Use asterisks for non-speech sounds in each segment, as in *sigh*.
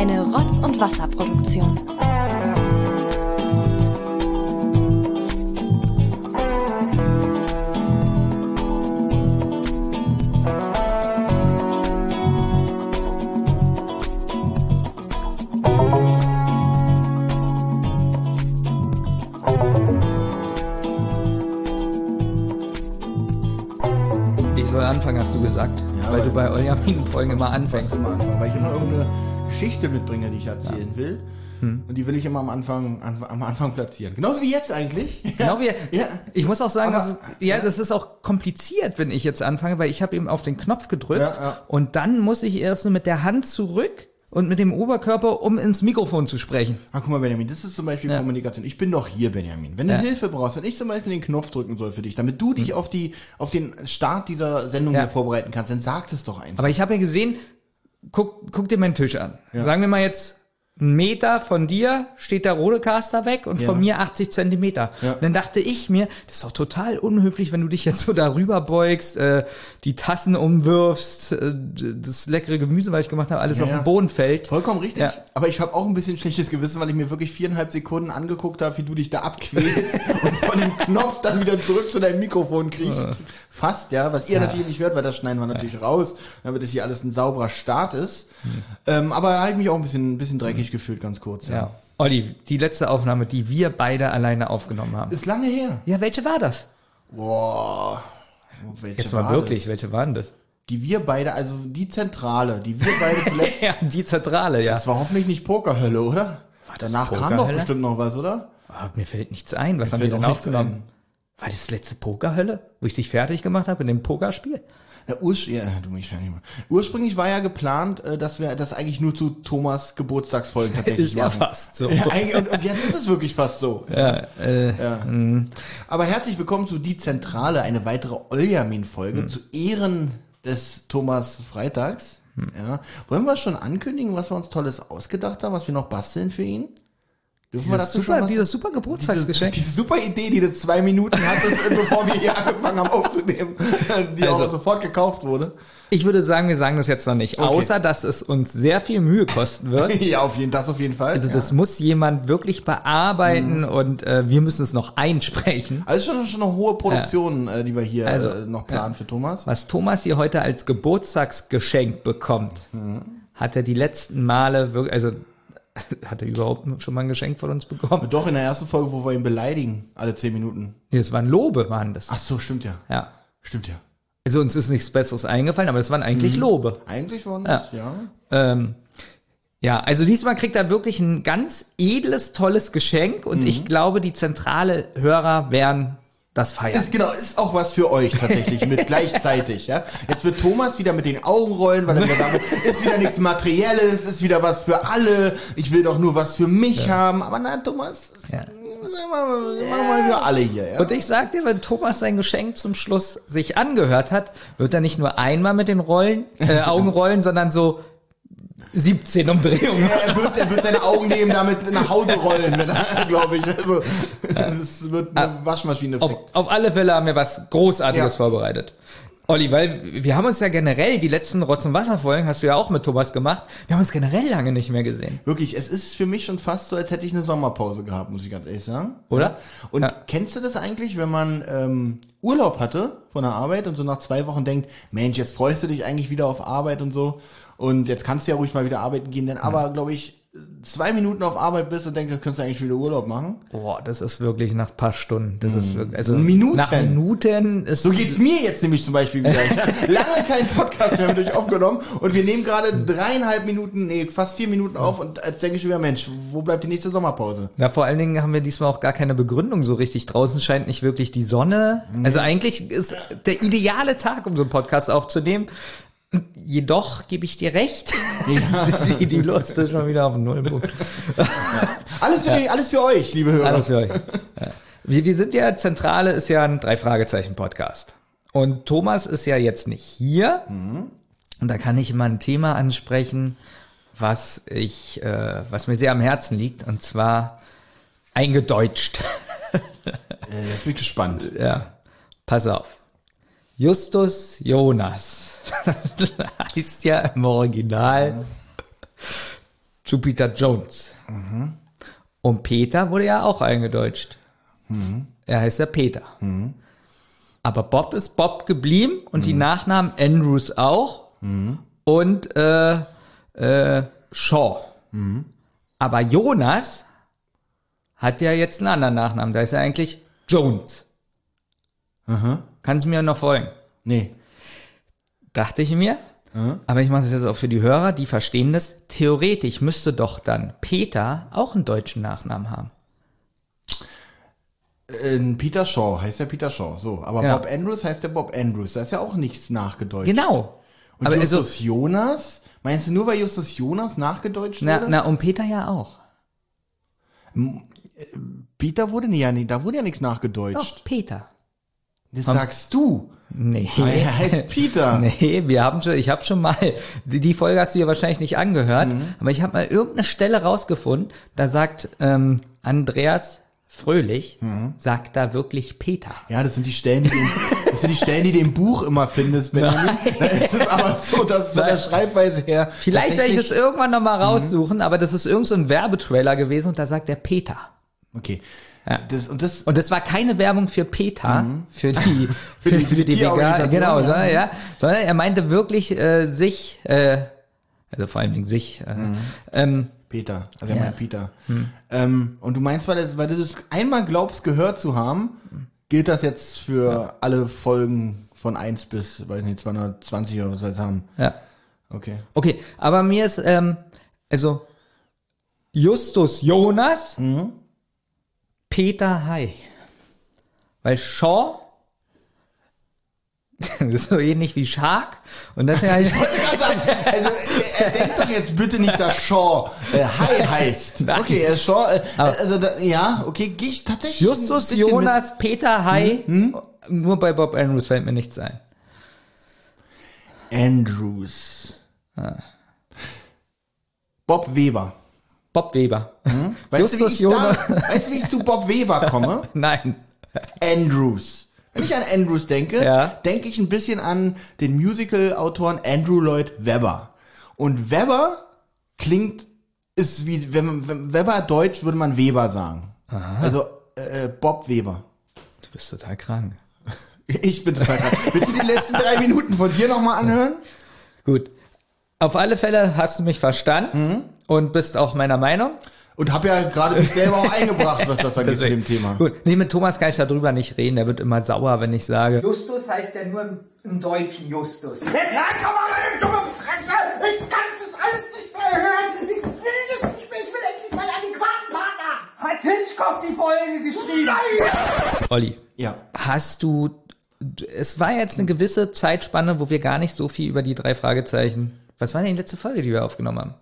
Eine Rotz- und Wasserproduktion. Ich soll anfangen, hast du gesagt. Ja, weil weil- du bei euren Folgen immer anfängst. Anfangen, weil ich immer irgendeine Geschichte mitbringe, die ich erzählen will. Hm. Und die will ich immer am Anfang, an, am Anfang platzieren. Genauso wie jetzt eigentlich. *laughs* Genau wie, Ja. ich muss auch sagen, Aber- das ist, ja, das ist auch kompliziert, wenn ich jetzt anfange, weil ich habe eben auf den Knopf gedrückt Ja, ja. und dann muss ich erst mit der Hand zurück und mit dem Oberkörper, um ins Mikrofon zu sprechen. Ah, guck mal, Benjamin, das ist zum Beispiel Ja. Kommunikation. Ich bin doch hier, Benjamin. Wenn du Ja. Hilfe brauchst, wenn ich zum Beispiel den Knopf drücken soll für dich, damit du dich auf die, auf den Start dieser Sendung Ja. hier vorbereiten kannst, dann sag das doch einfach. Aber ich habe ja gesehen, guck, guck dir meinen Tisch an. Ja. Sagen wir mal jetzt, ein Meter von dir steht der Rodecaster weg und Ja. von mir 80 Zentimeter. Ja. Und dann dachte ich mir, das ist doch total unhöflich, wenn du dich jetzt so darüber beugst, äh, die Tassen umwirfst, äh, das leckere Gemüse, was ich gemacht habe, alles Ja, auf den Boden fällt. Vollkommen richtig. Aber ich habe auch ein bisschen schlechtes Gewissen, weil ich mir wirklich viereinhalb Sekunden angeguckt habe, wie du dich da abquälst *laughs* und von dem Knopf dann wieder zurück zu deinem Mikrofon kriegst. Fast, ja. Was ihr natürlich nicht hört, weil das schneiden wir natürlich raus, damit das hier alles ein sauberer Start ist. Ähm, aber habe ich mich auch ein bisschen, ein bisschen dreckig gefühlt, ganz kurz. Ja. Ja. Olli, die letzte Aufnahme, die wir beide alleine aufgenommen haben. Ist lange her. Ja, welche war das? Boah. Welche Jetzt mal war wirklich, Das? welche waren das? Die wir beide, also die Zentrale, die wir beide *laughs* zuletzt. Ja, die Zentrale, ja. Das war hoffentlich nicht Pokerhölle, oder? Danach kam doch bestimmt noch was, oder? Ah, mir fällt nichts ein. Was haben fällt wir denn aufgenommen? War das das letzte Pokerhölle, wo ich dich fertig gemacht habe in dem Pokerspiel? Ja, urs ja, du mich ja. Ursprünglich war ja geplant, äh, dass wir das eigentlich nur zu Thomas Geburtstagsfolgen *laughs* tatsächlich Ist ja machen. fast so. Ja, und, und jetzt ist es wirklich fast so. Ja, äh, Ja. Aber herzlich willkommen zu Die Zentrale, eine weitere Oljamin-Folge zu Ehren des Thomas Freitags. Ja. Wollen wir schon ankündigen, was wir uns Tolles ausgedacht haben, was wir noch basteln für ihn? Dürfen wir dieses, schon super, dieses super diese, Geburtstagsgeschenk. diese super Idee, die du zwei Minuten hattest, *laughs* bevor wir hier angefangen haben aufzunehmen, die Also- auch sofort gekauft wurde. Ich würde sagen, wir sagen das jetzt noch nicht, Okay. außer dass es uns sehr viel Mühe kosten wird. *laughs* Ja, auf jeden, das auf jeden Fall. Also ja. das muss jemand wirklich bearbeiten und äh, wir müssen es noch einsprechen. Also schon, schon eine hohe Produktion, äh, die wir hier Also, äh, noch planen für Thomas. Was Thomas hier heute als Geburtstagsgeschenk bekommt, hat er die letzten Male wirklich, also *laughs* hat er überhaupt schon mal ein Geschenk von uns bekommen? Doch in der ersten Folge, wo wir ihn beleidigen, alle zehn Minuten. Nee, es waren Lobe, waren das. Ach so, stimmt ja. Ja. Stimmt ja. Also uns ist nichts Besseres eingefallen, aber es waren eigentlich Lobe. Eigentlich waren Ja. das, ja. Ähm, ja, also diesmal kriegt er wirklich ein ganz edles, tolles Geschenk und ich glaube, die zentrale Hörer werden das feiern. Ist genau, ist auch was für euch tatsächlich mit *laughs* gleichzeitig, ja. Jetzt wird Thomas wieder mit den Augen rollen, weil er wieder damit, ist wieder nichts Materielles, ist wieder was für alle. Ich will doch nur was für mich haben. Aber nein, Thomas, Ja. machen wir mal für alle hier, ja. Und ich sag dir, wenn Thomas sein Geschenk zum Schluss sich angehört hat, wird er nicht nur einmal mit den Rollen, äh, Augen rollen, sondern so 17 Umdrehungen. Er wird, er wird seine Augen nehmen, damit nach Hause rollen, *laughs* glaube ich. Also, es wird eine Waschmaschine. Auf, auf alle Fälle haben wir was Großartiges Ja. vorbereitet. Olli, weil wir haben uns ja generell, die letzten Rotz- und Wasserfolgen hast du ja auch mit Thomas gemacht, wir haben uns generell lange nicht mehr gesehen. Wirklich, es ist für mich schon fast so, als hätte ich eine Sommerpause gehabt, muss ich ganz ehrlich sagen. Oder? Ja. Und Ja. kennst du das eigentlich, wenn man ähm, Urlaub hatte von der Arbeit und so nach zwei Wochen denkt, Mensch, jetzt freust du dich eigentlich wieder auf Arbeit und so und jetzt kannst du ja ruhig mal wieder arbeiten gehen, dann aber, glaube ich, zwei Minuten auf Arbeit bist und denkst, jetzt kannst du eigentlich wieder Urlaub machen. Boah, das ist wirklich nach paar Stunden. Das ist wirklich, also Minuten. nach Minuten ist So geht's mir jetzt nämlich zum Beispiel wieder. Ich habe *laughs* lange keinen Podcast mehr mit euch aufgenommen und wir nehmen gerade dreieinhalb Minuten, nee, fast vier Minuten auf und jetzt denke ich wieder, Mensch, wo bleibt die nächste Sommerpause? Ja, vor allen Dingen haben wir diesmal auch gar keine Begründung so richtig. Draußen scheint nicht wirklich die Sonne. Also eigentlich ist der ideale Tag, um so einen Podcast aufzunehmen. Jedoch gebe ich dir recht. die, die Lust ist schon wieder auf den Nullpunkt. *laughs* Alles für, alles für euch, liebe Hörer. Alles für euch. Ja. Wir, wir sind ja, Zentrale ist ja ein Drei-Fragezeichen-Podcast. Und Thomas ist ja jetzt nicht hier. Und da kann ich mal ein Thema ansprechen, was ich, äh, was mir sehr am Herzen liegt, und zwar eingedeutscht. Äh, jetzt bin ich gespannt. Ja, pass auf. Justus Jonas *laughs* heißt ja im Original Jupiter Jones. Und Peter wurde ja auch eingedeutscht. Er heißt ja Peter. Aber Bob ist Bob geblieben und die Nachnamen Andrews auch. Und äh, äh, Shaw. Aber Jonas hat ja jetzt einen anderen Nachnamen. Da ist er eigentlich Jones. Kannst du mir noch folgen? Nee. Dachte ich mir. Aber ich mache das jetzt auch für die Hörer, die verstehen das. Theoretisch müsste doch dann Peter auch einen deutschen Nachnamen haben. Äh, Peter Shaw heißt ja Peter Shaw. So, aber Ja. Bob Andrews heißt ja Bob Andrews. Da ist ja auch nichts nachgedeutscht. Genau. Und aber also, Justus Jonas? Meinst du nur, weil Justus Jonas nachgedeutscht na, wurde? na, und Peter ja auch. Peter wurde, ja, nee, da wurde ja nichts nachgedeutscht. Doch, Peter. Das sagst du. Nee. Weil er heißt Peter. *laughs* Nee, wir haben schon, ich habe schon mal, die, Folge hast du ja wahrscheinlich nicht angehört, Mhm. aber ich habe mal irgendeine Stelle rausgefunden, da sagt ähm, Andreas Fröhlich, Mhm. sagt da wirklich Peter. Ja, das sind die Stellen, die das sind die Stellen, die du im Buch immer findest, Benjamin. Da ist es aber so, dass von der. Schreibweise her. Vielleicht werde ich es irgendwann Mhm. nochmal raussuchen, aber das ist irgend so ein Werbetrailer gewesen und da sagt er Peter. Okay. Ja. Das, und das, Und das war keine Werbung für Peter, *laughs* für die, für, die- für die Veganer, Tierorganisation, genau, ja. sondern, ja, sondern er meinte wirklich äh, sich, äh, also vor allen Dingen sich, äh, ähm, Peter, also er Ja. meint Peter. Ähm, und du meinst, weil, das, weil du das einmal glaubst, gehört zu haben, gilt das jetzt für alle Folgen von 1 bis, weiß nicht, 220 oder was wir jetzt haben. ja. Okay. Okay, aber mir ist, ähm, also Justus Jonas, Peter Hai. Weil Shaw, das *laughs* ist so ähnlich wie Shark. Und das ist ja Ich wollte gerade sagen, also er, er denkt doch jetzt bitte nicht, dass Shaw äh, Hai heißt. *laughs* Nein. Okay, er ist Shaw, äh, also da, ja, okay, gehe ich tatsächlich Justus Jonas, Peter Hai. Nur bei Bob Andrews fällt mir nichts ein. Mit. Andrews. Ah. Bob Weber. Bob Weber. Weißt du, wie ich Jonas. da, weißt du, wie ich zu Bob Weber komme? *laughs* Nein. Andrews. Wenn ich an Andrews denke, Ja. denke ich ein bisschen an den Musical-Autoren Andrew Lloyd Webber. Und Webber klingt, ist wie, wenn man, wenn Webber Deutsch würde man Weber sagen. Also, äh, Bob Weber. Du bist total krank. *laughs* Ich bin total krank. Willst du die letzten drei Minuten von dir nochmal anhören? Gut. Auf alle Fälle hast du mich verstanden und bist auch meiner Meinung. Und habe ja gerade mich selber auch *laughs* eingebracht, was das angeht zu dem Thema. Gut, nee, mit Thomas kann ich darüber nicht reden. Der wird immer sauer, wenn ich sage. Justus heißt ja nur im, im Deutschen Justus. Jetzt halt doch mal eine dumme Fresse! Ich kann das alles nicht mehr hören! Ich will das nicht mehr! Ich will endlich meinen adäquaten Partner! Hat Hitchcock die Folge geschrieben? Nein! Olli, Ja. hast du, es war jetzt eine gewisse Zeitspanne, wo wir gar nicht so viel über die drei Fragezeichen, was war denn die letzte Folge, die wir aufgenommen haben?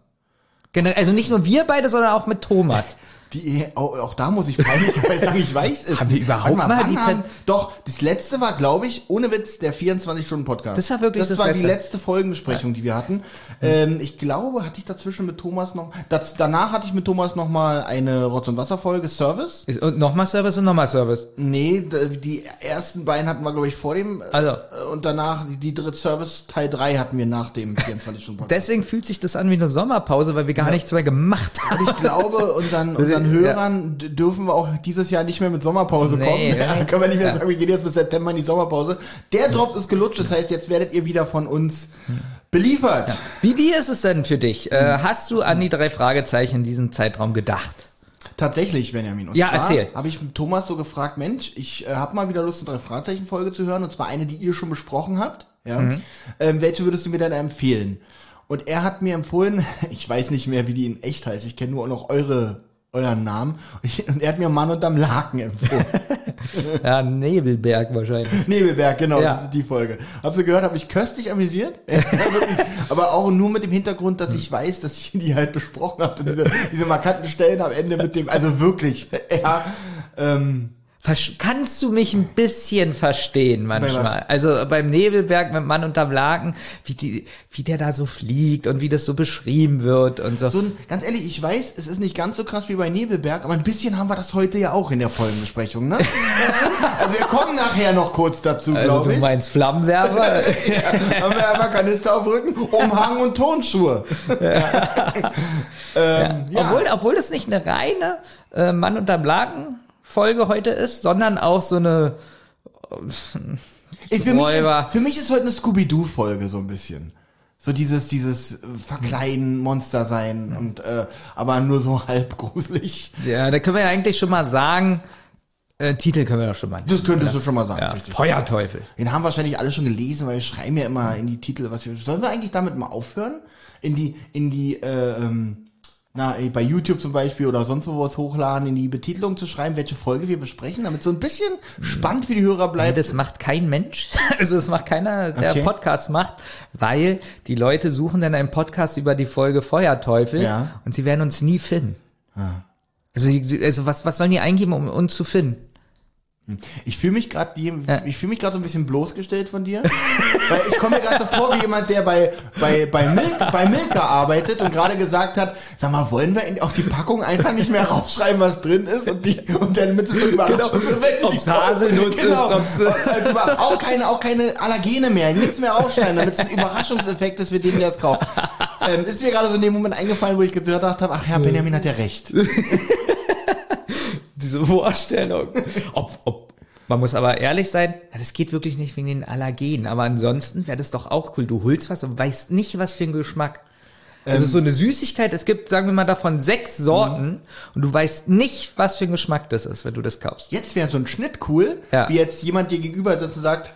Also nicht nur wir beide, sondern auch mit Thomas. *laughs* Die, auch, auch da muss ich peinlich *laughs* sagen, ich weiß es. Haben wir nicht. überhaupt mal wann die haben, Zeit- Doch, das letzte war, glaube ich, ohne Witz, der 24-Stunden-Podcast. Das war wirklich das das war die letzte. letzte Folgenbesprechung, die wir hatten. Ähm, ich glaube, hatte ich dazwischen mit Thomas noch, das, danach hatte ich mit Thomas noch mal eine Rotz- und Wasser-Folge, Service. Ist- Und nochmal Service und nochmal Service. Nee, die ersten beiden hatten wir, glaube ich, vor dem, äh, Also. und danach, die, dritte Service, Teil 3 hatten wir nach dem 24-Stunden-Podcast. Deswegen fühlt sich das an wie eine Sommerpause, weil wir gar nichts mehr gemacht haben. Ich glaube, unseren, unseren Ja. Hörern d- dürfen wir auch dieses Jahr nicht mehr mit Sommerpause Nee, kommen. ja. *laughs* Dann können wir nicht mehr Ja. sagen, wir gehen jetzt bis September in die Sommerpause. Der Drops ist gelutscht, das heißt, jetzt werdet ihr wieder von uns beliefert. Wie, wie ist es denn für dich? Äh, hast du an die drei Fragezeichen in diesem Zeitraum gedacht? Tatsächlich, Benjamin. Und Ja, erzähl. habe ich Thomas so gefragt, Mensch, ich äh, habe mal wieder Lust, eine drei Fragezeichen Folge zu hören, und zwar eine, die ihr schon besprochen habt. Ja. Mhm. Ähm, welche würdest du mir denn empfehlen? Und er hat mir empfohlen, *laughs* ich weiß nicht mehr, wie die in echt heißt, ich kenne nur noch eure euren Namen. Und er hat mir Mann unterm Laken empfohlen. *laughs* Ja, Nebelberg wahrscheinlich. Nebelberg, genau, Ja. das ist die Folge. Habt ihr gehört, habe ich köstlich amüsiert. *laughs* Aber auch nur mit dem Hintergrund, dass ich weiß, dass ich die halt besprochen habe. Diese, diese markanten Stellen am Ende mit dem, also wirklich, *laughs* ja, ähm, Kannst du mich ein bisschen verstehen manchmal? Also beim Nebelberg mit Mann unterm Laken, wie, die, wie der da so fliegt und wie das so beschrieben wird und so. So ein, ganz ehrlich, ich weiß, es ist nicht ganz so krass wie bei Nebelberg, aber ein bisschen haben wir das heute ja auch in der Folgenbesprechung, ne? *laughs* also wir kommen nachher noch kurz dazu, also glaube du ich. meinst Flammenwerfer? *laughs* haben wir einmal Kanister auf Rücken, Umhang und Tonschuhe. *laughs* ähm, ja. Obwohl, obwohl es nicht eine reine äh, Mann unterm Laken Folge heute ist, sondern auch so eine Ey, für, mich, für mich ist heute eine Scooby-Doo-Folge so ein bisschen. So dieses, dieses äh, verkleiden, Monster sein und äh, aber nur so *laughs* halb gruselig. Ja, da können wir ja eigentlich schon mal sagen, äh, Titel können wir doch schon mal. Das könntest du schon mal sagen. ja, richtig. Feuerteufel. Den haben wahrscheinlich alle schon gelesen, weil wir schreiben ja immer in die Titel, was wir. Sollen wir eigentlich damit mal aufhören? In die, in die, äh, ähm, na, bei YouTube zum Beispiel oder sonst wo was hochladen, in die Betitelung zu schreiben, welche Folge wir besprechen, damit so ein bisschen spannend für die Hörer Nee, bleibt. das macht kein Mensch. *laughs* Also das macht keiner, der Okay. Podcast macht, weil die Leute suchen dann einen Podcast über die Folge Feuerteufel Ja. und sie werden uns nie finden. Also, die- also was, was sollen die eingeben, um uns zu finden? Ich fühle mich gerade, Ja. ich fühle mich gerade so ein bisschen bloßgestellt von dir, *laughs* weil ich komme mir gerade so vor wie jemand, der bei bei bei, Milk, bei Milka arbeitet und gerade gesagt hat, sag mal, wollen wir auf die Packung einfach nicht mehr raufschreiben, was drin ist und die und dann mit so Überraschung so weg. Ob's Haselnuss ist, ob's- also auch keine auch keine Allergene mehr, nichts mehr aufschreiben, damit es ein Überraschungseffekt ist für den, der es kauft. Ähm, ist mir gerade so in dem Moment eingefallen, wo ich gedacht habe, ach ja, Benjamin hat ja recht. *laughs* Diese Vorstellung. ob, ob, man muss aber ehrlich sein, das geht wirklich nicht wegen den Allergenen. Aber ansonsten wäre das doch auch cool. Du holst was und weißt nicht, was für ein Geschmack. Also Ähm. so eine Süßigkeit, es gibt, sagen wir mal, davon sechs Sorten und du weißt nicht, was für ein Geschmack das ist, wenn du das kaufst. Jetzt wäre so ein Schnitt cool, Ja. wie jetzt jemand dir gegenüber sitzt und sagt,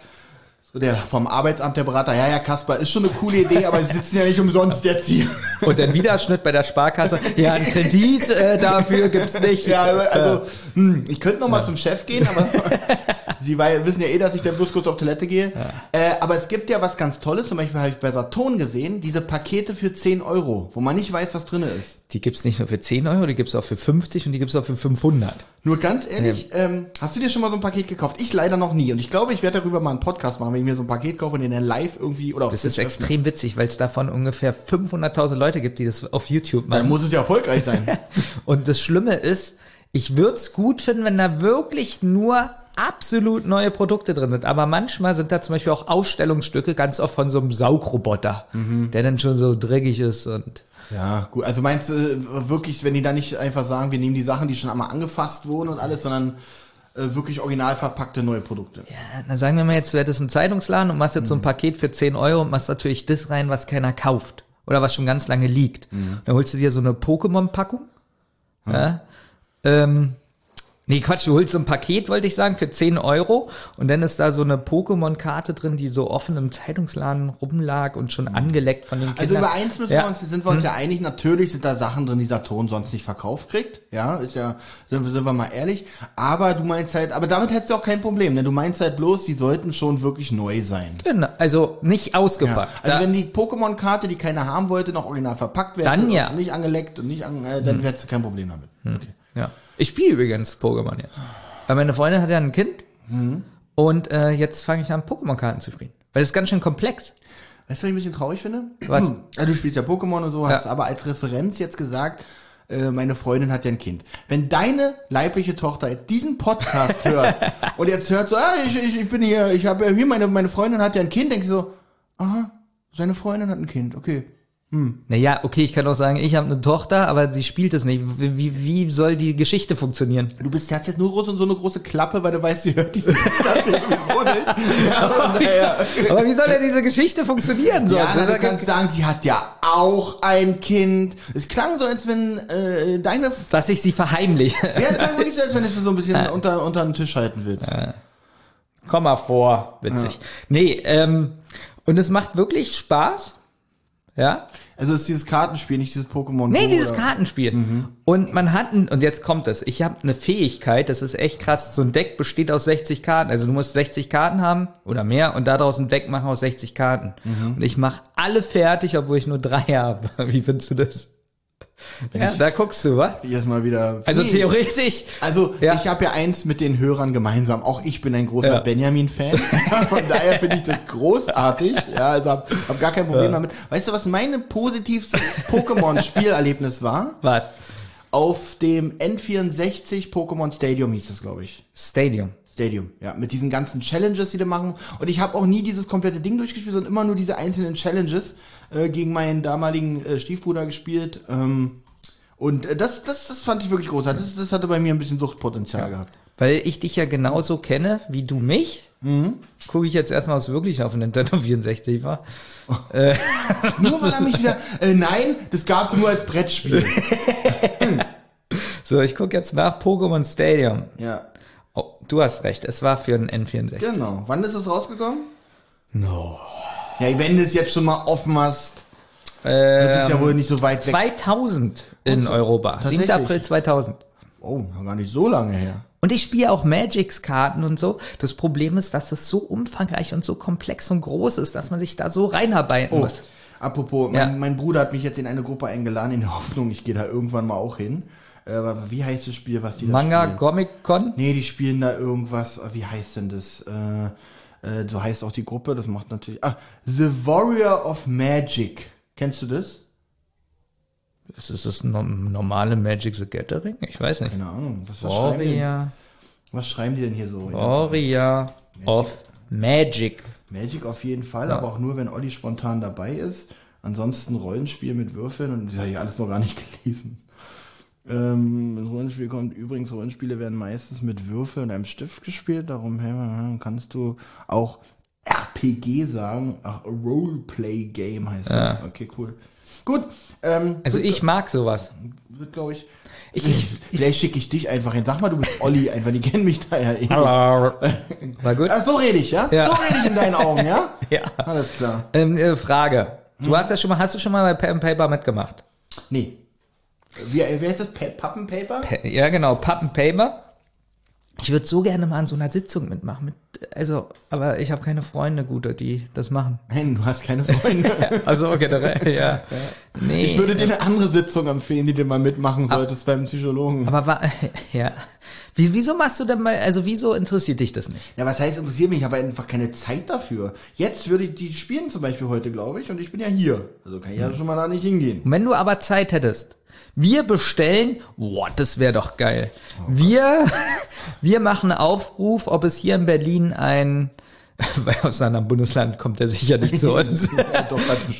so der vom Arbeitsamt der Berater, ja, ja, Kasper, ist schon eine coole Idee, aber sie sitzen ja nicht umsonst jetzt hier. *laughs* Und dann wieder Schnitt bei der Sparkasse. Ja, ein Kredit äh, dafür gibt's nicht. Ja, also, hm, ich könnte noch mal zum Chef gehen, aber *laughs* sie wei- wissen ja eh, dass ich dann bloß kurz auf Toilette gehe. Äh, aber es gibt ja was ganz Tolles, zum Beispiel habe ich bei Saturn gesehen, diese Pakete für 10 Euro, wo man nicht weiß, was drin ist. Die gibt's nicht nur für 10 Euro, die gibt's auch für 50 und die gibt's auch für 500. Nur ganz ehrlich, ähm, hast du dir schon mal so ein Paket gekauft? Ich leider noch nie. Und ich glaube, ich werde darüber mal einen Podcast machen, ich mir so ein Paket kaufe und den dann live irgendwie oder auf Das ist öffne. extrem witzig, weil es davon ungefähr 500.000 Leute gibt, die das auf YouTube Dann machen. muss es ja erfolgreich sein. *laughs* Und das Schlimme ist, ich würde es gut finden, wenn da wirklich nur absolut neue Produkte drin sind. Aber manchmal sind da zum Beispiel auch Ausstellungsstücke, ganz oft von so einem Saugroboter, der dann schon so dreckig ist und Ja, gut. Also meinst du wirklich, wenn die da nicht einfach sagen, wir nehmen die Sachen, die schon einmal angefasst wurden und alles, sondern äh, wirklich original verpackte neue Produkte? Ja, dann sagen wir mal jetzt, du hättest einen Zeitungsladen und machst jetzt so ein Paket für 10 Euro und machst natürlich das rein, was keiner kauft. Oder was schon ganz lange liegt. Dann holst du dir so eine Pokémon-Packung. Ja. Ähm, nee, Quatsch, du holst so ein Paket, wollte ich sagen, für 10 Euro. Und dann ist da so eine Pokémon-Karte drin, die so offen im Zeitungsladen rumlag und schon angeleckt von den Kindern. Also über eins müssen Ja. wir uns, sind wir uns ja einig, natürlich sind da Sachen drin, die Saturn sonst nicht verkauft kriegt. Ja, ist ja, sind, wir- sind wir mal ehrlich. Aber du meinst halt, aber damit hättest du auch kein Problem, denn du meinst halt bloß, die sollten schon wirklich neu sein. Genau, also nicht Ja. ausgepackt. Also Da- wenn die Pokémon-Karte, die keiner haben wollte, noch original verpackt wäre, Dann ja. nicht angeleckt und nicht an, äh, dann hättest du kein Problem damit. Okay. Ja. Ich spiele übrigens Pokémon jetzt. Weil meine Freundin hat ja ein Kind und äh, jetzt fange ich an, Pokémon-Karten zu spielen. Weil das ist ganz schön komplex. Weißt du, was ich ein bisschen traurig finde? Was? *clears throat* Ja, du spielst ja Pokémon und so, hast Ja. aber als Referenz jetzt gesagt, äh, meine Freundin hat ja ein Kind. Wenn deine leibliche Tochter jetzt diesen Podcast *laughs* hört und jetzt hört so, ah, ich, ich, ich bin hier, ich habe ja hier, meine, meine Freundin hat ja ein Kind, denke ich so, aha, seine Freundin hat ein Kind, okay. Naja, okay, ich kann auch sagen, ich habe eine Tochter, aber sie spielt es nicht. Wie, wie, wie soll die Geschichte funktionieren? Du bist hast jetzt nur groß und so eine große Klappe, weil du weißt, sie hört diesen Podcast ja sowieso nicht. Ja, und, naja. Aber wie soll denn diese Geschichte funktionieren? So? Ja, na, du ja kannst sagen, sie hat ja auch ein Kind. Es klang so, als wenn äh, deine dass ich sie verheimliche. Ja, es klang wirklich so, als wenn du es so ein bisschen unter, unter den Tisch halten willst. Komm mal vor, witzig. Nee, ähm, und es macht wirklich Spaß. Ja? Also es ist dieses Kartenspiel, nicht dieses Pokémon. Nee, Go dieses oder- Kartenspiel. Und man hat, ein, und jetzt kommt es, ich habe eine Fähigkeit, das ist echt krass, so ein Deck besteht aus 60 Karten, also du musst 60 Karten haben oder mehr und daraus ein Deck machen aus 60 Karten. Und ich mache alle fertig, obwohl ich nur drei *laughs* habe. Wie findest du das? Ja, da guckst du, wa? Ich erstmal wieder. Also Nee. theoretisch. Also Ja. ich habe ja eins mit den Hörern gemeinsam. Auch ich bin ein großer Ja. Benjamin-Fan. *laughs* Von daher finde ich das großartig. Ja, also hab, hab gar kein Problem Ja. damit. Weißt du, was mein positivstes Pokémon-Spielerlebnis war? Was? Auf dem N64 Pokémon Stadium hieß das, glaube ich. Stadium. Stadium, ja, mit diesen ganzen Challenges, die da machen. Und ich habe auch nie dieses komplette Ding durchgespielt, sondern immer nur diese einzelnen Challenges äh, gegen meinen damaligen äh, Stiefbruder gespielt. Ähm, und äh, das, das, das fand ich wirklich großartig. Das, das hatte bei mir ein bisschen Suchtpotenzial gehabt. Weil ich dich ja genauso kenne wie du mich. Mhm. Gucke ich jetzt erstmal, was wirklich auf Nintendo 64 war. *laughs* Nur weil er mich wieder. Äh, nein, das gab nur als Brettspiel. *laughs* So, ich gucke jetzt nach Pokémon Stadium. ja, Oh, du hast recht, es war für ein N64. genau. Wann ist es rausgekommen? No. Ja, wenn du es jetzt schon mal offen hast, das ist ja Ähm, wohl nicht so weit weg. 2000 in so- Europa. 7. tatsächlich? April 2000. Oh, gar nicht so lange her. Und ich spiele auch Magics-Karten und so. Das Problem ist, dass das so umfangreich und so komplex und groß ist, dass man sich da so reinarbeiten Oh, muss. apropos, mein, Ja. mein Bruder hat mich jetzt in eine Gruppe eingeladen, in der Hoffnung, ich gehe da irgendwann mal auch hin. Äh, Aber wie heißt das Spiel, was die da Manga? Comic Con? Nee, die spielen da irgendwas, äh, wie heißt denn das? Äh, äh, so heißt auch die Gruppe, das macht natürlich. Ah, The Warrior of Magic. Kennst du das? Ist das das no- normale Magic the Gathering? Ich weiß nicht. Keine Ahnung. Was, was, schreiben, die, denn- Warrior, was schreiben die denn hier so? Ja, Warrior of Magic. Magic auf jeden Fall, aber auch nur, wenn Olli spontan dabei ist. Ansonsten Rollenspiel mit Würfeln und das habe ich alles noch gar nicht *laughs* gelesen. Ähm, Rollenspiel kommt übrigens, Rollenspiele werden meistens mit Würfel und einem Stift gespielt, darum hey, kannst du auch RPG sagen. Ach, Roleplay-Game heißt das. Okay, cool. Gut, ähm, Also ich mag sowas. wird, glaube ich. Ich- ich- Vielleicht schicke ich dich einfach hin. Sag mal, du bist Olli, *laughs* einfach, die kennen mich da ja eh. War gut? Ah, so rede ich, ja? Ja. So rede ich in deinen Augen, ja? *laughs* Ja. Alles klar. Ähm, äh, Frage. Du Hm? hast ja schon mal, hast du schon mal bei Pen Paper mitgemacht? Nee. Wie, wer ist das? Pa Pappenpaper? Pe- Ja, genau, Pappen Paper. Ich würde so gerne mal an so einer Sitzung mitmachen. Mit, also, aber ich habe keine Freunde, gute, die das machen. Nein, du hast keine Freunde. *laughs* Also generell, ja. Nee. Ich würde dir eine andere Sitzung empfehlen, die du mal mitmachen solltest beim Psychologen. aber war, *laughs* ja. Wie, wieso machst du denn mal, also wieso interessiert dich das nicht? Ja, was heißt interessiert mich? Ich habe einfach keine Zeit dafür. Jetzt würde ich die spielen zum Beispiel heute, glaube ich, und ich bin ja hier. Also kann ich ja schon mal da nicht hingehen. Und wenn du aber Zeit hättest, wir bestellen, boah, das wäre doch geil. Wir, *laughs* wir machen Aufruf, ob es hier in Berlin ein, weil *laughs* aus einem anderen Bundesland kommt er sicher nicht zu uns. *laughs*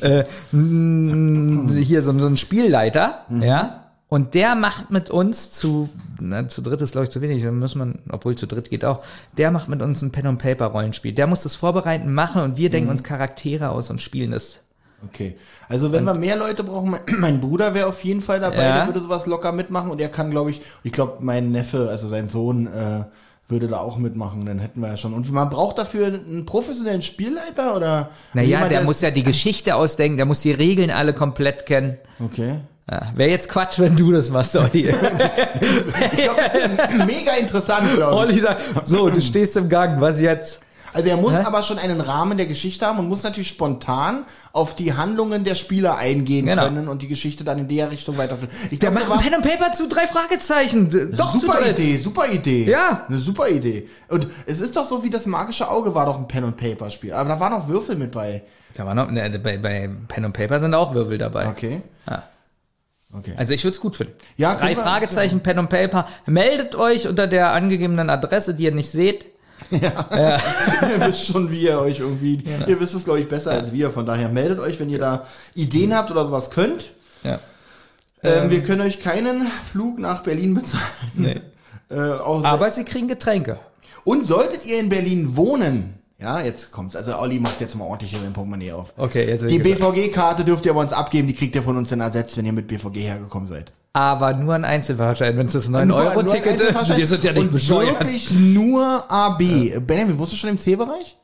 Äh, hier so, so ein Spielleiter, ja, und der macht mit uns zu, na, zu dritt ist glaube ich zu wenig, dann muss man, obwohl zu dritt geht auch, der macht mit uns ein Pen and Paper Rollenspiel. Der muss das vorbereiten, machen und wir denken uns Charaktere aus und spielen das. Okay. Also wenn wir mehr Leute brauchen, *clears throat* mein, Bruder wäre auf jeden Fall dabei, Ja. der würde sowas locker mitmachen und er kann, glaube ich, ich glaube, mein Neffe, also sein Sohn, äh, würde da auch mitmachen, dann hätten wir ja schon. Und man braucht dafür einen professionellen Spielleiter oder? Naja, jemand, der es- muss ja die *laughs* Geschichte ausdenken, der muss die Regeln alle komplett kennen. Okay. Ja, Wäre jetzt Quatsch, wenn du das machst, Olli. *laughs* Ich glaube, das ist *laughs* mega interessant, glaube Olli ich. sagt, so, du stehst im Gang, was jetzt? Also er muss Hä? aber schon einen Rahmen der Geschichte haben und muss natürlich spontan auf die Handlungen der Spieler eingehen Genau. können und die Geschichte dann in der Richtung weiterführen. Ich Der glaub, macht Pen and Paper zu drei Fragezeichen. Doch zu super dritt. Idee, super Idee. Ja. Eine super Idee. Und es ist doch so wie das magische Auge war doch ein Pen and Paper Spiel, aber da waren auch Würfel mit bei. Da war noch, ne, bei, bei Pen and Paper sind auch Wirbel dabei. Okay. Ja. Okay. Also ich würde es gut finden. Ja, Drei Fragezeichen, Pen and Paper. Meldet euch unter der angegebenen Adresse, die ihr nicht seht. *laughs* ihr wisst schon, wie ihr euch irgendwie, ihr wisst es glaube ich besser als wir, von daher meldet euch, wenn ihr da Ideen habt oder sowas könnt. Ja. Ähm, wir können euch keinen Flug nach Berlin bezahlen. Nee. *laughs* Äh, Aber sie kriegen Getränke. Und solltet ihr in Berlin wohnen, ja, jetzt kommt's. Also Olli macht jetzt mal ordentlich hier den Portemonnaie auf. Okay, jetzt Die BVG-Karte dürft ihr bei uns abgeben, die kriegt ihr von uns dann ersetzt, wenn ihr mit BVG hergekommen seid. Aber nur ein Einzelfahrschein, wenn es das Nur- nur ein 9-Euro-Ticket ist. Wir sind ja nicht und bescheuert. wirklich nur AB. Benjamin, wusstest du schon im C-Bereich?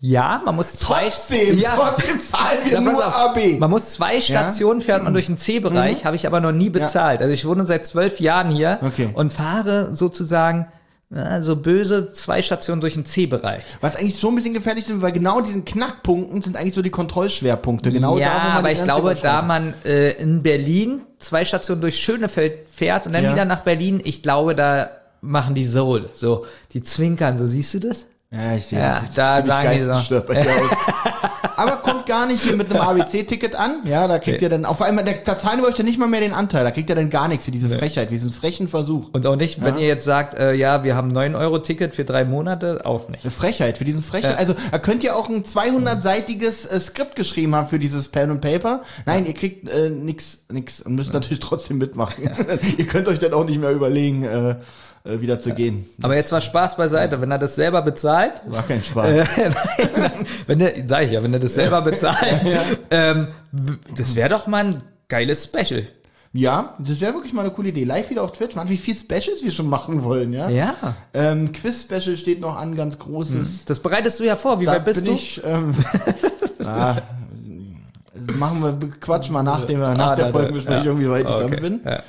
Ja, man muss zwei. Trotzdem, ja. trotzdem zahlen wir Ja, nur auf. AB. Man muss zwei Stationen fährt man durch den C-Bereich, habe ich aber noch nie bezahlt. Also ich wohne seit zwölf Jahren hier Okay. und fahre sozusagen ja, so böse zwei Stationen durch den C-Bereich. Was eigentlich so ein bisschen gefährlich ist, weil genau diesen Knackpunkten sind eigentlich so die Kontrollschwerpunkte. Genau ja, da, wo man aber ich glaube, da man äh, in Berlin zwei Stationen durch Schönefeld fährt und dann Ja. wieder nach Berlin, ich glaube, da machen die Soul. So, die zwinkern, so siehst du das? Ja, ich sehe Ja, das. da sagen die so. *laughs* Aber kommt gar nicht hier mit einem ABC-Ticket an. Ja, da kriegt Okay. ihr dann, auf einmal, da, da zahlen wir euch dann nicht mal mehr den Anteil. Da kriegt ihr dann gar nichts für diese Frechheit, diesen frechen Versuch. Und auch nicht, wenn ihr jetzt sagt, äh, ja, wir haben 9 Euro Ticket für drei Monate, auch nicht. Eine Frechheit, für diesen Frechheit. Ja. Also, da könnt ihr auch ein 200-seitiges äh, Skript geschrieben haben für dieses Pen and Paper. Nein, ihr kriegt äh, nix, nix und müsst natürlich trotzdem mitmachen. *laughs* ihr könnt euch dann auch nicht mehr überlegen, äh, äh, wieder zu gehen. Aber jetzt war Spaß beiseite, wenn er das selber bezahlt, War kein Spaß. Äh, *laughs* wenn der, sag ich ja, wenn er das selber bezahlt, *laughs* ähm, w- das wäre doch mal ein geiles Special. Ja, das wäre wirklich mal eine coole Idee. Live wieder auf Twitch. Mann, wie viel Specials wir schon machen wollen, ja? Ja. Ähm, Quiz-Special steht noch an, ganz großes. Das bereitest du ja vor. Wie Da weit bist bin du? ich, ähm, *laughs* ah, machen wir, quatschen wir nach, dem, nach Ah, der da- Folgenbesprechung, ja. wie weit ich Okay. damit bin. Ja.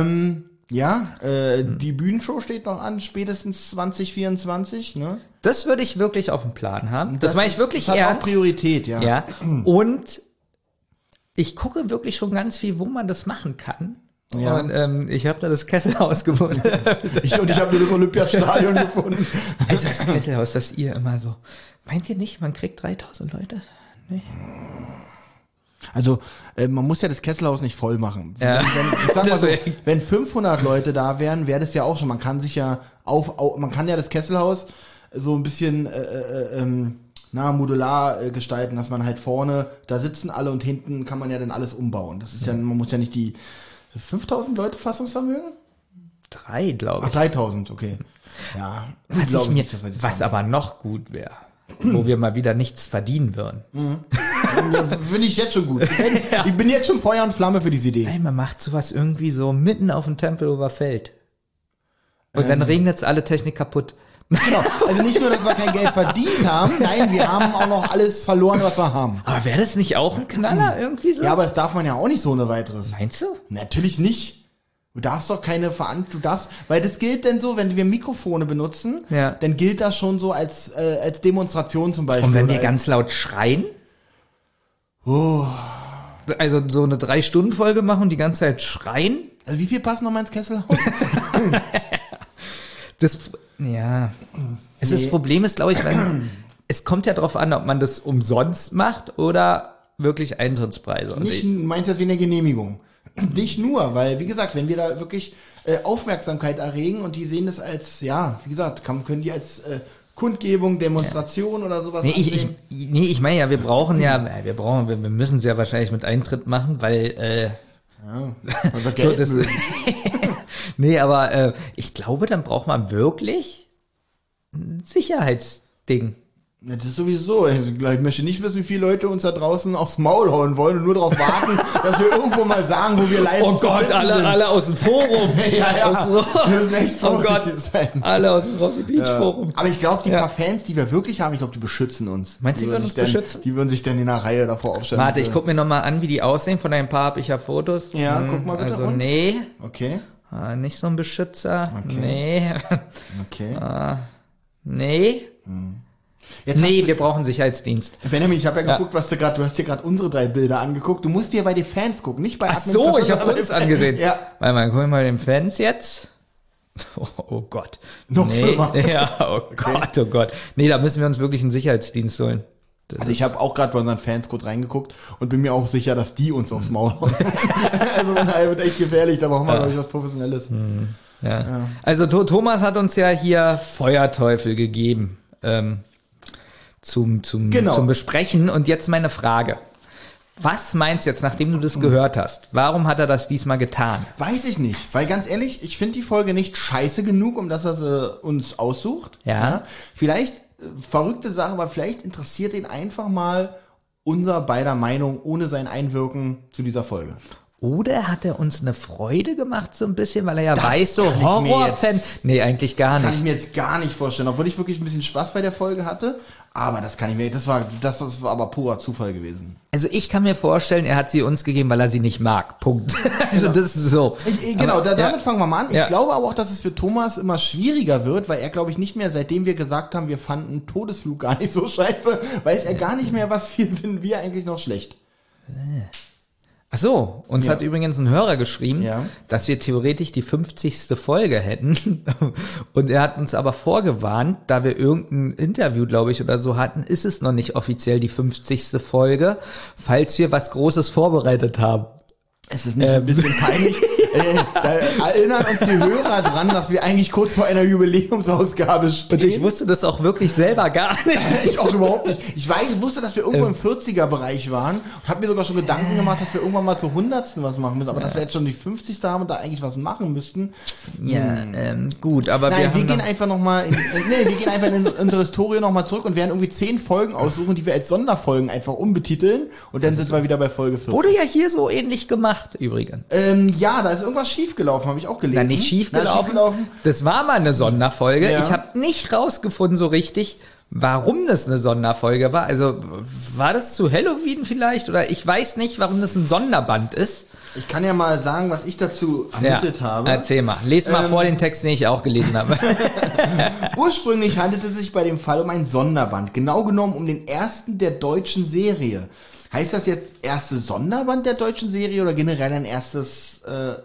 Ähm, ja, äh, die Bühnenshow steht noch an, spätestens 2024, ne? Das würde ich wirklich auf dem Plan haben. Das, meine ich wirklich das hat auch ernst. Priorität, ja. Ja. *clears throat* Und ich gucke wirklich schon ganz viel, wo man das machen kann. Ja. Und ähm, ich habe da das Kesselhaus gefunden. *laughs* Ich, und ich habe nur das Olympiastadion *laughs* gefunden. also das Kesselhaus, das ihr immer so. Meint ihr nicht, man kriegt 3000 Leute? Also, äh, man muss ja das Kesselhaus nicht voll machen. Ja. Wenn, wenn, ich sag mal so, wenn 500 Leute da wären, wäre das ja auch schon, man kann sich ja auf, auf man kann ja das Kesselhaus so ein bisschen, äh, äh, ähm, na, modular äh, gestalten, dass man halt vorne, da sitzen alle und hinten kann man ja dann alles umbauen. Das ist ja, man muss ja nicht die 5000 Leute Fassungsvermögen? Drei, glaube Ach, ich. 3000, okay. Ja, Was, ich mir, das was haben. aber noch gut wäre, wo wir mal wieder nichts verdienen würden. Ja, *laughs* Finde ich jetzt schon gut. Ich bin, jetzt schon Feuer und Flamme für diese Idee. Nein, man macht sowas irgendwie so mitten auf dem Tempelhofer Feld. Und Ähm. dann regnet's alle Technik kaputt. Genau. Also nicht nur, dass wir kein Geld verdient haben, nein, wir haben auch noch alles verloren, was wir haben. Aber wäre das nicht auch ein Knaller irgendwie so? Ja, aber das darf man ja auch nicht so ohne weiteres. Meinst du? Natürlich nicht. Du darfst doch keine Verantwortung, du darfst, weil das gilt denn so, wenn wir Mikrofone benutzen, Ja. dann gilt das schon so als, äh, als Demonstration zum Beispiel. Und wenn wir ganz laut schreien? Oh. Also so eine Drei-Stunden-Folge machen und die ganze Zeit schreien? Also wie viel passen noch mal ins Kesselhaus? *laughs* *laughs* Das, ja. Es ist, das Problem ist, glaube ich, wenn, *clears throat* es kommt ja darauf an, ob man das umsonst macht oder wirklich Eintrittspreise. Nicht, ich- du meinst das wie eine Genehmigung. *clears throat* Nicht nur, weil, wie gesagt, wenn wir da wirklich äh, Aufmerksamkeit erregen und die sehen das als, ja, wie gesagt, kann, können die als äh, Kundgebung, Demonstration oder sowas Nee, ich, ich, nee, ich meine ja, wir brauchen ja, äh, wir brauchen, wir, wir müssen es ja wahrscheinlich mit Eintritt machen, weil, äh, Also *laughs* so, das, *laughs* nee, aber äh, ich glaube, dann braucht man wirklich ein Sicherheitsding. Ja, das ist sowieso. Ich möchte nicht wissen, wie viele Leute uns da draußen aufs Maul hauen wollen und nur darauf warten, *laughs* dass wir irgendwo mal sagen, wo wir live Oh Gott, alle, sind. alle aus dem Forum. *laughs* Ja, ja. Aus, Wir müssen echt *laughs* oh Gott, sein. alle aus dem Rocky Beach Forum. Aber ich glaube, die Ja. paar Fans, die wir wirklich haben, ich glaube, die beschützen uns. Meinst du, die würden uns dann, beschützen? Die würden sich dann in einer Reihe davor aufstellen. Warte, ich guck mir noch mal an, wie die aussehen. Von ein paar habe ich ja Fotos. Ja, Hm, guck mal bitte Also rund. nee, Okay, ah, nicht so ein Beschützer. Nee, okay. nee, Jetzt nee, hast wir brauchen Sicherheitsdienst. du, Benjamin, ich habe ja Ja. geguckt, was du gerade, du hast dir gerade unsere drei Bilder angeguckt. Du musst dir bei den Fans gucken, nicht bei Ach so, ich habe uns angesehen. Ja, Warte mal, gucken wir mal den Fans jetzt. *laughs* Oh, oh Gott. Noch nee. schlimmer. *laughs* Ja, oh Gott, oh Gott. Nee, da müssen wir uns wirklich einen Sicherheitsdienst holen. Das Also ich habe auch gerade bei unseren Fans kurz reingeguckt und bin mir auch sicher, dass die uns aufs Maul hauen. *laughs* also von daher wird echt gefährlich, da brauchen wir, glaube ich, was Professionelles. Ja. Also Tho- Thomas hat uns ja hier Feuerteufel gegeben ähm, zum, zum, Genau. zum Besprechen. Und jetzt meine Frage. Was meinst du jetzt, nachdem du das gehört hast? Warum hat er das diesmal getan? Weiß ich nicht, weil ganz ehrlich, ich finde die Folge nicht scheiße genug, um dass er sie uns aussucht. Ja. Vielleicht, äh, verrückte Sache, aber vielleicht interessiert ihn einfach mal unser beider Meinung ohne sein Einwirken zu dieser Folge. Oder hat er uns eine Freude gemacht, so ein bisschen, weil er ja Das weiß, so Horrorfan. Nee, eigentlich gar Kann ich nicht. mir jetzt gar nicht vorstellen, obwohl ich wirklich ein bisschen Spaß bei der Folge hatte. Aber das kann ich mir, das war, das, das war aber purer Zufall gewesen. Also ich kann mir vorstellen, er hat sie uns gegeben, weil er sie nicht mag. Punkt. *laughs* Also das ist so. Ich, ich, genau, Aber, da, damit ja. fangen wir mal an. Ich Ja. glaube aber auch, dass es für Thomas immer schwieriger wird, weil er, glaube ich, nicht mehr, seitdem wir gesagt haben, wir fanden Todesflug *laughs* gar nicht so scheiße, weiß er gar nicht mehr, was viel *laughs* finden wir eigentlich noch schlecht. Ach so, uns Ja. hat übrigens ein Hörer geschrieben, Ja. dass wir theoretisch die 50. Folge hätten. *laughs* Und er hat uns aber vorgewarnt, da wir irgendein Interview, glaube ich, oder so hatten, ist es noch nicht offiziell die 50. Folge, falls wir was Großes vorbereitet haben. Es ist nicht ein bisschen peinlich. *laughs* äh, da erinnern uns die Hörer dran, dass wir eigentlich kurz vor einer Jubiläumsausgabe stehen. Und ich wusste das auch wirklich selber gar *laughs* nicht. Ich auch überhaupt nicht. Ich weiß, ich wusste, dass wir irgendwo im 40er-Bereich waren und habe mir sogar schon Gedanken gemacht, dass wir irgendwann mal zur 100. was machen müssen. Aber dass wir jetzt schon die 50. haben und da eigentlich was machen müssten. Ja, ähm, gut, aber Nein, wir wir, gehen noch, einfach nochmal, *laughs* nee, wir gehen einfach in unsere Historie nochmal zurück und werden irgendwie zehn Folgen aussuchen, die wir als Sonderfolgen einfach umbetiteln und dann sind wir wieder bei Folge 40. wurde ja hier so ähnlich gemacht übrigens. Ähm, ja, da ist irgendwas schiefgelaufen, habe ich auch gelesen. Na, nicht schief Na, gelaufen. schiefgelaufen. Das war mal eine Sonderfolge. Ja. Ich habe nicht rausgefunden so richtig, warum das eine Sonderfolge war. Also war das zu Halloween vielleicht oder ich weiß nicht, warum das ein Sonderband ist. Ich kann ja mal sagen, was ich dazu ermittelt habe. Erzähl mal. Les mal Ähm, vor den Text, den ich auch gelesen habe. *laughs* *laughs* Ursprünglich handelte es sich bei dem Fall um ein Sonderband, genau genommen um den ersten der deutschen Serie. Heißt das jetzt erste Sonderband der deutschen Serie oder generell ein erstes, äh,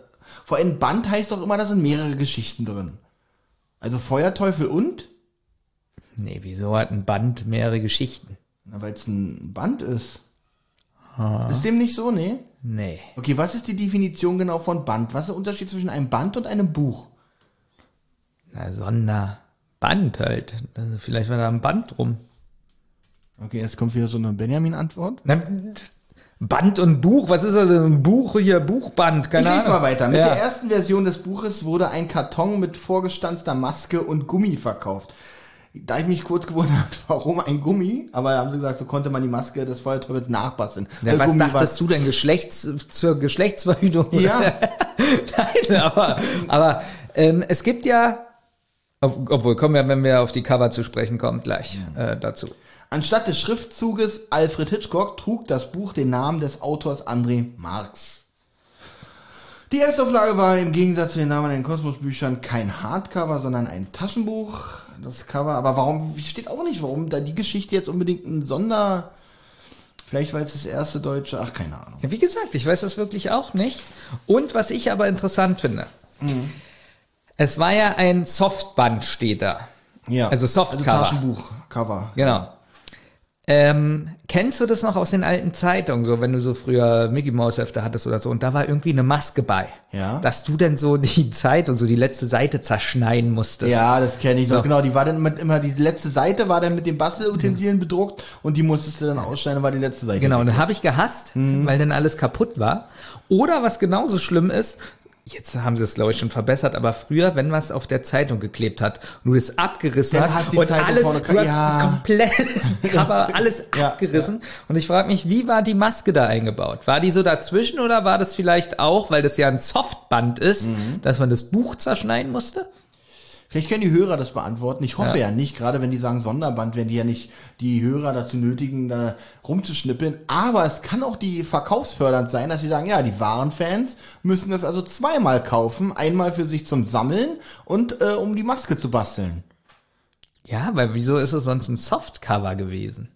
vor allem Band heißt doch immer, da sind mehrere Geschichten drin. Also Feuerteufel und? nee, wieso hat ein Band mehrere Geschichten? Na, weil es ein Band ist. Ist dem nicht so, nee? Nee. Okay, was ist die Definition genau von Band? Was ist der Unterschied zwischen einem Band und einem Buch? Na, Sonderband halt. Also vielleicht war da ein Band drum. Okay, jetzt kommt wieder so eine Benjamin-Antwort. Band und Buch, was ist das denn? Ein Buch hier, Buchband, keine Ich lese Ahnung. mal weiter. Mit ja. der ersten Version des Buches wurde ein Karton mit vorgestanzter Maske und Gummi verkauft. Da ich mich kurz gewundert habe, *laughs* warum ein Gummi, aber haben sie gesagt, so konnte man die Maske des Feuerteufels nachbasteln. Ja, was Gummi dachtest du denn Geschlechts zur Geschlechtsverhütung? Ja. *laughs* Nein, aber, aber ähm, es gibt ja, ob, obwohl kommen wir, wenn wir auf die Cover zu sprechen kommen, gleich äh, dazu. Anstatt des Schriftzuges Alfred Hitchcock trug das Buch den Namen des Autors André Marx. Die Erstauflage war im Gegensatz zu den Namen in den Kosmos-Büchern kein Hardcover, sondern ein Taschenbuch. Das Cover, aber warum, steht auch nicht, warum da die Geschichte jetzt unbedingt ein Sonder, vielleicht weil es das erste deutsche, ach, keine Ahnung. Ja, wie gesagt, ich weiß das wirklich auch nicht. Und was ich aber interessant finde, Mhm. es war ja ein Softband, steht da. Ja. Also Softcover. Also Taschenbuch, Cover. Genau. Ähm, kennst du das noch aus den alten Zeitungen, so wenn du so früher Mickey Mouse Hefte hattest oder so und da war irgendwie eine Maske bei, Ja. dass du dann so die *laughs* Zeitung, so die letzte Seite zerschneiden musstest. Ja, das kenne ich So. noch. Genau, die war dann mit, immer, die letzte Seite war dann mit den Bastelutensilien bedruckt und die musstest du dann ausschneiden, war die letzte Seite. Genau, und dann habe ich gehasst, Mhm. weil dann alles kaputt war. Oder was genauso schlimm ist, jetzt haben sie es glaube ich schon verbessert, aber früher, wenn was auf der Zeitung geklebt hat und du das abgerissen Dann hast, hast und Zeitung alles, vorne- du hast Ja. komplettes *laughs* Cover, alles Ja, abgerissen. Und ich frage mich, wie war die Maske da eingebaut? War die so dazwischen oder war das vielleicht auch, weil das ja ein Softband ist, Mhm. dass man das Buch zerschneiden musste? Vielleicht können die Hörer das beantworten. Ich hoffe ja, nicht, gerade wenn die sagen Sonderband, wenn die ja nicht die Hörer dazu nötigen, da rumzuschnippeln. Aber es kann auch die verkaufsfördernd sein, dass sie sagen, ja, die wahren Fans müssen das also zweimal kaufen. Einmal für sich zum Sammeln und äh, um die Maske zu basteln. Ja, weil wieso ist es sonst ein Softcover gewesen?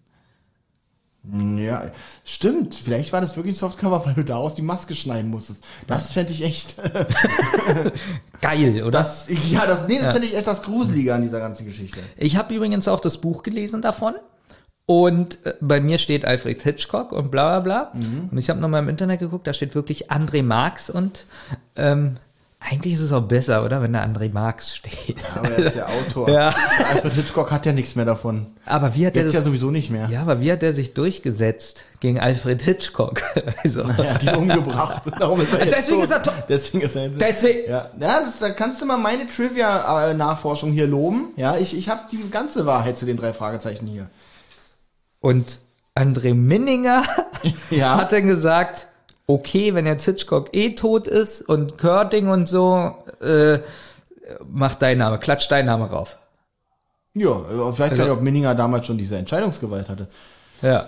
Ja, stimmt. Vielleicht war das wirklich ein Softcover, weil du daraus die Maske schneiden musstest. Das fände ich echt. *laughs* Geil, oder? Das, ja, das, nee, das fände ich echt das Gruselige an dieser ganzen Geschichte. Ich habe übrigens auch das Buch gelesen davon. Und äh, bei mir steht Alfred Hitchcock und bla bla bla. Und ich habe nochmal im Internet geguckt, da steht wirklich André Marx und ähm, eigentlich ist es auch besser, oder? Wenn da André Marx steht. Aber er ist ja Autor. *laughs* Ja. Alfred Hitchcock hat ja nichts mehr davon. Aber wie hat er Jetzt ja das? sowieso nicht mehr. Ja, aber wie hat er sich durchgesetzt gegen Alfred Hitchcock? *laughs* Also, Er hat ihn umgebracht. *laughs* Darum ist er jetzt Deswegen tot. ist er tot. Deswegen ist er deswegen. ja, ja das, da kannst du mal meine Trivia-Nachforschung hier loben. Ja, ich, ich habe die ganze Wahrheit zu den drei Fragezeichen hier. Und André Minninger Ja. hat dann gesagt, okay, wenn jetzt Hitchcock eh tot ist und Körting und so, äh, mach dein Name, klatsch dein Name rauf. Ja, ich weiß gar nicht, ob Minninger damals schon diese Entscheidungsgewalt hatte. Ja,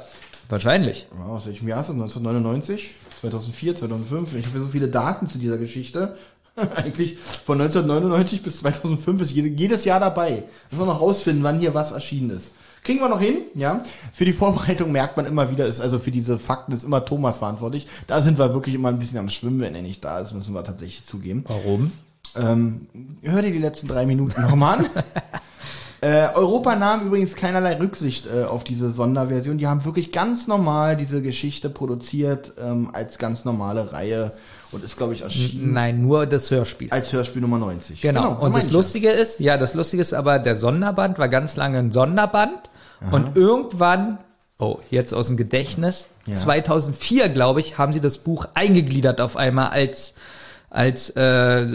wahrscheinlich. Ja, Aus welchem Jahr ist das? 1999? 2004, 2005? Ich habe ja so viele Daten zu dieser Geschichte. *laughs* Eigentlich von 1999 bis 2005 ist jede- jedes Jahr dabei. Müssen wir noch rausfinden, wann hier was erschienen ist. Kriegen wir noch hin, ja. Für die Vorbereitung merkt man immer wieder, ist also für diese Fakten ist immer Thomas verantwortlich. Da sind wir wirklich immer ein bisschen am Schwimmen, wenn er nicht da ist, müssen wir tatsächlich zugeben. Warum? Ähm, hör dir die letzten drei Minuten nochmal an. *laughs* Äh, Europa nahm übrigens keinerlei Rücksicht äh, auf diese Sonderversion. Die haben wirklich ganz normal diese Geschichte produziert ähm, als ganz normale Reihe und ist, glaube ich, erschienen Nein, nur das Hörspiel. als Hörspiel Nummer 90. Genau. so und das Lustige ist, ja, das Lustige ist aber, der Sonderband war ganz lange ein Sonderband und irgendwann, oh, jetzt aus dem Gedächtnis, Ja. 2004, glaube ich, haben sie das Buch eingegliedert auf einmal als, als äh,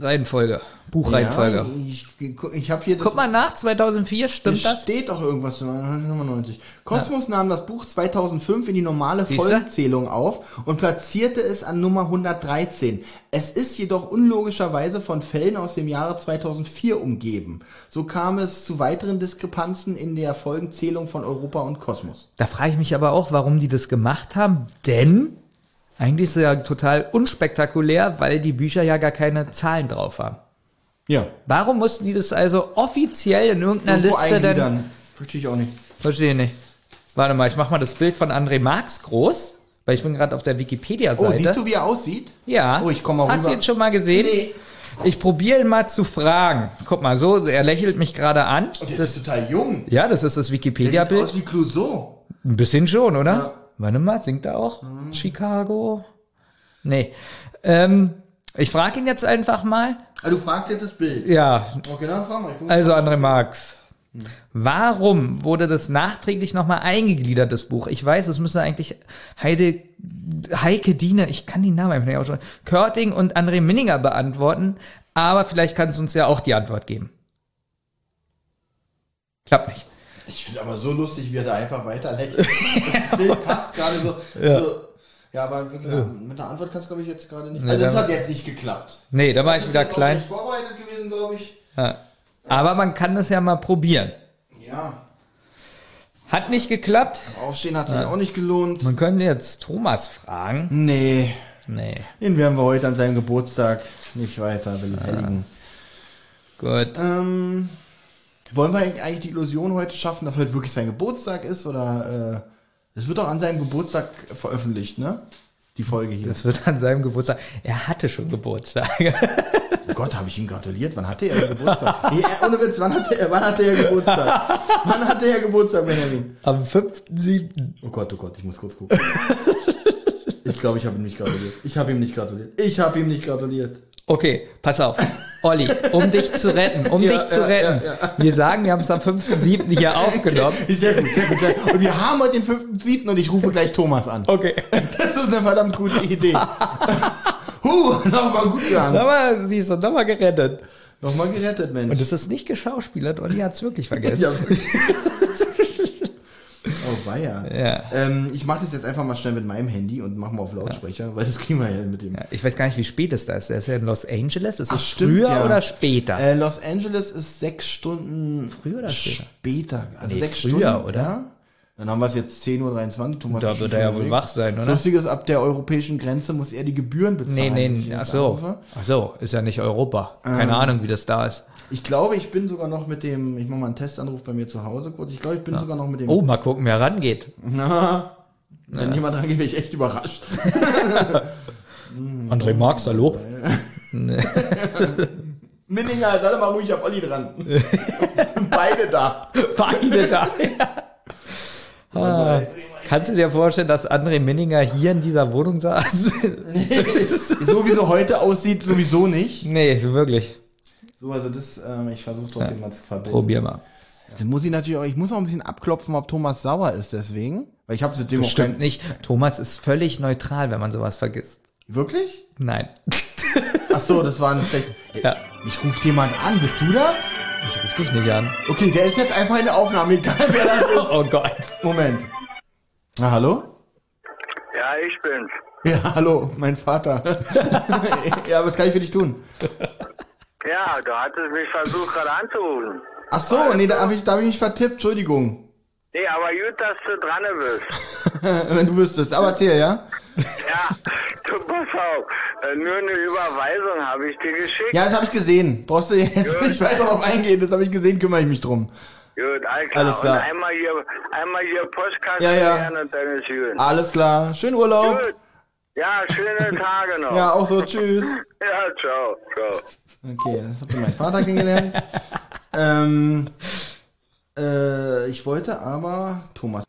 Reihenfolge, Ja, Buchreihenfolge. ich ich, ich habe hier. Guck mal nach, 2004, stimmt hier das? steht doch irgendwas Nummer 90. Kosmos nahm das Buch 2005 in die normale Siehste? Folgenzählung auf und platzierte es an Nummer 113. Es ist jedoch unlogischerweise von Fällen aus dem Jahre 2004 umgeben. So kam es zu weiteren Diskrepanzen in der Folgenzählung von Europa und Kosmos. Da frage ich mich aber auch, warum die das gemacht haben, denn eigentlich ist es ja total unspektakulär, weil die Bücher ja gar keine Zahlen drauf haben. Ja. Warum mussten die das also offiziell in irgendeiner Irgendwo Liste denn? eingliedern. Verstehe ich auch nicht. Verstehe nicht. Warte mal, ich mach mal das Bild von André Marx groß, weil ich bin gerade auf der Oh, Wikipedia-Seite. siehst du, wie er aussieht? Ja. Oh, ich komm mal Hast du rüber. ihn schon mal gesehen? Nee. Ich probiere ihn mal zu fragen. Guck mal, so, er lächelt mich gerade an. Und der ist total jung. Ja, das ist das Der sieht Wikipedia-Bild. aus wie Clouseau. Ein bisschen schon, oder? Ja. Warte mal, singt er auch? Chicago? Nee. Ähm, ich frage ihn jetzt einfach mal. Ah, du fragst jetzt das Bild. Ja, Okay, dann frag mal. Ich guck also André Marx. Warum wurde das nachträglich nochmal eingegliedert, das Buch? Ich weiß, es müssen eigentlich Heide, Heike Diener, ich kann den Namen einfach nicht aussprechen, Körting und André Minninger beantworten, aber vielleicht kannst du uns ja auch die Antwort geben. Klappt nicht. Ich finde aber so lustig, wie er da einfach weiter lächelt. *laughs* Das Bild passt gerade so. Ja. so. Ja, aber wirklich, mit einer Antwort kannst du, glaube ich, jetzt gerade nicht. Nee, also, das hat jetzt nicht geklappt. Nee, da war ich wieder klein. nicht vorbereitet gewesen, glaube ich. Ja. Aber man kann das ja mal probieren. Ja, Hat nicht geklappt. Aufstehen hat sich auch nicht gelohnt. Man könnte jetzt Thomas fragen. Nee, Nee, den werden wir heute an seinem Geburtstag nicht weiter beleidigen. gut. Ähm, wollen wir eigentlich die Illusion heute schaffen, dass heute wirklich sein Geburtstag ist? Oder äh, es wird doch an seinem Geburtstag veröffentlicht, ne? Die Folge hier. Das wird an seinem Geburtstag. Er hatte schon Geburtstag. Oh Gott, habe ich ihm gratuliert? Wann hatte er Geburtstag? *laughs* nee, äh, ohne Witz, wann hatte er, wann hatte er Geburtstag? wann hatte er Geburtstag, Benjamin? Am 5.7. Oh Gott, oh Gott, ich muss kurz gucken. ich glaube, ich habe ihm nicht gratuliert. Ich habe ihm nicht gratuliert. Ich habe ihm nicht gratuliert. Okay, pass auf. Olli, um dich zu retten, um *laughs* Ja, dich zu ja, retten. ja, Wir sagen, wir haben es am 5.7. hier aufgenommen. *laughs* Sehr gut, sehr gut. Sehr gut. Und wir haben heute den 5.7. und ich rufe gleich Thomas an. Okay. *laughs* Das ist eine verdammt gute Idee. huh, nochmal gut gegangen. Nochmal, siehst du, nochmal gerettet. Nochmal gerettet, Mensch. Und das ist nicht geschauspielert, Olli hat es wirklich vergessen. Ja, oh, weia. Ja. Ähm, ich mache das jetzt einfach mal schnell mit meinem Handy und mach mal auf Lautsprecher, weil das kriegen wir ja mit dem. Ja, Ich weiß gar nicht, wie spät es da ist. Der ist ja in Los Angeles. Ist Ach, es stimmt, früher ja. oder später? Äh, Los Angeles ist sechs Stunden Früher oder später? später. Also Nee, sechs früher, Stunden, oder? Ja? Dann haben wir es jetzt 10.23 Uhr. Da wird er ja wohl wach sein, oder? Lustig ist, ab der europäischen Grenze muss er die Gebühren Nee, bezahlen. ich nee, ihn ach so. anrufe. Ach so, ist ja nicht Europa. Keine Ahnung, wie das da ist. Ich glaube, ich bin sogar noch mit dem, ich mache mal einen Testanruf bei mir zu Hause kurz. Ich glaube, ich bin sogar noch mit dem. Oh, mal gucken, wer rangeht. Na, wenn jemand rangeht, wäre ich echt überrascht. *laughs* André Marx, hallo? *laughs* Minninger, sei doch mal ruhig, ich hab Olli dran. *laughs* Beide da. Beide da. Ah, kannst du dir vorstellen, dass André Minninger hier in dieser Wohnung saß? so wie sie heute aussieht, sowieso nicht. nee, wirklich. So, also das, ähm, ich versuche trotzdem mal zu verbinden. Probier mal. Dann muss ich natürlich auch, ich muss auch ein bisschen abklopfen, ob Thomas sauer ist deswegen. Weil ich habe zu dem auch Stimmt kein, nicht. Thomas ist völlig neutral, wenn man sowas vergisst. Wirklich? Nein. *laughs* Ach so, das war ein schlecht. Ja. Ich rufe jemand an, bist du das? Ich ruf dich nicht an. Okay, der ist jetzt einfach in der Aufnahme, egal wer das *laughs* ist. Oh Gott. Moment. Na, hallo? Ja, ich bin's. Ja, hallo, mein Vater. *laughs* ja, was kann ich für dich tun? Ja, du hattest mich versucht gerade anzurufen. Ach so, nee, da habe ich, da hab ich mich vertippt, Entschuldigung. Nee, aber gut, dass du dran bist. *laughs* Wenn du wüsstest. Aber erzähl, ja? Ja, du pass auf. Äh, Nur eine Überweisung habe ich dir geschickt. Ja, das habe ich gesehen. Brauchst du jetzt nicht weiter darauf eingehen, das habe ich gesehen, kümmere ich mich drum. Gut, alles klar. Alles klar. Und einmal hier, einmal hier Postkasten Ja, ja. und dann ist gut. Alles klar. Schönen Urlaub. Gut. Ja, schöne Tage noch. Ja, auch so, tschüss. *laughs* Ja, ciao, ciao. Okay, das habt ihr meinen Vater kennengelernt. *laughs* ähm, äh, ich wollte aber Thomas.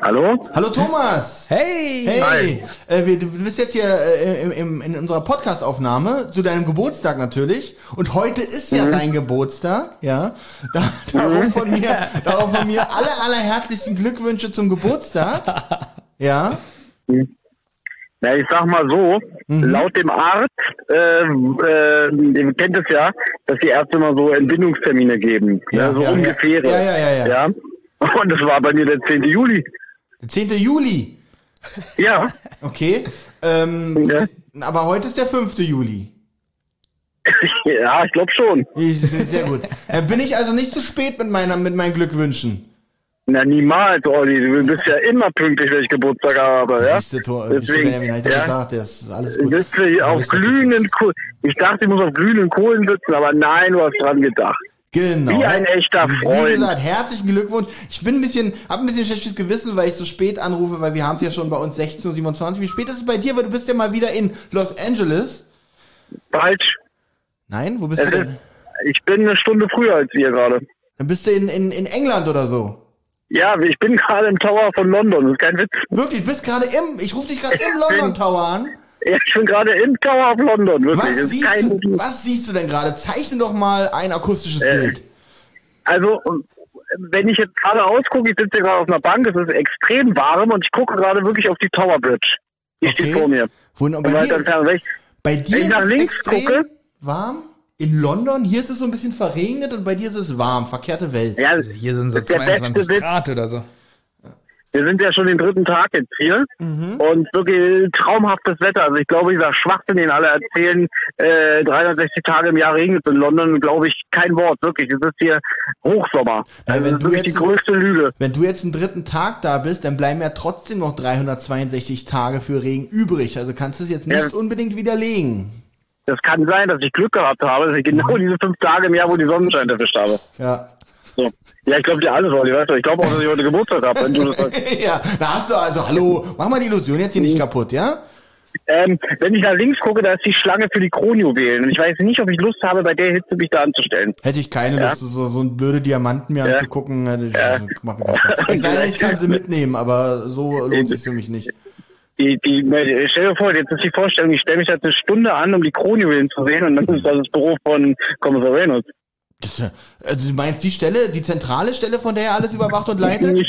Hallo? Hallo Thomas! Hey! Hey! Äh, wir, du bist jetzt hier äh, im, im, in unserer Podcast-Aufnahme zu deinem Geburtstag natürlich. Und heute ist ja dein Geburtstag, ja. Da, darum, von mir, darum von mir alle, aller herzlichsten Glückwünsche zum Geburtstag. *laughs* Ja. Ja, ich sag mal so, Mhm. laut dem Arzt, äh, äh, ihr kennt es ja, dass die Ärzte immer so Entbindungstermine geben. Ja, Ja, so ja, ungefähr. ja. Ja, ja, ja, ja. *laughs* Und das war bei mir der 10. Juli. Der 10. Juli. Ja. Okay. Ähm, Ja. Aber heute ist der 5. Juli. *laughs* ja, ich glaube schon. Sehr gut. Äh, bin ich also nicht zu spät mit meiner, mit meinen Glückwünschen? Na, niemals, Olli. Du bist ja immer pünktlich, wenn ich Geburtstag habe, ja? Siehste, Tor, Deswegen, Benjamin, hab ich ja. gesagt, das ist alles Du gut. bist ja auf glühenden Kohlen. Ich dachte, ich muss auf glühenden Kohlen sitzen, aber nein, du hast dran gedacht. Genau. Wie ein echter Wie Freund. gesagt, herzlichen Glückwunsch. Ich bin ein bisschen, hab ein bisschen schlechtes Gewissen, weil ich so spät anrufe, weil wir haben es ja schon bei uns 16.27 Uhr. Wie spät ist es bei dir? Weil du bist ja mal wieder in Los Angeles. Falsch. Nein, wo bist Es du ist, denn? ich bin eine Stunde früher als ihr gerade. Dann bist du in, in, in England oder so. Ja, ich bin gerade im Tower von London. Das ist kein Witz. Wirklich, du bist gerade im, ich rufe dich gerade im London Tower an. Ja, ich bin gerade im Tower of London. Wirklich. Was siehst, du, was siehst du denn gerade? Zeichne doch mal ein akustisches Äh, Bild. Also, wenn ich jetzt gerade ausgucke, ich sitze gerade auf einer Bank, es ist extrem warm und ich gucke gerade wirklich auf die Tower Bridge. Die steht vor mir. Wunder- und Und bei dir, entfernt. Wenn ich- bei dir wenn ich nach links extrem gucke- warm. In London, hier ist es so ein bisschen verregnet und bei dir ist es warm. Verkehrte Welt. Ja, Also hier sind so das ist der beste 22 Witz. Grad oder so. Wir sind ja schon den dritten Tag jetzt hier Mhm. und wirklich traumhaftes Wetter. Also ich glaube, dieser Schwachsinn, den alle erzählen, äh, 360 Tage im Jahr regnet in London, glaube ich, kein Wort. Wirklich, es ist hier Hochsommer. Also wenn das ist du wirklich die jetzt- größte Lüge. Wenn du jetzt einen dritten Tag da bist, dann bleiben ja trotzdem noch 362 Tage für Regen übrig. Also kannst du es jetzt nicht Ja. unbedingt widerlegen. Das kann sein, dass ich Glück gehabt habe, dass ich Mhm. genau diese fünf Tage im Jahr, wo die Sonnenschein erwischt habe. Ja. So. Ja, ich glaube dir alles, Olli, weißt du. Ich glaube auch, dass ich heute Geburtstag habe, wenn du das sagst. *laughs* ja, da hast du also, hallo, mach mal die Illusion jetzt hier Mhm. nicht kaputt, ja? Ähm, wenn ich nach links gucke, da ist die Schlange für die Kronjuwelen. Und ich weiß nicht, ob ich Lust habe, bei der Hitze mich da anzustellen. Hätte ich keine Ja. Lust, so, so ein blöde Diamanten mir Ja. anzugucken. hätte ich- Macht mir keinen Spaß. Es sei denn, ich kann sie *laughs* mitnehmen, aber so lohnt es für mich nicht. Die, die, stell dir vor, jetzt ist die Vorstellung, ich stelle mich da eine Stunde an, um die Kronjuwelen zu sehen, und dann ist das das Büro von Kommissar Reynolds. Äh, Also du meinst die Stelle, die zentrale Stelle, von der er alles überwacht und leitet?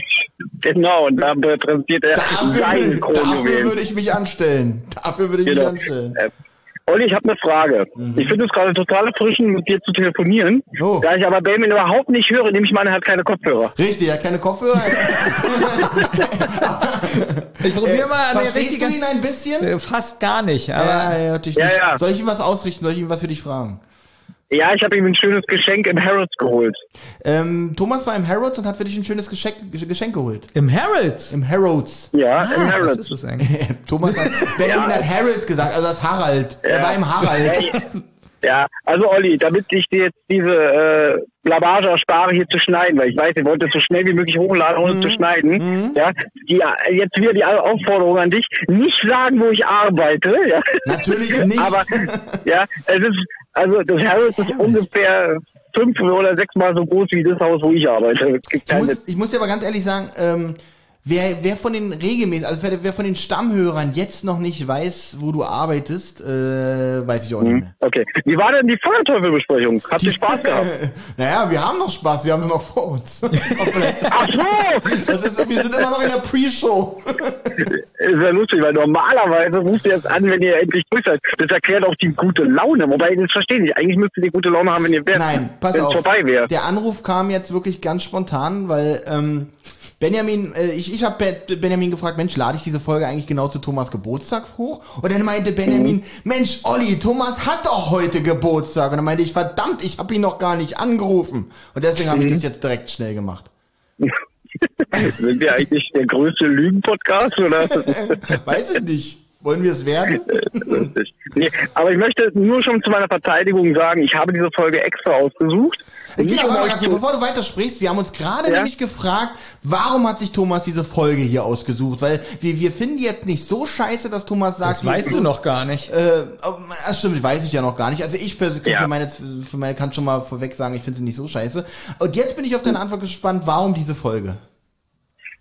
Genau, und da präsentiert er Dafür, seine will- dafür Kronjuwelen. würde ich mich anstellen. Dafür würde ich Genau. mich anstellen. Äh, Olli, ich habe eine Frage. Ich finde es gerade total erfrischend, mit dir zu telefonieren. Mhm. Oh. Da ich aber Benjamin überhaupt nicht höre, nehme ich meine, er hat keine Kopfhörer. Richtig, er hat keine Kopfhörer. *laughs* *laughs* Ich probiere mal eine Äh, Verstehst richtige. du ihn ein bisschen? Äh, Fast gar nicht, aber Ja, ja, natürlich Ja, nicht. ja. Soll ich ihm was ausrichten? Soll ich ihm was für dich fragen? Ja, ich habe ihm ein schönes Geschenk im Harrods geholt. Ähm, Thomas war im Harrods und hat für dich ein schönes Geschenk, Geschenk geholt. im Herald. Im Harrods. Ja, im Ah, was Harrods. ist das eigentlich? *laughs* Thomas hat, Benjamin hat Harrods gesagt, also das Harald. Er war im Harald. *laughs* Ja, also Olli, damit ich dir jetzt diese äh, Blamage erspare, hier zu schneiden, weil ich weiß, ihr wollt es so schnell wie möglich hochladen, ohne Mhm. zu schneiden. Ja, die, jetzt wieder die Aufforderung an dich, nicht sagen, wo ich arbeite. *laughs* Ja. Natürlich nicht. Aber ja, es ist also das Harrods ist ungefähr fünf oder sechs Mal so groß wie das Haus, wo ich arbeite. Ich, muss, ich muss dir aber ganz ehrlich sagen, ähm, wer, wer von den regelmäßig, also wer, von den Stammhörern jetzt noch nicht weiß, wo du arbeitest, äh, weiß ich auch nicht mehr. okay. Wie war denn die Feuerteufelbesprechung? Habt ihr Spaß gehabt? *laughs* Naja, wir haben noch Spaß, wir haben sie noch vor uns. *laughs* Ach so! Das ist, wir sind immer noch in der Pre-Show. Ist ja lustig, weil normalerweise ruft ihr jetzt an, wenn ihr endlich durch seid. Das erklärt auch die gute Laune. Wobei, das verstehe ich nicht. Eigentlich müsstet ihr gute Laune haben, wenn ihr wärt. Nein, pass auf. es vorbei wäre. Der Anruf kam jetzt wirklich ganz spontan, weil ähm, Benjamin, äh, ich, ich habe Benjamin gefragt, Mensch, lade ich diese Folge eigentlich genau zu Thomas Geburtstag hoch? Und dann meinte Benjamin, Mensch, Olli, Thomas hat doch heute Geburtstag. Und dann meinte ich, verdammt, ich habe ihn noch gar nicht angerufen. Und deswegen habe ich das jetzt direkt schnell gemacht. *laughs* Sind wir eigentlich der größte Lügen-Podcast, oder? *laughs* Weiß ich nicht. Wollen wir es werden? *laughs* nee, aber ich möchte nur schon zu meiner Verteidigung sagen, ich habe diese Folge extra ausgesucht. Aber euch ganz, bevor du weitersprichst, wir haben uns gerade Ja? nämlich gefragt, warum hat sich Thomas diese Folge hier ausgesucht? Weil wir, wir finden die jetzt nicht so scheiße, dass Thomas sagt, Das weißt du noch gar nicht. Äh, oh, das stimmt, weiß ich ja noch gar nicht. Also ich persönlich Ja. für meine, für meine kann schon mal vorweg sagen, ich finde sie nicht so scheiße. Und jetzt bin ich auf deine Antwort gespannt, warum diese Folge?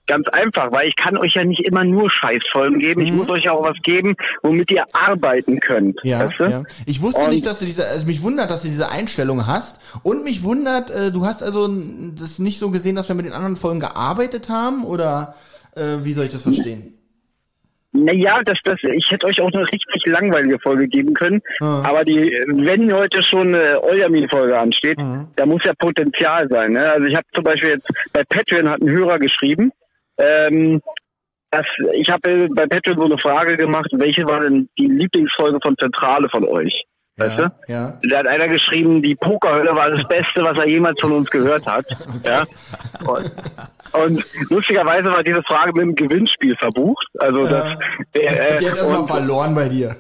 Ganz einfach, weil ich kann euch ja nicht immer nur Scheißfolgen geben. Ich muss euch ja auch was geben, womit ihr arbeiten könnt. Mhm. Ja, weißt du? ja. Ich wusste Und- nicht, dass du diese, also mich wundert, dass du diese Einstellung hast. Und mich wundert, äh, du hast also das nicht so gesehen, dass wir mit den anderen Folgen gearbeitet haben? Oder äh, wie soll ich das verstehen? Naja, das, das, ich hätte euch auch eine richtig langweilige Folge geben können. Aber die, wenn heute schon eine Eujamin-Folge ansteht, da muss ja Potenzial sein. Ne? Also ich habe zum Beispiel jetzt bei Patreon hat ein Hörer geschrieben, ähm, dass ich habe bei Patreon so eine Frage gemacht, welche war denn die Lieblingsfolge von Zentrale von euch? Weißt ja, du? ja. Da hat einer geschrieben, die Pokerhölle war das Beste, was er jemals von uns gehört hat. *laughs* Ja. Und, und lustigerweise war diese Frage mit dem Gewinnspiel verbucht. Also das, der, äh, Die hat erstmal und verloren bei dir.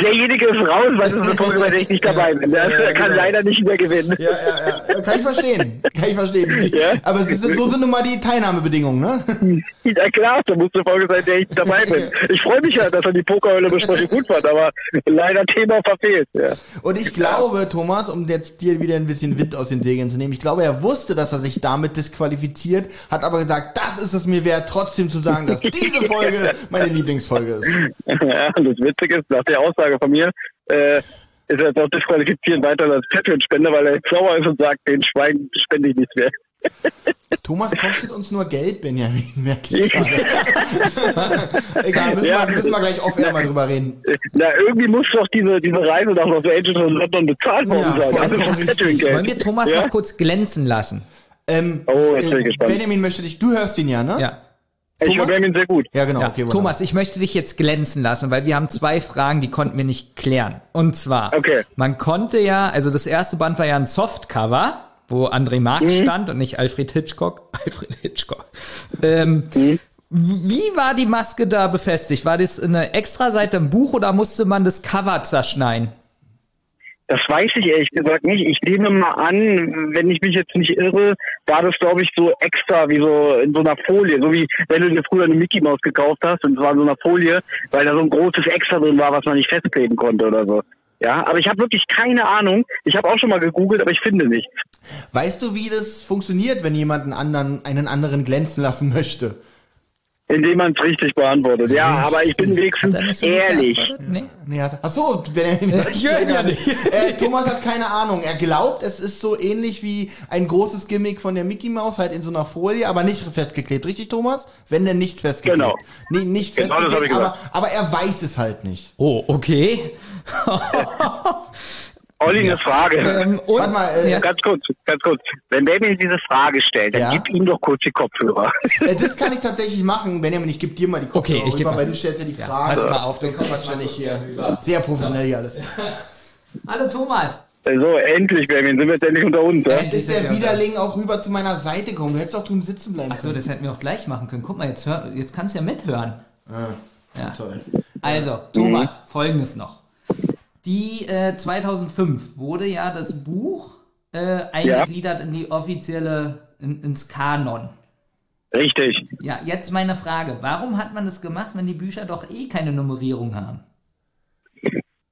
derjenige ist raus, weil das ist eine Folge, bei der ich nicht dabei bin. Der Ja, ja, kann genau. leider nicht mehr gewinnen. Ja, ja, ja. ja. Kann ich verstehen. Kann ich verstehen. *laughs* Ja? Aber es ist, so sind nun mal die Teilnahmebedingungen, ne? *laughs* Ja klar, da muss eine Folge sein, der ich dabei bin. Ich freue mich ja, dass er die Pokerhölle besprechung gut fand, aber leider Thema verfehlt. Ja. Und ich glaube, Thomas, um jetzt dir wieder ein bisschen Wind aus den Segeln zu nehmen, ich glaube, er wusste, dass er sich damit disqualifiziert, hat aber gesagt, das ist es mir wert, trotzdem zu sagen, dass diese Folge *laughs* meine Lieblingsfolge ist. Ja, das Witzige ist, nach der Aussage von mir, äh, ist er jetzt auch disqualifiziert weiter als Patreon-Spender, weil er jetzt sauer ist und sagt, den Schwein spende ich nicht mehr. Thomas kostet uns nur Geld, Benjamin, merke ich gerade. *laughs* Egal, müssen, Ja. wir, müssen wir gleich off-air mal drüber reden. Na, irgendwie muss doch diese, diese Reise nach Los Angeles und London bezahlt worden Ja, sein. Also. Wollen wir Thomas Ja? noch kurz glänzen lassen? Ähm, Oh, jetzt bin ich äh, gespannt. Benjamin möchte dich, du hörst ihn ja, ne? Ja. Ich höre Thomas? Benjamin sehr gut. Ja, genau, Ja, okay, wunderbar. Thomas, ich möchte dich jetzt glänzen lassen, weil wir haben zwei Fragen, die konnten wir nicht klären. Und zwar, Okay. man konnte ja, also das erste Band war ja ein Softcover, wo André Marx Mhm. stand und nicht Alfred Hitchcock. *laughs* Alfred Hitchcock. Ähm, Mhm. Wie war die Maske da befestigt? War das eine Extraseite im Buch oder musste man das Cover zerschneiden? Das weiß ich ehrlich gesagt nicht. Ich nehme mal an, wenn ich mich jetzt nicht irre, war das glaube ich so extra wie so in so einer Folie, so wie wenn du dir früher eine Mickey Maus gekauft hast und es war in so einer Folie, weil da so ein großes Extra drin war, was man nicht festkleben konnte oder so. Ja, aber ich habe wirklich keine Ahnung. Ich habe auch schon mal gegoogelt, aber ich finde nichts. Weißt du, wie das funktioniert, wenn jemand einen anderen, einen anderen glänzen lassen möchte? Indem man es richtig beantwortet. Ja, aber ich bin wenigstens er ehrlich. Nee. Nee, hat, ach so, Benjamin, *laughs* Ich höre ihn ja nicht. *laughs* Äh, Thomas hat keine Ahnung. Er glaubt, es ist so ähnlich wie ein großes Gimmick von der Mickey Maus, halt in so einer Folie, aber nicht festgeklebt. Richtig, Thomas? Wenn denn nicht festgeklebt. Genau. Nee, nicht Genau, festgeklebt, ich aber, aber er weiß es halt nicht. Oh, okay. *laughs* Olli, eine Frage. Ähm, und, Warte mal, äh, ja. Ganz kurz, ganz kurz. Wenn Benjamin diese Frage stellt, dann Ja? gib ihm doch kurz die Kopfhörer. Äh, das kann ich tatsächlich machen. Benjamin, ich gebe dir mal die Kopfhörer Okay, ich geb rüber, mal. weil du stellst ja die Frage. pass mal auf, Quatsch ja nicht hier. Sehr professionell hier alles. *laughs* Hallo Thomas. So, endlich, Benjamin, sind wir jetzt endlich unter uns. Ja? Jetzt ist der Widerling auch rüber zu meiner Seite gekommen. Du hättest doch tun sitzen bleiben Achso, das hätten wir auch gleich machen können. Guck mal, jetzt, hör, jetzt kannst du ja mithören. Ja. Toll. Also, Thomas, folgendes noch. Die äh, 2005 wurde ja das Buch äh, eingegliedert in die offizielle, in, ins Kanon. Richtig. Ja, jetzt meine Frage. Warum hat man das gemacht, wenn die Bücher doch eh keine Nummerierung haben?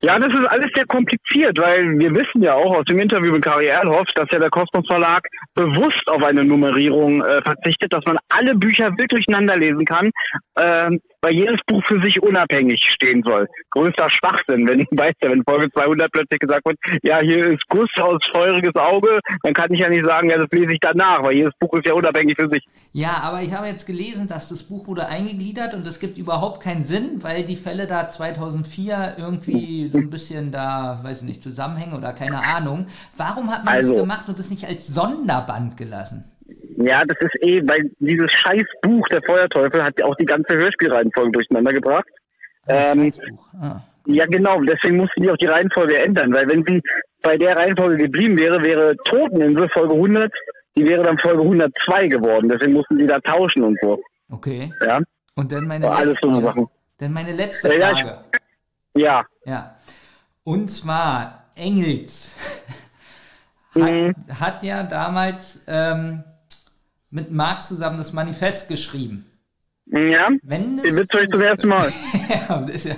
Ja, das ist alles sehr kompliziert, weil wir wissen ja auch aus dem Interview mit Kari Erlhoff, dass ja der Kosmos Verlag bewusst auf eine Nummerierung äh, verzichtet, dass man alle Bücher wild durcheinander lesen kann, ähm, weil jedes Buch für sich unabhängig stehen soll. Größter Schwachsinn, wenn *laughs* weißt ja, wenn Folge 200 plötzlich gesagt wird, ja, hier ist Guss aus feuriges Auge, dann kann ich ja nicht sagen, ja, das lese ich danach, weil jedes Buch ist ja unabhängig für sich. Ja, aber ich habe jetzt gelesen, dass das Buch wurde eingegliedert und es gibt überhaupt keinen Sinn, weil die Fälle da 2004 irgendwie so ein bisschen da, weiß ich nicht, zusammenhängen oder keine Ahnung. Warum hat man Also- das gemacht und das nicht als Sonderband gelassen? Ja, das ist eh, weil dieses scheiß Buch, der Feuerteufel, hat ja auch die ganze Hörspielreihenfolge durcheinander gebracht. Ähm, Scheißbuch. Ah. ja, genau, deswegen mussten die auch die Reihenfolge ändern, weil wenn sie bei der Reihenfolge geblieben wäre, wäre Toteninsel Folge 100, die wäre dann Folge 102 geworden. Deswegen mussten die da tauschen und so. Okay. Ja, Und dann meine War alles so eine Sachen. Dann meine letzte Ja, ich- Frage. ja. Ja. Und zwar Engels *laughs* hat, Mhm. hat ja damals ähm, mit Marx zusammen das Manifest geschrieben. Ja, Wenn das Witz ich zum Buch- ersten Mal. *laughs* ja, ja,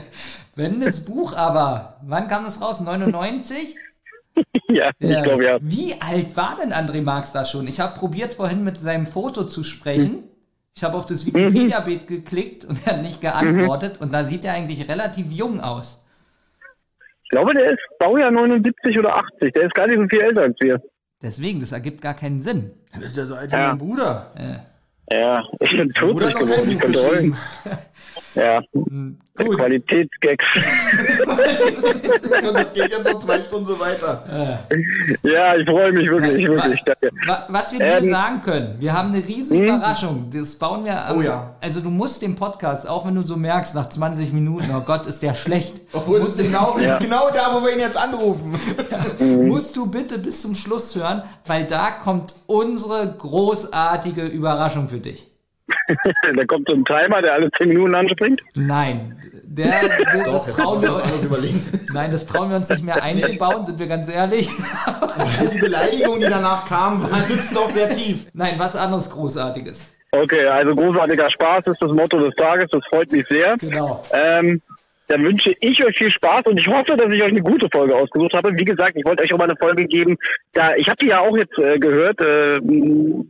wenn das Buch aber, wann kam das raus? 99? *laughs* Ja, ich glaube ja. Wie alt war denn André Marx da schon? Ich habe probiert vorhin mit seinem Foto zu sprechen. Ich habe auf das Mhm. Wikipedia-Bild geklickt und *laughs* er hat nicht geantwortet. Und da sieht er eigentlich relativ jung aus. Ich glaube, der ist Baujahr 79 oder 80. Der ist gar nicht so viel älter als wir. Deswegen, das ergibt gar keinen Sinn. Das ist ja so alt wie Ja. mein Bruder. Ja, *laughs* ich bin Mein Bruder 40 hat noch kein Buch geschrieben. Ja, Gut. Qualitätsgags. Und das geht jetzt noch zwei Stunden so weiter. ja, ich freue mich wirklich, Wa- wirklich. Danke. wa- Was wir dir Ähm, sagen können, wir haben eine riesen Überraschung. Das bauen wir Oh ja. Also du musst den Podcast, auch wenn du so merkst, nach 20 Minuten, oh Gott, ist der schlecht. Obwohl ist genau, ist genau da, wo wir ihn jetzt anrufen. *laughs* Musst du bitte bis zum Schluss hören, weil da kommt unsere großartige Überraschung für dich. *laughs* da kommt so ein Timer, der alle 10 Minuten anspringt. Nein, der, *laughs* der, das jetzt trauen wir uns *laughs* nein, das trauen wir uns nicht mehr einzubauen, sind wir ganz ehrlich. Die Beleidigung, die danach kam, war sitzt doch sehr tief. Nein, was anderes Großartiges. Okay, also großartiger Spaß ist das Motto des Tages. Das freut mich sehr. Genau. Ähm, dann wünsche ich euch viel Spaß und ich hoffe, dass ich euch eine gute Folge ausgesucht habe. Wie gesagt, ich wollte euch auch mal eine Folge geben. Da ich habe die ja auch jetzt äh, gehört, äh,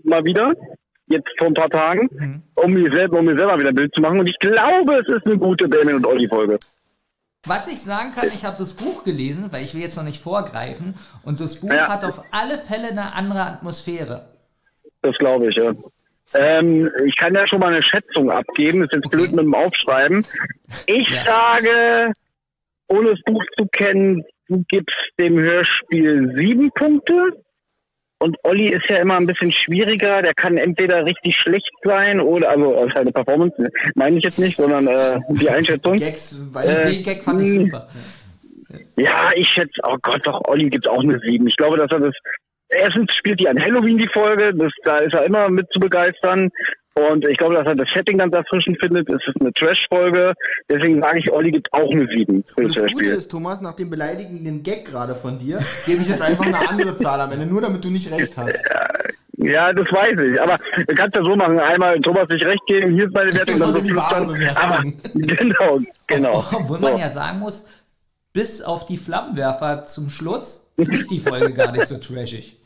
mal wieder, jetzt vor ein paar Tagen, um mir selber, um mir selber wieder ein Bild zu machen. Und ich glaube, es ist eine gute Damien und Olli Folge. Was ich sagen kann, ich habe das Buch gelesen, weil ich will jetzt noch nicht vorgreifen. Und das Buch Ja. hat auf alle Fälle eine andere Atmosphäre. Das glaube ich, ja. Ähm, ich kann ja schon mal eine Schätzung abgeben. Ist jetzt blöd mit dem Aufschreiben. Ich Ja. sage, ohne das Buch zu kennen, du gibst dem Hörspiel sieben Punkte. Und Olli ist ja immer ein bisschen schwieriger. Der kann entweder richtig schlecht sein oder, also seine Performance meine ich jetzt nicht, sondern äh, die *laughs* Einschätzung. Gags, weil Äh, Den Gag fand ich super. Ja, ich schätze, oh Gott, doch, Olli gibt auch eine 7. Ich glaube, dass er das, erstens spielt die an Halloween die Folge, das, da ist er immer mit zu begeistern. Und ich glaube, dass er das Setting ganz erfrischend findet. Es ist eine Trash-Folge. Deswegen sage ich, Olli gibt auch eine 7 für Und das Gute ist, Thomas, nach dem beleidigenden Gag gerade von dir, gebe ich jetzt einfach eine andere Zahl am Ende, nur damit du nicht recht hast. Ja, das weiß ich. Aber du kannst ja so machen. Einmal Thomas nicht recht geben, hier ist meine Wertung. Genau, dann die so wahre aber, genau, genau. Obwohl man So. ja sagen muss, bis auf die Flammenwerfer zum Schluss finde ich die Folge gar nicht so trashig.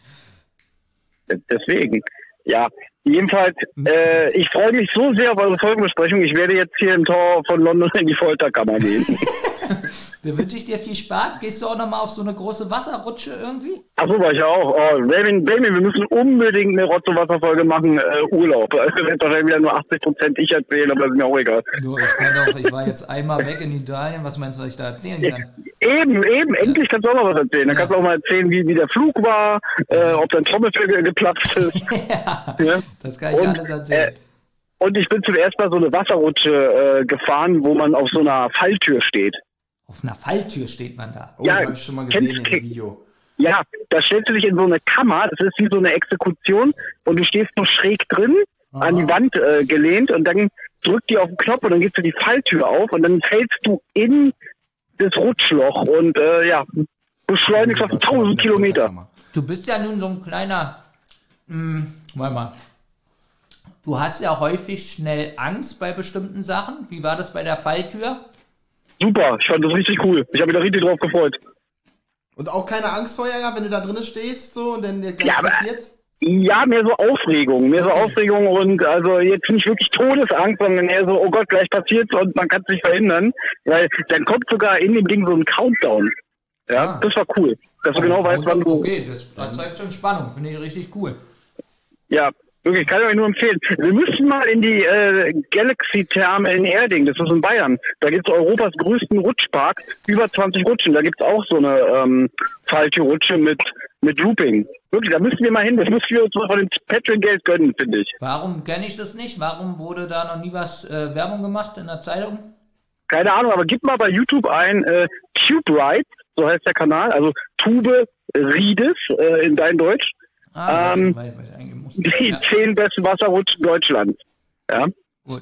Deswegen. Ja, jedenfalls, äh, ich freue mich so sehr auf eure Folgenbesprechung. Ich werde jetzt hier im Tor von London in die Folterkammer gehen. *laughs* Dann wünsche ich dir viel Spaß. Gehst du auch nochmal auf so eine große Wasserrutsche irgendwie? Ach so, war ich auch. Oh, Damien, wir müssen unbedingt eine Rotze-Wasserfolge machen, äh, Urlaub. *laughs* Also wird wahrscheinlich wieder nur 80 Prozent ich erzählen, aber das ist mir auch egal. Nur, ich kann doch, ich war jetzt einmal weg in Italien. Was meinst du, was ich da erzählen kann? Eben, eben, endlich kannst du auch mal was erzählen. Dann kannst du auch mal erzählen, wie, wie der Flug war, äh, ob dein Trommelfell ge- geplatzt ist. *laughs* ja, Ja. Das kann ich Und, alles erzählen. äh, Und ich bin zuerst mal so eine Wasserrutsche äh, gefahren, wo man auf so einer Falltür steht. Auf einer Falltür steht man da. Oh, Ja, das habe ich schon mal gesehen kennst- in dem Video. Ja, da stellst du dich in so eine Kammer, das ist wie so eine Exekution und du stehst so schräg drin, an die Wand äh, gelehnt und dann drückt die auf den Knopf und dann gehst du die Falltür auf und dann fällst du in das Rutschloch und äh, ja, beschleunigst auf 1000 Kilometer. Du bist ja nun so ein kleiner. Mh, warte mal. Du hast ja häufig schnell Angst bei bestimmten Sachen. Wie war das bei der Falltür? Super, ich fand das richtig cool. Ich habe mich da richtig drauf gefreut. Und auch keine Angst vorher gehabt, wenn du da drinnen stehst so und dann gleich Ja, passiert's? Ja, mehr so Aufregung, mehr so Okay. Aufregung und also jetzt nicht wirklich Todesangst, sondern eher so, oh Gott, gleich passiert's und man kann es nicht verhindern, weil dann kommt sogar in dem Ding so ein Countdown. Ja, Ah. das war cool. Dass du genau weißt, wann du, Okay, das erzeugt schon Spannung. Finde ich richtig cool. ja, wirklich, kann ich euch nur empfehlen. Wir müssen mal in die äh, Galaxy Therm in Erding, das ist in Bayern. Da gibt's Europas größten Rutschpark, über 20 Rutschen. Da gibt's auch so eine ähm, Falltürrutsche mit mit Looping. Wirklich, da müssen wir mal hin. Das müssen wir uns mal von dem Patreon-Geld gönnen, finde ich. Warum kenne ich das nicht? Warum wurde da noch nie was äh, Werbung gemacht in der Zeitung? Keine Ahnung, aber gib mal bei YouTube ein äh, Tube Rides, so heißt der Kanal, also Tube Riedes äh, in dein Deutsch. Ah, Ähm, weiß. *laughs* Die Ja, zehn besten Wasserrutschen Deutschlands. Ja.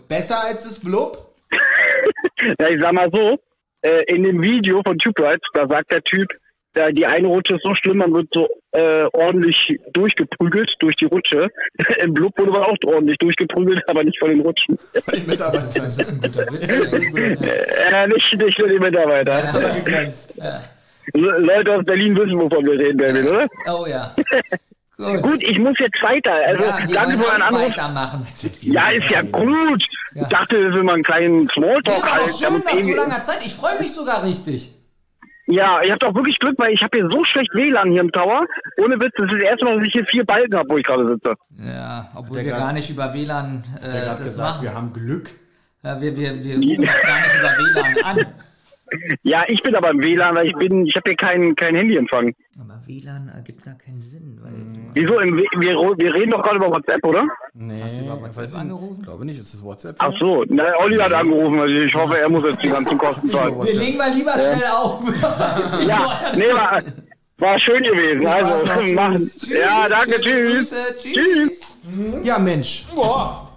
Besser als das Blub? *laughs* ja, ich sag mal so, äh, in dem Video von Tube Rides, da sagt der Typ, da die eine Rutsche ist so schlimm, man wird so äh, ordentlich durchgeprügelt durch die Rutsche. *laughs* Im Blub wurde man auch ordentlich durchgeprügelt, aber nicht von den Rutschen. Die Mitarbeiter. Das ist ein guter Witz. ey. Äh, nicht, nicht nur die Mitarbeiter. Das hat er gegrenzt. Le- Leute aus Berlin wissen, wovon wir reden, David, oder? Oh ja. Gut. Gut, ich muss jetzt weiter. Also, ja, danke wollen für einen Anruf. weitermachen. Ja, ist ja gut. Ja. Ich dachte, wir will mal einen kleinen Ja, Smalltalk aber halten. schön nach so langer Zeit. Ich freue mich sogar richtig. Ja, ich habe doch wirklich Glück, weil ich habe hier so schlecht WLAN hier im Tower. Ohne Witz, das ist das erste Mal, dass ich hier vier Balken habe, wo ich gerade sitze. Ja, obwohl wir grad- gar nicht über WLAN äh, hat das gesagt, machen. wir haben Glück. Ja, wir, wir, wir rufen auch gar nicht über WLAN an. *laughs* Ja, ich bin aber im WLAN, weil ich bin, ich habe hier keinen kein Handyempfang. Aber WLAN ergibt gar keinen Sinn, weil du Wieso? Im, W- wir, wir reden doch gerade über WhatsApp, oder? Nee, Hast du über WhatsApp angerufen? Ich glaube nicht, ist das WhatsApp? Ach so, na, Olli hat angerufen, also ich hoffe, er muss jetzt die ganzen Kosten zahlen. Wir legen mal lieber schnell auf. *laughs* Ja, nee, war, war schön gewesen. Also, *laughs* machen. Ja, danke, tschüss. Tschüss. Tschüss. Ja, Mensch.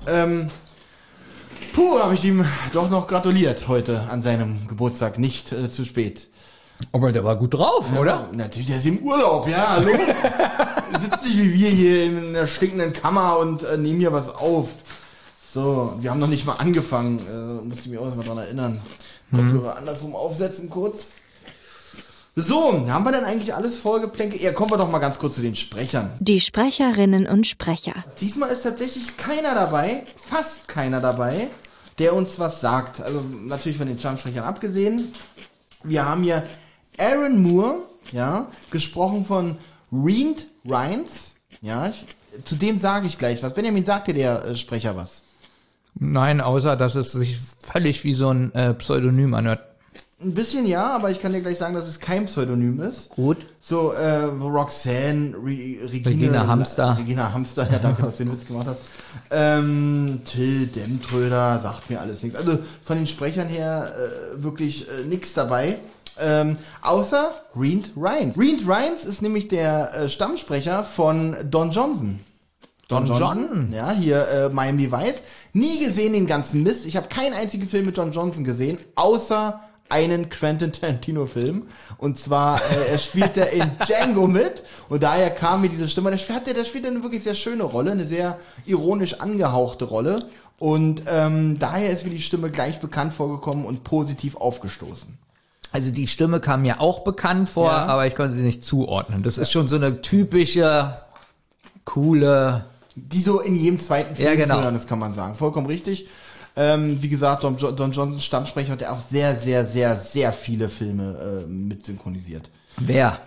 Ähm, puh, habe ich ihm doch noch gratuliert heute an seinem Geburtstag. Nicht äh, zu spät. Aber der war gut drauf, oder? Natürlich, der ist im Urlaub, ja, hallo? *laughs* Sitzt nicht wie wir hier in der stinkenden Kammer und äh, nehmen hier was auf. So, wir haben noch nicht mal angefangen. Äh, muss ich mich auch mal dran erinnern. Kopfhörer andersrum aufsetzen kurz. So, haben wir denn eigentlich alles vollgeplänkelt? Ja, kommen wir doch mal ganz kurz zu den Sprechern. Die Sprecherinnen und Sprecher. Diesmal ist tatsächlich keiner dabei, fast keiner dabei, der uns was sagt. Also natürlich von den Stammsprechern abgesehen. Wir haben hier Aaron Moore, ja, gesprochen von Reed Rhines. Ja, ich, zu dem sage ich gleich was. Benjamin, sagt dir der äh, Sprecher was? Nein, außer dass es sich völlig wie so ein äh, Pseudonym anhört. Ein bisschen ja, aber ich kann dir gleich sagen, dass es kein Pseudonym ist. Gut. So, äh, Roxanne, Re Regine, Regina Hamster. Regina Hamster, ja, danke, dass du den Witz gemacht hast. Ähm, Till Demtröder, sagt mir alles nichts. Also von den Sprechern her äh, wirklich äh, nichts dabei. Ähm, außer Reed Rhines. Reed Rhines ist nämlich der äh, Stammsprecher von Don Johnson. Don Johnson? Ja, hier äh, Miami Vice. Nie gesehen den ganzen Mist. Ich habe keinen einzigen Film mit Don Johnson gesehen, außer einen Quentin Tarantino Film. Und zwar, äh, er spielt da in Django mit. Und daher kam mir diese Stimme. Der spielt, der spielt eine wirklich sehr schöne Rolle, eine sehr ironisch angehauchte Rolle. Und ähm, daher ist mir die Stimme gleich bekannt vorgekommen und positiv aufgestoßen. Also die Stimme kam mir auch bekannt vor, Ja. aber ich konnte sie nicht zuordnen. Das ist schon so eine typische, coole. die so in jedem zweiten Film Ja, genau. zu hören ist, kann man sagen. Vollkommen richtig. Ähm, wie gesagt, Don, Don Johnson Stammsprecher hat ja auch sehr, sehr, sehr, sehr viele Filme äh, mit synchronisiert. Wer?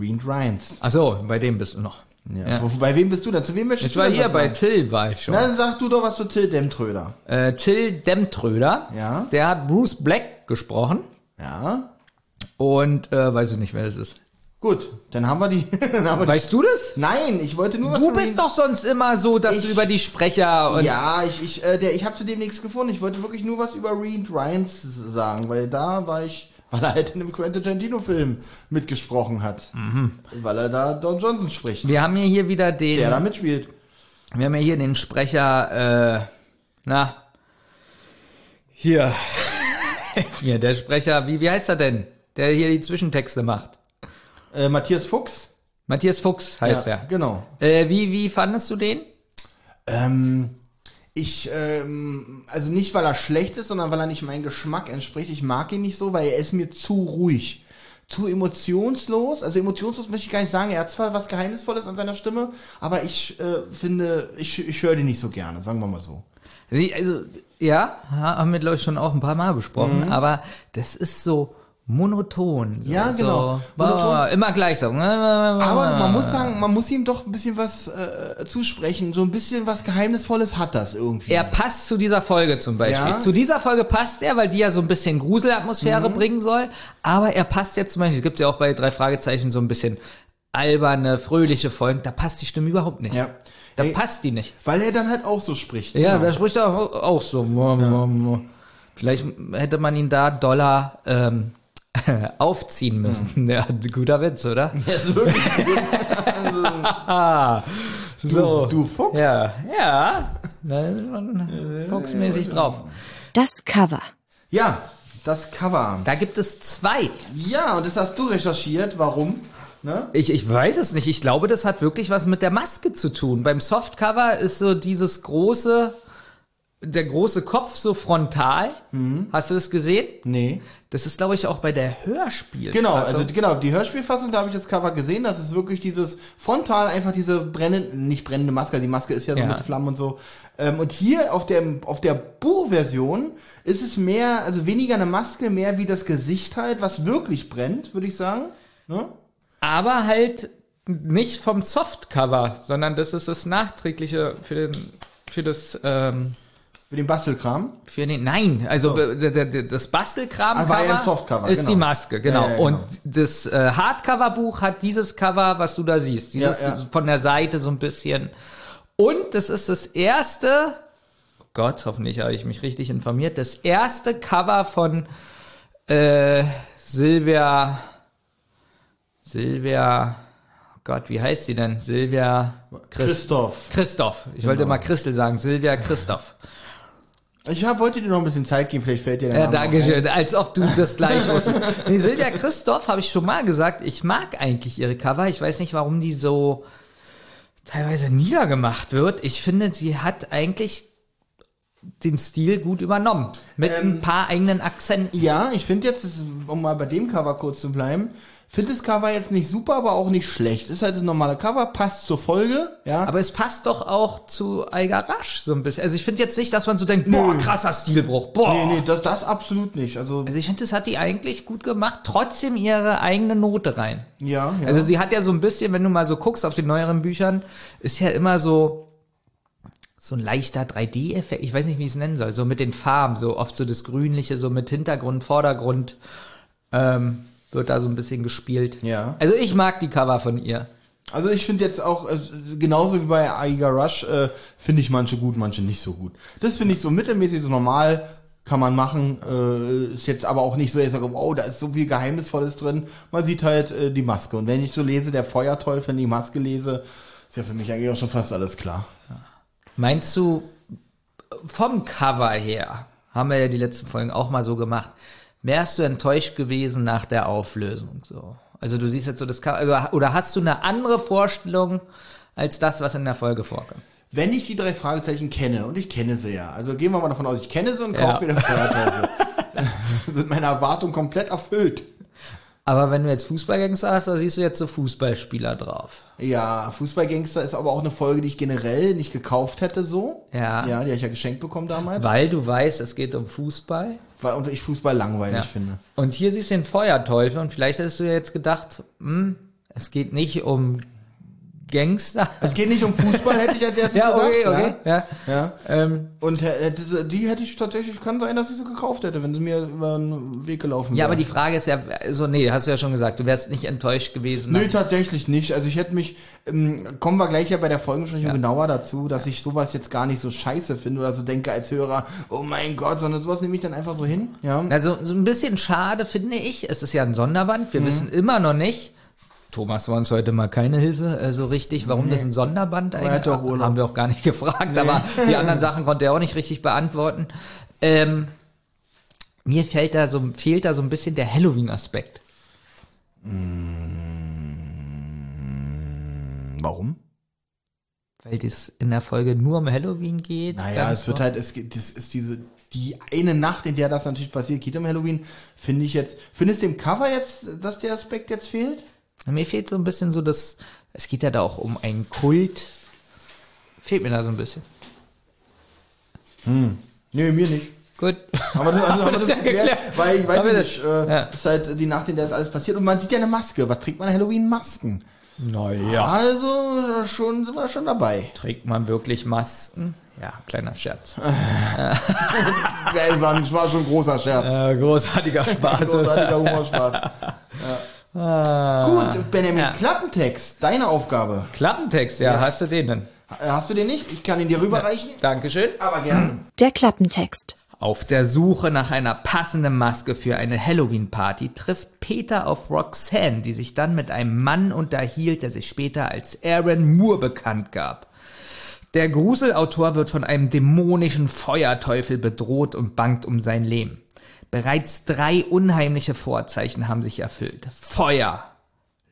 Reed Rhines. Ach so, bei dem bist du noch. Ja. Ja. Wo, bei wem bist du denn? Zu wem möchtest Ich du war hier bei sagen? Till, war ich schon. Na, dann sag du doch was zu Till Demtröder. Äh, Till Demtröder, Ja. der hat Bruce Black gesprochen Ja. und äh, weiß ich nicht, wer das ist. Gut, dann haben wir die. *laughs* dann haben wir die Weißt du das? Nein, ich wollte nur was Du bist doch sonst immer so, dass Ich- du über die Sprecher und Ja, ich, ich, äh, der, ich habe zu dem nichts gefunden. Ich wollte wirklich nur was über Reed Rhines sagen, weil da war ich, *laughs* weil er halt in einem Quentin Tarantino-Film mitgesprochen hat. Weil er da Don Johnson spricht. wir haben ja hier wieder den, der da mitspielt. wir haben ja hier den Sprecher, äh, na, hier, *laughs* Hilf mir, der Sprecher, wie, wie heißt er denn? Der hier die Zwischentexte macht. Äh, Matthias Fuchs. Matthias Fuchs heißt ja, er. Genau. Äh, wie, wie fandest du den? Ähm, ich, ähm, also nicht, weil er schlecht ist, sondern weil er nicht meinem Geschmack entspricht. Ich mag ihn nicht so, weil er ist mir zu ruhig. Zu emotionslos. Also emotionslos möchte ich gar nicht sagen. Er hat zwar was Geheimnisvolles an seiner Stimme, aber ich äh, finde, ich, ich höre den nicht so gerne, sagen wir mal so. Also, ja, ha- haben wir, glaube ich, schon auch ein paar Mal besprochen, aber das ist so monoton. So. Ja, genau. So, Monoton. Immer gleich so. Aber man muss sagen, man muss ihm doch ein bisschen was äh, zusprechen. So ein bisschen was Geheimnisvolles hat das irgendwie. Er passt zu dieser Folge zum Beispiel. Ja. Zu dieser Folge passt er, weil die ja so ein bisschen Gruselatmosphäre Mhm. bringen soll. Aber er passt jetzt zum Beispiel, es gibt ja auch bei drei Fragezeichen so ein bisschen alberne, fröhliche Folgen, da passt die Stimme überhaupt nicht. Ja. Da Ey, passt die nicht. Weil er dann halt auch so spricht. Ja, Genau. da spricht er auch, auch so. Vielleicht hätte man ihn da Dollar ähm, *laughs* aufziehen müssen. Ja, guter Witz, oder? *laughs* Ja, ist wirklich so. du Fuchs. Ja, ja. Da ist man fuchsmäßig drauf. Das Cover. Ja, das Cover. Da gibt es zwei. Ja, und das hast du recherchiert. Warum? Ne? Ich, ich weiß es nicht. Ich glaube, das hat wirklich was mit der Maske zu tun. Beim Softcover ist so dieses große, der große Kopf so frontal. Hast du das gesehen? Nee. Das ist, glaube ich, auch bei der Hörspiel. Genau, also genau, die Hörspielfassung, da habe ich das Cover gesehen, das ist wirklich dieses frontal, einfach diese brennende, nicht brennende Maske, die Maske ist ja so Ja. mit Flammen und so. Ähm, und hier auf der, auf der Buchversion ist es mehr, also weniger eine Maske, mehr wie das Gesicht halt, was wirklich brennt, würde ich sagen. Ne? aber halt nicht vom Softcover, sondern das ist das nachträgliche für den, für das, ähm, Für den Bastelkram. für den, nein, also der- der- das Bastelkram Ah, war ein Softcover, ist genau. die Maske, genau. Ja, ja, genau. Und das äh, Hardcover-Buch hat dieses Cover, was du da siehst, dieses Ja, ja. von der Seite so ein bisschen. Und das ist das erste, oh Gott, hoffentlich habe ich mich richtig informiert, das erste Cover von äh, Silvia, Silvia, oh Gott, wie heißt sie denn? Silvia Christ Christoph. Christoph. Ich Genau. wollte mal Christel sagen, Silvia Christoph. Ich hab, wollte dir noch ein bisschen Zeit geben, vielleicht fällt dir der Ja, danke schön. Als ob du das gleich *laughs* wusstest. Nee, Silvia Christoph habe ich schon mal gesagt, ich mag eigentlich ihre Cover. Ich weiß nicht, warum die so teilweise niedergemacht wird. Ich finde, sie hat eigentlich den Stil gut übernommen. Mit Ähm, ein paar eigenen Akzenten. Ja, ich finde jetzt, um mal bei dem Cover kurz zu bleiben, finde das Cover jetzt nicht super, aber auch nicht schlecht. Ist halt das normale Cover, passt zur Folge, ja. Aber es passt doch auch zu Eiger Rasch so ein bisschen. Also ich finde jetzt nicht, dass man so denkt, boah, krasser Stilbruch, boah. nee, nee, das, das absolut nicht. Also, Also ich finde, das hat die eigentlich gut gemacht, trotzdem ihre eigene Note rein. ja, ja. Also sie hat ja so ein bisschen, wenn du mal so guckst auf den neueren Büchern, ist ja immer so so ein leichter 3D-Effekt. Ich weiß nicht, wie ich es nennen soll. So mit den Farben, so oft so das Grünliche, so mit Hintergrund, Vordergrund ähm, wird da so ein bisschen gespielt. Ja. Also ich mag die Cover von ihr. Also ich finde jetzt auch, äh, genauso wie bei Aiga Rush, äh, finde ich manche gut, manche nicht so gut. Das finde ich so mittelmäßig, so normal, kann man machen. Äh, ist jetzt aber auch nicht so, dass ich sage, wow, da ist so viel Geheimnisvolles drin. Man sieht halt äh, die Maske. Und wenn ich so lese, der Feuerteufel, die Maske lese, ist ja für mich eigentlich auch schon fast alles klar. Meinst du, vom Cover her, haben wir ja die letzten Folgen auch mal so gemacht, wärst du enttäuscht gewesen nach der Auflösung? So. Also du siehst jetzt so das also, oder hast du eine andere Vorstellung als das, was in der Folge vorkam? Wenn ich die drei Fragezeichen kenne, und ich kenne sie ja, also gehen wir mal davon aus, ich kenne sie und Ja. kaufe mir den Feuerteufel, *laughs* sind meine Erwartungen komplett erfüllt. Aber wenn du jetzt Fußballgangster hast, da siehst du jetzt so Fußballspieler drauf. Ja, Fußballgangster ist aber auch eine Folge, die ich generell nicht gekauft hätte so. Ja. Ja, die habe ich ja geschenkt bekommen damals. Weil du weißt, es geht um Fußball. Weil und ich Fußball langweilig Ja. finde. Und hier siehst du den Feuerteufel und vielleicht hättest du ja jetzt gedacht, hm, es geht nicht um Gangster. Es geht nicht um Fußball, hätte ich als erstes *laughs* Ja, gedacht. okay, okay, ja. Ja. ja. Ähm, Und hätte, die hätte ich tatsächlich, kann sein, dass ich sie gekauft hätte, wenn sie mir über den Weg gelaufen ja, wäre. aber die Frage ist ja, so, nee, hast du ja schon gesagt, du wärst nicht enttäuscht gewesen. Nö, tatsächlich nicht. Also ich hätte mich, ähm, kommen wir gleich ja bei der Folgenbesprechung Ja. genauer dazu, dass ich sowas jetzt gar nicht so scheiße finde oder so denke als Hörer, oh mein Gott, sondern sowas nehme ich dann einfach so hin. Ja. Also so ein bisschen schade finde ich. Es ist ja ein Sonderband. Mhm. Wir wissen immer noch nicht. Thomas war uns heute mal keine Hilfe äh, so richtig, warum das ein Sonderband er eigentlich Urlaub. Haben wir auch gar nicht *laughs* gefragt, aber die anderen Sachen konnte er auch nicht richtig beantworten. Ähm, mir fällt da so, fehlt da so ein bisschen der Halloween-Aspekt. Warum? Weil das in der Folge nur um Halloween geht. Naja, es wird halt, es geht, das ist diese, die eine Nacht, in der das natürlich passiert, geht um Halloween, finde ich jetzt, findest du im Cover jetzt, dass der Aspekt jetzt fehlt? Mir fehlt so ein bisschen so das, es geht ja da auch um einen Kult. Fehlt mir da so ein bisschen. Nee, mir nicht. Gut. Aber das, also, haben wir *laughs* das ja geklärt, geklärt. weil ich weiß nicht, äh, Ja. ist halt die Nacht, in der das alles passiert und man sieht ja eine Maske. Was trägt man an Halloween? Masken. Naja. Also, schon, sind wir schon dabei. Trägt man wirklich Masken? Ja, kleiner Scherz. *laughs* Ja, es war, war schon ein großer Scherz. Äh, großartiger *laughs* Spaß. Großartiger Humorspaß. Gut, Benjamin, Ja. Klappentext, deine Aufgabe. Klappentext, ja, hast du den denn? Hast du den nicht? Ich kann ihn dir rüberreichen. Dankeschön. Aber gern. Der Klappentext. Auf der Suche nach einer passenden Maske für eine Halloween-Party trifft Peter auf Roxanne, die sich dann mit einem Mann unterhielt, der sich später als Aaron Moore bekannt gab. Der Gruselautor wird von einem dämonischen Feuerteufel bedroht und bangt um sein Leben. Bereits drei unheimliche Vorzeichen haben sich erfüllt. Feuer,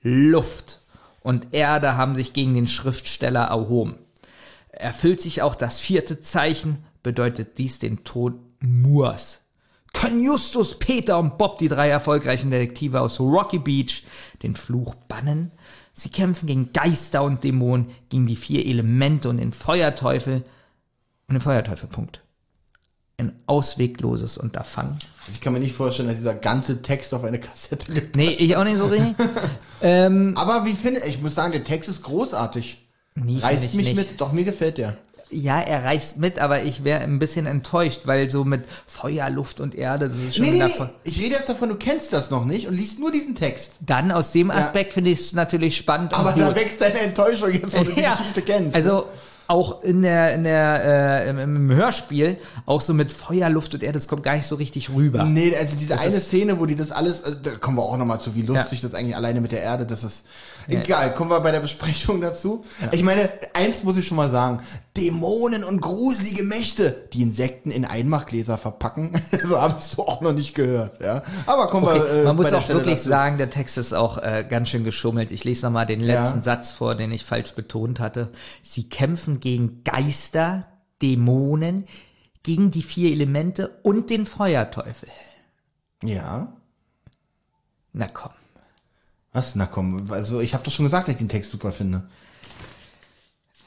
Luft und Erde haben sich gegen den Schriftsteller erhoben. Erfüllt sich auch das vierte Zeichen, bedeutet dies den Tod Moors. Können Justus, Peter und Bob, die drei erfolgreichen Detektive aus Rocky Beach, den Fluch bannen? Sie kämpfen gegen Geister und Dämonen, gegen die vier Elemente und den Feuerteufel und den Feuerteufel. Punkt. Ein auswegloses Unterfangen. Ich kann mir nicht vorstellen, dass dieser ganze Text auf eine Kassette gibt. Nee, ich auch nicht so richtig. *laughs* ähm, Aber wie finde ich, muss sagen, der Text ist großartig. Nee, find Reißt ich mich nicht. mit. Doch, mir gefällt der. Ja, er reißt mit, aber ich wäre ein bisschen enttäuscht, weil so mit Feuer, Luft und Erde, das ist schon Nee, nee, nee. davon. Ich rede jetzt davon, du kennst das noch nicht und liest nur diesen Text. Dann aus dem Aspekt finde ich es natürlich spannend. Aber da wächst deine Enttäuschung jetzt, wo du die *laughs* Ja, Geschichte kennst. Also auch in der, in der, äh, im, im Hörspiel, auch so mit Feuer, Luft und Erde, das kommt gar nicht so richtig rüber. Nee, also diese Das eine Szene, wo die das alles, also da kommen wir auch nochmal zu, wie lustig das eigentlich alleine mit der Erde, das ist, egal, kommen wir bei der Besprechung dazu. Ich meine, eins muss ich schon mal sagen, Dämonen und gruselige Mächte, die Insekten in Einmachgläser verpacken, *laughs* so habe ich so auch noch nicht gehört, ja. Aber kommen Okay, wir, äh, man muss bei auch Stelle wirklich dazu. sagen, der Text ist auch äh, ganz schön geschummelt. Ich lese nochmal den letzten Ja. Satz vor, den ich falsch betont hatte. Sie kämpfen gegen Geister, Dämonen, gegen die vier Elemente und den Feuerteufel. Ja. Na komm. Was? Na komm, also ich habe doch schon gesagt, dass ich den Text super finde.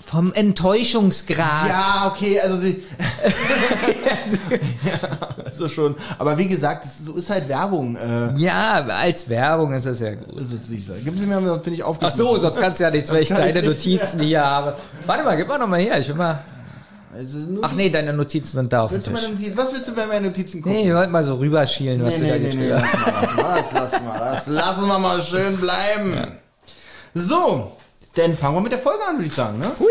Vom Enttäuschungsgrad. Ja, okay, also sie. *laughs* ja, also schon. Aber wie gesagt, so ist halt Werbung. Äh, Ja, als Werbung ist das ja gut. ist nicht so. Gib sie mir, dann finde ich Ach aufgeschrieben. so, sonst kannst du ja nichts, weil ich Sonst deine Notizen hier habe. Warte mal, gib mal noch mal her. Ich will mal. Ach nee, deine Notizen sind da auf dem Willst du Tisch. meine Notizen, was willst du bei meinen Notizen gucken? Nee, wir wollten mal so rüberschielen, was nee, du da nee, nee, nee, geschrieben lass hast. mal, das lassen wir, mal schön bleiben. So, dann fangen wir mit der Folge an, würde ich sagen, ne? Hui.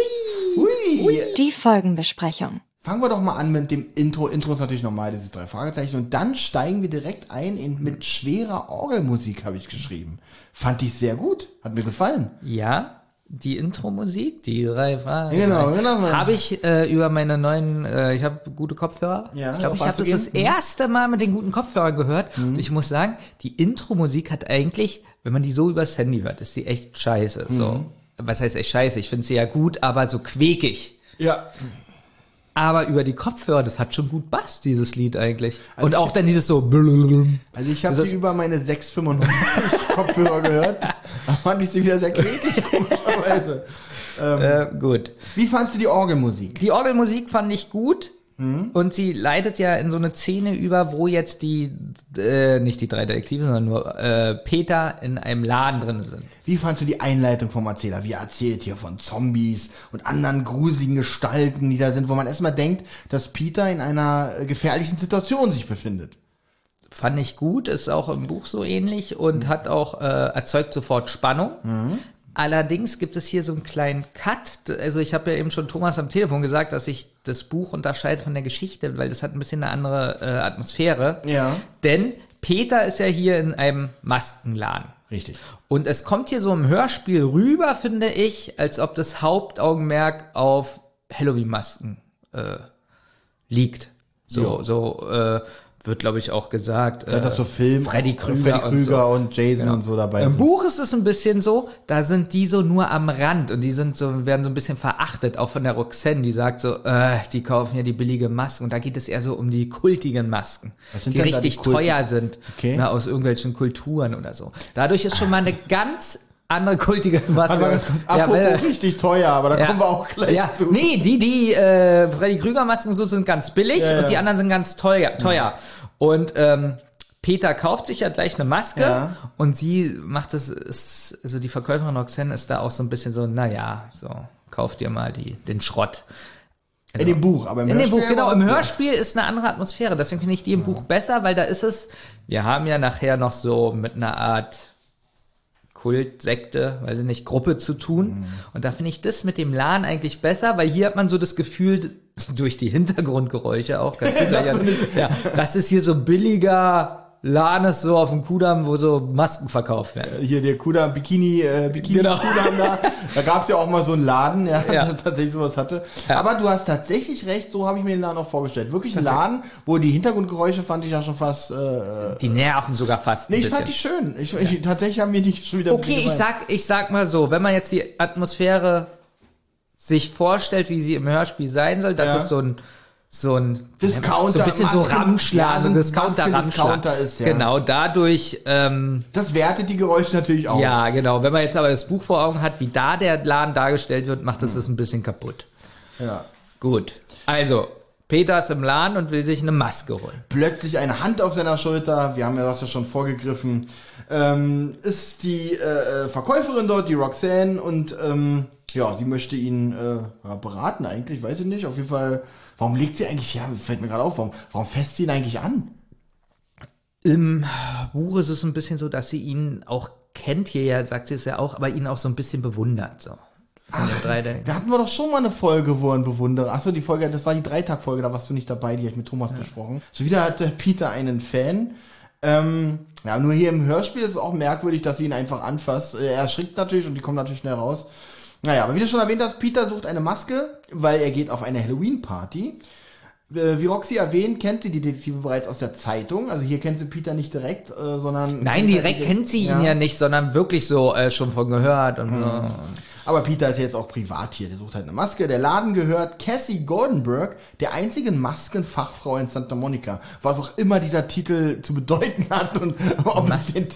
Hui. Die Folgenbesprechung. Fangen wir doch mal an mit dem Intro. Intro ist natürlich normal, dieses drei Fragezeichen. Und dann steigen wir direkt ein in, mit schwerer Orgelmusik, habe ich geschrieben. Fand ich sehr gut. Hat mir gefallen. Ja, die Intro-Musik, die drei Fragen. Genau, genau. Habe ich äh, über meine neuen, äh, ich habe gute Kopfhörer. Ja, ich glaube, ich habe das das. Mhm. erste Mal mit den guten Kopfhörern gehört. Und ich muss sagen, die Intro-Musik hat eigentlich, wenn man die so übers Handy hört, ist die echt scheiße. So. Mhm. Was heißt echt scheiße? Ich finde sie ja gut, aber so quäkig. Ja. Aber über die Kopfhörer, das hat schon gut Bass, dieses Lied eigentlich. Also Und auch dann dieses so. Also ich habe die ist- über meine 695 *laughs* Kopfhörer gehört. Da fand ich sie wieder sehr kläglich, *laughs* komischerweise. Äh, gut. Wie fandst du die Orgelmusik? Die Orgelmusik fand ich gut. Mhm. Und sie leitet ja in so eine Szene über, wo jetzt die, äh, nicht die drei Detektive, sondern nur äh, Peter in einem Laden drin sind. Wie fandst du die Einleitung vom Erzähler? Wie er erzählt hier von Zombies und anderen gruseligen Gestalten, die da sind, wo man erstmal denkt, dass Peter in einer äh, gefährlichen Situation sich befindet. Fand ich gut, ist auch im Buch so ähnlich Mhm. und hat auch äh, erzeugt sofort Spannung. Allerdings gibt es hier so einen kleinen Cut. Also ich habe ja eben schon Thomas am Telefon gesagt, dass sich das Buch unterscheidet von der Geschichte, weil das hat ein bisschen eine andere äh, Atmosphäre. Ja. Denn Peter ist ja hier in einem Maskenladen. Richtig. Und es kommt hier so im Hörspiel rüber, finde ich, als ob das Hauptaugenmerk auf Halloween-Masken äh, liegt. So, Ja. so äh, wird, glaube ich, auch gesagt. Ja, äh, dass so Film, Freddy Krüger, Freddy und, Krüger so. und, Jason und so dabei Im sind. Buch ist es ein bisschen so, da sind die so nur am Rand und die sind so, werden so ein bisschen verachtet, auch von der Roxanne, die sagt so, äh, die kaufen ja die billige Masken und da geht es eher so um die kultigen Masken, Was sind die die richtig Kulti- teuer sind, Okay. na, aus irgendwelchen Kulturen oder so. Dadurch ist schon mal eine *laughs* ganz andere kultige Maske. Ganz kurz. Ja, richtig teuer, aber da ja. kommen wir auch gleich ja. zu. Nee, die, die äh, Freddy Krüger Masken und so sind ganz billig und die anderen sind ganz teuer. teuer. Und ähm, Peter kauft sich ja gleich eine Maske und sie macht das, ist, also die Verkäuferin Roxanne ist da auch so ein bisschen so, naja, so, kauf dir mal die, den Schrott. In dem Buch, aber im In dem Hörspiel Buch, genau, im Hörspiel ist eine andere Atmosphäre, deswegen finde ich die im Buch besser, weil da ist es, wir haben ja nachher noch so mit einer Art Kult, Sekte, weiß ich nicht, Gruppe zu tun. Mhm. Und da finde ich das mit dem LAN eigentlich besser, weil hier hat man so das Gefühl, *laughs* durch die Hintergrundgeräusche auch ganz hinterher, *laughs* ja, das ist hier so billiger LAN ist so auf dem Kudamm, wo so Masken verkauft werden. Hier der Kudam, Bikini, äh, Bikini Genau. Kudam da. *laughs* Da gab's ja auch mal so einen Laden, ja, Ja. der tatsächlich sowas hatte. Ja. Aber du hast tatsächlich recht, so habe ich mir den Laden auch vorgestellt. Wirklich ein Laden, wo die Hintergrundgeräusche fand ich ja schon fast. Äh, Die nerven sogar fast nee, ich bisschen. fand die schön. Ich, ich, tatsächlich haben mir die schon wieder. Okay, ich sag, ich sag mal so, wenn man jetzt die Atmosphäre sich vorstellt, wie sie im Hörspiel sein soll, das ist so ein so ein Discounter, so ein bisschen so Masken- Ramschlag, ja, so Discounter, Ramschlag. ist, ja. Genau, dadurch, ähm, Das wertet die Geräusche natürlich auch. ja, genau. Wenn man jetzt aber das Buch vor Augen hat, wie da der Laden dargestellt wird, macht das das ein bisschen kaputt. ja. Gut. Also, Peter ist im Laden und will sich eine Maske holen. plötzlich eine Hand auf seiner Schulter, wir haben ja das ja schon vorgegriffen, ähm, ist die äh, äh, Verkäuferin dort, die Roxanne, und ähm, ja, sie möchte ihn äh, beraten eigentlich, weiß ich nicht, auf jeden Fall, warum legt sie eigentlich, ja, fällt mir gerade auf, warum, warum fässt sie ihn eigentlich an? Im Buch ist es ein bisschen so, dass sie ihn auch kennt, hier ja, sagt sie es ja auch, aber ihn auch so ein bisschen bewundert. So. Der- Da hatten wir doch schon mal eine Folge, wo er ihn bewundert. Achso, die Folge, das war die Dreitag-Folge, da warst du nicht dabei, die habe ich mit Thomas besprochen. So wieder hatte Peter einen Fan. Ähm, ja, nur hier im Hörspiel ist es auch merkwürdig, dass sie ihn einfach anfasst. Er erschrickt natürlich und die kommen natürlich schnell raus. Naja, aber wie du schon erwähnt hast, Peter sucht eine Maske, weil er geht auf eine Halloween-Party. Äh, Wie Roxy erwähnt, kennt sie die Detektive bereits aus der Zeitung. Also hier kennt sie Peter nicht direkt, äh, sondern... Nein, direkt kennt sie ihn ja nicht, sondern wirklich so äh, schon von gehört und so. Aber Peter ist jetzt auch privat hier. Der sucht halt eine Maske. Der Laden gehört Cassie Goldenberg, der einzigen Maskenfachfrau in Santa Monica. Was auch immer dieser Titel zu bedeuten hat und ob es den,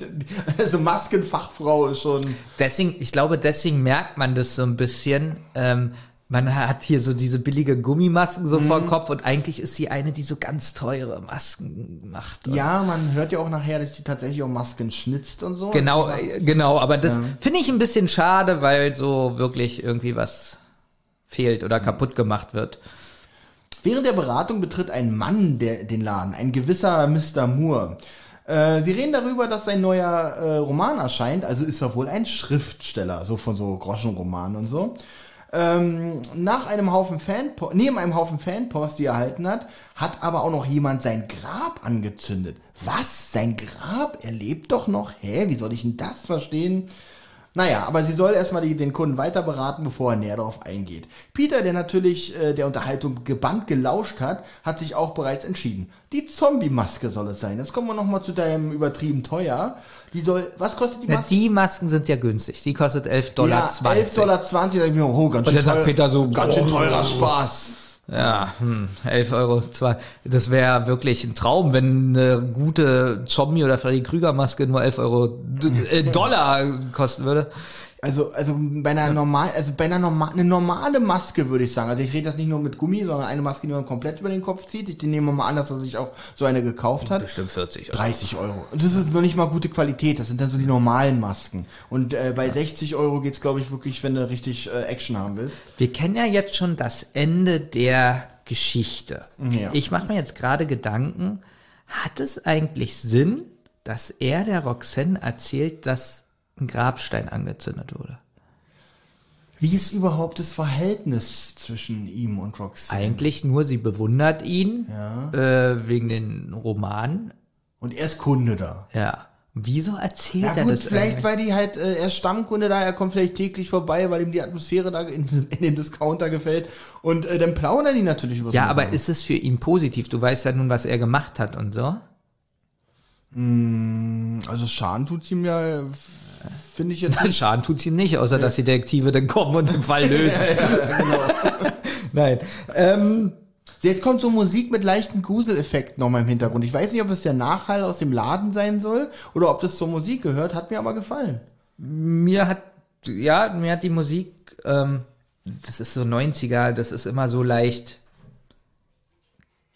also Maskenfachfrau ist schon. Deswegen, ich glaube, deswegen merkt man das so ein bisschen. Ähm, man hat hier so diese billige Gummimasken so Mhm. vor Kopf und eigentlich ist sie eine, die so ganz teure Masken macht. Ja, man hört ja auch nachher, dass sie tatsächlich auch Masken schnitzt und so. Genau, äh, genau, aber das finde ich ein bisschen schade, weil so wirklich irgendwie was fehlt oder kaputt gemacht wird. Während der Beratung betritt ein Mann der, den Laden, ein gewisser Mr. Moore. Äh, sie reden darüber, dass sein neuer äh, Roman erscheint, also ist er wohl ein Schriftsteller, so von so Groschenromanen und so. Ähm, nach einem Haufen Fanpost, neben einem Haufen Fanpost, die er erhalten hat, hat aber auch noch jemand sein Grab angezündet. Was? Sein Grab? Er lebt doch noch? Hä? Wie soll ich denn das verstehen? Naja, aber sie soll erstmal die, den Kunden weiter beraten, bevor er näher darauf eingeht. Peter, der natürlich äh, der Unterhaltung gebannt gelauscht hat, hat sich auch bereits entschieden. Die Zombie-Maske soll es sein. Jetzt kommen wir nochmal zu deinem übertrieben teuer. Die soll, was kostet die Na, Maske? die Masken sind ja günstig. Die kostet 11,20 Dollar. ja, 11,20 Dollar. Da denk ich mir, oh, ganz Und schön dann sagt teuer- Peter so, ganz schön oh. teurer Spaß. Ja, hm, 11 Euro. Zwar, das wäre wirklich ein Traum, wenn eine gute Zombie- oder Freddy Krüger-Maske nur 11 Euro äh, Dollar kosten würde. Also, also bei einer normal, also bei einer normal, eine normale Maske würde ich sagen. Also ich rede das nicht nur mit Gummi, sondern eine Maske, die man komplett über den Kopf zieht. Ich nehme mal an, dass er sich auch so eine gekauft hat. Bestimmt 40 Euro. 30 Euro. Und das ist noch nicht mal gute Qualität. Das sind dann so die normalen Masken. Und äh, bei 60 Euro geht's, glaube ich, wirklich, wenn du richtig äh, Action haben willst. Wir kennen ja jetzt schon das Ende der Geschichte. Ja. Ich mache mir jetzt gerade Gedanken, hat es eigentlich Sinn, dass er der Roxanne erzählt, dass ein Grabstein angezündet wurde? Wie ist überhaupt das Verhältnis zwischen ihm und Roxanne? Eigentlich nur, sie bewundert ihn äh, wegen den Romanen. Und er ist Kunde da. Ja. Wieso erzählt Ja er gut, das? vielleicht weil die halt, äh, er ist Stammkunde da, er kommt vielleicht täglich vorbei, weil ihm die Atmosphäre da in, in dem Discounter gefällt. Und äh, dann plaudern die natürlich über Ja, aber Sachen. ist es für ihn positiv? Du weißt ja nun, was er gemacht hat und so. Also Schaden tut's ihm ja, finde ich jetzt nicht. Schaden tut's ihm nicht, außer dass die Detektive dann kommen und den Fall *laughs* lösen. genau. *laughs* Nein. Ähm, Jetzt kommt so Musik mit leichten Gruseleffekten nochmal im Hintergrund. Ich weiß nicht, ob es der Nachhall aus dem Laden sein soll oder ob das zur Musik gehört, hat mir aber gefallen. mir hat, ja, mir hat die Musik, ähm, das ist so 90er, das ist immer so leicht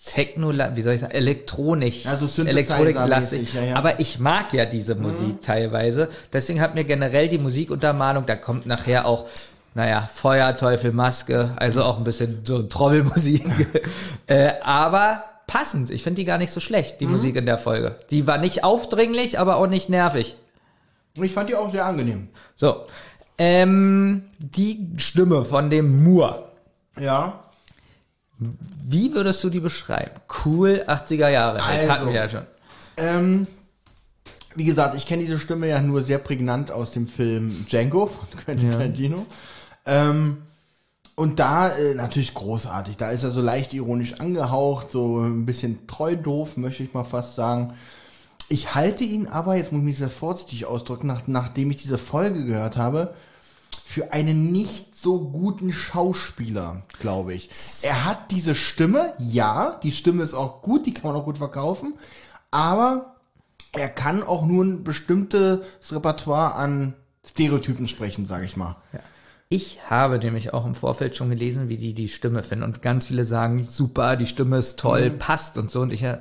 Techno, wie soll ich sagen, elektronisch, Ja, so Synthesizer-mäßig, elektroniklastig. ja, ja. Aber ich mag ja diese Musik teilweise. Deswegen hat mir generell die Musikuntermalung, da kommt nachher auch, naja, Feuer, Teufel, Maske, also auch ein bisschen so Trommelmusik. *laughs* äh, aber passend. Ich finde die gar nicht so schlecht, die Musik in der Folge. Die war nicht aufdringlich, aber auch nicht nervig. Ich fand die auch sehr angenehm. So. Ähm, die Stimme von dem Moore. Ja. Wie würdest du die beschreiben? Cool, 80er Jahre. Das Also. hatten wir ja schon. Ähm, wie gesagt, ich kenne diese Stimme ja nur sehr prägnant aus dem Film Django von *laughs* Quentin Tarantino. Ähm, und da äh, natürlich großartig. Da ist er so leicht ironisch angehaucht, so ein bisschen treu doof, möchte ich mal fast sagen. Ich halte ihn aber, jetzt muss ich mich sehr vorsichtig ausdrücken, nach, nachdem ich diese Folge gehört habe, für einen nicht so guten Schauspieler, glaube ich. Er hat diese Stimme, ja, die Stimme ist auch gut, die kann man auch gut verkaufen, aber er kann auch nur ein bestimmtes Repertoire an Stereotypen sprechen, sage ich mal. Ich habe nämlich auch im Vorfeld schon gelesen, wie die die Stimme finden. Und ganz viele sagen, super, die Stimme ist toll, passt und so. Und ich, äh,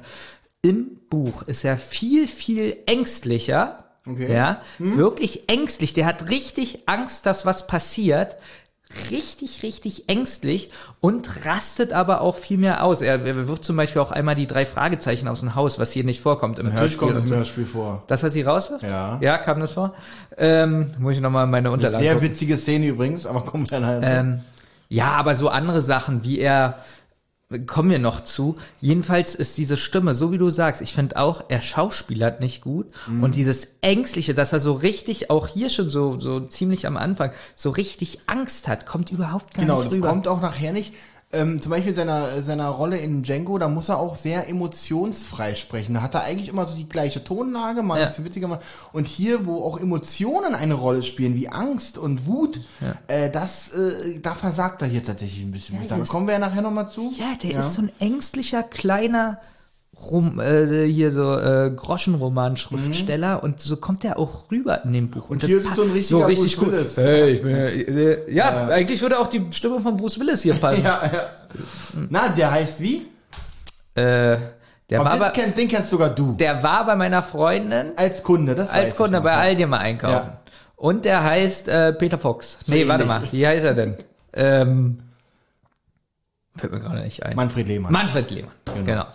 im Buch ist er viel, viel ängstlicher. Okay. Ja, wirklich ängstlich. Der hat richtig Angst, dass was passiert. Richtig, richtig ängstlich und rastet aber auch viel mehr aus. Er, er wirft zum Beispiel auch einmal die drei Fragezeichen aus dem Haus, was hier nicht vorkommt im Natürlich Hörspiel. kommt das im so. Hörspiel vor. Dass er sie rauswirft? Ja. Ja, kam das vor? Ähm, muss ich nochmal meine Unterlagen Sehr gucken. witzige Szene übrigens, aber wir nachher zu. Ähm, ja, aber so andere Sachen, wie er, kommen wir noch zu. Jedenfalls ist diese Stimme, so wie du sagst, ich finde auch, er schauspielert nicht gut. Mhm. Und dieses Ängstliche, dass er so richtig, auch hier schon so, so ziemlich am Anfang, so richtig Angst hat, kommt überhaupt gar Genau, nicht das rüber. kommt auch nachher nicht. Ähm, zum Beispiel seiner, seiner Rolle in Django, da muss er auch sehr emotionsfrei sprechen. Da hat er eigentlich immer so die gleiche Tonlage, mal ein Ja. bisschen witziger. Mal. Und hier, wo auch Emotionen eine Rolle spielen, wie Angst und Wut, äh, das, äh, da versagt er hier tatsächlich ein bisschen. mit. Da kommen wir ja nachher nochmal zu. Ja, der ist so ein ängstlicher kleiner Rom, äh, hier so äh, Groschenroman-Schriftsteller und so kommt er auch rüber in dem Buch. Und das hier ist so ein richtiger richtig Bruce cool. Willis. Hey, ich bin, äh, ja, eigentlich würde auch die Stimme von Bruce Willis hier passen. *laughs* Ja, ja. Na, der heißt wie? Äh, der, Und war das bei, kennt, den kennst sogar du. der war bei meiner Freundin als Kunde, das als Kunde noch, bei ja. Aldi mal einkaufen. Ja. Und der heißt äh, Peter Fox. Nee, warte mal, wie heißt er denn? Ähm, fällt mir gerade nicht ein. Manfred Lehmann. Manfred Lehmann. Genau.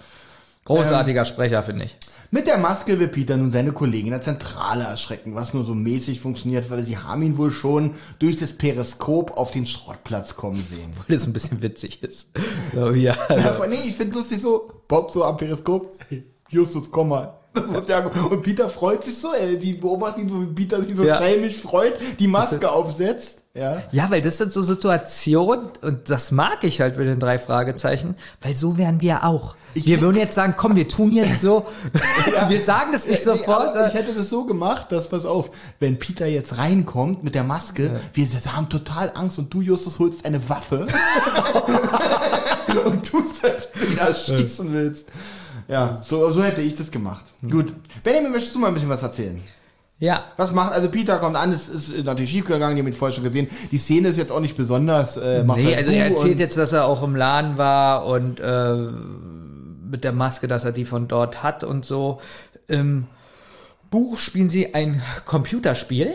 Großartiger Sprecher, finde ich. Mit der Maske will Peter nun seine Kollegen in der Zentrale erschrecken, was nur so mäßig funktioniert, weil sie haben ihn wohl schon durch das Periskop auf den Schrottplatz kommen sehen. *laughs* Weil es ein bisschen witzig ist. So, ja. Ja, aber nee, ich finde lustig so, Bob so am Periskop, hey, Justus, komm mal. Das Und Peter freut sich so, ey, die beobachten ihn, so, wie Peter sich so Ja. freut, die Maske aufsetzt. Ja. Ja, weil das sind so Situationen, und das mag ich halt mit den drei Fragezeichen, weil so wären wir auch. Ich- wir würden jetzt sagen, komm, wir tun jetzt so. *laughs* wir sagen das nicht Nee, sofort. aber ich hätte das so gemacht, dass, pass auf, wenn Peter jetzt reinkommt mit der Maske, wir haben total Angst und du, Justus, holst eine Waffe *laughs* und du ihn erschießen willst. Ja, so, so hätte ich das gemacht. Gut. Benjamin, möchtest du mal ein bisschen was erzählen? Ja. Was macht, also Peter kommt an, es ist natürlich schiefgegangen, die haben ihn vorher schon gesehen. Die Szene ist jetzt auch nicht besonders, äh, macht Nee, halt also er erzählt jetzt, dass er auch im Laden war und äh, mit der Maske, dass er die von dort hat und so. Im Buch spielen sie ein Computerspiel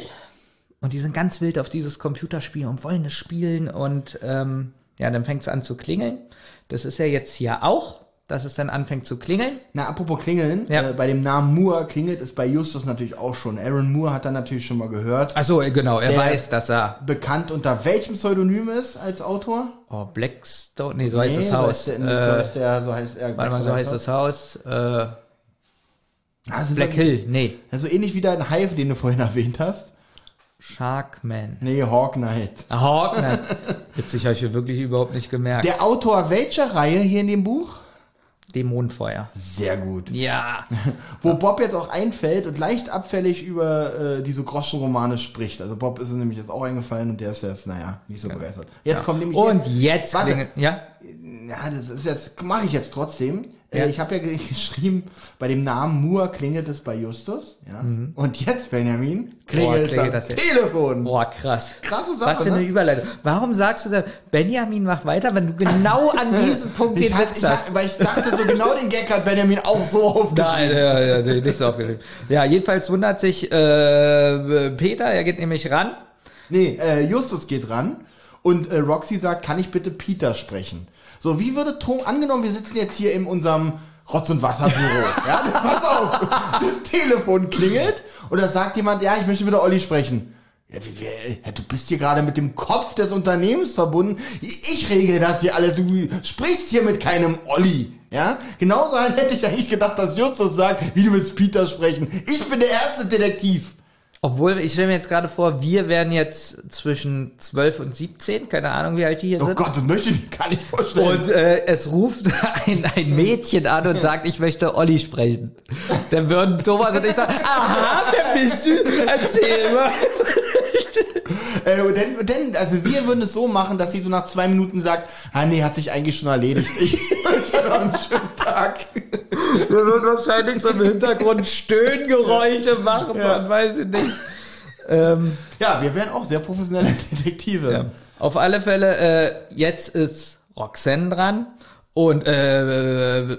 und die sind ganz wild auf dieses Computerspiel und wollen es spielen und ähm, ja, dann fängt es an zu klingeln. Das ist ja jetzt hier auch, dass es dann anfängt zu klingeln. Na, apropos klingeln, Ja. äh, bei dem Namen Moore klingelt es bei Justus natürlich auch schon. Aaron Moore hat er natürlich schon mal gehört. Achso, genau, er weiß, dass er Bekannt unter welchem Pseudonym ist als Autor? oh, Blackstone, nee, so heißt Nee, das so Haus. heißt der- so äh, heißt der, so heißt er. warte mal, so heißt das Haus. Äh, Also Black Hill, nee. Also ähnlich wie dein Hive, den du vorhin erwähnt hast. Sharkman. Nee, Hawk Knight. Ah, Hawkman. *laughs* Witzig, habe ich hier wirklich überhaupt nicht gemerkt. Der Autor welcher Reihe hier in dem Buch? Dämonenfeuer. Sehr gut. Ja. *laughs* Wo Bob jetzt auch einfällt und leicht abfällig über äh, diese Groschenromane spricht. Also Bob ist es nämlich jetzt auch eingefallen und der ist jetzt, naja, nicht so begeistert. Jetzt kommt nämlich Und hier- jetzt Warte. ja? Ja, das ist jetzt, mache ich jetzt trotzdem. Ja. Äh, ich habe ja ge- *laughs* geschrieben, bei dem Namen Moore klingelt es bei Justus. Ja. Und jetzt, Benjamin, klingelt es klingelt am das jetzt. Telefon. Boah, krass. Krasse Sache, Was für eine ne? Überleitung. Warum sagst du da, Benjamin, mach weiter, wenn du genau an *laughs* diesem Punkt Ich den hatte, Witz ich, hast? weil ich dachte, so genau den Gag hat Benjamin auch so *laughs* aufgeschrieben. Nein, ja, ja, ja, nicht so aufgeregt. Ja, jedenfalls wundert sich äh, Peter, er geht nämlich ran. Nee, äh, Justus geht ran und äh, Roxy sagt, kann ich bitte Peter sprechen? So, wie würde Tom, angenommen, wir sitzen jetzt hier in unserem Rotz- und Wasserbüro. *laughs* ja, das, pass auf. Das Telefon klingelt und da sagt jemand, ja, ich möchte mit der Olli sprechen. Ja, wie, wie, ja, du bist hier gerade mit dem Kopf des Unternehmens verbunden. Ich regel das hier alles. Du sprichst hier mit keinem Olli. Ja, genauso hätte ich eigentlich gedacht, dass Justus sagt, wie du willst Peter sprechen. Ich bin der erste Detektiv. Obwohl, ich stelle mir jetzt gerade vor, wir wären jetzt zwischen 12 und 17, keine Ahnung, wie alt die hier Oh sind. Gott, das möchte ich mir gar nicht vorstellen. Und äh, es ruft *laughs* ein, ein Mädchen an und sagt, ich möchte Olli sprechen. Dann würden Thomas und ich sagen, aha, wer bist du? Erzähl mal. Äh, und dann, und dann, also wir würden es so machen, dass sie so nach zwei Minuten sagt, ah nee, hat sich eigentlich schon erledigt. Ich *laughs* noch einen schönen Tag. *laughs* Wir würden wahrscheinlich so im Hintergrund Stöhngeräusche machen Ja. und weiß ich nicht. Ähm, Ja, wir wären auch sehr professionelle Detektive. ja. Auf alle Fälle, äh, jetzt ist Roxanne dran. Und äh,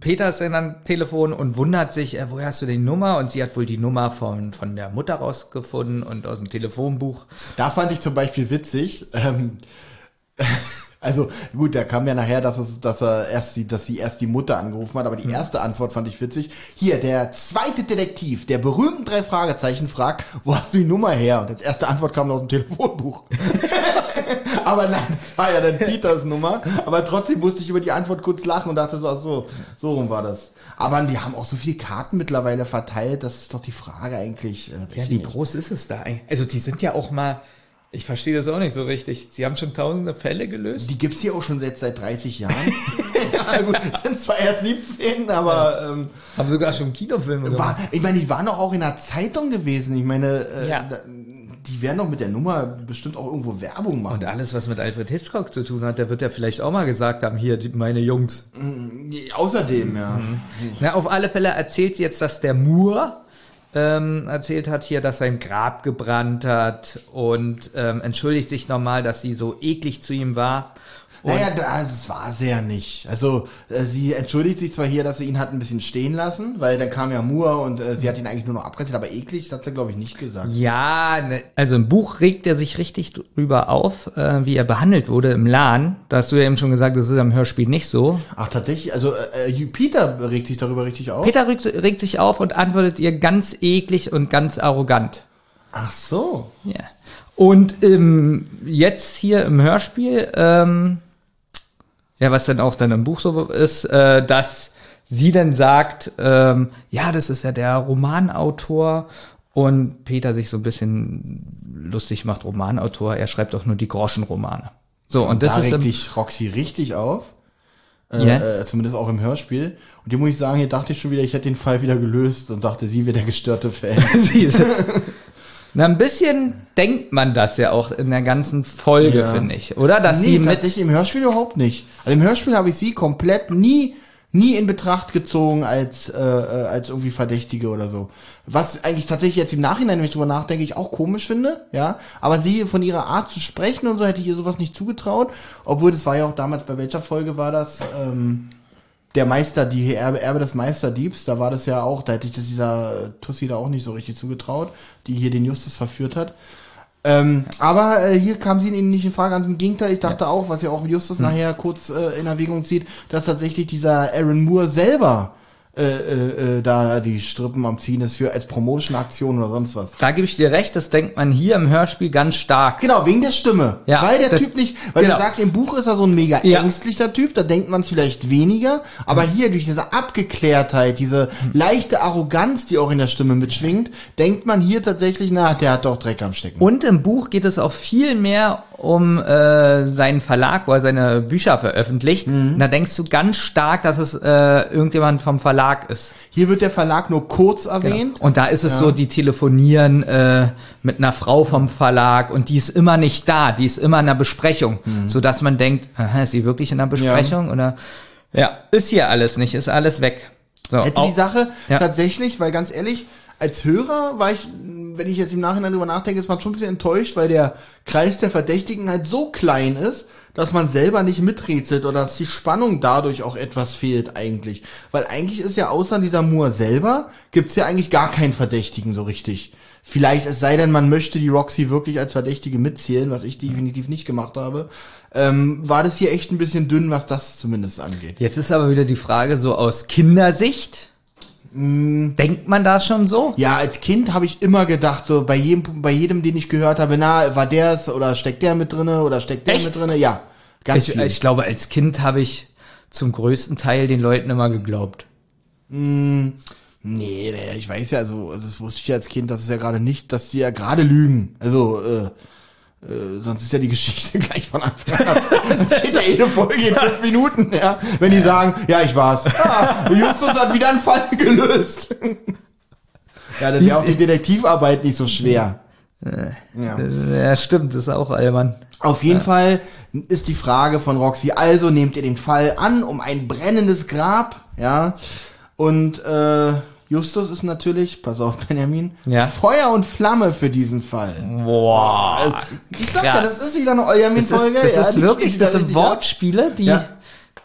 Peter ist dann am Telefon und wundert sich, äh, woher hast du die Nummer? Und sie hat wohl die Nummer von, von der Mutter rausgefunden und aus dem Telefonbuch. Da fand ich zum Beispiel witzig, ähm, *laughs* also gut, da kam ja nachher, dass es, dass er erst die, dass sie erst die Mutter angerufen hat, aber die erste Antwort fand ich witzig. Hier, der zweite Detektiv, der berühmten drei Fragezeichen fragt, wo hast du die Nummer her? Und als erste Antwort kam aus dem Telefonbuch. *laughs* aber nein, war ja dann Peters Nummer. Aber trotzdem musste ich über die Antwort kurz lachen und dachte so, ach so, so rum war das. Aber die haben auch so viele Karten mittlerweile verteilt, das ist doch die Frage eigentlich. Äh, Ja, wie nicht. groß ist es da eigentlich? Also die sind ja auch mal, ich verstehe das auch nicht so richtig. Sie haben schon tausende Fälle gelöst. Die gibt's hier auch schon seit, seit 30 Jahren. *laughs* ja, gut, sind zwar erst 17, aber ähm, Haben sogar schon Kinofilme gemacht. war, ich meine, die waren doch auch in der Zeitung gewesen. Ich meine, äh, Ja. da, die werden doch mit der Nummer bestimmt auch irgendwo Werbung machen. Und alles, was mit Alfred Hitchcock zu tun hat, der wird ja vielleicht auch mal gesagt haben, hier, die, meine Jungs. Außerdem, ja. Na, auf alle Fälle erzählt sie jetzt, dass der Moore ähm, erzählt hat hier, dass sein Grab gebrannt hat und ähm, entschuldigt sich nochmal, dass sie so eklig zu ihm war. Und Naja, das war sie ja nicht. Also äh, sie entschuldigt sich zwar hier, dass sie ihn hat ein bisschen stehen lassen, weil dann kam ja Moore und äh, sie hat ihn eigentlich nur noch abkassiert, aber eklig, das hat sie glaube ich nicht gesagt. Ja, ne, also im Buch regt er sich richtig drüber auf, äh, wie er behandelt wurde im Laden. Da hast du ja eben schon gesagt, das ist am Hörspiel nicht so. Ach tatsächlich, also äh, äh, Peter regt sich darüber richtig auf. Peter regt, regt sich auf und antwortet ihr ganz eklig und ganz arrogant. Ach so. Ja. Und ähm, jetzt hier im Hörspiel, ähm, ja, was dann auch dann im Buch so ist, äh, dass sie dann sagt, ähm, ja, das ist ja der Romanautor und Peter sich so ein bisschen lustig macht, Romanautor, er schreibt doch nur die Groschenromane. So, und das da ist regt im, sich Roxy richtig auf. Äh, Ja. äh, zumindest auch im Hörspiel. Und hier muss ich sagen, hier dachte ich schon wieder, ich hätte den Fall wieder gelöst und dachte, sie wäre der gestörte Fan. *laughs* sie ist, Na, ein bisschen denkt man das ja auch in der ganzen Folge, Ja. finde ich, oder? Dass nee, sie mit tatsächlich im Hörspiel überhaupt nicht. Also im Hörspiel habe ich sie komplett nie, nie in Betracht gezogen als, äh, äh, als irgendwie Verdächtige oder so. Was eigentlich tatsächlich jetzt im Nachhinein, wenn ich drüber nachdenke, ich auch komisch finde, ja. Aber sie von ihrer Art zu sprechen und so hätte ich ihr sowas nicht zugetraut. Obwohl, das war ja auch damals, bei welcher Folge war das? Ähm, der Meister, die Erbe, Erbe des Meisterdiebs, da war das ja auch, da hätte ich das dieser Tussi da auch nicht so richtig zugetraut, die hier den Justus verführt hat. Ähm, aber äh, hier kam sie ihnen nicht in Frage, ganz im Gegenteil. Ich dachte auch, was ja auch Justus nachher kurz äh, in Erwägung zieht, dass tatsächlich dieser Aaron Moore selber äh, äh, äh, da die Strippen am Ziehen ist für als Promotion-Aktion oder sonst was. Da gebe ich dir recht, das denkt man hier im Hörspiel ganz stark. Genau, wegen der Stimme. Ja, weil der das- Typ nicht, weil genau. du sagst, im Buch ist er so ein mega Ja. ängstlicher Typ, da denkt man es vielleicht weniger, aber hier durch diese Abgeklärtheit, diese leichte Arroganz, die auch in der Stimme mitschwingt, denkt man hier tatsächlich, na, der hat doch Dreck am Stecken. Und im Buch geht es auch viel mehr um äh, seinen Verlag, wo er seine Bücher veröffentlicht. Mhm. Und da denkst du ganz stark, dass es äh, irgendjemand vom Verlag ist. Hier wird der Verlag nur kurz erwähnt. Und da ist es so, die telefonieren äh, mit einer Frau vom Verlag und die ist immer nicht da, die ist immer in einer Besprechung, Mhm. so dass man denkt, aha, ist sie wirklich in einer Besprechung oder ja, ist hier alles nicht, ist alles weg. So, Hätte die auch- Sache Ja. tatsächlich, weil ganz ehrlich, als Hörer war ich, wenn ich jetzt im Nachhinein drüber nachdenke, ist man schon ein bisschen enttäuscht, weil der Kreis der Verdächtigen halt so klein ist, dass man selber nicht miträtselt oder dass die Spannung dadurch auch etwas fehlt eigentlich. Weil eigentlich ist ja außer dieser Moore selber, gibt's ja eigentlich gar keinen Verdächtigen so richtig. Vielleicht, es sei denn, man möchte die Roxy wirklich als Verdächtige mitzählen, was ich definitiv nicht gemacht habe. Ähm, war das hier echt ein bisschen dünn, was das zumindest angeht. Jetzt ist aber wieder die Frage so aus Kindersicht. Denkt man da schon so? Ja, als Kind habe ich immer gedacht, so bei jedem, bei jedem, den ich gehört habe, na, war der es oder steckt der mit drinne oder steckt der Echt? mit drinne? Ja, ganz Ich, viel. ich glaube, als Kind habe ich zum größten Teil den Leuten immer geglaubt. Nee, nee, ich weiß ja, also, also das wusste ich ja als Kind, das ist ja gerade nicht, dass die ja gerade lügen. Also, äh, äh, sonst ist ja die Geschichte *laughs* gleich von Anfang an. Das geht ja jede Folge in fünf Minuten, ja. Wenn die sagen, ja, ich war's. Ah, Justus hat wieder einen Fall gelöst. *laughs* ja, dann wäre auch die Detektivarbeit nicht so schwer. Ja. Ja, stimmt, ist auch albern. Auf jeden Fall ist die Frage von Roxy, also nehmt ihr den Fall an um ein brennendes Grab, ja, und äh, Justus ist natürlich, pass auf *laughs* Benjamin, Ja. Feuer und Flamme für diesen Fall. Boah. Also, ich sag ja, das ist wieder eine Das ist, Eujamin-Folge. das ja, ist wirklich, das sind. Wortspiele, die, Ja.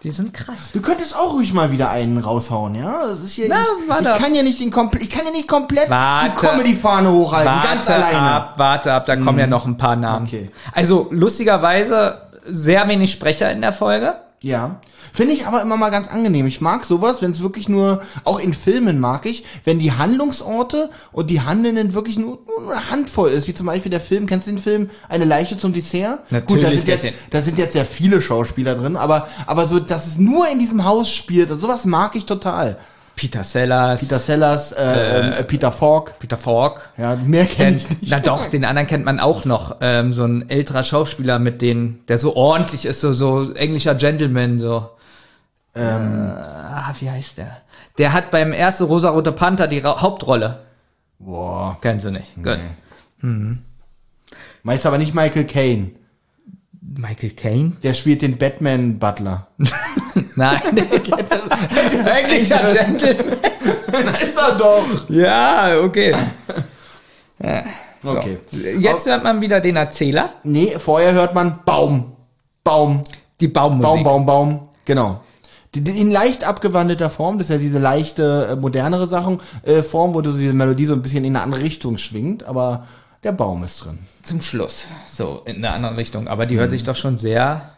die sind krass. Du könntest auch ruhig mal wieder einen raushauen, ja? Das ist hier, Na, ich, warte ich kann ja nicht den komple ich kann ja nicht komplett Warte. die Comedy-Fahne hochhalten, ganz alleine. Ab, warte ab, da kommen ja noch ein paar Namen. Okay. Also, lustigerweise, sehr wenig Sprecher in der Folge. Ja. Finde ich aber immer mal ganz angenehm. Ich mag sowas, wenn es wirklich nur, auch in Filmen mag ich, wenn die Handlungsorte und die Handelnden wirklich nur, nur eine Handvoll ist, wie zum Beispiel der Film, kennst du den Film Eine Leiche zum Dessert? Gut, da Natürlich sind, jetzt, da sind jetzt sehr viele Schauspieler drin, aber, aber so, dass es nur in diesem Haus spielt und sowas mag ich total. Peter Sellers, Peter Sellers, äh, ähm, äh, Peter Falk, Peter Falk. ja, mehr kenne Kennt, ich nicht. na doch, den anderen kennt man auch noch. Ähm, so ein älterer Schauspieler mit den, der so ordentlich ist, so, so englischer Gentleman, so. Ähm, ah, wie heißt der? Der hat beim ersten Rosa-Rote Panther die Ra Hauptrolle. Boah. Kennst du nicht? Gut. Meist aber nicht Michael Caine. Michael Caine? Der spielt den Batman Butler. *laughs* Nein. *laughs* Englischer *laughs* Gentleman. ist er doch. Ja, okay. Okay. Jetzt hört man wieder den Erzähler. Nee, vorher hört man Baum. Baum. Die Baummusik. Baum, Baum, Baum. Genau. Die, die, in leicht abgewandelter Form, das ist ja diese leichte, äh, modernere Sachen, äh, Form, wo du so diese Melodie so ein bisschen in eine andere Richtung schwingt, aber der Baum ist drin. Zum Schluss. So, in einer anderen Richtung. Aber die hört sich doch schon sehr.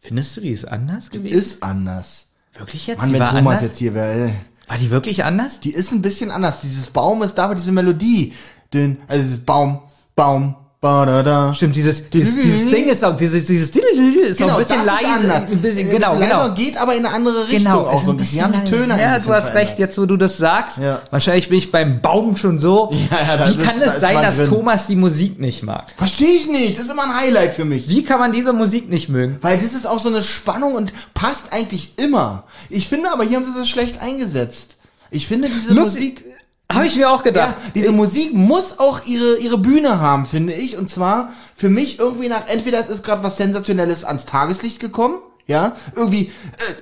Findest du, die ist anders gewesen? Ist anders. wirklich jetzt? Mann, die wenn war Thomas anders? jetzt hier wäre, War die wirklich anders? die ist ein bisschen anders. Dieses Baum ist da, aber diese Melodie, den, also dieses Baum, Baum, ba da da. Stimmt, dieses, dieses, dieses Ding ist auch, dieses, dieses ist auch ein bisschen das leise. Ein bisschen, genau, leiser genau. und geht aber in eine andere Richtung Genau, auch so ein bisschen. Die haben. Töne ein Ja, bisschen du hast recht, jetzt wo du das sagst. Ja. Wahrscheinlich bin ich beim Baum schon so. *laughs* Ja, ja, Wie kann es ist sein, dass drin. Thomas die Musik nicht mag? Verstehe ich nicht. Das ist immer ein Highlight für mich. Wie kann man diese Musik nicht mögen? Weil das ist auch so eine Spannung und passt eigentlich immer. Ich finde aber, hier haben sie es schlecht eingesetzt. Ich finde diese Lustig. Musik, Habe ich mir auch gedacht. ja, diese Musik muss auch ihre, ihre Bühne haben, finde ich. Und zwar für mich irgendwie nach, entweder es ist gerade was Sensationelles ans Tageslicht gekommen, ja, irgendwie,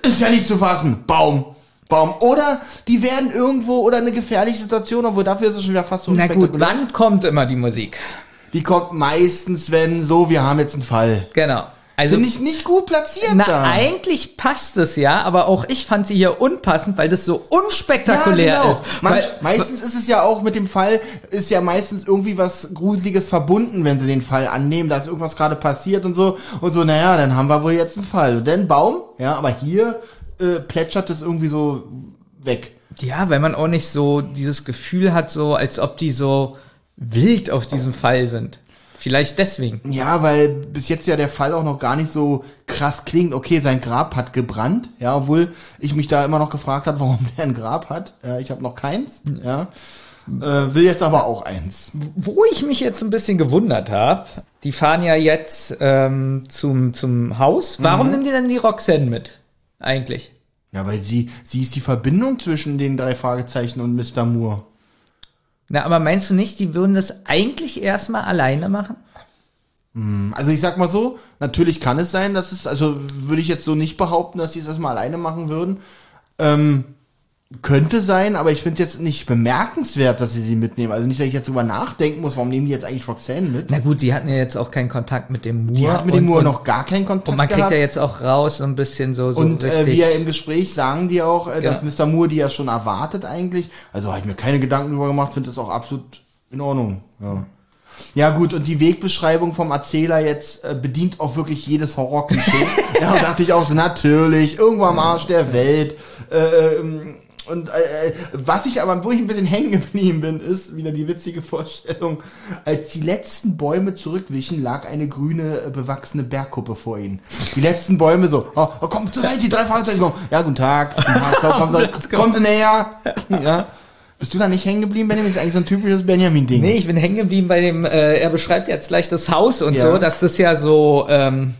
äh, ist ja nicht zu fassen, Baum, Baum. Oder die werden irgendwo, oder eine gefährliche Situation, obwohl dafür ist es schon wieder fast so Na gut, wann kommt immer die Musik? Die kommt meistens, wenn so, wir haben jetzt einen Fall. Genau. Also, Finde ich nicht gut platziert na, da. eigentlich passt es ja, aber auch ich fand sie hier unpassend, weil das so unspektakulär ist. Manch, Weil, meistens ist es ja auch mit dem Fall, ist ja meistens irgendwie was Gruseliges verbunden, wenn sie den Fall annehmen, da ist irgendwas gerade passiert und so. Und so, naja, dann haben wir wohl jetzt einen Fall. Und dann Baum, ja, aber hier äh, plätschert es irgendwie so weg. ja, weil man auch nicht so dieses Gefühl hat, so als ob die so wild auf diesem Fall sind. Vielleicht deswegen. Ja, weil bis jetzt ja der Fall auch noch gar nicht so krass klingt. Okay, sein Grab hat gebrannt, ja, obwohl ich mich da immer noch gefragt habe, *laughs* warum der ein Grab hat. Ja, ich habe noch keins, ja. Äh, will jetzt aber auch eins. Wo ich mich jetzt ein bisschen gewundert habe, die fahren ja jetzt ähm, zum, zum Haus. Warum nimmt ihr denn die Roxanne mit? Eigentlich. Ja, weil sie, sie ist die Verbindung zwischen den drei Fragezeichen und Mr. Moore. Na, aber meinst du nicht, die würden das eigentlich erstmal alleine machen? Also ich sag mal so, natürlich kann es sein, dass es, also würde ich jetzt so nicht behaupten, dass sie es erstmal alleine machen würden. Ähm, könnte sein, aber ich finde es jetzt nicht bemerkenswert, dass sie sie mitnehmen. Also nicht, dass ich jetzt drüber nachdenken muss, warum nehmen die jetzt eigentlich Roxanne mit? Na gut, die hatten ja jetzt auch keinen Kontakt mit dem Moore. Die hat mit und, dem Moore und, noch gar keinen Kontakt Und man kriegt gehabt. ja jetzt auch raus so ein bisschen so, so und äh, richtig. wie ja im Gespräch sagen die auch, äh, dass. Mr. Moore die ja schon erwartet eigentlich. Also habe ich mir keine Gedanken drüber gemacht, finde das auch absolut In Ordnung, ja. Ja gut, und die Wegbeschreibung vom Erzähler jetzt äh, bedient auch wirklich jedes Horror-Klischee. *laughs* ja, dachte ich auch so, natürlich, irgendwo am Arsch der Welt. Äh, ähm, und äh, was ich aber, wo ich ein bisschen hängen geblieben bin, ist wieder die witzige Vorstellung, als die letzten Bäume zurückwichen, lag eine grüne, äh, bewachsene Bergkuppe vor ihnen. Die letzten Bäume so, oh, oh komm zur Seite, die drei Fragezeichen kommen. Ja, guten Tag, guten Tag, komm, komm, komm, Sie näher. Ja. Bist du da nicht hängen geblieben, Benjamin? Das ist eigentlich so ein typisches Benjamin-Ding. Nee, ich bin hängen geblieben bei dem, äh, er beschreibt jetzt gleich das Haus und Ja. so, dass das ja so, ähm,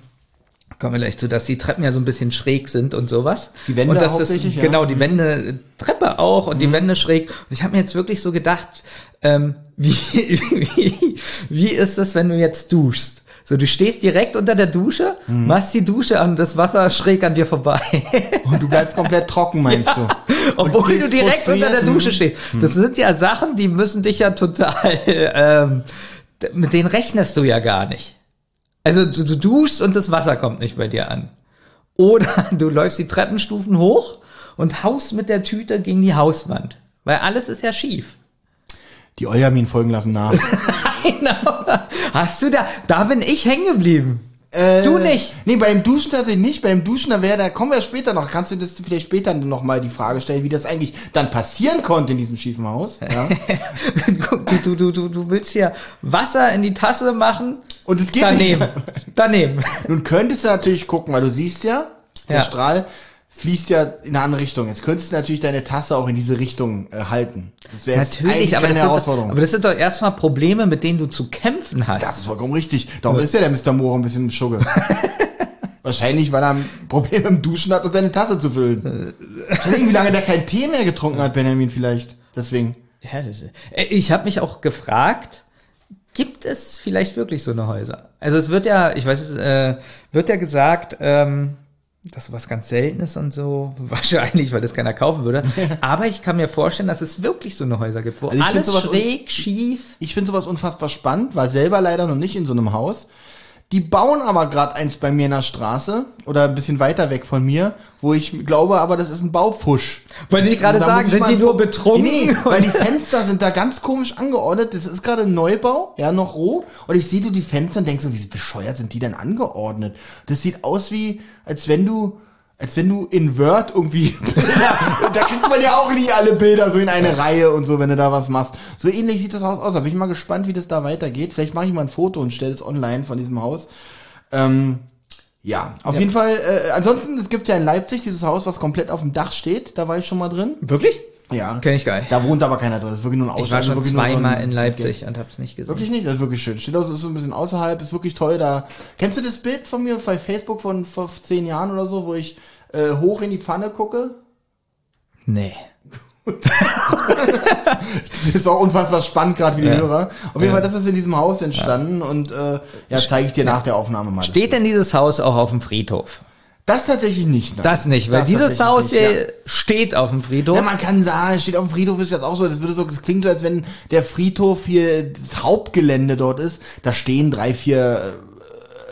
kommen wir gleich zu, dass die Treppen ja so ein bisschen schräg sind und sowas. Die Wände und dass das, ja. Genau, die Wände, Treppe auch und die Wände schräg. Und ich habe mir jetzt wirklich so gedacht, ähm, *laughs* wie, wie, wie ist das, wenn du jetzt duschst? So, du stehst direkt unter der Dusche, machst die Dusche an, das Wasser schräg an dir vorbei. *laughs* Und du bleibst komplett trocken, meinst du? Obwohl gehst du direkt unter der Dusche hm. stehst. Das sind ja Sachen, die müssen dich ja total, *laughs* ähm, mit denen rechnest du ja gar nicht. Also du, du duschst und das Wasser kommt nicht bei dir an. Oder *laughs* du läufst die Treppenstufen hoch und haust mit der Tüte gegen die Hauswand. Weil alles ist ja schief. Die Eujamin folgen lassen nach. *laughs* Genau. Hast du da, da bin ich hängen geblieben. Äh, Du nicht. Nee, bei dem Duschen tatsächlich nicht. Bei dem Duschen, da wäre, da kommen wir später noch. Kannst du das vielleicht später noch mal die Frage stellen, wie das eigentlich dann passieren konnte in diesem schiefen Haus? Ja. *laughs* Du, du, du, du, du willst hier Wasser in die Tasse machen. Und es geht Daneben. nicht. Daneben. Nun könntest du natürlich gucken, weil du siehst ja, der Ja. Strahl fließt ja in eine andere Richtung. Jetzt könntest du natürlich deine Tasse auch in diese Richtung äh, halten. Das wäre Natürlich, aber keine das, sind, Herausforderung. aber das sind doch erstmal Probleme, mit denen du zu kämpfen hast. das ist vollkommen richtig. Darum ist ja der Mr. Moore ein bisschen Schugge. *laughs* Wahrscheinlich, weil er ein Problem im Duschen hat, um seine Tasse zu füllen. Ich weiß nicht, wie lange der keinen Tee mehr getrunken hat, Benjamin vielleicht. Deswegen. Ja, das ist- Äh, ich habe mich auch gefragt, gibt es vielleicht wirklich so eine Häuser? Also es wird ja, ich weiß, es, äh, wird ja gesagt, ähm, dass sowas ganz selten ist und so, *laughs* wahrscheinlich, weil das keiner kaufen würde. *laughs* Aber ich kann mir vorstellen, dass es wirklich so eine Häuser gibt, wo Also alles schräg, schief. Ich finde sowas unfassbar spannend, war selber leider noch nicht in so einem Haus. Die bauen aber gerade eins bei mir in der Straße oder ein bisschen weiter weg von mir, wo ich glaube, aber das ist ein Baufusch. Wollte ich gerade sagen, ich sind die nur betrunken? Nee, weil die *laughs* Fenster sind da ganz komisch angeordnet. Das ist gerade ein Neubau, ja, noch roh. Und ich sehe so die Fenster und denk so, wie bescheuert sind die denn angeordnet? Das sieht aus wie, als wenn du, als wenn du in Word irgendwie, *laughs* da kriegt man ja auch nie alle Bilder so in eine Reihe und so, wenn du da was machst. So ähnlich sieht das Haus aus. Da bin ich mal gespannt, wie das da weitergeht. Vielleicht mache ich mal ein Foto und stelle es online von diesem Haus. Ähm, ja, auf jeden Fall. Äh, ansonsten, es gibt ja in Leipzig dieses Haus, was komplett auf dem Dach steht. Da war ich schon mal drin. Wirklich? Ja. Kenn ich gar nicht. Da wohnt aber keiner drin. Das ist wirklich nur ein Ich war schon nur so zweimal in Leipzig und hab's nicht gesehen. Wirklich nicht? Das ist wirklich schön. Steht aus, ist so ein bisschen außerhalb, ist wirklich toll da. Kennst du das Bild von mir bei Facebook von vor zehn Jahren oder so, wo ich äh, hoch in die Pfanne gucke? Nee. *laughs* Das ist auch unfassbar spannend, gerade wie die Hörer. Auf jeden Fall, das ist in diesem Haus entstanden und äh, ja, zeige ich dir nach der Aufnahme mal. Steht denn dieses Haus auch auf dem Friedhof? Das tatsächlich nicht. Nein. Das nicht, weil Das dieses Haus nicht, hier ja. steht auf dem Friedhof. Ja, man kann sagen, steht auf dem Friedhof ist jetzt auch so, das würde so, das klingt so, als wenn der Friedhof hier das Hauptgelände dort ist. Da stehen drei, vier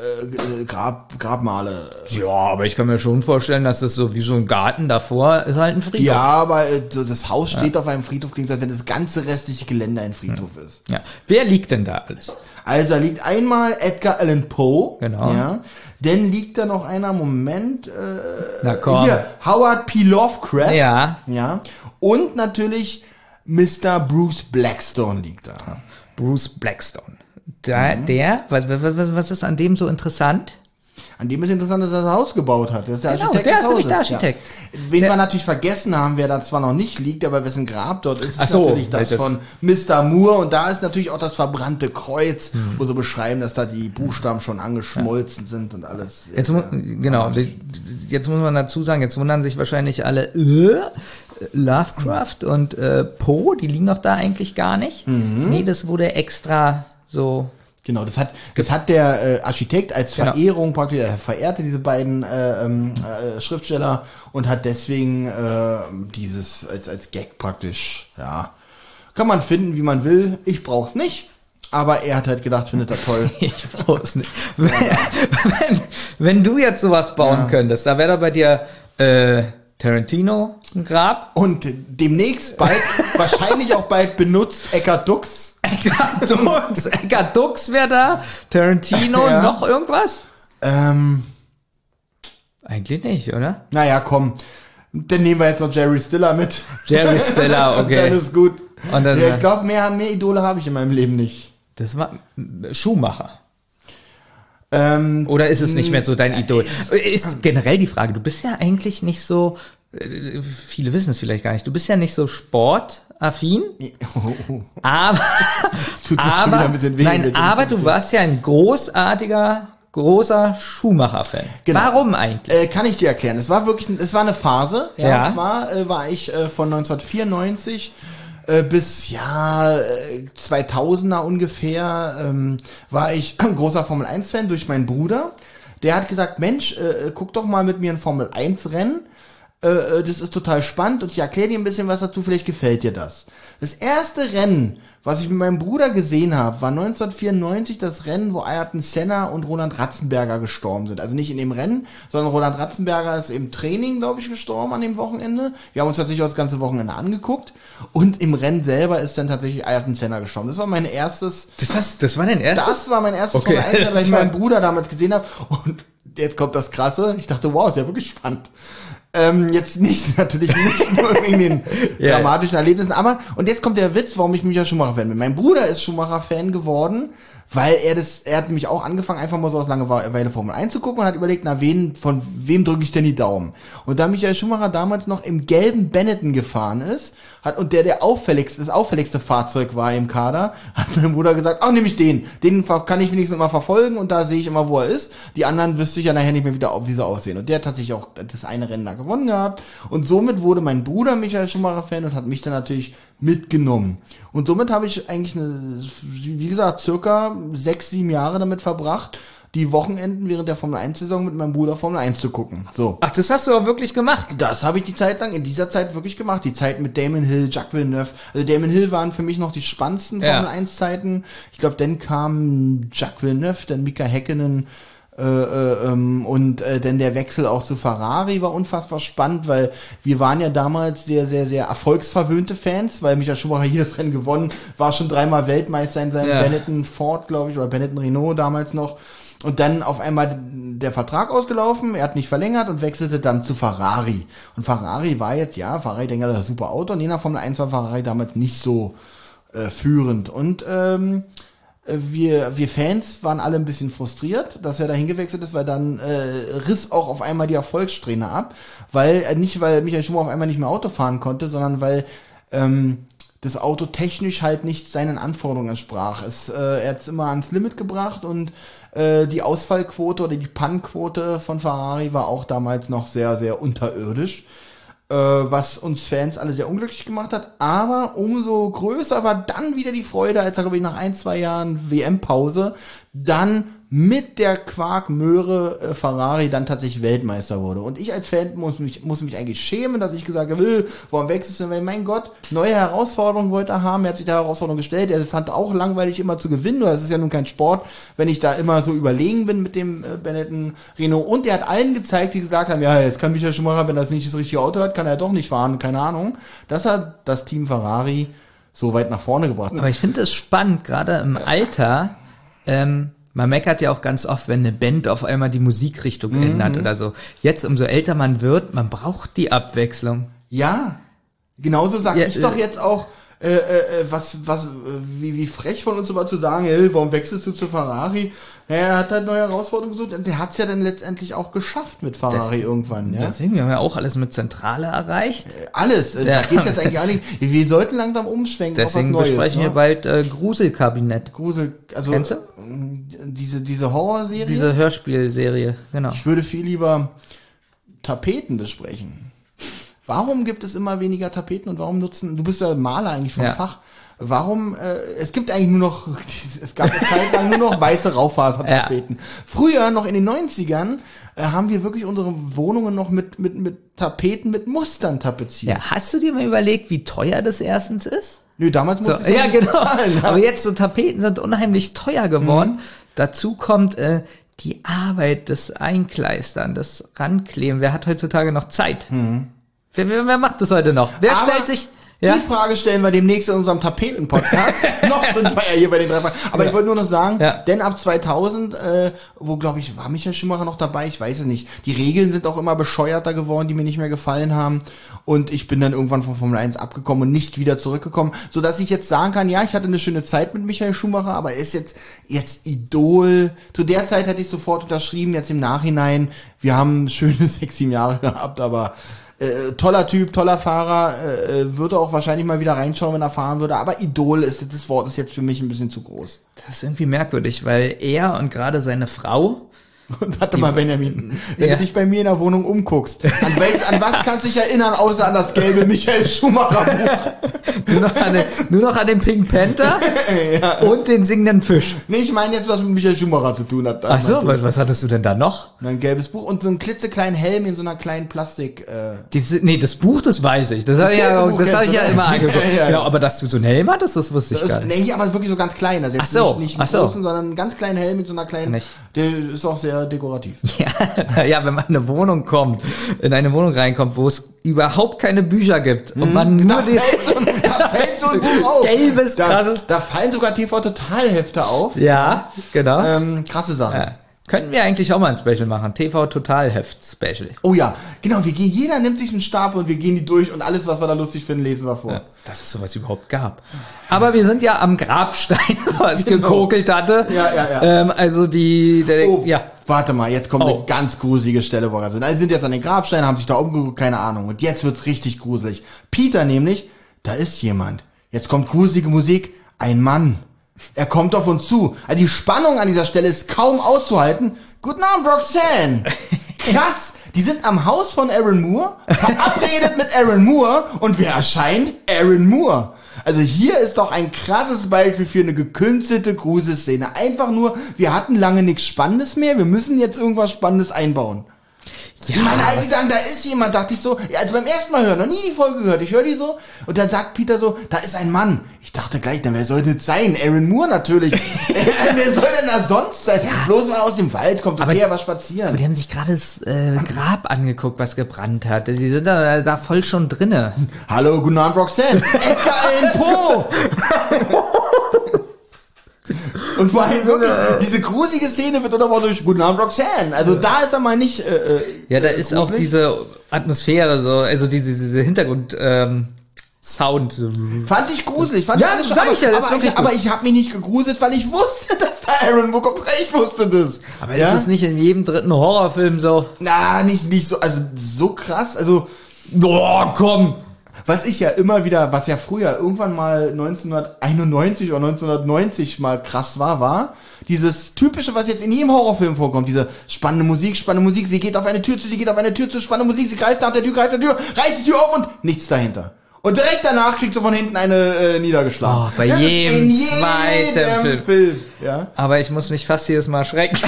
äh, äh, Grab, Grabmale. Ja, aber ich kann mir schon vorstellen, dass es so wie so ein Garten davor ist halt ein Friedhof. Ja, aber äh, das Haus steht auf einem Friedhof, klingt so, als wenn das ganze restliche Gelände ein Friedhof ist. ja. Wer liegt denn da alles? Also da liegt einmal Edgar Allan Poe. Genau. Ja. Dann liegt da noch einer, Moment, äh, Na komm. hier, Howard P. Lovecraft. Ja. Ja. Und natürlich Mr. Bruce Blackstone liegt da. Bruce Blackstone. Der, Mhm. der was, was was ist an dem so interessant? An dem ist interessant, dass er das Haus gebaut hat. Der ist der Genau, Architekt der ist nämlich der Architekt. Ja. Wen Der- wir natürlich vergessen haben, wer da zwar noch nicht liegt, aber wessen Grab dort ist, ist so, natürlich das, das- von Mr. Moore. Und da ist natürlich auch das verbrannte Kreuz, Hm. wo sie beschreiben, dass da die Buchstaben schon angeschmolzen sind und alles. Jetzt mu genau, jetzt muss man dazu sagen, jetzt wundern sich wahrscheinlich alle, äh, Lovecraft und äh, Poe, die liegen doch da eigentlich gar nicht. Mhm. Nee, das wurde extra so Genau, das hat, das hat der äh, Architekt als Genau. Verehrung praktisch, er verehrte diese beiden äh, ähm, äh, Schriftsteller und hat deswegen äh, dieses als, als Gag praktisch, ja, kann man finden, wie man will. Ich brauch's nicht, aber er hat halt gedacht, findet er toll. *laughs* Ich brauch's nicht. Wenn, *laughs* wenn, wenn du jetzt sowas bauen könntest, da wäre da bei dir äh, Tarantino ein Grab. Und demnächst bald, *laughs* wahrscheinlich auch bald benutzt, Eckart Dux. Eckart Dux, Eckart Dux wäre da. Tarantino, Ja. noch irgendwas? Ähm, Eigentlich nicht, oder? naja, komm. Dann nehmen wir jetzt noch Jerry Stiller mit. Jerry Stiller, *laughs* okay. Dann ist gut. Und dann- ja, ich glaube, mehr, mehr Idole habe ich in meinem Leben nicht. Das war Schuhmacher. Ähm, Oder ist es nicht mehr so dein Idol? Ist generell die Frage, du bist ja eigentlich nicht so, äh, viele wissen es vielleicht gar nicht, du bist ja nicht so sportaffin, *laughs* aber, schon wieder aber, bisschen weh, nein, aber du warst ja ein großartiger, großer Schuhmacher-Fan. Genau. Warum eigentlich? Äh, kann ich dir erklären. Es war wirklich, es war eine Phase. Ja. Ja. Und zwar äh, war ich äh, von 1994 äh, bis ja äh, 2000er ungefähr ähm, war ich *clears throat* großer Formel 1 Fan durch meinen Bruder. Der hat gesagt, Mensch, äh, guck doch mal mit mir ein Formel 1 Rennen. Äh, äh, das ist total spannend und ich erkläre dir ein bisschen was dazu, vielleicht gefällt dir das. Das erste Rennen, was ich mit meinem Bruder gesehen habe, war 1994 das Rennen, wo Ayrton Senna und Roland Ratzenberger gestorben sind. Also nicht in dem Rennen, sondern Roland Ratzenberger ist im Training, glaube ich, gestorben an dem Wochenende. Wir haben uns tatsächlich auch das ganze Wochenende angeguckt. Und im Rennen selber ist dann tatsächlich Ayrton Senna gestorben. Das war mein erstes Das, hast, das war dein erstes? das war mein erstes Okay. Formel 1 Rennen, das ich meinen Bruder damals gesehen habe. Und jetzt kommt das Krasse. Ich dachte, wow, ist ja wirklich spannend. Ähm, jetzt nicht, *laughs* natürlich nicht nur wegen den *laughs* Ja. dramatischen Erlebnissen, aber, und jetzt kommt der Witz, warum ich mich ja Schumacher-Fan bin. Mein Bruder ist Schumacher-Fan geworden, weil er das, er hat nämlich auch angefangen, einfach mal so aus Langeweile Formel 1 zu gucken und hat überlegt, na, wen, von wem drücke ich denn die Daumen? Und da Michael Schumacher damals noch im gelben Benetton gefahren ist, hat, und der der auffälligste, das auffälligste Fahrzeug war im Kader, *laughs* hat mein Bruder gesagt, ach, nehme ich den. Den kann ich wenigstens immer verfolgen und da sehe ich immer, wo er ist. Die anderen wüsste ich ja nachher nicht mehr wieder, wie sie aussehen. Und der hat tatsächlich auch das eine Rennen da gewonnen gehabt. Und somit wurde mein Bruder Michael Schumacher-Fan und hat mich dann natürlich mitgenommen. Und somit habe ich eigentlich, eine, wie gesagt, circa sechs, sieben Jahre damit verbracht, die Wochenenden während der Formel 1-Saison mit meinem Bruder Formel 1 zu gucken. So. Ach, das hast du auch wirklich gemacht. Das habe ich die Zeit lang, in dieser Zeit wirklich gemacht. Die Zeit mit Damon Hill, Jacques Villeneuve. Also Damon Hill waren für mich noch die spannendsten Ja. Formel 1 Zeiten. Ich glaube, dann kam Jacques Villeneuve, dann Mika Häkkinen, äh, äh, ähm, und äh, dann der Wechsel auch zu Ferrari war unfassbar spannend, weil wir waren ja damals sehr, sehr, sehr erfolgsverwöhnte Fans, weil Michael Schumacher jedes Rennen gewonnen, war schon dreimal Weltmeister in seinem Ja. Benetton Ford, glaube ich, oder Benetton Renault damals noch. Und dann auf einmal der Vertrag ausgelaufen, er hat nicht verlängert und wechselte dann zu Ferrari. Und Ferrari war jetzt, ja, Ferrari, denke das ist ein super Auto. Und in der Formel 1 war Ferrari damals nicht so äh, führend. Und ähm, äh, wir, wir Fans waren alle ein bisschen frustriert, dass er dahin gewechselt ist, weil dann äh, riss auch auf einmal die Erfolgssträhne ab. Weil, äh, nicht weil Michael Schumacher auf einmal nicht mehr Auto fahren konnte, sondern weil ähm, das Auto technisch halt nicht seinen Anforderungen entsprach. Es, äh, er hat es immer ans Limit gebracht und äh, die Ausfallquote oder die Pannquote von Ferrari war auch damals noch sehr, sehr unterirdisch äh, was uns Fans alle sehr unglücklich gemacht hat. Aber umso größer war dann wieder die Freude, als er, glaube ich, nach ein, zwei Jahren WM-Pause dann mit der Quark-Möhre äh, Ferrari dann tatsächlich Weltmeister wurde. Und ich als Fan muss mich, muss mich eigentlich schämen, dass ich gesagt habe, "Äh, warum wechselst du? Weil, mein Gott, neue Herausforderungen wollte er haben. Er hat sich der Herausforderung gestellt. Er fand auch langweilig immer zu gewinnen. Das ist ja nun kein Sport, wenn ich da immer so überlegen bin mit dem äh, Benetton Renault. Und er hat allen gezeigt, die gesagt haben, ja, jetzt kann Michael Schumacher, wenn das nicht das richtige Auto hat, kann er doch nicht fahren. Keine Ahnung. Das hat das Team Ferrari so weit nach vorne gebracht. Aber ich finde es spannend, gerade im Alter, ähm, man meckert ja auch ganz oft, wenn eine Band auf einmal die Musikrichtung Mhm. ändert oder so. Jetzt, umso älter man wird, man braucht die Abwechslung. Ja, genauso sag Ja, ich doch äh, jetzt auch, äh, äh, äh, was, was, äh, wie, wie frech von uns immer zu sagen, hey, warum wechselst du zu Ferrari? Ja, er hat halt neue Herausforderungen gesucht und der hat's ja dann letztendlich auch geschafft mit Ferrari irgendwann. Ja? Deswegen, wir haben ja auch alles mit Zentrale erreicht. Alles, äh, Ja. da geht's jetzt eigentlich nicht. Wir sollten langsam umschwenken Deswegen auf was Neues. besprechen wir ne? bald äh, Gruselkabinett. Grusel, also Kennst du? äh, diese, diese Horrorserie. Diese Hörspielserie, genau. Ich würde viel lieber Tapeten besprechen. Warum gibt es immer weniger Tapeten und warum nutzen, du bist ja Maler eigentlich vom Ja. Fach, warum, äh, es gibt eigentlich nur noch, *laughs* es gab eine Zeit lang nur noch weiße Raufasertapeten. *laughs* Früher, noch in den 90ern, äh, haben wir wirklich unsere Wohnungen noch mit, mit, mit Tapeten, mit Mustern tapeziert. Ja, hast du dir mal überlegt, wie teuer das erstens ist? Nö, damals So, musste ich ja, genau. bezahlen, Aber jetzt so Tapeten sind unheimlich teuer geworden. Mhm. Dazu kommt äh, die Arbeit, das Einkleistern, das Rankleben. Wer hat heutzutage noch Zeit? Mhm. Wer, wer, wer macht das heute noch? Wer Aber stellt sich... Ja? Die Frage stellen wir demnächst in unserem Tapeten-Podcast. *laughs* noch sind wir ja hier bei den drei Fragen. Aber ich wollte nur noch sagen, Ja. denn ab 2000, äh, wo glaube ich, war Michael Schumacher noch dabei? Ich weiß es nicht. Die Regeln sind auch immer bescheuerter geworden, die mir nicht mehr gefallen haben. Und ich bin dann irgendwann von Formel 1 abgekommen und nicht wieder zurückgekommen. So dass ich jetzt sagen kann, ja, ich hatte eine schöne Zeit mit Michael Schumacher, aber er ist jetzt, jetzt Idol. Zu der Zeit hätte ich sofort unterschrieben, jetzt im Nachhinein. Wir haben schöne *laughs* sechs, sieben Jahre gehabt, aber äh, toller Typ, toller Fahrer, äh, äh, würde auch wahrscheinlich mal wieder reinschauen, wenn er fahren würde. Aber Idol ist das Wort ist jetzt für mich ein bisschen zu groß. Das ist irgendwie merkwürdig, weil er und gerade seine Frau... *laughs* Und warte mal, Benjamin, wenn Ja. du dich bei mir in der Wohnung umguckst, an, welch, an was kannst du dich erinnern, außer an das gelbe *laughs* Michael Schumacher Buch? *laughs* Nur noch an den, nur noch an den Pink Panther und den singenden Fisch. Nee, ich meine jetzt, was mit Michael Schumacher zu tun hat. Ach so, was, was hattest du denn da noch? Ein gelbes Buch und so einen klitzekleinen Helm in so einer kleinen Plastik. Äh, Diese, nee, das Buch, das weiß ich. Das, habe ich ja, Buch das habe ich ja immer angeguckt. Ja, ja. Genau, aber dass du so einen Helm hattest, das wusste ich das gar ist, nicht. nee, aber wirklich so ganz klein. Also jetzt Ach so, nicht, nicht einen ach so. großen, sondern einen ganz kleinen Helm mit so einer kleinen. Nicht. Der ist auch sehr dekorativ. *laughs* Ja, ja, wenn man in eine Wohnung kommt, in eine Wohnung reinkommt, wo es überhaupt keine Bücher gibt und man nur Da die, fällt, so, da *laughs* fällt so ein Buch auf. Gelbes, da, krasses- Da fallen sogar TV-Totalhefte auf. ja, genau. Ähm, krasse Sachen. ja. Könnten wir eigentlich auch mal ein Special machen, TV Totalheft Special. Oh ja, genau. Wir gehen, jeder nimmt sich einen Stapel und wir gehen die durch und alles, was wir da lustig finden, lesen wir vor. Dass es sowas überhaupt gab. Aber wir sind ja am Grabstein, *laughs* was gekokelt hatte. Genau. Ja, ja, ja. Ähm, also die, der, Oh, ja. Warte mal, jetzt kommt Oh. eine ganz gruselige Stelle, wo wir sind. Also sind jetzt an den Grabsteinen, haben sich da umgeguckt, keine Ahnung. Und jetzt wird's richtig gruselig. Peter nämlich, da ist jemand. Jetzt kommt gruselige Musik, ein Mann. Er kommt auf uns zu. Also die Spannung an dieser Stelle ist kaum auszuhalten. Guten Abend, Roxanne. *laughs* Krass. Die sind am Haus von Aaron Moore, verabredet mit Aaron Moore und wer erscheint? Aaron Moore. Also hier ist doch ein krasses Beispiel für eine gekünstelte Gruselszene. Einfach nur, wir hatten lange nichts Spannendes mehr, wir müssen jetzt irgendwas Spannendes einbauen. Ja, Ich meine, als sie sagen, da ist jemand, dachte ich so, ja, also beim ersten Mal hören, noch nie die Folge gehört, ich höre die so, und dann sagt Peter so, da ist ein Mann. Ich dachte gleich, dann wer soll das sein? Aaron Moore natürlich. *laughs* wer soll denn da sonst sein? Bloß weil er aus dem Wald kommt, okay, Aber- er war spazieren. aber die haben sich gerade das äh, Grab angeguckt, was gebrannt hat. Die sind da, da voll schon drinne. Hallo, guten Abend, Roxanne. *laughs* Edgar Allan Poe. *laughs* Und vor allem wirklich, diese gruselige Szene wird unterbrochen durch Guten Abend, Roxanne. Also da ist er mal nicht, äh, äh, Ja, da ist auch gruselig. diese Atmosphäre, so, also diese, diese Hintergrund, ähm, Sound. so. Fand ich gruselig. Fand Ja, ich sag ich ja, das ist aber, wirklich ich, aber ich habe mich nicht gegruselt, weil ich wusste, *laughs* dass da Aaron kommt. Ich wusste das. Aber ist es nicht in jedem dritten Horrorfilm so? Na, nicht, nicht so, also so krass. Also, Boah, komm! Was ich ja immer wieder, was ja früher irgendwann mal 1991 oder 1990 mal krass war, war dieses typische, was jetzt in jedem Horrorfilm vorkommt, diese spannende Musik, spannende Musik, sie geht auf eine Tür zu, sie geht auf eine Tür zu, spannende Musik, sie greift nach der Tür, greift nach der Tür, reißt die Tür auf und nichts dahinter. Und direkt danach kriegt sie von hinten eine äh, niedergeschlagen. Oh, bei Das ist jedem in jedem zweiten Film. Film. Ja. Aber ich muss mich fast jedes Mal schrecken.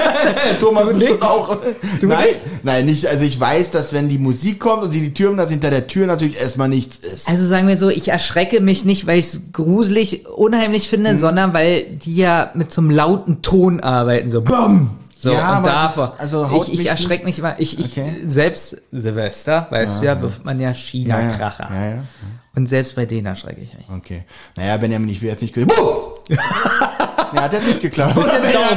*laughs* Thomas du nicht? auch. Du nein, nicht? nein, nicht. Also ich weiß, dass wenn die Musik kommt und sie die Tür, dass hinter der Tür natürlich erstmal nichts ist. Also sagen wir so, ich erschrecke mich nicht, weil ich es gruselig, unheimlich finde, Mhm. sondern weil die ja mit so einem lauten Ton arbeiten, so BAM! So, Ja, und davor. das- also ich, ich erschrecke mich immer. Ich, ich Okay. selbst Silvester, weißt du ja, wirft man ja China-Kracher. Ja, ja. Und selbst bei denen erschrecke ich mich. Okay. Naja, Benjamin, ich will jetzt nicht *laughs* ja, hat jetzt nicht geklappt. Ein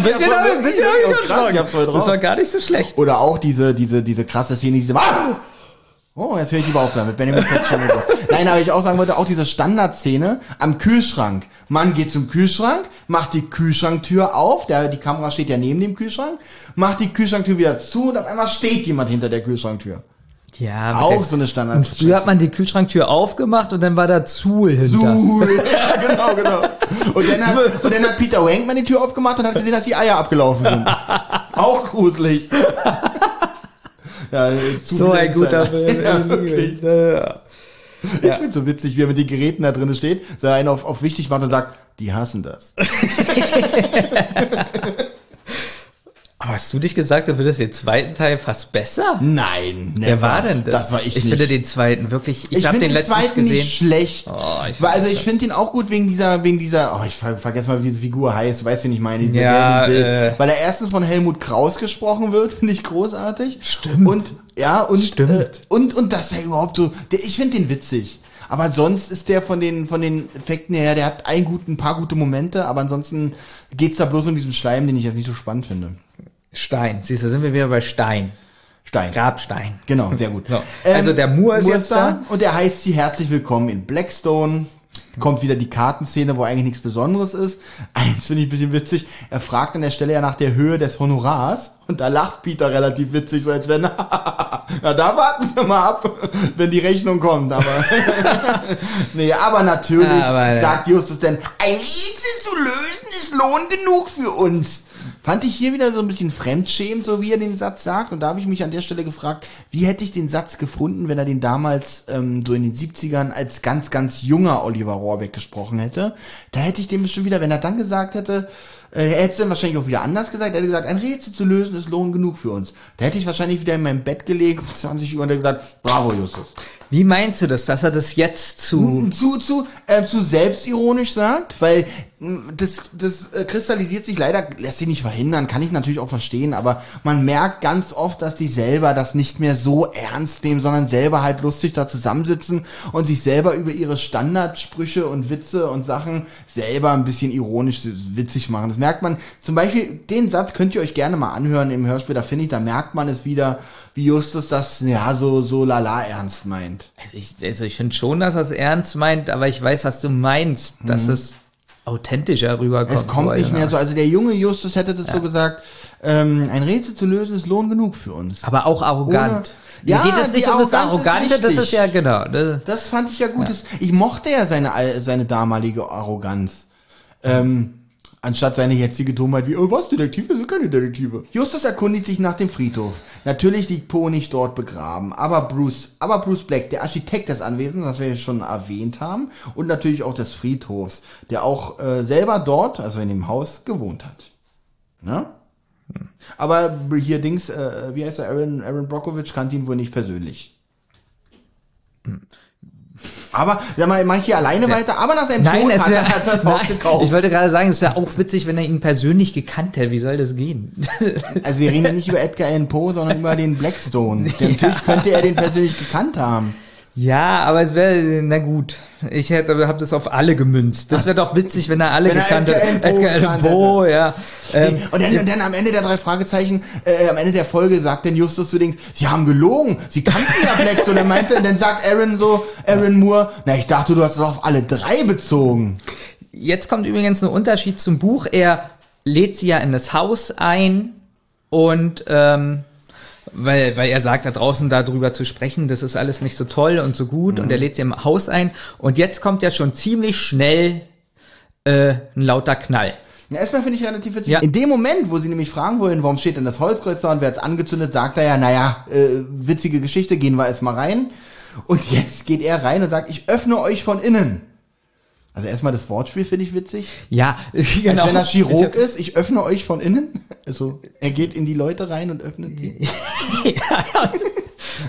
bisschen, Ja, ein bisschen voll- hab ich oh, krass, ich hab's voll Das war drauf. gar nicht so schlecht. Oder auch diese, diese, diese krasse Szene, diese. Ah! Oh, jetzt höre ich lieber auf damit. Benjamin etwas. Nein, aber ich auch sagen wollte, auch diese Standardszene am Kühlschrank. Mann geht zum Kühlschrank, macht die Kühlschranktür auf, der, die Kamera steht ja neben dem Kühlschrank, macht die Kühlschranktür wieder zu und auf einmal steht jemand hinter der Kühlschranktür. Ja, mit Auch der- so eine Standard. Und früher hat man die Kühlschranktür aufgemacht und dann war da Zuhl hinter. Cool. *laughs* Ja, genau, genau. Und dann, hat, *laughs* und dann hat Peter Wankman die Tür aufgemacht und hat gesehen, dass die Eier abgelaufen sind. *laughs* Auch gruselig. Ja, zu So ein guter. Film. *laughs* Ja, wirklich. Ja. Ich find's so witzig, wie er mit den Geräten da drin steht, da einer auf, auf wichtig macht und sagt, die hassen das. *laughs* Aber hast du dich gesagt, du findest den zweiten Teil fast besser? Nein, never. Wer war denn das? Das war ich, Ich nicht. finde den zweiten wirklich, ich, ich habe finde den den letztens zweiten gesehen. nicht schlecht. Oh, ich also ich finde ihn auch gut wegen dieser, wegen dieser, oh, ich ver vergesse mal, wie diese Figur heißt, weißt du, wen ich meine, diese Ja, äh. Weil er erstens von Helmut Kraus gesprochen wird, *laughs* finde ich großartig. Stimmt. Und Ja, und, Stimmt. Äh, und, und dass er überhaupt so, der, ich finde den witzig. Aber sonst ist der von den, von den Effekten her, der hat einen guten, ein paar gute Momente, aber ansonsten geht's da bloß um diesen Schleim, den ich jetzt nicht so spannend finde. Stein. Siehst du, sind wir wieder bei Stein. Stein. Grabstein. Genau, sehr gut. So. Also der Moore ist jetzt da. Und er heißt sie herzlich willkommen in Blackstone. Kommt wieder die Kartenszene, wo eigentlich nichts Besonderes ist. *laughs* Eins finde ich ein bisschen witzig. Er fragt an der Stelle ja nach der Höhe des Honorars. Und da lacht Peter relativ witzig, so als wenn, *laughs* ja, da warten Sie mal ab, *laughs* wenn die Rechnung kommt. Aber, nee, aber natürlich Ja, aber, sagt Justus denn, ein Rätsel zu lösen ist Lohn genug für uns. Fand ich hier wieder so ein bisschen fremdschämend, so wie er den Satz sagt. Und da habe ich mich an der Stelle gefragt, wie hätte ich den Satz gefunden, wenn er den damals ähm, so in den 70ern als ganz, ganz junger Oliver Rohrbeck gesprochen hätte. Da hätte ich den bestimmt wieder, wenn er dann gesagt hätte, äh, er hätte es dann wahrscheinlich auch wieder anders gesagt. Er hätte gesagt, ein Rätsel zu lösen ist Lohn genug für uns. Da hätte ich wahrscheinlich wieder in meinem Bett gelegen um 20 Uhr und hätte gesagt, bravo Justus. Wie meinst du das, dass er das jetzt zu... Zu, zu, äh, zu selbstironisch sagt, weil das, das äh, kristallisiert sich leider, lässt sich nicht verhindern, kann ich natürlich auch verstehen, aber man merkt ganz oft, dass die selber das nicht mehr so ernst nehmen, sondern selber halt lustig da zusammensitzen und sich selber über ihre Standardsprüche und Witze und Sachen selber ein bisschen ironisch witzig machen. Das merkt man, zum Beispiel, den Satz könnt ihr euch gerne mal anhören im Hörspiel, da finde ich, da merkt man es wieder, wie Justus das, ja, so, so lala ernst meint. Also ich, also ich finde schon, dass er es ernst meint, aber ich weiß, was du meinst, dass es authentischer rüberkommt. Mhm. Es kommt nicht mehr so. Also der junge Justus hätte das so gesagt, ähm, ein Rätsel zu lösen ist Lohn genug für uns. Aber auch arrogant. Ohne- Ja, geht es nicht um das Arrogante, das ist ja genau. Ne? Das fand ich ja gut. Das, ich mochte ja seine, seine damalige Arroganz. Ähm, anstatt seine jetzige Dummheit wie, oh was, Detektive sind keine Detektive. Justus erkundigt sich nach dem Friedhof. Natürlich liegt Poe nicht dort begraben, aber Bruce, aber Bruce Black, der Architekt des Anwesens, was wir ja schon erwähnt haben, und natürlich auch des Friedhofs, der auch äh, selber dort, also in dem Haus, gewohnt hat. Ne? Aber hier Dings, äh, wie heißt er, Aaron, Aaron Brockovich kannte ihn wohl nicht persönlich. Aber, sag mal, mach ich hier alleine weiter, aber nach seinem Nein, Tod es hat wär, er hat das Haus nein, gekauft. ich wollte gerade sagen, es wäre auch witzig, wenn er ihn persönlich gekannt hätte. Wie soll das gehen? *laughs* Also wir reden ja nicht über Edgar Allan Poe, sondern über den Blackstone. Denn *laughs* Natürlich könnte er den persönlich gekannt haben. Ja, aber es wäre, na gut. Ich hätte, hab das auf alle gemünzt. Das wäre doch witzig, wenn er alle Wenn gekannt hätte. Edgar Allan Poe, ja. Ähm, und, dann, und dann am Ende der drei Fragezeichen, äh, am Ende der Folge sagt dann Justus zu Dings, sie haben gelogen, sie kannten ja Blackstone. Und er meinte, dann sagt Aaron so, Aaron Moore, na ich dachte, du hast es auf alle drei bezogen. Jetzt kommt übrigens ein Unterschied zum Buch. Er lädt sie ja in das Haus ein und ähm, weil, weil er sagt, da draußen darüber zu sprechen, das ist alles nicht so toll und so gut und er lädt sie im Haus ein und jetzt kommt ja schon ziemlich schnell äh, ein lauter Knall. Ja, erstmal finde ich relativ witzig. Ja. In dem Moment, wo sie nämlich fragen wollen, warum steht denn das Holzkreuz da und wer hat's angezündet, sagt er ja, naja, äh, witzige Geschichte, gehen wir erstmal rein. Und jetzt geht er rein und sagt, ich öffne euch von innen. Also erstmal das Wortspiel finde ich witzig. Ja, genau. *laughs* Als wenn er Chirurg Ich- ist, ich öffne euch von innen. Also er geht in die Leute rein und öffnet die. *laughs*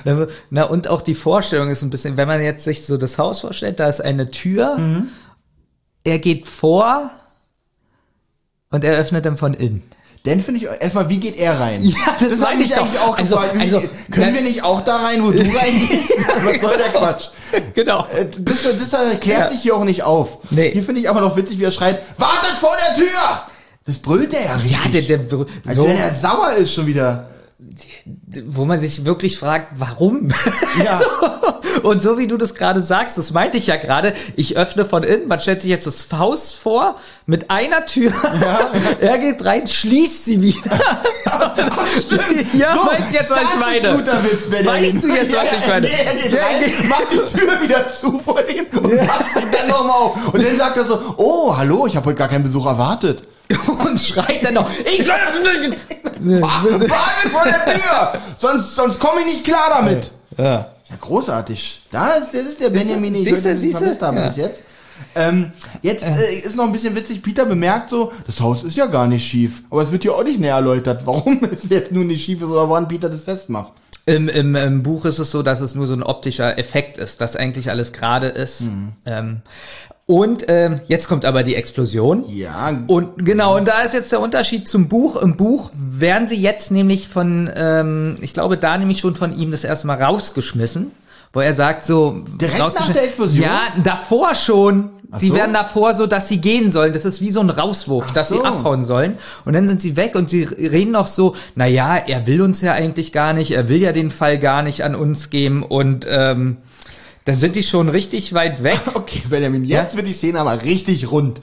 Na, Na, und auch die Vorstellung ist ein bisschen, wenn man jetzt sich so das Haus vorstellt, da ist eine Tür, Mhm. er geht vor und er öffnet dann von innen. Dann finde ich erstmal, wie geht er rein? *laughs* Ja, das hab meine ich doch. eigentlich auch Also-. Wie- also, können wir nicht auch da rein, wo du *laughs* reingehst? Was soll der Quatsch? *laughs* Genau. Äh, Das, das erklärt Ja. sich hier auch nicht auf. Nee. Hier finde ich aber noch witzig, wie er schreit, wartet vor der Tür! Das brüllt er ja richtig. Ja, der, der, Als so, wenn er sauer ist schon wieder. wo man sich wirklich fragt, warum? Ja. so. Und so wie du das gerade sagst, das meinte ich ja gerade, ich öffne von innen, man stellt sich jetzt das Haus vor, mit einer Tür, er geht rein, schließt sie wieder. ja, So, weißt du jetzt, was das ich meine? Guter Witz, Benjamin. Weißt du jetzt, was ich meine? Nee, er geht Ja, rein, macht die Tür wieder zu vor denen und macht sie dann nochmal auf. Und dann sagt er so, oh, hallo, ich habe heute gar keinen Besuch erwartet. Und schreit dann noch, ich Wartet vor der Tür! Sonst, sonst komme ich nicht klar damit. Ja. Ja, großartig. Da ist, das ist der Benjamin, den ich Siehste, siehste? vermisst habe Ja. bis jetzt. Ähm, jetzt äh, ist noch ein bisschen witzig, Peter bemerkt so, das Haus ist ja gar nicht schief. Aber es wird hier auch nicht näher erläutert, *laughs* warum es jetzt nun nicht schief ist oder woran Peter das festmacht. Im, im, Im Buch ist es so, dass es nur so ein optischer Effekt ist, dass eigentlich alles gerade ist. Mhm. Ähm, Und ähm, jetzt kommt aber die Explosion. Ja. Und genau, und da ist jetzt der Unterschied zum Buch. Im Buch werden sie jetzt nämlich von, ähm, ich glaube, da nämlich schon von ihm das erste Mal rausgeschmissen, wo er sagt so Direkt nach der Explosion? Ja, davor schon. Ach Die so. werden davor so, dass sie gehen sollen. Das ist wie so ein Rauswurf, Ach dass so. sie abhauen sollen. Und dann sind sie weg und sie reden noch so, na ja, er will uns ja eigentlich gar nicht, er will ja den Fall gar nicht an uns geben und ähm, dann sind die schon richtig weit weg. *laughs* Okay, Benjamin, jetzt wird die Szene aber richtig rund.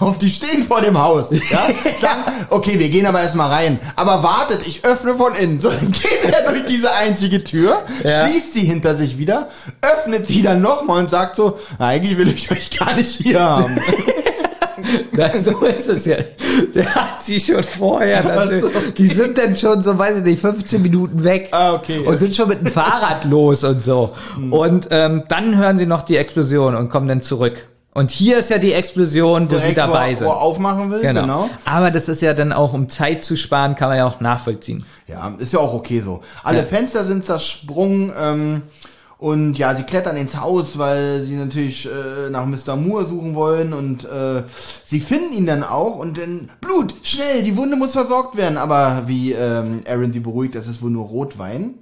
Auf, die stehen vor dem Haus. Ja? *laughs* Sagen, okay, wir gehen aber erstmal rein. Aber wartet, ich öffne von innen. So, dann *laughs* geht er durch diese einzige Tür, Ja. schließt sie hinter sich wieder, öffnet sie dann nochmal und sagt so, "Na, eigentlich will ich euch gar nicht hier haben. Na, so ist es ja. Der hat sie schon vorher. Dann, so, Die sind dann schon so, weiß ich nicht, 15 Minuten weg. Ah, okay. Und sind schon mit dem Fahrrad los und so. Und ähm, dann hören sie noch die Explosion und kommen dann zurück. Und hier ist ja die Explosion, wo sie Direkt, dabei wo, sind. wo er aufmachen will, Genau. genau. Aber das ist ja dann auch, um Zeit zu sparen, kann man ja auch nachvollziehen. Ja, ist ja auch okay so. Alle Ja. Fenster sind zersprungen ähm, und ja, sie klettern ins Haus, weil sie natürlich äh, nach Mr. Moore suchen wollen und äh, sie finden ihn dann auch und dann Blut, schnell, die Wunde muss versorgt werden. Aber wie ähm, Aaron sie beruhigt, das ist wohl nur Rotwein.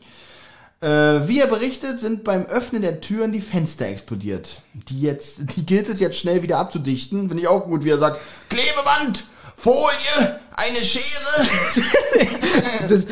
Äh, wie er berichtet, sind beim Öffnen der Türen die Fenster explodiert. Die jetzt, *laughs* die gilt es jetzt schnell wieder abzudichten. Finde ich auch gut, wie er sagt, Klebeband, Folie, eine Schere. *laughs* Das,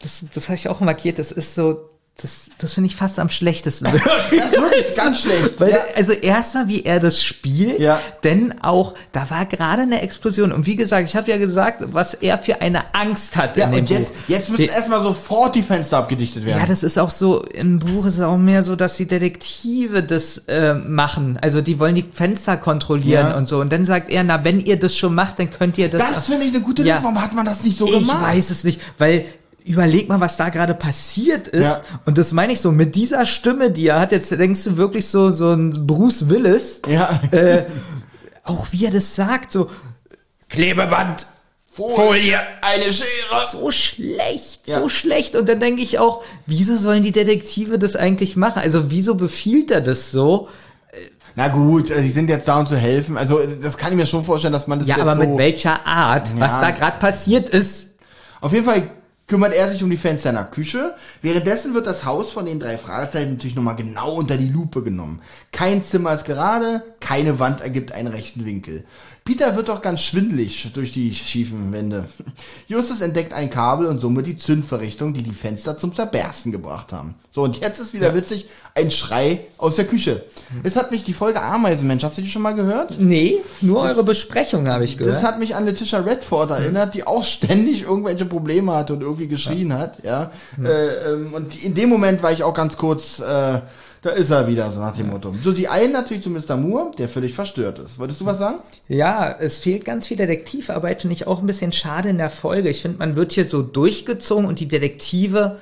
das, das habe ich auch markiert. Das ist so, das, das finde ich fast am schlechtesten. *laughs* Das ist wirklich *laughs* ganz schlecht. Weil, Ja. also erstmal, wie er das spielt, Ja. denn auch, da war gerade eine Explosion. Und wie gesagt, ich habe ja gesagt, was er für eine Angst hat Ja, in dem und jetzt, Buch. jetzt müssen Die- erstmal sofort die Fenster abgedichtet werden. ja, das ist auch so, im Buch ist es auch mehr so, dass die Detektive das äh, machen. Also die wollen die Fenster kontrollieren Ja. und so. Und dann sagt er, na, wenn ihr das schon macht, dann könnt ihr das. das finde ich eine gute. Lösung. Warum hat man das nicht so Ich gemacht? weiß es nicht, weil überleg mal, was da gerade passiert ist. Ja. Und das meine ich so, mit dieser Stimme, die er hat, jetzt denkst du wirklich so, so ein Bruce Willis, Ja. äh, auch wie er das sagt, so Klebeband, Folie, eine Schere. so schlecht, Ja. so schlecht. Und dann denke ich auch, wieso sollen die Detektive das eigentlich machen? Also wieso befiehlt er das so? Na gut, die sind jetzt da, um zu helfen. Also, das kann ich mir schon vorstellen, dass man das Ja, aber so... mit welcher Art, was Ja. da gerade passiert ist. Auf jeden Fall kümmert er sich um die Fenster in der Küche. Währenddessen wird das Haus von den drei Fragezeichen natürlich nochmal genau unter die Lupe genommen. Kein Zimmer ist gerade, keine Wand ergibt einen rechten Winkel. Peter wird doch ganz schwindlig durch die schiefen Wände. Justus entdeckt ein Kabel und somit die Zündverrichtung, die die Fenster zum Zerbersten gebracht haben. So, und jetzt ist wieder witzig, ein Schrei aus der Küche. Es hat mich die Folge Ameisenmensch, hast du die schon mal gehört? Nee, nur eure Besprechung habe ich gehört. Das hat mich an Letitia Redford erinnert, die auch ständig irgendwelche Probleme hatte und irgendwie geschrien hat, ja. Äh, ähm, und in dem Moment war ich auch ganz kurz, äh, da ist er wieder, so nach dem Motto. So, sie eilen natürlich zu Mr. Moore, der völlig verstört ist. Wolltest du was sagen? Ja, es fehlt ganz viel Detektivarbeit, finde ich auch ein bisschen schade in der Folge. Ich finde, man wird hier so durchgezogen und die Detektive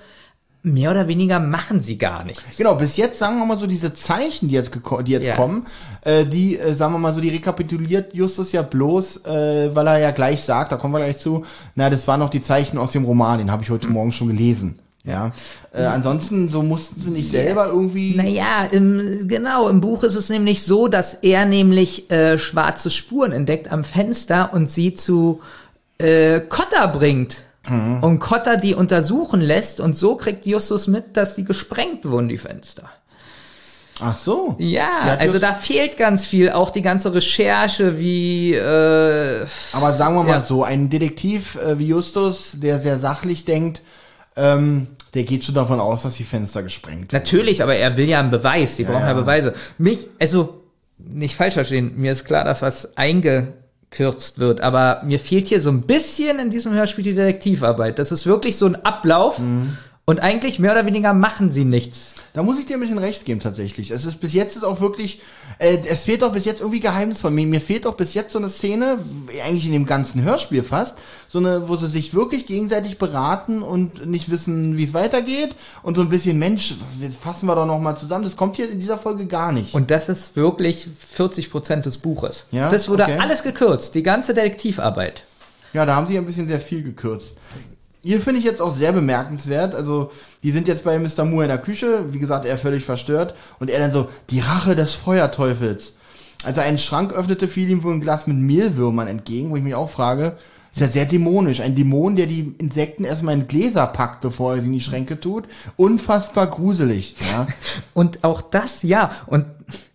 mehr oder weniger machen sie gar nichts. Genau, bis jetzt sagen wir mal so diese Zeichen, die jetzt, die jetzt Ja. kommen, äh, die, äh, sagen wir mal so, die rekapituliert Justus ja bloß, äh, weil er ja gleich sagt, da kommen wir gleich zu, na, das waren noch die Zeichen aus dem Roman, den habe ich heute Morgen schon gelesen. Ja. Äh, ansonsten, so mussten sie nicht selber irgendwie. Naja, im, genau, im Buch ist es nämlich so, dass er nämlich äh, schwarze Spuren entdeckt am Fenster und sie zu äh, Cotta bringt. Und Cotta die untersuchen lässt und so kriegt Justus mit, dass die gesprengt wurden, die Fenster. Ach so. Ja, also da fehlt ganz viel, auch die ganze Recherche, wie äh, Aber sagen wir mal Ja. so, ein Detektiv äh, wie Justus, der sehr sachlich denkt, ähm, der geht schon davon aus, dass die Fenster gesprengt wurden. Natürlich, aber er will ja einen Beweis, die brauchen ja. ja. Beweise. Mich, also, nicht falsch verstehen, mir ist klar, dass was eingekürzt wird, aber mir fehlt hier so ein bisschen in diesem Hörspiel die Detektivarbeit. Das ist wirklich so ein Ablauf Mhm. Und eigentlich mehr oder weniger machen sie nichts. Da muss ich dir ein bisschen recht geben tatsächlich. Es ist bis jetzt ist auch wirklich, äh, es fehlt doch bis jetzt irgendwie Geheimnis von mir. Mir fehlt doch bis jetzt so eine Szene, eigentlich in dem ganzen Hörspiel fast, so eine, wo sie sich wirklich gegenseitig beraten und nicht wissen, wie es weitergeht und so ein bisschen, Mensch, jetzt fassen wir doch noch mal zusammen. Das kommt hier in dieser Folge gar nicht. Und das ist wirklich 40 Prozent des Buches. Ja, das wurde okay. alles gekürzt, die ganze Detektivarbeit. Ja, da haben sie ein bisschen sehr viel gekürzt. Hier finde ich jetzt auch sehr bemerkenswert. Also, die sind jetzt bei Mr. Moore in der Küche. Wie gesagt, er völlig verstört. Und er dann so, die Rache des Feuerteufels. Als er einen Schrank öffnete, fiel ihm wohl ein Glas mit Mehlwürmern entgegen, wo ich mich auch frage, ist ja sehr dämonisch. Ein Dämon, der die Insekten erstmal in Gläser packt, bevor er sie in die Schränke tut. Unfassbar gruselig, ja. *laughs* Und auch das, ja. Und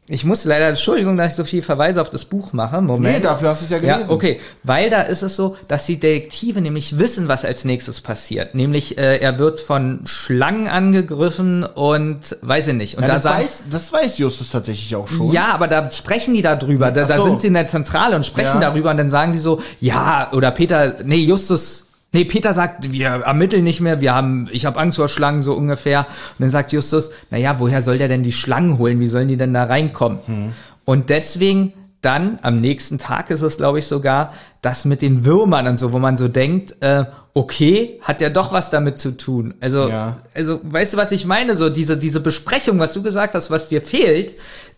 ich muss leider, Entschuldigung, dass ich so viel Verweise auf das Buch mache. Moment. Nee, dafür hast du es ja gelesen. Ja, okay. Weil da ist es so, dass die Detektive nämlich wissen, was als nächstes passiert. Nämlich, äh, er wird von Schlangen angegriffen und weiß ich nicht. Und Ja, da das, sagen, weiß, das weiß Justus tatsächlich auch schon. ja, aber da sprechen die da drüber. Da, Ach da so. sind sie in der Zentrale und sprechen Ja. darüber und dann sagen sie so, ja, oder Peter, nee, Justus, nee, Peter sagt, wir ermitteln nicht mehr, wir haben, ich habe Angst vor Schlangen, so ungefähr. Und dann sagt Justus, na ja, woher soll der denn die Schlangen holen? Wie sollen die denn da reinkommen? Hm. Und deswegen dann am nächsten Tag ist es, glaube ich, sogar das mit den Würmern und so, wo man so denkt, äh, okay, hat ja doch was damit zu tun. Also, Ja. also, weißt du, was ich meine? So diese diese Besprechung, was du gesagt hast, was dir fehlt,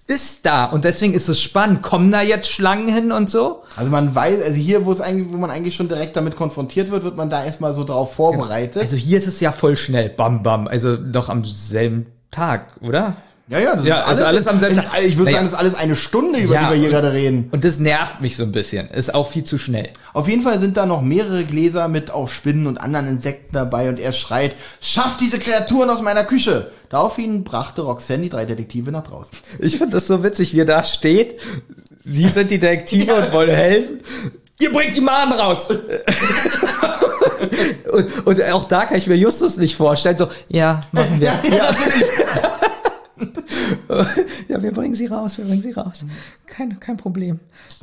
ist da und deswegen ist es spannend. Kommen da jetzt Schlangen hin und so? Also man weiß, also hier, wo es eigentlich, wo man eigentlich schon direkt damit konfrontiert wird, wird man da erstmal so drauf vorbereitet. Also hier ist es ja voll schnell, bam bam, also doch am selben Tag, oder? Ja, ja, das Ja, also alles am selben Tag. Ich, ich würde Naja. sagen, das ist alles eine Stunde, über Ja, die wir hier und- gerade reden. Und das nervt mich so ein bisschen. Ist auch viel zu schnell. Auf jeden Fall sind da noch mehrere Gläser mit auch Spinnen und anderen Insekten dabei und er schreit, schafft diese Kreaturen aus meiner Küche! Daraufhin brachte Roxanne die drei Detektive nach draußen. Ich finde das so witzig, wie er da steht. Sie sind die Detektive *laughs* und wollen helfen. Ihr bringt die Mahnen raus. *laughs* und, und auch da kann ich mir Justus nicht vorstellen. So, ja, machen wir. *laughs* Ja, ja, *laughs* wir bringen sie raus, wir bringen sie raus. Kein, kein Problem.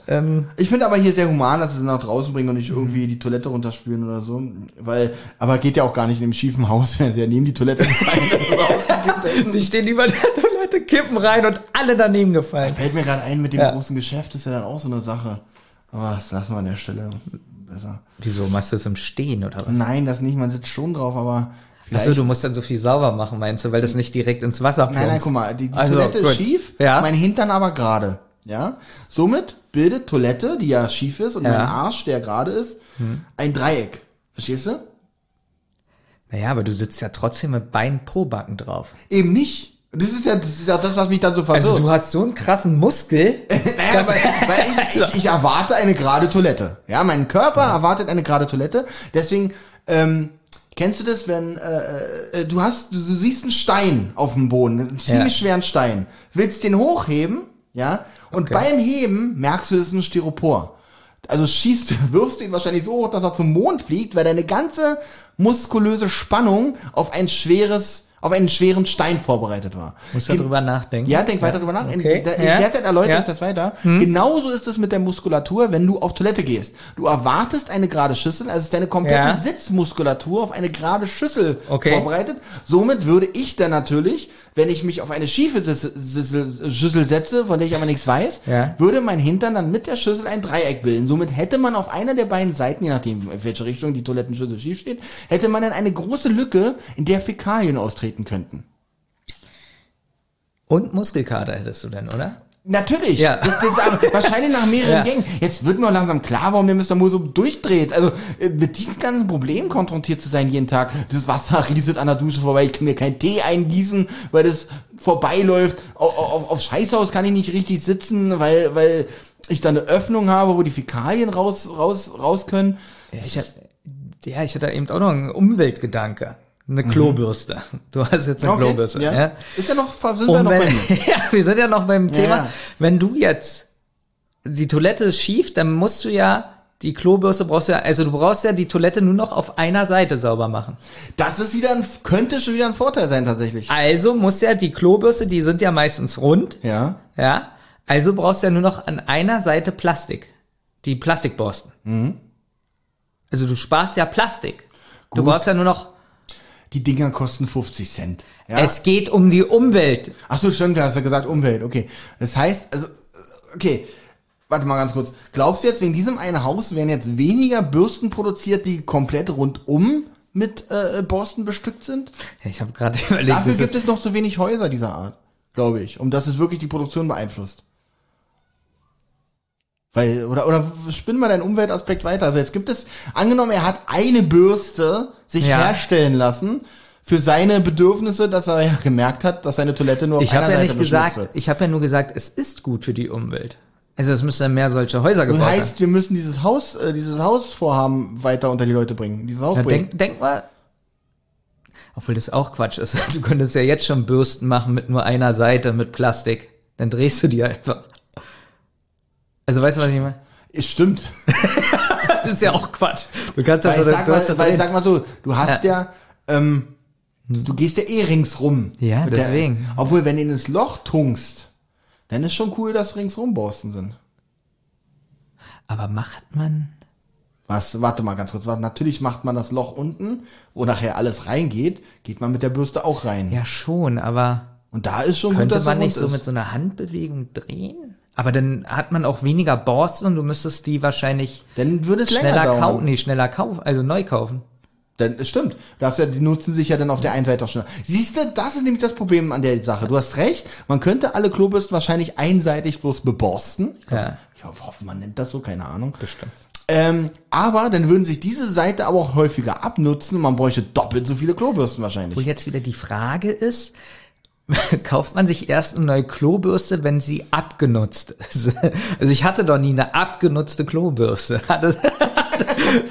Ähm, Ich finde aber hier sehr human, dass sie sie nach draußen bringen und nicht irgendwie die Toilette runterspülen oder so. Weil, aber geht ja auch gar nicht in dem schiefen Haus, *laughs* wenn sie ja neben die *laughs* Toilette rausgekippt. sie stehen über der Toilette, kippen rein und alle daneben gefallen. Fällt mir gerade ein, mit dem Ja. großen Geschäft ist ja dann auch so eine Sache. Aber das lassen wir an der Stelle besser. Wieso, machst du das im Stehen oder was? Nein, das nicht, man sitzt schon drauf, aber vielleicht... Achso, du musst dann so viel sauber machen, meinst du, weil das nicht direkt ins Wasser Nein, nein, plumpst. guck mal, die, die Also, Toilette gut. ist schief, Ja. mein Hintern aber gerade. Ja? Somit bildet Toilette, die ja schief ist, und Ja. Hm. mein Arsch, der gerade ist, ein Dreieck. Verstehst du? Naja, aber du sitzt ja trotzdem mit Beinen pro Backen drauf. Eben nicht. Das ist ja das, ist ja das was mich dann so verwirrt. Also du hast so einen krassen Muskel. *laughs* Naja, weil, *laughs* weil ich, ich, ich erwarte eine gerade Toilette. Ja, mein Körper erwartet eine gerade Toilette. Deswegen, ähm, kennst du das, wenn äh, äh, du hast, du, du siehst einen Stein auf dem Boden, einen ziemlich Ja. schweren Stein, willst den hochheben, ja, und Okay. beim Heben merkst du, das ist ein Styropor. Also schießt, *laughs* wirfst du ihn wahrscheinlich so hoch, dass er zum Mond fliegt, weil deine ganze muskulöse Spannung auf ein schweres, auf einen schweren Stein vorbereitet war. Musst du Gen- drüber nachdenken. ja, denk weiter drüber nach. In, Okay. in, in Ja. derzeit erläutere Ja. ich das weiter. Genauso ist es mit der Muskulatur, wenn du auf Toilette gehst. Du erwartest eine gerade Schüssel, also ist deine komplette Ja. Sitzmuskulatur auf eine gerade Schüssel Okay. vorbereitet. Somit würde ich dann natürlich, wenn ich mich auf eine schiefe Schüssel setze, von der ich aber nichts weiß, Ja. würde mein Hintern dann mit der Schüssel ein Dreieck bilden. Somit hätte man auf einer der beiden Seiten, je nachdem, in welche Richtung die Toilettenschüssel schief steht, hätte man dann eine große Lücke, in der Fäkalien austreten könnten. Und Muskelkater hättest du denn, oder? Natürlich. Ja. Das, das, *laughs* wahrscheinlich nach mehreren Ja. Gängen. Jetzt wird mir langsam klar, warum der Mr. Moore so durchdreht. Also äh, mit diesen ganzen Problemen konfrontiert zu sein jeden Tag. Das Wasser *laughs* rieselt an der Dusche vorbei. Ich kann mir keinen Tee eingießen, weil das vorbeiläuft. Auf, auf, auf Scheißhaus kann ich nicht richtig sitzen, weil, weil ich da eine Öffnung habe, wo die Fäkalien raus, raus, raus können. Ja, ich, hab, ja, ich hatte eben auch noch einen Umweltgedanke. Eine Klobürste. Du hast jetzt eine Okay, Klobürste. ja. Ja? Ist ja noch, sind wir noch wenn, bei mir. *laughs* ja, wir sind ja noch beim Thema. ja. Wenn du jetzt die Toilette ist schief, dann musst du ja die Klobürste brauchst du ja, also du brauchst ja die Toilette nur noch auf einer Seite sauber machen. Das ist wieder ein, könnte schon wieder ein Vorteil sein tatsächlich. Also muss ja die Klobürste, die sind ja meistens rund, Ja. ja. Also brauchst du ja nur noch an einer Seite Plastik. Die Plastikborsten. Mhm. Also du sparst ja Plastik. Du Gut. brauchst ja nur noch, Die Dinger kosten 50 Cent. Ja? es geht um die Umwelt. Ach so, stimmt, da hast du gesagt Umwelt, okay. Das heißt, also, okay, warte mal ganz kurz. Glaubst du jetzt, wegen diesem einen Haus werden jetzt weniger Bürsten produziert, die komplett rundum mit äh, Borsten bestückt sind? Ja, Ich habe gerade *laughs* überlegt, Dafür gibt es noch zu wenig Häuser dieser Art, glaube ich, um dass es wirklich die Produktion beeinflusst. Weil, oder, oder spinn mal deinen Umweltaspekt weiter. Also jetzt gibt es, angenommen, er hat eine Bürste sich Ja. herstellen lassen für seine Bedürfnisse, dass er ja gemerkt hat, dass seine Toilette nur auf Ich einer habe ja Seite nicht gesagt, wird. ich habe ja nur gesagt, es ist gut für die Umwelt. Also es müssten mehr solche Häuser Das gebaut werden. heißt, wir müssen dieses Haus, äh, dieses Hausvorhaben weiter unter die Leute bringen. Dieses Haus Ja, bringen. denk, denk mal, obwohl das auch Quatsch ist. *laughs* Du könntest ja jetzt schon Bürsten machen mit nur einer Seite mit Plastik. Dann drehst du die einfach. Also weißt du, was ich meine? Es Stimmt. *laughs* Das ist ja auch Quatsch. Du kannst ja Weil so sag mal, weil sag mal so, du hast ja, ähm, du gehst ja eh ringsrum. Ja, Mit der- deswegen. obwohl, wenn du in das Loch tunkst, dann ist schon cool, dass ringsrum Borsten sind. Aber macht man? Was, warte mal ganz kurz, was, natürlich macht man das Loch unten, wo nachher alles reingeht, geht man mit der Bürste auch rein. Ja schon, aber Und da ist schon gut, könnte dass man nicht so mit ist. so einer Handbewegung drehen? Aber dann hat man auch weniger Borsten und du müsstest die wahrscheinlich Dann würde es schneller kaufen, nee, schneller kaufen, also neu kaufen. Dann, es stimmt. Das ja, die nutzen sich ja dann auf der einen Seite auch schneller. Siehst du, das ist nämlich das Problem an der Sache. Du hast recht, man könnte alle Klobürsten wahrscheinlich einseitig bloß beborsten. Ich, Ja. ich hoffe, man nennt das so, keine Ahnung. Bestimmt. Ähm, aber dann würden sich diese Seite aber auch häufiger abnutzen und man bräuchte doppelt so viele Klobürsten wahrscheinlich. Wo jetzt wieder die Frage ist, *laughs* kauft man sich erst eine neue Klobürste, wenn sie abgenutzt ist? *laughs* Also ich hatte doch nie eine abgenutzte Klobürste. *laughs* Das-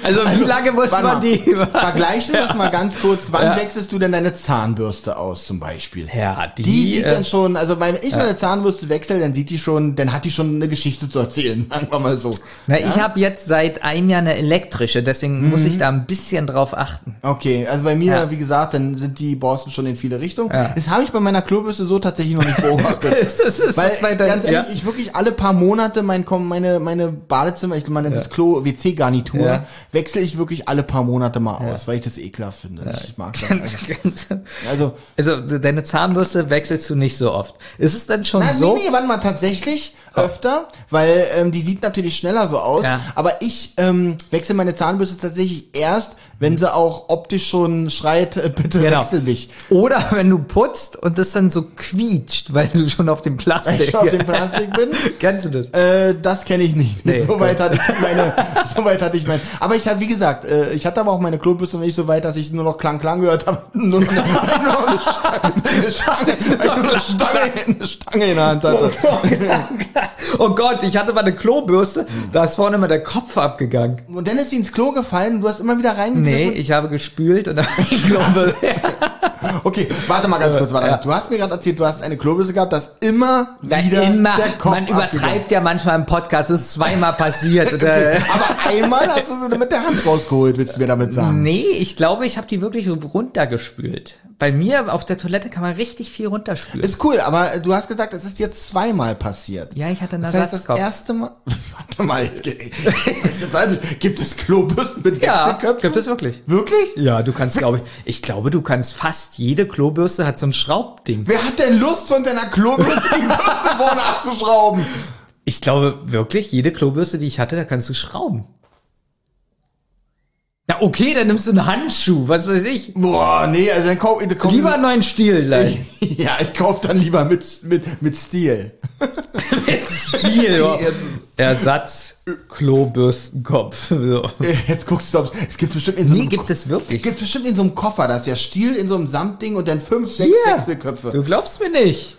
Also wie lange muss man mal, die? Vergleichen wir das mal ganz kurz. Wann Ja. wechselst du denn deine Zahnbürste aus zum Beispiel? Ja, die, Die sieht äh, dann schon, also wenn ich meine Zahnbürste wechsle, dann sieht die schon, dann hat die schon eine Geschichte zu erzählen, sagen wir mal so. Na, ich habe jetzt seit einem Jahr eine elektrische, deswegen muss Mhm. ich da ein bisschen drauf achten. Okay, also bei mir, Ja. wie gesagt, dann sind die Borsten schon in viele Richtungen. Ja. Das habe ich bei meiner Klobürste so tatsächlich noch nicht beobachtet. *laughs* Ist das, ist Weil, das bei deinem- ganz ehrlich, ja. ich wirklich alle paar Monate mein, meine, meine Badezimmer, ich meine, das Klo, WC-Garnitur, Ja. wechsle ich wirklich alle paar Monate mal aus, weil ich das ekelhaft finde. Ich mag *laughs* das. Ganz, ganz, Also, also deine Zahnbürste wechselst du nicht so oft. Ist es denn schon Nein, so? nee, nee, warte mal, tatsächlich öfter, weil ähm, die sieht natürlich schneller so aus. Ja. Aber ich ähm, wechsle meine Zahnbürste tatsächlich erst, wenn sie auch optisch schon schreit, äh, bitte Genau. wechsel mich. Oder wenn du putzt und das dann so quietscht, weil du schon auf dem Plastik. ich auf dem *laughs* Plastik bin. Kennst du das? Äh, das kenne ich nicht. Nee, *laughs* Soweit hatte ich meine, *laughs* soweit hatte ich mein. Aber ich habe, wie gesagt, äh, ich hatte aber auch meine Klobürste nicht so weit, dass ich nur noch Klang Klang gehört habe. nur noch eine, nur noch eine Stange, eine Stange, weil eine Stange, in der Hand hatte. Oh Gott, ich hatte mal eine Klobürste, da ist vorne mal der Kopf abgegangen. Und dann ist sie ins Klo gefallen und du hast immer wieder reingegriffen. Nee, ich habe gespült und dann *laughs* die Klobürste. *laughs* Okay, warte mal ganz kurz, warte. Ja. Du hast mir gerade erzählt, du hast eine Klobürste gehabt, dass immer Na, wieder immer, der Kopf man übertreibt abgegangen. ja manchmal im Podcast, das ist zweimal passiert. *laughs* Okay, aber einmal hast du sie mit der Hand rausgeholt, willst du mir damit sagen? Nee, ich glaube, ich habe die wirklich runtergespült. Bei mir auf der Toilette kann man richtig viel runterspülen. Ist cool, aber du hast gesagt, es ist jetzt zweimal passiert. ja, ich hatte einen Das heißt, das erste Mal. *laughs* Warte mal, jetzt, jetzt, *laughs* gibt es Klobürsten mit ja, Wechselköpfen? gibt es wirklich. Wirklich? Ja, du kannst, glaube ich, ich glaube, du kannst fast jede Klobürste hat so ein Schraubding. Wer hat denn Lust, von deiner Klobürste die Bürste vorne abzuschrauben? Ich glaube wirklich, jede Klobürste, die ich hatte, da kannst du schrauben. Ja, okay, dann nimmst du einen Handschuh, was weiß ich. Boah, nee, also dann kauf, dann kauf Lieber einen neuen Stiel, like. *laughs* Ja, ich kauf dann lieber mit, mit, mit Stil. Stil. ja. Ersatz Klobürstenkopf. *laughs* So. Jetzt guckst du, ob es gibt bestimmt in so Nee, einem gibt es wirklich. gibt bestimmt in so einem Koffer, da ist ja Stiel in so einem Samtding und dann fünf, sechs Hier. Wechselköpfe. Du glaubst mir nicht.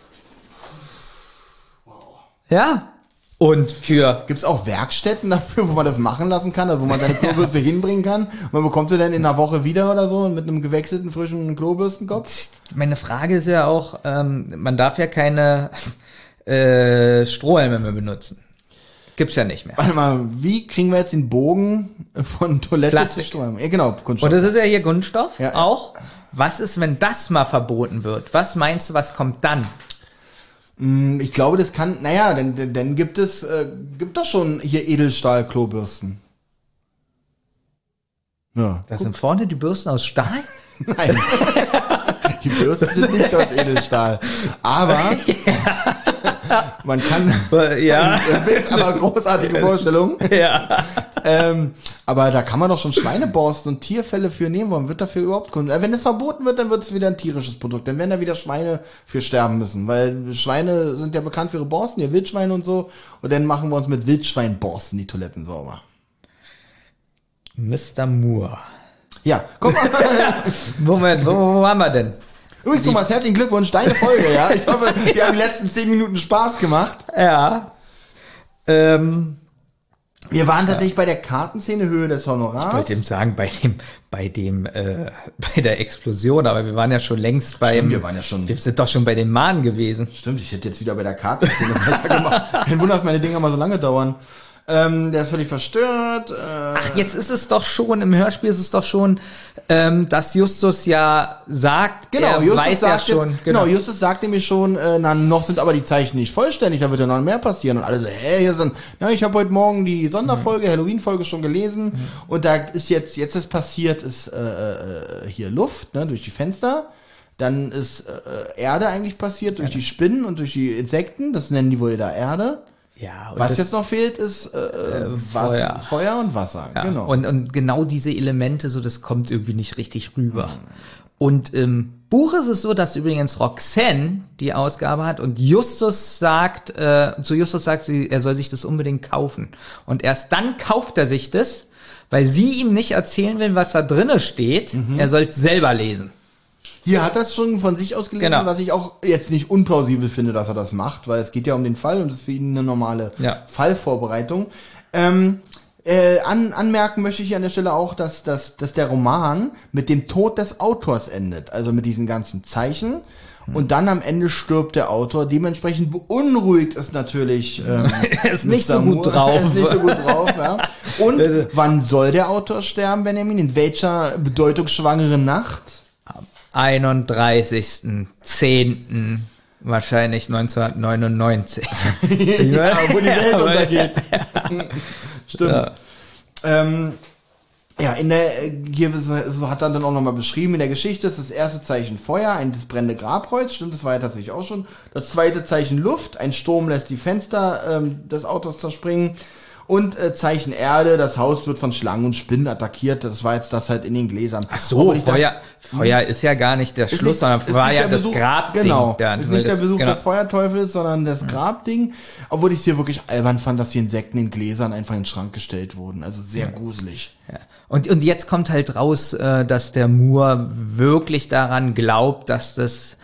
Ja. Und für Gibt's auch Werkstätten dafür, wo man das machen lassen kann, also wo man seine *laughs* Klobürste hinbringen kann? Und man bekommt sie dann in einer Woche wieder oder so mit einem gewechselten, frischen Klobürstenkopf? meine Frage ist ja auch, ähm, man darf ja keine *laughs* äh, Strohhalme mehr benutzen. Gibt's ja nicht mehr. Warte mal, wie kriegen wir jetzt den Bogen von Toilette Plastik. zu Strom? Ja, genau, Kunststoff. Und das ist ja hier Kunststoff Ja. auch. Was ist, wenn das mal verboten wird? Was meinst du, was kommt dann? Ich glaube, das kann, naja, denn, denn, denn gibt es, äh, gibt das schon hier Edelstahl-Klobürsten. Ja. Das sind vorne die Bürsten aus Stahl? *laughs* Nein. Die Bürsten sind nicht aus *laughs* Edelstahl. Aber man kann. ja. Das *laughs* ist aber eine großartige Vorstellung. ja. Ähm, aber da kann man doch schon Schweineborsten und Tierfälle für nehmen. Warum wird dafür überhaupt Kunden? Äh, wenn es verboten wird, dann wird es wieder ein tierisches Produkt. Dann werden da wieder Schweine für sterben müssen. Weil Schweine sind ja bekannt für ihre Borsten, ihr Wildschweine und so. Und dann machen wir uns mit Wildschweinborsten die Toiletten sauber. Mr. Moore. Ja, guck mal. *laughs* Moment, wo, wo waren wir denn? Übrigens, Thomas, herzlichen Glückwunsch, deine Folge, ja. Ich hoffe, *laughs* wir haben die letzten zehn Minuten Spaß gemacht. Ja. Ähm, Wir waren tatsächlich bei der Kartenszene Höhe des Honorars. ich wollte eben sagen, bei dem, bei dem, äh, *laughs* bei der Explosion, aber wir waren ja schon längst beim. Stimmt, wir waren ja schon- Wir sind doch schon bei den Mahnen gewesen. Stimmt, ich hätte jetzt wieder bei der Kartenszene *laughs* weitergemacht. Kein Wunder, dass meine Dinger mal so lange dauern. Ähm, der ist völlig verstört. Äh, Ach, jetzt ist es doch schon, im Hörspiel ist es doch schon, ähm, dass Justus ja sagt, Genau, Justus weiß ja sagt schon, jetzt, genau. Justus sagt nämlich schon, äh, na, noch sind aber die Zeichen nicht vollständig, da wird ja noch mehr passieren. Und alle so, hä, hier sind, na, ich habe heute Morgen die Sonderfolge, Halloween-Folge schon gelesen und da ist jetzt, jetzt ist passiert, ist äh, äh, hier Luft, ne, durch die Fenster. Dann ist äh, Erde eigentlich passiert, durch die Spinnen und durch die Insekten, das nennen die wohl da Erde. Ja, Was das- jetzt noch fehlt, ist äh, äh, Feuer. Wasser, Feuer und Wasser. Ja, genau. und, und genau diese Elemente, so das kommt irgendwie nicht richtig rüber. Mhm. Und im Buch ist es so, dass übrigens Roxanne die Ausgabe hat und Justus sagt, äh, zu Justus sagt sie, er soll sich das unbedingt kaufen. Und erst dann kauft er sich das, weil sie ihm nicht erzählen will, was da drinne steht. Mhm. Er soll es selber lesen. Hier hat es schon von sich aus gelesen, Genau. was ich auch jetzt nicht unplausibel finde, dass er das macht, weil es geht ja um den Fall und es ist für ihn eine normale Ja. Fallvorbereitung. Ähm, äh, an, anmerken möchte ich hier an der Stelle auch, dass, dass, dass der Roman mit dem Tod des Autors endet, also mit diesen ganzen Zeichen. Und dann am Ende stirbt der Autor. Dementsprechend beunruhigt ist natürlich ähm, *laughs* Er ist nicht so gut drauf. Er ist nicht so gut drauf, ja. *laughs* Und wann soll der Autor sterben, Benjamin? In welcher bedeutungsschwangeren Nacht? 31.10. wahrscheinlich 1999. ja, *laughs* wo die Welt untergeht. *laughs* Stimmt. Ja. Ähm, ja, in der, äh, hier so hat er dann auch nochmal beschrieben, in der Geschichte ist das erste Zeichen Feuer, ein das brennende Grabkreuz, stimmt, das war ja tatsächlich auch schon. Das zweite Zeichen Luft, ein Sturm lässt die Fenster ähm, des Autos zerspringen. Und äh, Zeichen Erde, das Haus wird von Schlangen und Spinnen attackiert. Das war jetzt das halt in den Gläsern. Ach so, ich das- Feuer, Feuer ist ja gar nicht der Schluss, nicht- sondern nicht ja der das Besuch- Grabding. Genau, dann, ist nicht der Besuch genau. des Feuerteufels, sondern das Grabding. Obwohl ich es hier wirklich albern fand, dass die Insekten in Gläsern einfach in den Schrank gestellt wurden. Also sehr gruselig. Ja. Und, und jetzt kommt halt raus, äh, dass der Moore wirklich daran glaubt, dass das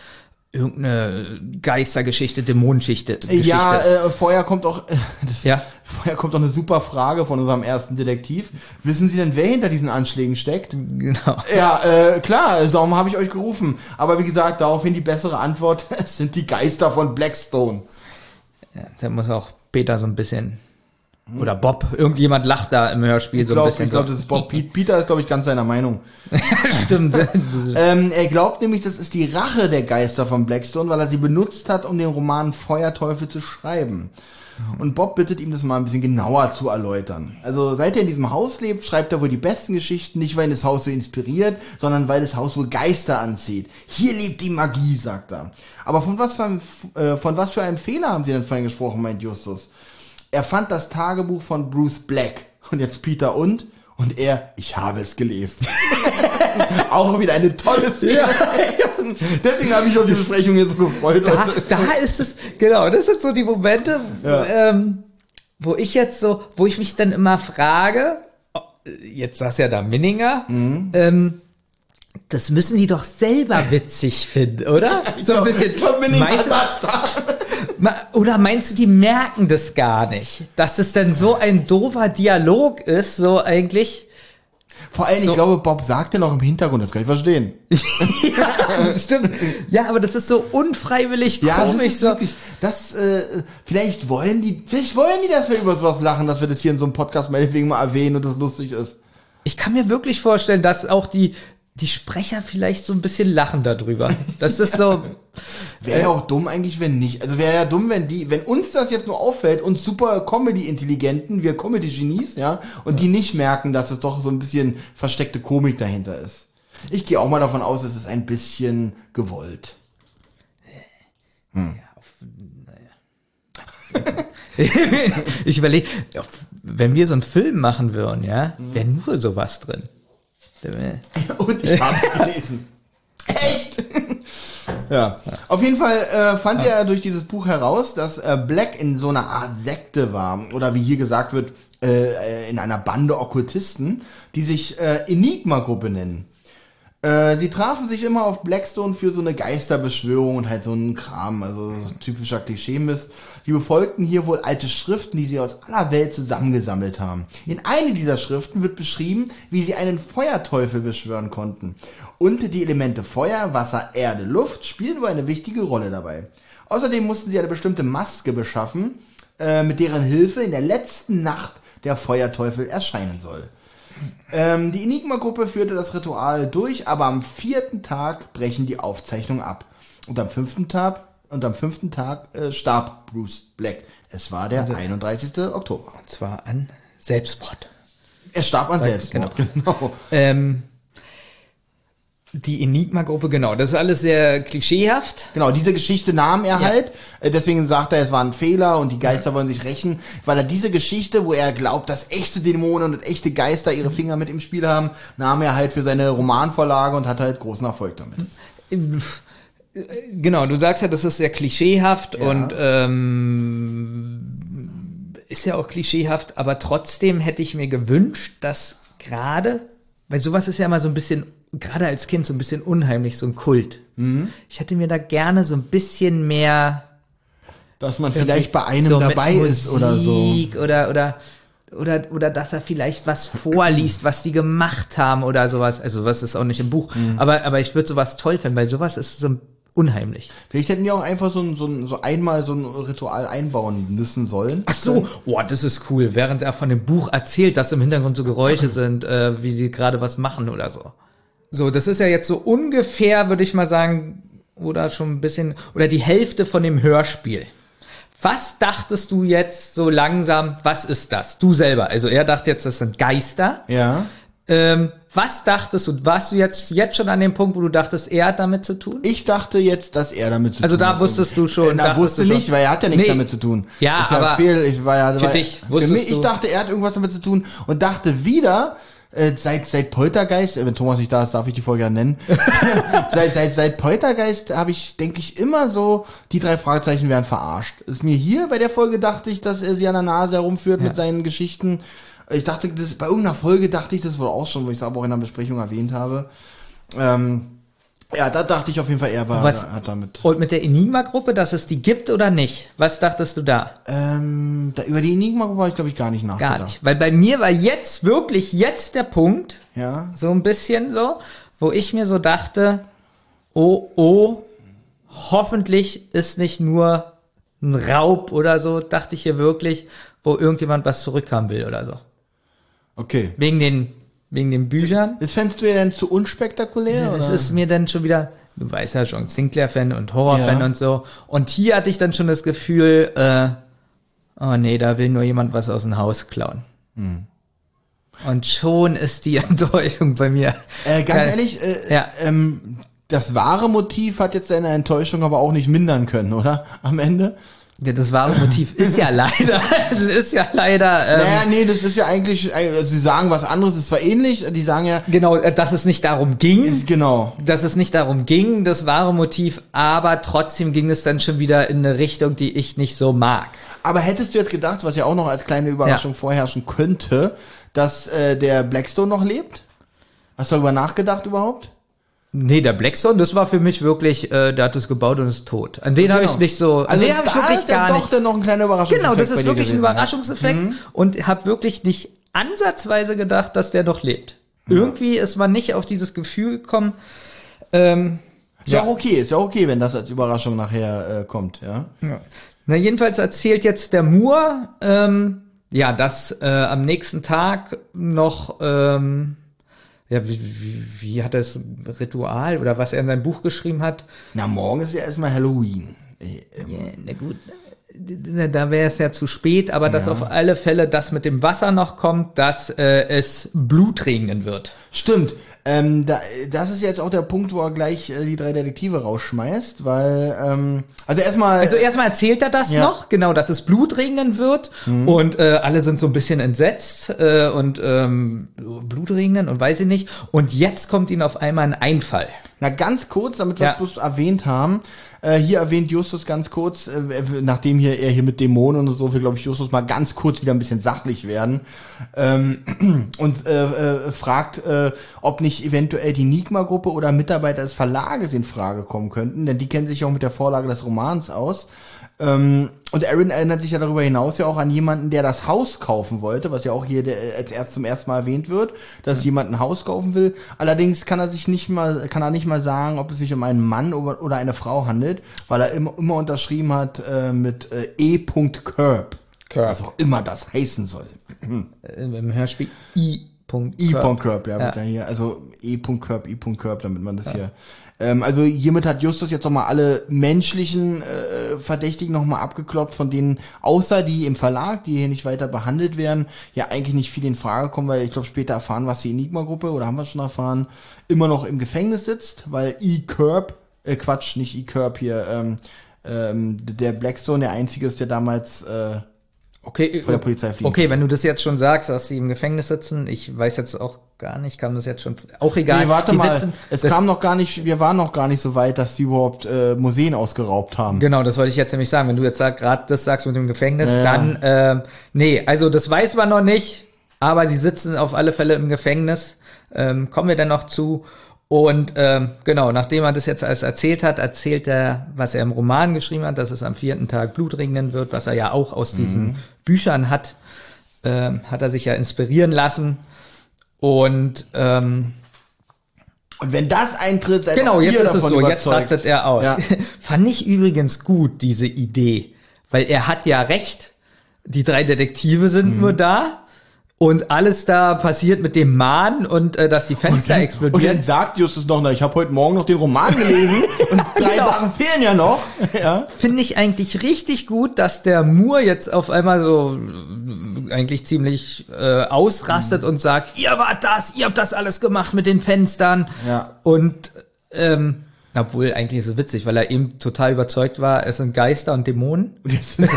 irgendeine Geistergeschichte, Dämonengeschichte Geschichte Ja, äh, vorher kommt auch, äh, *laughs* das, Ja. vorher kommt auch eine super Frage von unserem ersten Detektiv. Wissen Sie denn, wer hinter diesen Anschlägen steckt? Genau. Ja, äh, klar, darum habe ich euch gerufen. Aber wie gesagt, daraufhin die bessere Antwort, es *laughs* sind die Geister von Blackstone. Ja, da muss auch Peter so ein bisschen oder Bob, irgendjemand lacht da im Hörspiel Ich so ein glaube, bisschen. ich glaub, so. das ist Bob Pete. Peter ist, glaube ich, ganz seiner Meinung. *laughs* Stimmt. *laughs* Ähm, er glaubt nämlich, das ist die Rache der Geister von Blackstone, weil er sie benutzt hat, um den Roman Feuerteufel zu schreiben. Und Bob bittet ihm, das mal ein bisschen genauer zu erläutern. Also, seit er in diesem Haus lebt, schreibt er wohl die besten Geschichten, nicht weil ihn das Haus so inspiriert, sondern weil das Haus wohl Geister anzieht. Hier lebt die Magie, sagt er. Aber von was für äh, von was für einem Fehler haben Sie denn vorhin gesprochen, meint Justus? Er fand das Tagebuch von Bruce Black. Und jetzt Peter und? Und er, ich habe es gelesen. *laughs* Auch wieder eine tolle Szene. *laughs* Deswegen habe ich auf die Besprechung jetzt so gefreut. da, da ist es, genau, das sind so die Momente, ähm, wo ich jetzt so, wo ich mich dann immer frage, oh, jetzt saß ja da Minninger, Mhm. ähm, das müssen die doch selber witzig finden, oder? *laughs* So ein bisschen. Was du- das da? Oder meinst du, die merken das gar nicht? Dass es denn so ein doofer Dialog ist, so eigentlich? Vor allem, So. ich glaube, Bob sagte noch im Hintergrund, das kann ich verstehen. *laughs* ja, das stimmt. Ja, aber das ist so unfreiwillig Ja, das komisch. ist so. wirklich, das, äh, vielleicht wollen die, vielleicht wollen die, dass wir über sowas lachen, dass wir das hier in so einem Podcast meinetwegen mal erwähnen und das lustig ist. Ich kann mir wirklich vorstellen, dass auch die, die Sprecher vielleicht so ein bisschen lachen darüber. Das ist so, *laughs* Wäre ja auch dumm eigentlich, wenn nicht. Also wäre ja dumm, wenn die, wenn uns das jetzt nur auffällt, uns super Comedy-Intelligenten, wir Comedy-Genies, ja, und die nicht merken, dass es doch so ein bisschen versteckte Komik dahinter ist. Ich gehe auch mal davon aus, es ist ein bisschen gewollt. *laughs* ich überlege, wenn wir so einen Film machen würden, ja, wäre nur sowas drin. *laughs* Und ich habe es *laughs* gelesen. Echt? ja. Auf jeden Fall äh, fand er durch dieses Buch heraus, dass äh, Black in so einer Art Sekte war. Oder wie hier gesagt wird, äh, in einer Bande Okkultisten, die sich äh, Enigma-Gruppe nennen. Äh, sie trafen sich immer auf Blackstone für so eine Geisterbeschwörung und halt so einen Kram, also so typischer Klischee-Mist. Sie befolgten hier wohl alte Schriften, die sie aus aller Welt zusammengesammelt haben. In eine dieser Schriften wird beschrieben, wie sie einen Feuerteufel beschwören konnten. Und die Elemente Feuer, Wasser, Erde, Luft spielen wohl eine wichtige Rolle dabei. Außerdem mussten sie eine bestimmte Maske beschaffen, äh, mit deren Hilfe in der letzten Nacht der Feuerteufel erscheinen soll. Ähm, die Enigma-Gruppe führte das Ritual durch, aber am vierten Tag brechen die Aufzeichnungen ab. Und am fünften Tag, und am fünften Tag äh, starb Bruce Black. Es war der 31. Oktober. Und zwar an Selbstmord. Er starb an Selbstmord. Genau. *laughs* Ähm, die Enigma-Gruppe, genau, das ist alles sehr klischeehaft. Genau, diese Geschichte nahm er Ja. halt. Äh, Deswegen sagt er, es war ein Fehler und die Geister wollen sich rächen, weil er diese Geschichte, wo er glaubt, dass echte Dämonen und echte Geister ihre Finger mit im Spiel haben, nahm er halt für seine Romanvorlage und hat halt großen Erfolg damit. Genau, du sagst ja, das ist sehr klischeehaft Ja. und ähm, ist ja auch klischeehaft, aber trotzdem hätte ich mir gewünscht, dass gerade, weil sowas ist ja immer so ein bisschen, gerade als Kind so ein bisschen unheimlich, so ein Kult. Mhm. Ich hätte mir da gerne so ein bisschen mehr Dass man vielleicht bei einem so dabei ist oder so. Oder, oder, oder, oder dass er vielleicht was vorliest, was die gemacht haben oder sowas. Also sowas ist auch nicht im Buch. Mhm. Aber, aber ich würde sowas toll finden, weil sowas ist so unheimlich. Vielleicht hätten die auch einfach so, ein, so, ein, so einmal so ein Ritual einbauen müssen sollen. Ach so, oh, das ist cool. Während er von dem Buch erzählt, dass im Hintergrund so Geräusche *laughs* sind, äh, wie sie gerade was machen oder so. So, das ist ja jetzt so ungefähr, würde ich mal sagen, oder schon ein bisschen, oder die Hälfte von dem Hörspiel. Was dachtest du jetzt so langsam, was ist das? Du selber. Also er dachte jetzt, das sind Geister. Ja. Ähm, was dachtest du? Warst du jetzt, jetzt schon an dem Punkt, wo du dachtest, er hat damit zu tun? Ich dachte jetzt, dass er damit zu Also tun da hat. wusstest du schon, Äh, Na, wusste nicht, weil er hat ja nichts Nee. damit zu tun. Ja, ist aber fehl. Ich war ja, für war, dich für mich, ich du- dachte, er hat irgendwas damit zu tun und dachte wieder, äh, seit seit Poltergeist, äh, wenn Thomas nicht da ist, darf ich die Folge ja nennen. *laughs* seit seit seit Poltergeist habe ich, denke ich, immer so, die drei Fragezeichen werden verarscht. Ist mir hier bei der Folge dachte ich, dass er sie an der Nase herumführt mit seinen Geschichten. Ich dachte, das, bei irgendeiner Folge dachte ich das wohl auch schon, wo ich es aber auch in einer Besprechung erwähnt habe. Ähm, ja, da dachte ich auf jeden Fall, er war, Was- hat damit. Und mit der Enigma-Gruppe, dass es die gibt oder nicht? Was dachtest du da? Ähm, da, über die Enigma war ich, glaube ich, gar nicht nachgedacht. Gar nicht. Weil bei mir war jetzt wirklich jetzt der Punkt, Ja. so ein bisschen so, wo ich mir so dachte, oh, oh, hoffentlich ist nicht nur ein Raub oder so, dachte ich hier wirklich, wo irgendjemand was zurückhaben will oder so. Okay. Wegen den, wegen den Büchern. Das fändest du ja dann zu unspektakulär, Das oder? ist mir dann schon wieder, du weißt ja schon, Sinclair-Fan und Horror-Fan Ja. und so. Und hier hatte ich dann schon das Gefühl, äh, oh nee, da will nur jemand was aus dem Haus klauen. Hm. Und schon ist die *laughs* Enttäuschung bei mir. äh, ganz Ja. ehrlich, äh, Ja. ähm, das wahre Motiv hat jetzt deine Enttäuschung aber auch nicht mindern können, oder? Am Ende? Ja, das wahre Motiv *laughs* ist ja leider, *laughs* ist ja leider, ähm, naja, nee, das ist ja eigentlich, also sie sagen was anderes, ist zwar ähnlich, die sagen ja, genau, äh, dass es nicht darum ging. ist, genau. dass es nicht darum ging, das wahre Motiv, aber trotzdem ging es dann schon wieder in eine Richtung, die ich nicht so mag. Aber hättest du jetzt gedacht, was ja auch noch als kleine Überraschung Ja. vorherrschen könnte, dass äh, der Blackstone noch lebt? Hast du darüber nachgedacht überhaupt? Nee, der Blackstone, das war für mich wirklich, äh, der hat es gebaut und ist tot. An den habe ich nicht so, an den habe ich Genau. wirklich ja gar doch nicht. dann noch ein kleiner Überraschungseffekt Genau, das ist wirklich ein gewesen, ja. Überraschungseffekt Mhm. und habe wirklich nicht ansatzweise gedacht, dass der noch lebt. Irgendwie ist man nicht auf dieses Gefühl gekommen. Ähm, Ist ja auch okay, ist ja auch okay, wenn das als Überraschung nachher äh, kommt, ja. Na, jedenfalls erzählt jetzt der Moore, ähm, ja, dass äh, am nächsten Tag noch, ähm, ja, wie, wie, wie hat das Ritual oder was er in seinem Buch geschrieben hat? Na, morgen ist ja erstmal Halloween. Äh, Ja, na gut, da wäre es ja zu spät, aber dass auf alle Fälle das mit dem Wasser noch kommt, dass äh, es Blut regnen wird. Stimmt. Ähm, da, das ist jetzt auch der Punkt, wo er gleich äh, die drei Detektive rausschmeißt, weil, ähm, also erstmal. Also erstmal erzählt er das Ja. Mhm. noch, genau, dass es Blut regnen wird und äh, alle sind so ein bisschen entsetzt äh, und ähm, Blut regnen und weiß ich nicht. Und jetzt kommt ihnen auf einmal ein Einfall. Na, ganz kurz, damit wir Ja. es bloß erwähnt haben. Äh, hier erwähnt Justus ganz kurz, äh, nachdem hier er hier mit Dämonen und so, will, glaube ich, Justus mal ganz kurz wieder ein bisschen sachlich werden. Ähm, *clears throat* und äh, äh, fragt, äh, ob nicht eventuell die Nigma-Gruppe oder Mitarbeiter des Verlages in Frage kommen könnten, denn die kennen sich ja auch mit der Vorlage des Romans aus. Ähm, und Aaron erinnert sich ja darüber hinaus ja auch an jemanden, der das Haus kaufen wollte, was ja auch hier der, als erst zum ersten Mal erwähnt wird, dass jemand ein Haus kaufen will. Allerdings kann er sich nicht mal, kann er nicht mal sagen, ob es sich um einen Mann oder eine Frau handelt, weil er immer, immer unterschrieben hat äh, mit äh, E.Curb. Curb. Was auch immer das heißen soll. Im Hörspiel I. E.Curb, ja, Ja. ja hier, also E.Curb, E.Curb, damit man das hier. Ähm, also hiermit hat Justus jetzt nochmal alle menschlichen äh, Verdächtigen nochmal abgekloppt, von denen außer die im Verlag, die hier nicht weiter behandelt werden, ja eigentlich nicht viel in Frage kommen, weil ich glaube später erfahren, was die Enigma-Gruppe, oder haben wir schon erfahren, immer noch im Gefängnis sitzt, weil E.Curb, äh Quatsch, nicht E.Curb hier, ähm, ähm, der Blackstone der einzige ist, der damals äh, Okay, Vor der Polizei fliehen. Okay, wenn du das jetzt schon sagst, dass sie im Gefängnis sitzen, ich weiß jetzt auch gar nicht, kam das jetzt schon, auch egal. Nee, warte die mal, sitzen, es kam noch gar nicht, wir waren noch gar nicht so weit, dass die überhaupt äh, Museen ausgeraubt haben. Genau, das wollte ich jetzt nämlich sagen. Wenn du jetzt gerade das sagst mit dem Gefängnis, Ja, ja. dann, ähm, nee, also das weiß man noch nicht, aber sie sitzen auf alle Fälle im Gefängnis. Ähm, kommen wir dann noch zu. Und ähm, genau, nachdem er das jetzt alles erzählt hat, erzählt er, was er im Roman geschrieben hat, dass es am vierten Tag Blut regnen wird, was er ja auch aus diesen Mhm. Büchern hat, ähm, hat er sich ja inspirieren lassen. Und ähm, Und wenn das eintritt, seid Genau, jetzt ist es so, jetzt überzeugt. rastet er aus. Ja. *laughs* Fand ich übrigens gut, diese Idee. Weil er hat ja recht. Die drei Detektive sind Mhm. nur da. Und alles da passiert mit dem Mahn und äh, dass die Fenster Und dann explodieren. sagt Justus noch, na, ich habe heute Morgen noch den Roman gelesen *laughs* und drei Genau. Sachen fehlen ja noch. *laughs* Ja. Finde ich eigentlich richtig gut, dass der Moore jetzt auf einmal so eigentlich ziemlich äh, ausrastet Mhm. und sagt, ihr wart das, ihr habt das alles gemacht mit den Fenstern. Ja. Und ähm, obwohl eigentlich ist es witzig, weil er eben total überzeugt war, es sind Geister und Dämonen. *laughs* nee, nee,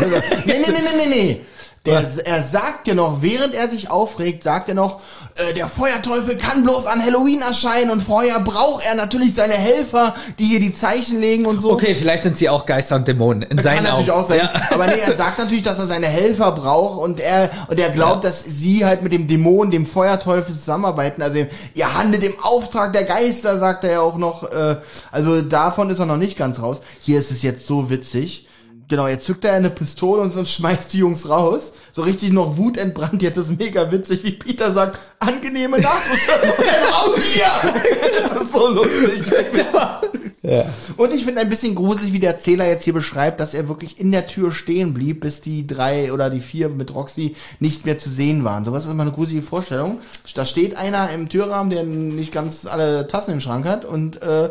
nee, nee, nee, nee. Der, er sagt ja noch, während er sich aufregt, sagt er noch, äh, der Feuerteufel kann bloß an Halloween erscheinen und vorher braucht er natürlich seine Helfer, die hier die Zeichen legen und so. Okay, vielleicht sind sie auch Geister und Dämonen in Kann seinen natürlich Augen. auch sein. Ja. *laughs* Aber nee, er sagt natürlich, dass er seine Helfer braucht und er und er glaubt, dass sie halt mit dem Dämon, dem Feuerteufel zusammenarbeiten. Also ihr handelt im Auftrag der Geister, sagt er ja auch noch. Äh, also davon ist er noch nicht ganz raus. Hier ist es jetzt so witzig. Genau, jetzt zückt er eine Pistole und, und schmeißt die Jungs raus. So richtig noch wutentbrannt. Jetzt ist mega witzig, wie Peter sagt, angenehme Nacht. *laughs* und dann raus hier! *laughs* Das ist so lustig. *laughs* Und ich finde ein bisschen gruselig, wie der Erzähler jetzt hier beschreibt, dass er wirklich in der Tür stehen blieb, bis die drei oder die vier mit Roxy nicht mehr zu sehen waren. Sowas ist immer eine gruselige Vorstellung. Da steht einer im Türrahmen, der nicht ganz alle Tassen im Schrank hat und äh,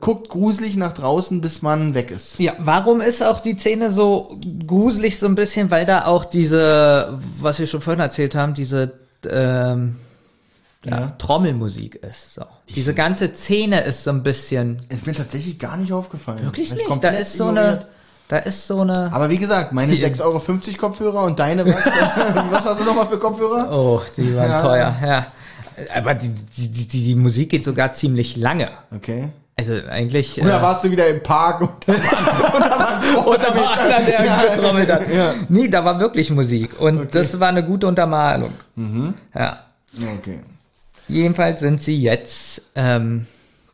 guckt gruselig nach draußen, bis man weg ist. Ja, warum ist auch die Szene so gruselig so ein bisschen, weil da auch diese, was wir schon vorhin erzählt haben, diese ähm, ja, Trommelmusik ist. So. Diese ganze Szene ist so ein bisschen Ist mir tatsächlich gar nicht aufgefallen. wirklich nicht. Da ist so ignoriert. eine, da ist so eine. Aber wie gesagt, meine 6,50 Euro Kopfhörer und deine was? *laughs* *laughs* was hast du nochmal für Kopfhörer? Oh, die waren Ja. teuer. Ja, aber die, die, die, die Musik geht sogar ziemlich lange. Okay. Also eigentlich. Oder äh, warst du wieder im Park und da war, Und da war *laughs* einer, der Ja, getrommelt hat. ja. Nee, da war wirklich Musik. Und das war eine gute Untermalung. Mhm. Ja. Okay. Jedenfalls sind sie jetzt. Ähm,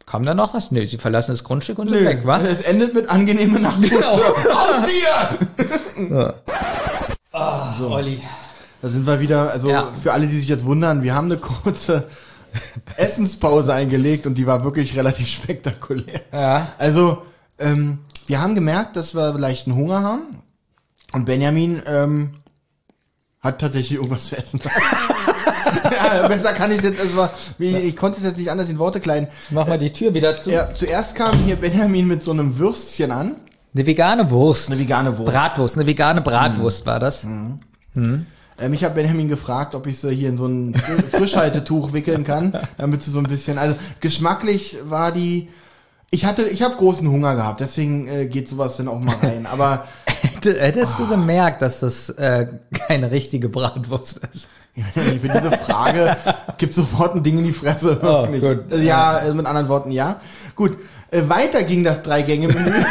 kam da noch was? Nö, sie verlassen das Grundstück und sind weg, wa? Es endet mit angenehme Nacht. Genau. Raus hier! *laughs* Olli. Da sind wir wieder, also Ja. für alle, die sich jetzt wundern, wir haben eine kurze Essenspause eingelegt und die war wirklich relativ *laughs* spektakulär. Ja. Also, ähm, wir haben gemerkt, dass wir leichten Hunger haben und Benjamin ähm, hat tatsächlich irgendwas zu essen. *laughs* ja, besser kann ich es jetzt, also, wie, ich konnte es jetzt nicht anders in Worte kleiden. Mach mal die Tür wieder zu. Ja, zuerst kam hier Benjamin mit so einem Würstchen an, Eine vegane Wurst. eine vegane Wurst. Bratwurst, eine vegane Bratwurst war das. Ähm, ich habe Benjamin gefragt, ob ich sie hier in so ein Fri- *laughs* Frischhaltetuch wickeln kann, damit sie so ein bisschen. Also geschmacklich war die. Ich hatte, ich habe großen Hunger gehabt, deswegen äh, geht sowas dann auch mal rein. Aber *laughs* Hätte- Hättest du gemerkt, dass das äh, keine richtige Bratwurst ist? für diese Frage gibt sofort ein Ding in die Fresse. Oh. Also, ja, äh, mit anderen Worten ja. Gut, äh, weiter ging das Drei-Gänge-Menü. *laughs*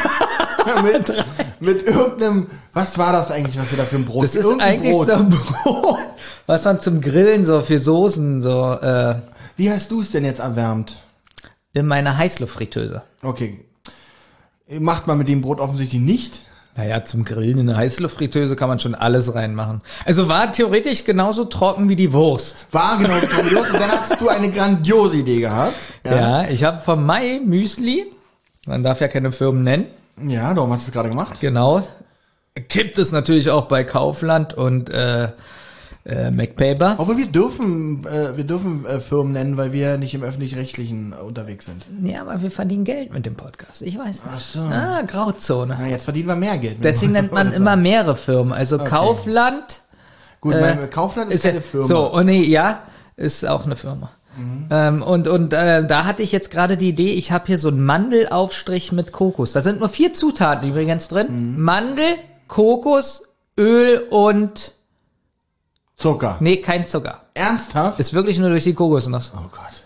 *laughs* mit, mit irgendeinem, was war das eigentlich, was wir da für ein Brot Das ist Irgendein eigentlich Brot. so ein Brot, was man zum Grillen so für Soßen so äh, Wie hast du es denn jetzt erwärmt? in meiner Heißluftfritteuse. Okay. Macht man mit dem Brot offensichtlich nicht. Naja, zum Grillen in eine Heißluftfritteuse kann man schon alles reinmachen. Also war theoretisch genauso trocken wie die Wurst. War genau Tommy Los. Und dann hast du eine grandiose Idee gehabt. Ja, ich habe vom Mai Müsli, man darf ja keine Firmen nennen, Ja, darum hast du es gerade gemacht. genau. Gibt es natürlich auch bei Kaufland und äh, äh, MacPaper. Obwohl wir dürfen, äh, wir dürfen äh, Firmen nennen, weil wir nicht im öffentlich-rechtlichen äh, unterwegs sind. Ja, aber wir verdienen Geld mit dem Podcast. Ich weiß nicht. Ach so. Ah, Grauzone. Na, jetzt verdienen wir mehr Geld. *laughs* Deswegen nennt man *laughs* immer mehrere Firmen. Also Kaufland Gut, äh, mein Kaufland ist, ja- keine Firma. So, und nee, ja, ist auch eine Firma. Ähm, und und äh, da hatte ich jetzt gerade die Idee, ich habe hier so einen Mandelaufstrich mit Kokos. Da sind nur vier Zutaten übrigens drin. Mhm. Mandel, Kokos, Öl und Zucker. nee, kein Zucker. Ernsthaft? Ist wirklich nur durch die Kokosnuss. Oh Gott.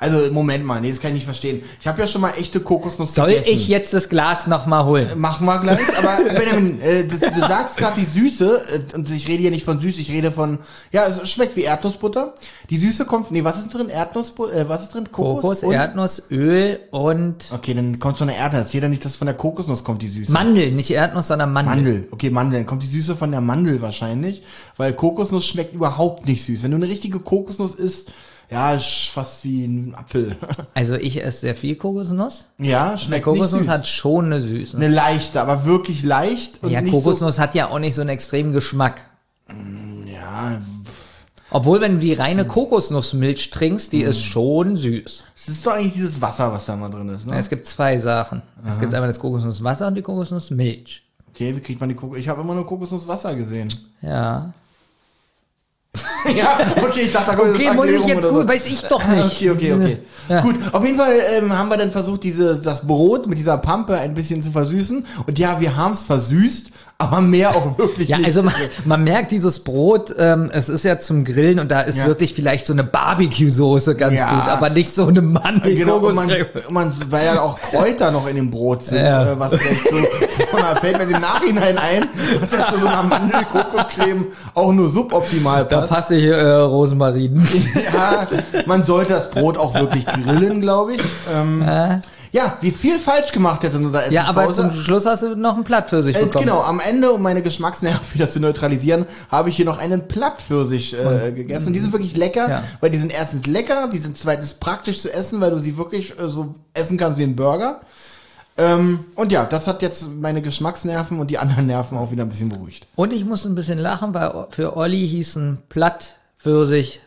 Also, Moment mal, nee, das kann ich nicht verstehen. Ich habe ja schon mal echte Kokosnuss Soll gegessen. ich jetzt das Glas noch mal holen? Machen wir gleich, aber *laughs* Benjamin, äh, das, du sagst gerade die Süße, äh, und ich rede hier nicht von süß, ich rede von, ja, es schmeckt wie Erdnussbutter. Die Süße kommt, nee, was ist drin? Erdnussbutter, äh, was ist drin? Kokos? Kokos, und? Erdnuss, Öl und Okay, dann kommt von der Erdnuss. Erzähl dann nicht, dass von der Kokosnuss kommt die Süße. Mandel, nicht Erdnuss, sondern Mandel. Mandel. Okay, Mandel. Dann kommt die Süße von der Mandel wahrscheinlich, weil Kokosnuss schmeckt überhaupt nicht süß. Wenn du eine richtige Kokosnuss isst, ja, ist fast wie ein Apfel. *laughs* Also ich esse sehr viel Kokosnuss. ja, Der schmeckt Kokosnuss nicht süß. hat schon eine Süße. eine leichte, aber wirklich leicht und ja, nicht Kokosnuss hat ja auch nicht so einen extremen Geschmack. so. Ja, Obwohl, wenn du die reine Kokosnussmilch trinkst, die ist schon süß. es ist doch eigentlich dieses Wasser, was da mal drin ist, ne? Es gibt zwei Sachen. Es gibt einmal das Kokosnusswasser und die Kokosnussmilch. Okay, wie kriegt man die Kokos? Ich habe immer nur Kokosnusswasser gesehen. Ja. *laughs* ja, okay, ich dachte, da kommt Okay, jetzt muss ich jetzt gut, so. weiß ich doch *laughs* nicht. Okay, okay, okay. Ja. Gut, auf jeden Fall ähm, haben wir dann versucht, diese, das Brot mit dieser Pampe ein bisschen zu versüßen. Und ja, wir haben es versüßt, aber mehr auch wirklich Ja, nicht. also man, man merkt dieses Brot, ähm, es ist ja zum Grillen und da ist Ja. wirklich vielleicht so eine Barbecue-Soße ganz Ja. gut, aber nicht so eine mandel Genau, und man, man, weil ja auch Kräuter noch in dem Brot sind, Ja. äh, was vielleicht so, so einer, fällt mir im Nachhinein ein, was jetzt zu so einer Mandel-Kokoscreme auch nur suboptimal Da passt. passt hier äh, Rosmarin. Ja, man sollte das Brot auch wirklich grillen, glaube ich. Ähm, ja, wie viel falsch gemacht jetzt in unserer Ja, aber Essenspause. zum Schluss hast du noch einen Plattpfirsich Äh, bekommen. genau, am Ende, um meine Geschmacksnerven *laughs* wieder zu neutralisieren, habe ich hier noch einen Plattpfirsich äh, gegessen. Und die sind wirklich lecker, Ja. weil die sind erstens lecker, die sind zweitens praktisch zu essen, weil du sie wirklich äh, so essen kannst wie ein Burger. Ähm, und ja, das hat jetzt meine Geschmacksnerven und die anderen Nerven auch wieder ein bisschen beruhigt. Und ich muss ein bisschen lachen, weil für Olli hießen Plattpfirsich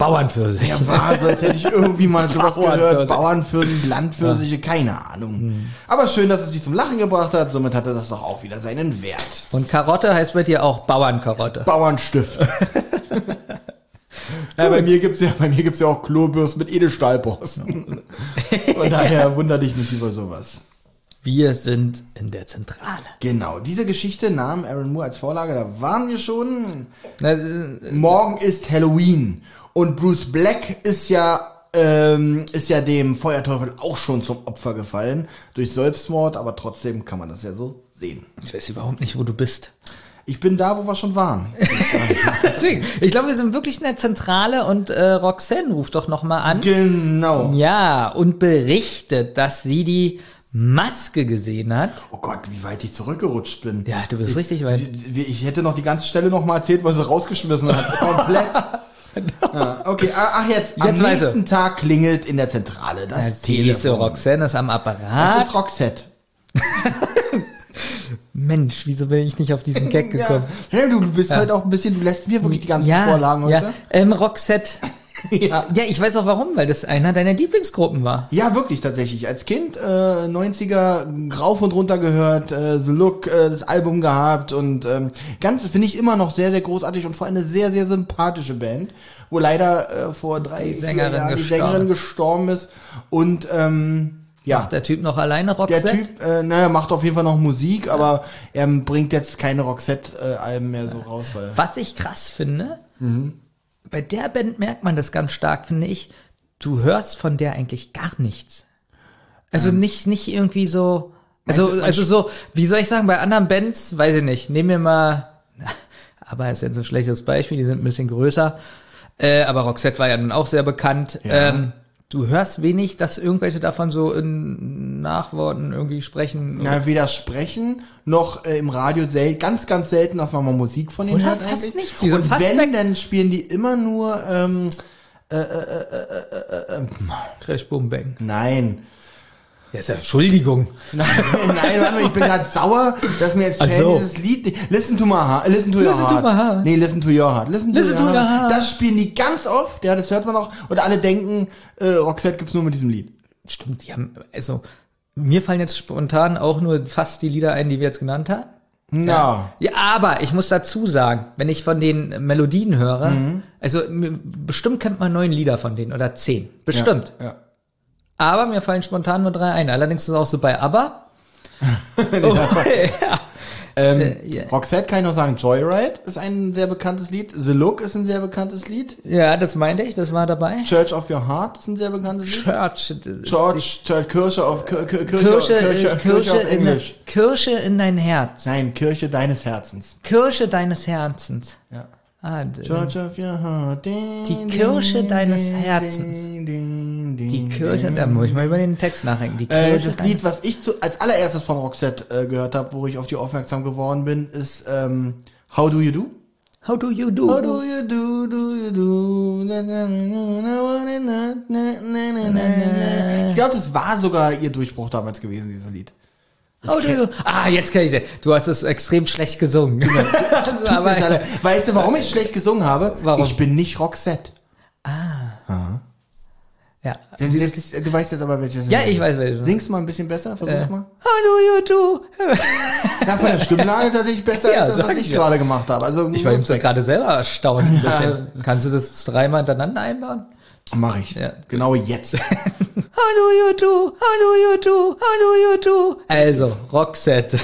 Bauernpfirsich. Ja, war so, als hätte ich irgendwie mal *laughs* sowas gehört. Bauernpfirsich, Landpfirsiche, keine Ahnung. Aber schön, dass es dich zum Lachen gebracht hat. Somit hatte das doch auch wieder seinen Wert. Und Karotte heißt bei dir auch Bauernkarotte. Bauernstift. *laughs* ja, bei mir gibt's ja, bei mir gibt's ja auch Klobürsten mit Edelstahlborsten. *laughs* Von daher wunder dich nicht über sowas. Wir sind in der Zentrale. Genau, diese Geschichte nahm Aaron Moore als Vorlage, da waren wir schon. Na, äh, Morgen ist Halloween und Bruce Black ist ja ähm, ist ja dem Feuerteufel auch schon zum Opfer gefallen durch Selbstmord, aber trotzdem kann man das ja so sehen. Ich weiß überhaupt nicht, wo du bist. Ich bin da, wo wir schon waren. *laughs* Deswegen, ich glaube, wir sind wirklich in der Zentrale und äh, Roxanne ruft doch noch mal an. Genau. Ja, und berichtet, dass sie die Maske gesehen hat. Oh Gott, wie weit ich zurückgerutscht bin. Ja, du bist richtig weit. Ich, ich hätte noch die ganze Stelle noch mal erzählt, was sie rausgeschmissen hat. *laughs* Komplett. Ja, okay, ah, ach jetzt. Am Jetzt weiß nächsten Tag klingelt in der Zentrale das so, Telefon. Roxanne ist am Das Apparat. ist Roxette. *laughs* Mensch, wieso bin ich nicht auf diesen Gag *laughs* gekommen? Ja, du, du bist halt auch ein bisschen, du lässt mir wirklich die ganzen Vorlagen ja. heute. Ähm, Roxette. *laughs* Ja. Ja, ich weiß auch warum, weil das einer deiner Lieblingsgruppen war. Ja, wirklich tatsächlich. Als Kind äh, 90er rauf und runter gehört, äh, The Look, äh, das Album gehabt und ähm, ganz finde ich immer noch sehr, sehr großartig und vor allem eine sehr, sehr sympathische Band, wo leider äh, vor drei Die Sängerin Jahren die gestorben. Sängerin gestorben ist und ähm, ja. Macht der Typ noch alleine Der Roxette? Typ, äh, naja, macht auf jeden Fall noch Musik, aber er bringt jetzt keine Roxette-Alben mehr so raus, weil. Was ich krass finde, Mhm. Bei der Band merkt man das ganz stark, finde ich. Du hörst von der eigentlich gar nichts. Also nicht, nicht irgendwie so, also, also so, wie soll ich sagen, bei anderen Bands, weiß ich nicht, nehmen wir mal, *laughs* aber ist jetzt ein schlechtes Beispiel, die sind ein bisschen größer, äh, aber Roxette war ja nun auch sehr bekannt. Ähm, du hörst wenig, dass irgendwelche davon so in Nachworten irgendwie sprechen. Na, weder sprechen noch äh, im Radio sel ganz, ganz selten, dass man mal Musik von denen hört. fast eigentlich. nicht. Die sind Und fast wenn, weg. dann spielen die immer nur, ähm, Crash Boom Bang. nein. Ja, ist ja, Entschuldigung. *laughs* Nein, nein, warte mal, ich bin gerade sauer, dass mir jetzt fällt so. dieses Lied, Listen to my heart, listen to your Listen to heart. my heart. Nee, listen to your heart. Listen, Listen to, your, heart. heart. Das spielen die ganz oft, ja, das hört man auch. Und alle denken, äh, Roxette gibt's nur mit diesem Lied. Stimmt, die haben, also, mir fallen jetzt spontan auch nur fast die Lieder ein, die wir jetzt genannt haben. Na. Ja, aber ich muss dazu sagen, wenn ich von den Melodien höre, Mhm. also bestimmt kennt man neun Lieder von denen oder zehn. Bestimmt. Ja. Aber mir fallen spontan nur drei ein. Allerdings ist es auch so bei ABBA. *laughs* oh, ja. Ähm, Äh, ja. Roxette kann ich noch sagen, Joyride ist ein sehr bekanntes Lied. The Look ist ein sehr bekanntes Lied. ja, das meinte ich, das war dabei. Church of Your Heart ist ein sehr bekanntes Lied. Church. Church, Church Kirche auf Kir- Kir- Kirche, Kirche, Kirche, Kirche, Kirche, auf in, Englisch. Kirche in dein Herz. Nein, Kirche deines Herzens. Kirche deines Herzens. Ja. Ah, Church of Your Heart. Die Kirche deines Herzens ding, ding. Die Kirche, ding. da muss ich mal über den Text nachdenken. Die Kirche äh, das Lied, was ich zu, als allererstes von Roxette äh, gehört habe, wo ich auf die aufmerksam geworden bin, ist ähm, How Do You Do? How do you do? How do you do? Do you do? Ich glaube, das war sogar ihr Durchbruch damals gewesen, dieses Lied. Oh, du, ah, jetzt kann ich sehen. Du hast es extrem schlecht gesungen. also, aber, weißt du, warum ich schlecht gesungen habe? Warum? Ich bin nicht Roxette. Ah ja. Jetzt- Du weißt jetzt aber, welches. Ja, ich weiß welches. Singst mal ein bisschen besser, versuch mal. How do you do? *laughs* Ja, von der Stimmlage tatsächlich besser Ja, als das, was ich ja. gerade gemacht habe. Also Ich war jetzt gerade selber erstaunt. Ein bisschen. Kannst du das dreimal hintereinander einbauen? Mach ich. Ja. Genau jetzt. *laughs* How do you do? How do you do? How do you do? Also, Roxette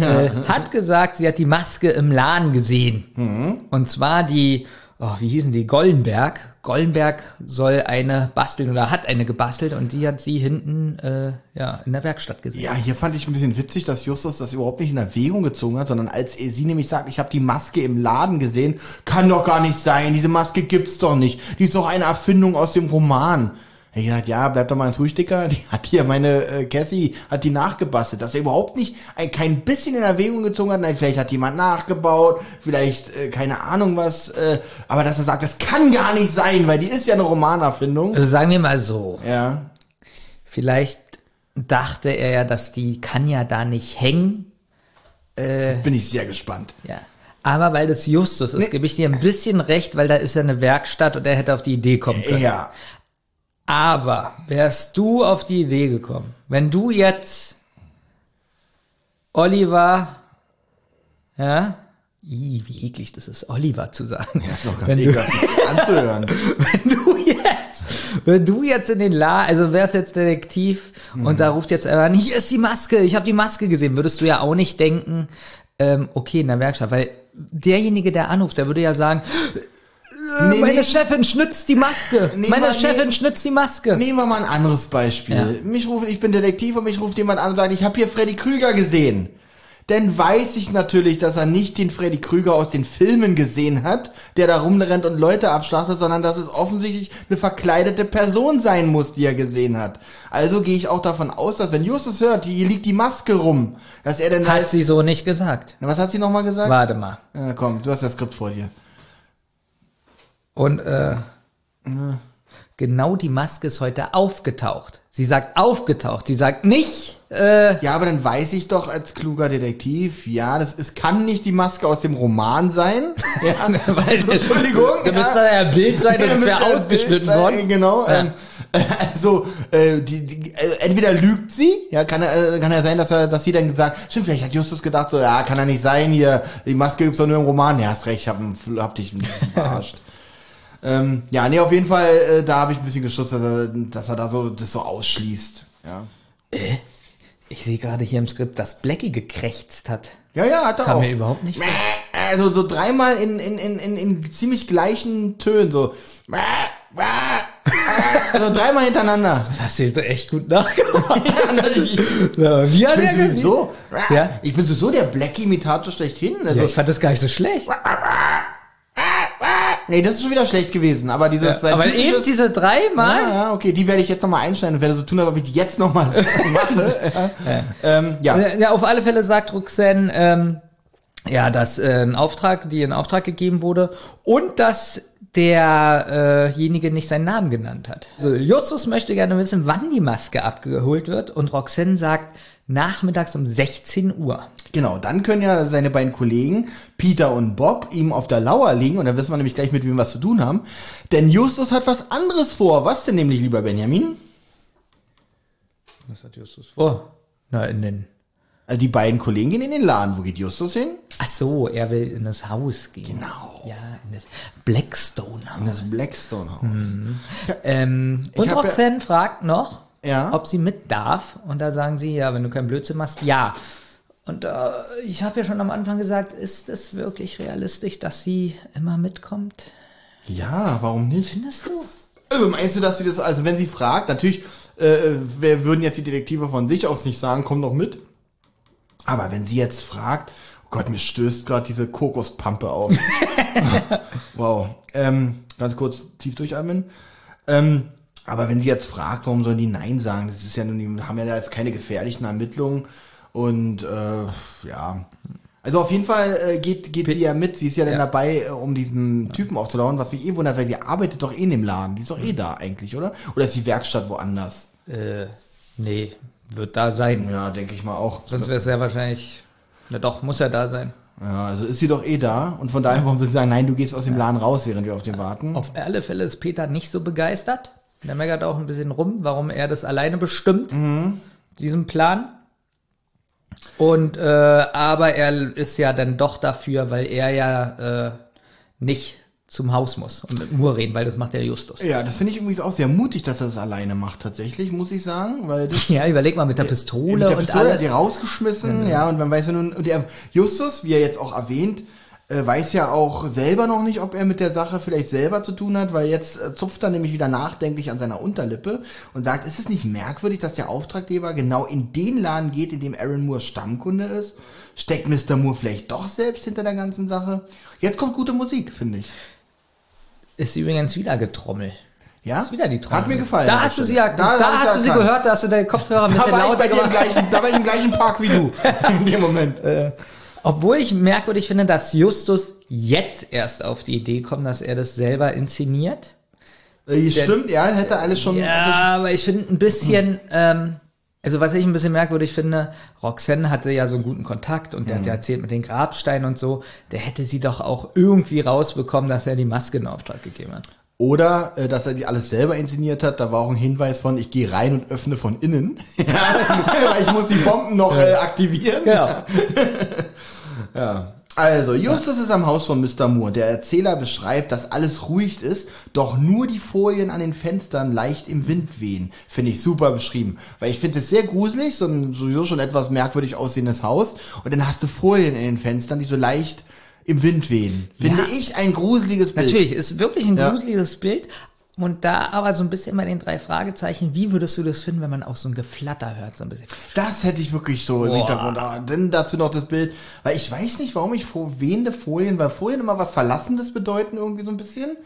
äh, hat gesagt, sie hat die Maske im Laden gesehen. Und zwar die, oh, wie hießen die? Gollenberg. Gollenberg soll eine basteln oder hat eine gebastelt und die hat sie hinten äh, ja, in der Werkstatt gesehen. Ja, hier fand ich ein bisschen witzig, dass Justus das überhaupt nicht in Erwägung gezogen hat, sondern als sie nämlich sagt, ich habe die Maske im Laden gesehen, kann doch gar nicht sein, diese Maske gibt's doch nicht. Die ist doch eine Erfindung aus dem Roman. Hat gesagt, ja, bleib doch mal ins Ruhig, Dicker. *laughs* Die hat hier meine äh, Cassie, hat die nachgebastelt, dass er überhaupt nicht ein, kein bisschen in Erwägung gezogen hat. Nein, vielleicht hat jemand nachgebaut, vielleicht äh, keine Ahnung was, äh, aber dass er sagt, das kann gar nicht sein, weil die ist ja eine Romanerfindung. Also sagen wir mal so, Ja. vielleicht dachte er ja, dass die kann ja da nicht hängen. Bin ich sehr gespannt. Ja. Aber weil das Justus ist, gebe ich dir ein bisschen recht, weil da ist ja eine Werkstatt und er hätte auf die Idee kommen können. Ja. Aber wärst du auf die Idee gekommen, wenn du jetzt Oliver, ja, Ih, wie eklig das ist, Oliver zu sagen. Das ist doch ganz wenn, du, ekelhaft anzuhören. *laughs* wenn du jetzt, wenn du jetzt in den La, also wärst jetzt Detektiv und da ruft jetzt einer an, hier ist die Maske, ich habe die Maske gesehen, würdest du ja auch nicht denken, ähm, okay, in der Werkstatt, weil derjenige, der anruft, der würde ja sagen, äh, Nee, meine nee. Chefin schnitzt die Maske, *laughs* Nee, meine mal- Chefin schnitzt die Maske. Nehmen wir mal ein anderes Beispiel. Ja. Mich ruft, ich bin Detektiv und mich ruft jemand an und sagt, ich habe hier Freddy Krüger gesehen. Dann weiß ich natürlich, dass er nicht den Freddy Krüger aus den Filmen gesehen hat, der da rumrennt und Leute abschlachtet, sondern dass es offensichtlich eine verkleidete Person sein muss, die er gesehen hat. Also gehe ich auch davon aus, dass wenn Justus hört, hier liegt die Maske rum, dass er dann Hat weiß, sie so nicht gesagt. Na, was hat sie nochmal gesagt? Warte mal. Ja, komm, du hast das Skript vor dir. Und äh, genau die Maske ist heute aufgetaucht. Sie sagt aufgetaucht. Sie sagt nicht, äh, Ja, aber dann weiß ich doch als kluger Detektiv, ja, das ist, kann nicht die Maske aus dem Roman sein. *laughs* Ja, weil *laughs* Entschuldigung. Da müsste ja ein Bild sein, das Ja, wäre ausgeschnitten Bild sein, worden. Genau. Ja. Ähm, *laughs* also, äh, die, die, äh, entweder lügt sie, ja, kann, äh, kann ja sein, dass er, dass sie dann gesagt, stimmt, vielleicht hat Justus gedacht, so, ja, kann er nicht sein, hier, die Maske gibt's doch nur im Roman. Ja, hast recht, ich hab, hab dich verarscht. Ähm, ja, nee, auf jeden Fall, äh, da habe ich ein bisschen geschützt, dass er, dass er da so, das so ausschließt. Ja. Ich sehe gerade hier im Skript, dass Blackie gekrächzt hat. Ja, ja, hat er Kam auch. mir überhaupt nicht. Also so dreimal in, in, in, in, in ziemlich gleichen Tönen, so. Also dreimal hintereinander. Das hast du jetzt echt gut nachgemacht. *laughs* ja, wie hat Ich bin sowieso, Ja? ich bin sowieso der Blackie-Imitator schlechthin. Also, Ja, ich fand das gar nicht so schlecht. Nee, das ist schon wieder schlecht gewesen, aber dieses sein Aber eben diese dreimal. Ja, ja, okay, die werde ich jetzt nochmal einschneiden und werde so tun, als ob ich die jetzt nochmal *laughs* mache. ja. Ähm, ja. Ja. ja, auf alle Fälle sagt Roxanne, ähm, ja, dass äh, ein Auftrag, die in Auftrag gegeben wurde und dass derjenige nicht seinen Namen genannt hat. Also Justus möchte gerne wissen, wann die Maske abgeholt wird und Roxanne sagt nachmittags um 16 Uhr. Genau, dann können ja seine beiden Kollegen, Peter und Bob, ihm auf der Lauer liegen und dann wissen wir nämlich gleich, mit wem wir was zu tun haben. Denn Justus hat was anderes vor. Was denn nämlich, lieber Benjamin? Was hat Justus vor? Na, in den. Also die beiden Kollegen gehen in den Laden. Wo geht Justus hin? Ach so, er will in das Haus gehen. Genau. Ja, in das Blackstone Haus. In das Blackstone-Haus. Ähm, und hab ja- Roxanne fragt noch, Ja. ob sie mit darf. Und da sagen sie, ja, wenn du keinen Blödsinn machst, ja. Und äh, ich habe ja schon am Anfang gesagt, ist es wirklich realistisch, dass sie immer mitkommt? Ja, warum nicht? Findest du? Also meinst du, dass sie das, also wenn sie fragt, natürlich äh, wer würden jetzt die Detektive von sich aus nicht sagen, komm doch mit. Aber wenn sie jetzt fragt, oh Gott, mir stößt gerade diese Kokospampe auf. *laughs* wow. Ähm, ganz kurz tief durchatmen. Ähm, aber wenn sie jetzt fragt, warum sollen die Nein sagen? Das ist ja nun, die haben ja da jetzt keine gefährlichen Ermittlungen. Und äh, ja. Also auf jeden Fall äh, geht, geht sie ja mit. Sie ist ja dann Ja. dabei, äh, um diesen Typen aufzulauern, was mich eh wundert, weil sie arbeitet doch eh in dem Laden. Die ist doch eh da eigentlich, oder? Oder ist die Werkstatt woanders? Äh, nee, wird da sein. Ja, denke ich mal auch. Sonst wäre es sehr wahrscheinlich. Na doch, muss er da sein. Ja, also ist sie doch eh da. Und von daher, warum soll sie sagen, nein, du gehst aus dem Laden raus, während wir auf den warten? Auf alle Fälle ist Peter nicht so begeistert. Der meckert auch ein bisschen rum, warum er das alleine bestimmt, diesen Plan. Und äh, aber er ist ja dann doch dafür, weil er ja äh, nicht zum Haus muss und mit Mur reden, weil das macht der Justus. Ja, das finde ich übrigens auch sehr mutig, dass er das alleine macht, tatsächlich, muss ich sagen, weil *laughs* Ja, überleg mal mit der Pistole mit der und Pistole hat alles. sie rausgeschmissen, ja, und man weiß ja nun, und der Justus, wie er jetzt auch erwähnt, äh, weiß ja auch selber noch nicht, ob er mit der Sache vielleicht selber zu tun hat, weil jetzt äh, zupft er nämlich wieder nachdenklich an seiner Unterlippe und sagt, ist es nicht merkwürdig, dass der Auftraggeber genau in den Laden geht, in dem Aaron Moore Stammkunde ist? Steckt Mr. Moore vielleicht doch selbst hinter der ganzen Sache? Jetzt kommt gute Musik, finde ich. Ist übrigens wieder Getrommel. Ja? Ist wieder die Trommel. Hat mir gefallen. Da hast du sie, ja, da, ich hast du sie gehört, da hast du deinen Kopfhörer ein Da bisschen lauter gemacht. gleichen, da war ich im gleichen Park wie du. *laughs* In dem Moment. Obwohl ich merkwürdig finde, dass Justus jetzt erst auf die Idee kommt, dass er das selber inszeniert. Äh, Stimmt, ja, hätte alles schon. Ja, aber ich finde ein bisschen, ähm, also was ich ein bisschen merkwürdig finde, Roxanne hatte ja so einen guten Kontakt und der hat ja erzählt mit den Grabsteinen und so, der hätte sie doch auch irgendwie rausbekommen, dass er die Maske in Auftrag gegeben hat. Oder, äh, dass er die alles selber inszeniert hat. Da war auch ein Hinweis von, ich gehe rein und öffne von innen. *laughs* ja, weil ich muss die Bomben noch äh, aktivieren. Genau. *laughs* Also, Justus ist am Haus von Mr. Moore. Der Erzähler beschreibt, dass alles ruhig ist, doch nur die Folien an den Fenstern leicht im Wind wehen. Finde ich super beschrieben. Weil ich finde es sehr gruselig, so ein sowieso schon etwas merkwürdig aussehendes Haus. Und dann hast du Folien in den Fenstern, die so leicht im Wind wehen. Finde Ja. ich ein gruseliges Bild. Natürlich, ist wirklich ein Ja. gruseliges Bild. Und da aber so ein bisschen bei den drei Fragezeichen, wie würdest du das finden, wenn man auch so ein Geflatter hört, so ein bisschen? Das hätte ich wirklich so im Boah. Hintergrund. Ah, Denn dazu noch das Bild. Weil ich weiß nicht, warum ich vor wehende Folien, weil Folien immer was Verlassendes bedeuten, irgendwie so ein bisschen.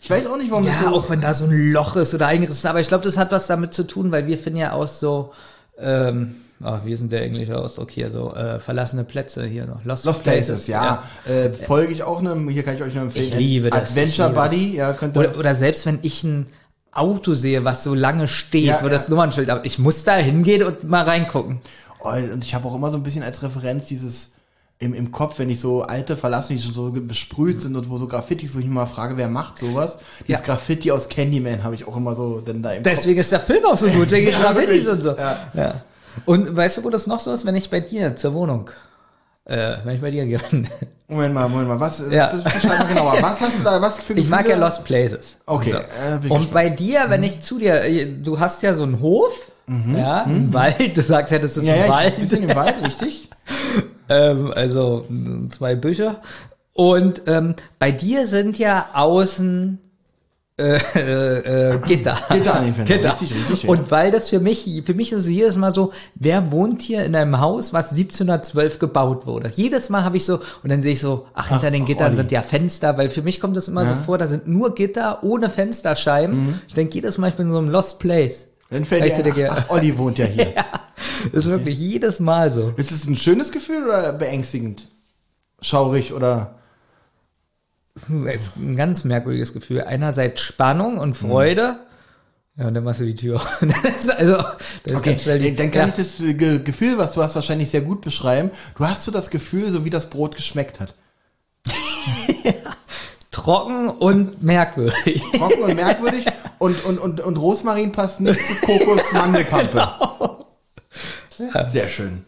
Ich weiß auch nicht, warum das Ja, so. auch wenn da so ein Loch ist oder eingerissen, aber ich glaube, das hat was damit zu tun, weil wir finden ja aus so, ähm, ach, wie ist denn der englische Ausdruck hier, so äh, verlassene Plätze hier noch, Lost, Lost Places, ja. Äh, folge ich auch einem, hier kann ich euch nur empfehlen. Ich liebe das, Adventure liebe das. Buddy, ja, könnt ihr. Oder, oder selbst wenn ich ein Auto sehe, was so lange steht, Ja, wo ja. das Nummernschild ab, ich muss da hingehen und mal reingucken. Oh, und ich habe auch immer so ein bisschen als Referenz dieses im, im Kopf, wenn ich so alte verlassen, die schon so besprüht sind und wo so Graffitis, wo ich mich mal frage, wer macht sowas? Dieses Ja. Graffiti aus Candyman habe ich auch immer so dann da im Deswegen ist der Film auch so gut, wegen *laughs* Ja, Graffitis wirklich. und so. Ja. Ja. Und weißt du, wo das noch so ist, wenn ich bei dir zur Wohnung, äh, wenn ich bei dir gehe? Kopf. *laughs* Moment mal, Moment mal, was, Ja. beschreib mal genauer. *laughs* Was hast du da, was für Ich mag ja? Lost Places. Okay, So. äh, bin ich Und gespannt. bei dir, wenn ich zu dir, äh, du hast ja so einen Hof, ja, einen Wald, du sagst ja, das ist Mhm. Ja, ein ja, ich, Wald, ein bisschen im Wald, *laughs* richtig? ähm, also zwei Bücher. Und ähm, bei dir sind ja außen äh, äh, Gitter. *laughs* Gitter an den Fenstern. Gitter. Richtig, richtig, ja. Und weil das für mich, für mich ist es jedes Mal so, wer wohnt hier in einem Haus, was 1712 gebaut wurde? Jedes Mal habe ich so, und dann sehe ich so, ach, hinter den Gittern Olli. sind ja Fenster, weil für mich kommt das immer so vor, da sind nur Gitter ohne Fensterscheiben. Mhm. Ich denke jedes Mal, ich bin in so einem Lost Place. Dann fällt dir ein, ach, ach, Olli wohnt ja hier. *laughs* Das ist wirklich jedes Mal so. Ist es ein schönes Gefühl oder beängstigend? Schaurig oder? Es ist ein ganz merkwürdiges Gefühl. Einerseits Spannung und Freude. Ja, und dann machst du die Tür. auf. *laughs* Das ist also, das ist Okay, ganz schnell die, dann kann ja. ich das äh, Ge Gefühl, was du hast, wahrscheinlich sehr gut beschreiben. Du hast so das Gefühl, so wie das Brot geschmeckt hat. *laughs* trocken und merkwürdig. Trocken und merkwürdig *laughs* und, und, und, und Rosmarin passt nicht zu Kokos-Mandelpampe. Genau. Sehr schön.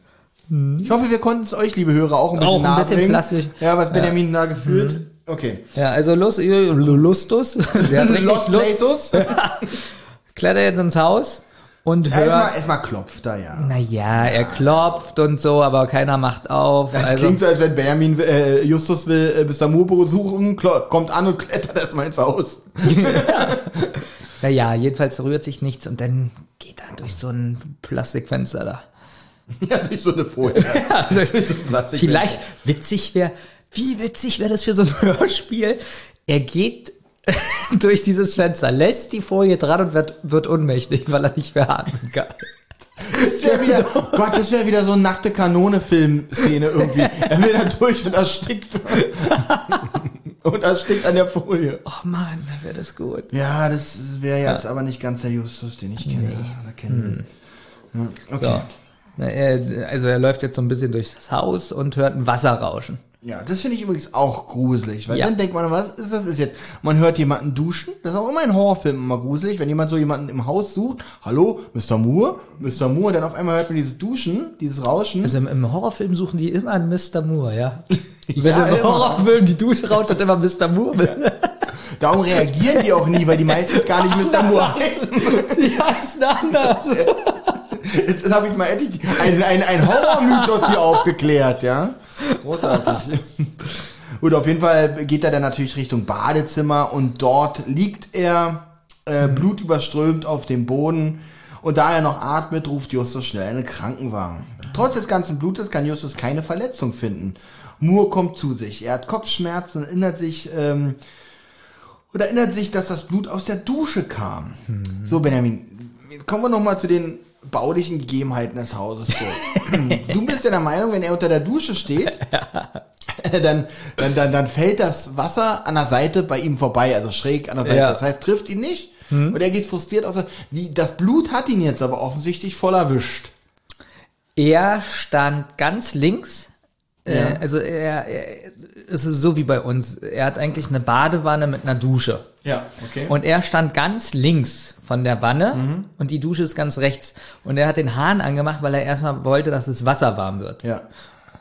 Ich hoffe, wir konnten es euch, liebe Hörer, auch ein bisschen Auch ein bisschen plastisch. Ja, was Benjamin da gefühlt. Okay. Ja, also Lust, Lustus, *laughs* der hat richtig Lust, *laughs* klettert jetzt ins Haus und Ja, erstmal, hört, erstmal klopft er, ja. naja, er klopft und so, aber keiner macht auf. Das also, klingt so, als wenn Benjamin äh, Justus will äh, Mr. Moore besuchen, klo- kommt an und klettert erstmal ins Haus. *laughs* naja, jedenfalls rührt sich nichts und dann geht er durch so ein Plastikfenster da. ja, durch so eine Folie. durch so ein Plastikfenster. Vielleicht witzig wäre, wie witzig wäre das für so ein *laughs* Hörspiel? Er geht *laughs* durch dieses Fenster, lässt die Folie dran und wird, wird ohnmächtig, weil er nicht mehr atmen kann. Das wäre wieder, Gott, das wäre wieder so eine nackte Kanone-Film-Szene irgendwie. Er will da durch und erstickt. *laughs* und erstickt an der Folie. Oh Mann, wäre das gut. Ja, das wäre jetzt aber nicht ganz der Justus, den ich kenne. Oder kennen. Ja, okay. So. Also er läuft jetzt so ein bisschen durchs Haus und hört ein Wasser rauschen. Ja, das finde ich übrigens auch gruselig, weil Ja. dann denkt man, was ist das ist jetzt? Man hört jemanden duschen, das ist auch immer in Horrorfilmen immer gruselig, wenn jemand so jemanden im Haus sucht, hallo, Mr. Moore, Mr. Moore, dann auf einmal hört man dieses Duschen, dieses Rauschen. Also im, im Horrorfilm suchen die immer einen Mr. Moore, ja? *laughs* Wenn Ja, im. Horrorfilm die Dusche rauscht, hat immer Mr. Moore. Darum reagieren die auch nie, weil die meistens *laughs* gar nicht Mr. Moore heißen. *laughs* die heißen anders. Jetzt habe ich mal endlich einen ein, ein Horrormythos hier aufgeklärt, ja? Großartig. *laughs* Gut, auf jeden Fall geht er dann natürlich Richtung Badezimmer und dort liegt er äh, blutüberströmt auf dem Boden. Und da er noch atmet, ruft Justus schnell einen Krankenwagen. Trotz des ganzen Blutes kann Justus keine Verletzung finden. Moore kommt zu sich. Er hat Kopfschmerzen und erinnert sich, ähm, oder erinnert sich, dass das Blut aus der Dusche kam. So, Benjamin, kommen wir nochmal zu den baulichen Gegebenheiten des Hauses vor. *clears throat* du bist ja der Meinung, wenn er unter der Dusche steht, *laughs* dann, dann, dann, dann fällt das Wasser an der Seite bei ihm vorbei, also schräg an der Seite. Ja. Das heißt, trifft ihn nicht und er geht frustriert aus. Wie, das Blut hat ihn jetzt aber offensichtlich voll erwischt. Er stand ganz links. Ja. Äh, also er, er, es ist so wie bei uns. Er hat eigentlich eine Badewanne mit einer Dusche. Ja, okay. Und er stand ganz links von der Wanne Mhm. und die Dusche ist ganz rechts. Und er hat den Hahn angemacht, weil er erstmal wollte, dass das Wasser warm wird. ja.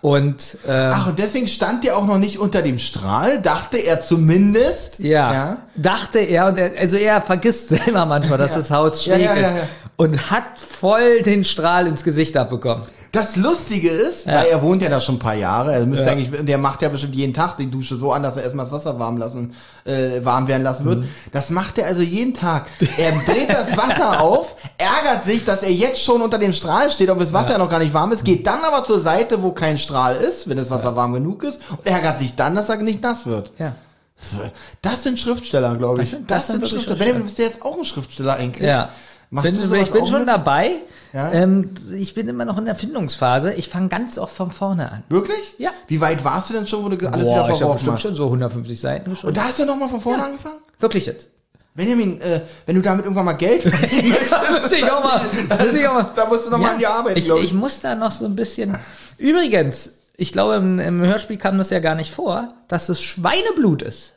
Und ähm, Ach, und deswegen stand der auch noch nicht unter dem Strahl, dachte er zumindest. ja, Ja. dachte er, und er, also er vergisst *laughs* selber manchmal, dass Ja. das Haus Ja, schräg ja, ja, ist. ja. Und hat voll den Strahl ins Gesicht abbekommen. Das Lustige ist, Ja. weil er wohnt ja da schon ein paar Jahre, er müsste Ja. eigentlich, der macht ja bestimmt jeden Tag die Dusche so an, dass er erstmal das Wasser warm lassen, äh, warm werden lassen wird. Mhm. Das macht er also jeden Tag. *laughs* Er dreht das Wasser auf, ärgert sich, dass er jetzt schon unter dem Strahl steht, ob das Wasser ja. noch gar nicht warm ist, geht dann aber zur Seite, wo kein Strahl ist, wenn das Wasser warm genug ist, und ärgert sich dann, dass er nicht nass wird. Ja. Das sind Schriftsteller, glaube ich. Das sind- das sind wirklich Schriftsteller. Schriftsteller. Benjamin, bist du jetzt auch ein Schriftsteller eigentlich? Ja. Machst bin, du ich bin schon mit? dabei. Ja? Ähm, ich bin immer noch in der Findungsphase. Ich fange ganz oft von vorne an. Wirklich? Ja. Wie weit warst du denn schon, wo du alles Boah, wieder ich habe verworfen bestimmt hast? schon so 150 Seiten Und geschrieben. da hast du nochmal von vorne angefangen? Wirklich jetzt. Benjamin, äh, wenn du damit irgendwann mal Geld *laughs* verdienen *laughs* möchtest, ich auch mal- muss ich auch mal- da musst du noch mal an die Arbeit, ich, glaub ich muss da noch so ein bisschen. Übrigens, ich glaube, im, im Hörspiel kam das ja gar nicht vor, dass es Schweineblut ist.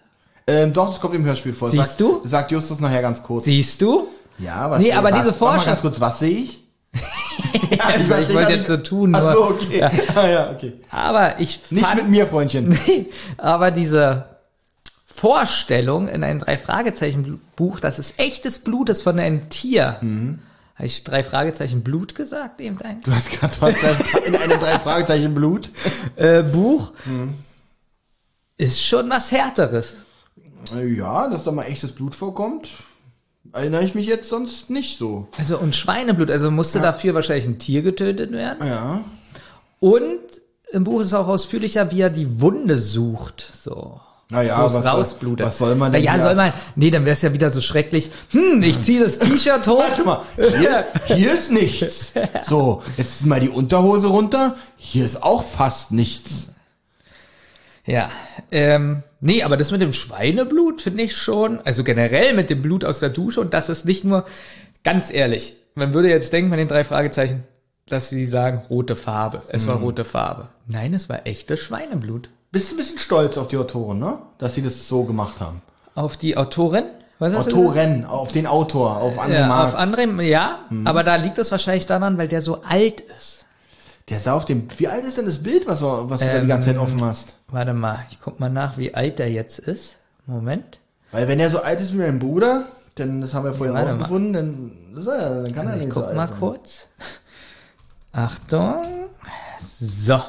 Ähm, doch, es kommt im Hörspiel vor. Siehst sagt, du? Sagt Justus nachher ganz kurz. Siehst du? Ja, was Nee, aber was, diese Vorschau- ganz kurz, was sehe ich? *laughs* ich weiß nicht, wollte jetzt ich- so tun, Ach so, okay. Ja. *laughs* Ah, ja, okay. Aber ich Nicht fand, mit mir, Freundchen. *laughs* Nee, aber diese Vorstellung in einem Drei-Fragezeichen-Buch, dass es echtes Blut ist von einem Tier. Mhm. Habe ich drei Fragezeichen Blut gesagt eben eigentlich? Du hast gerade was in einem drei Fragezeichen Blut. Äh, Buch Mhm. ist schon was härteres. Ja, dass da mal echtes Blut vorkommt, erinnere ich mich jetzt sonst nicht so. Also und Schweineblut, also musste dafür wahrscheinlich ein Tier getötet werden. Ja. Und im Buch ist auch ausführlicher, wie er die Wunde sucht. So. Naja, was soll- rausblutet. was soll man denn Ja, hier- soll man. Nee, dann wäre es ja wieder so schrecklich. Hm, ich ziehe das T-Shirt hoch. Warte mal, hier, hier ist nichts. *laughs* So, jetzt mal die Unterhose runter. Hier ist auch fast nichts. Ja, ähm, nee, aber das mit dem Schweineblut finde ich schon, also generell mit dem Blut aus der Dusche und das ist nicht nur, ganz ehrlich, man würde jetzt denken bei den drei Fragezeichen, dass sie sagen rote Farbe, es war rote Farbe. Nein, es war echtes Schweineblut. Bist du ein bisschen stolz auf die Autoren, ne? Dass sie das so gemacht haben. Auf die Autorin? Was hast? Autoren, auf den Autor, auf André Ja, Marx. auf andere, ja, aber da liegt es wahrscheinlich daran, weil der so alt ist. Der sah auf dem. Wie alt ist denn das Bild, was, du- was du da die Ähm, ganze Zeit offen hast? Warte mal, ich guck mal nach, wie alt der jetzt ist. Moment. Weil wenn er so alt ist wie mein Bruder, denn das haben wir vorhin Warte mal. rausgefunden, dann, ist er, dann kann er Ich nicht so guck alt mal sein. kurz. Achtung. So.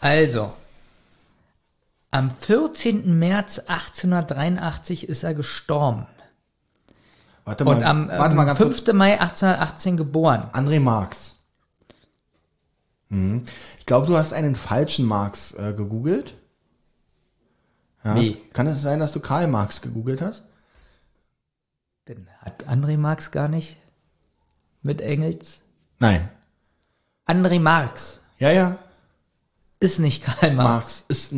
Also. Am 14. März 1883 ist er gestorben. Warte mal, Und am warte mal ähm, ganz 5. kurz. Mai 1818 geboren. André Marx. Mhm. Ich glaube, du hast einen falschen Marx äh, gegoogelt. Ja. Nee. Kann es sein, dass du Karl Marx gegoogelt hast? Den hat André Marx gar nicht mit Engels. Nein. André Marx Ja, ja. Ist nicht Karl Marx. Marx ist